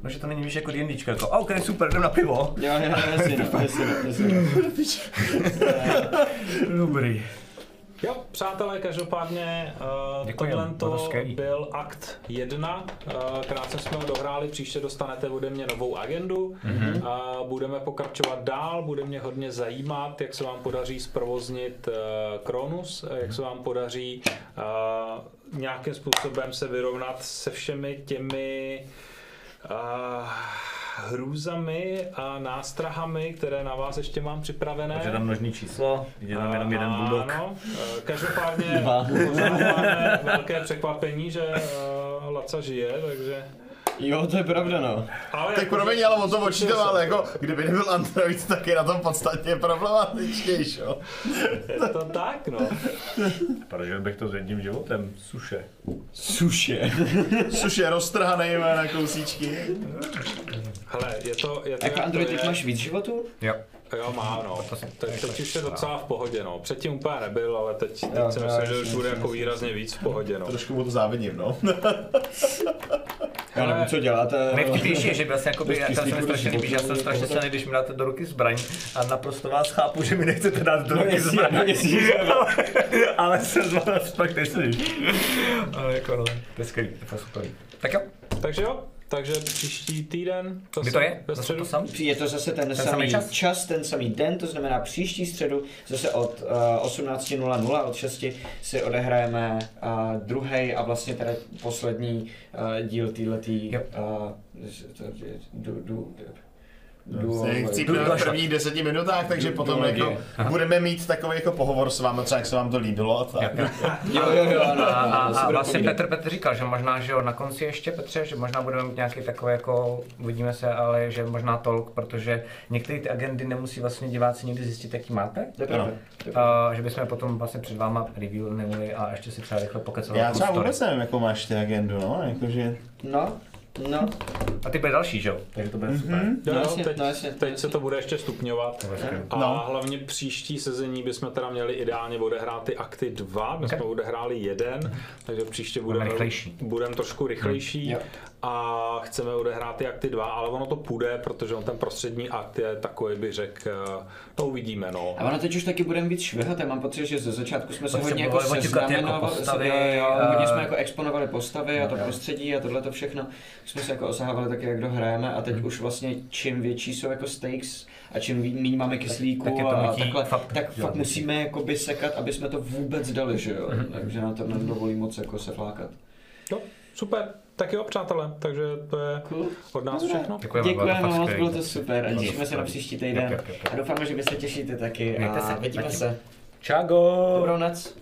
no, že to není víš jako D&Dčko, jako OK, super, jdem na pivo. Jo, jo, jasně, no, <laughs> jasně, no, jasně. no. Dobrý. Jo, přátelé, každopádně uh, Děkujem, tohle to byl akt 1. Uh, krátce jsme ho dohráli, příště dostanete ode mě novou agendu. Mm-hmm. Uh, budeme pokračovat dál, bude mě hodně zajímat, jak se vám podaří zprovoznit uh, Kronus, eh, jak se vám podaří uh, nějakým způsobem se vyrovnat se všemi těmi uh, hrůzami a nástrahami, které na vás ještě mám připravené. Takže tam množný číslo, je tam jenom jeden bulldog. Ano, eh, každopádně <laughs> <laughs> velké překvapení, že uh, Laca žije, takže... Jo, to je pravda, no. Ale Tak jako, promiň, ale o to počítal, ale jako, kdyby nebyl Android, tak je na tom podstatně problematičtější, jo. Je to tak, no. Prožil bych to s jedním životem, suše. Suše. Což je roztrhaný na kousíčky. Hele, je to... Je to Jako jak Android, je. máš víc životů? Jo. Jo, má, no. Teď, teď už je docela v pohodě, no. Předtím úplně nebyl, ale teď, teď Jo, si myslím, že už bude jako výrazně víc v pohodě, no. Trošku mu to závidím, no. Já nevím, co děláte. Nejvtipnější je, že vlastně jakoby, já jsem strašně líbí, že já jsem strašně silný, když mi dáte do ruky zbraň a naprosto vás chápu, že mi nechcete dát do ruky jestli- zbraň. no, jestli- <laughs> ale, ale jsem z vás fakt neslíš. Ale jako no, to je skvělý, to je fakt super. Tak jo, Takže jo, takže příští týden. kdy to je? Ve Zase středu. to sam? Je to zase ten, samý samý čas? čas? ten samý den, to znamená příští středu, zase od uh, 18.00, od 6 si odehrajeme uh, druhý a vlastně teda poslední uh, díl Jo. uh, chcípne v prvních deseti minutách, takže potom jako budeme mít takový jako pohovor s vámi, třeba jak se vám to líbilo a tak. Jo, jo, jo, <laughs> A, a, a vlastně. Petr Petr říkal, že možná, že jo, na konci ještě Petře, že možná budeme mít nějaký takový jako, uvidíme se, ale že možná tolk, protože některé ty agendy nemusí vlastně diváci nikdy zjistit, jaký máte. Ano. A, že bychom potom vlastně před váma review neměli a ještě si třeba rychle pokecali. Já třeba vůbec nevím, jakou máš ty agendu, no, jakože... No, no, A ty bude další, že jo? Takže to bude Mhm. super. Jo, No jasně, teď, no jasně, teď jasně. se to bude ještě stupňovat. A No. hlavně příští sezení bychom teda měli ideálně odehrát ty akty 2, my jsme odehráli jeden, takže příště budeme, rychlejší. budeme trošku rychlejší Jo. A chceme odehrát ty akty 2, ale ono to půjde, protože on ten prostřední akt je takový, bych řekl, eh, to uvidíme, no. A ono teď už taky budeme víc švihat, já mám pocit, že ze začátku jsme se se hodně jako těkaty jako seznamenovali, postavy, jo, jo, a- hodně jsme jako exponovali postavy a to prostředí a tohle to všechno. Jsme se jako osahávali taky, jak dohrajeme a teď Mhm. už vlastně čím větší jsou jako stakes a čím méně máme kyslíku tak je to a takhle, fakt tak fakt musíme jakoby sekat, aby jsme to vůbec dali, že jo. Mhm. Takže nám to nedovolí moc jako se flákat. Jo, super, tak jo, přátelé, takže to je Cool. od nás všechno. Děkujeme, Děkujeme moc, bylo to super a těšíme se na příští týden. Jo, jo, jo, jo. A doufáme, že vy se těšíte taky Mějte a se, vidíme se. Čago! Dobrou noc.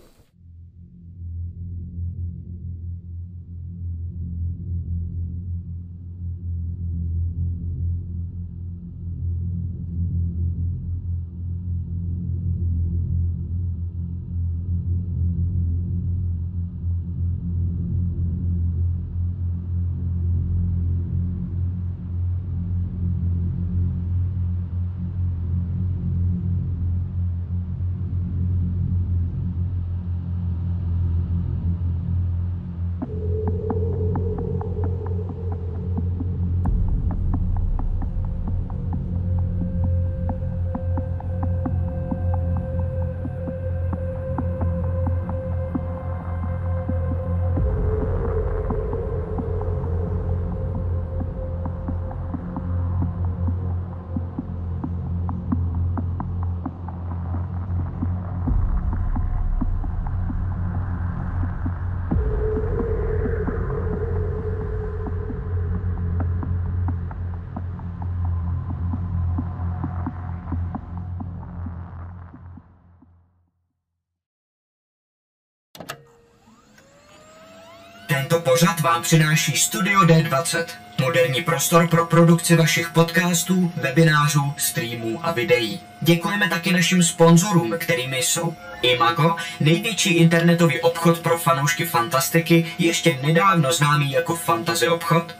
Pořad vám přináší Studio D20. Moderní prostor pro produkci vašich podcastů, webinářů, streamů a videí. Děkujeme taky našim sponzorům, kterými jsou Imago, největší internetový obchod pro fanoušky fantastiky, ještě nedávno známý jako Fantasy obchod,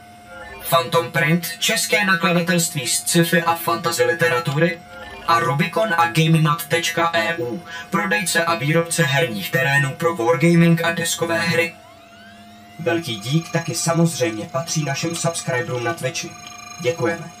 Phantom Print, české nakladatelství z sci-fi a fantasy literatury, a Rubicon a GameMat.eu, prodejce a výrobce herních terénů pro wargaming a deskové hry. Velký dík taky samozřejmě patří našim subscriberům na Twitchi. Děkujeme.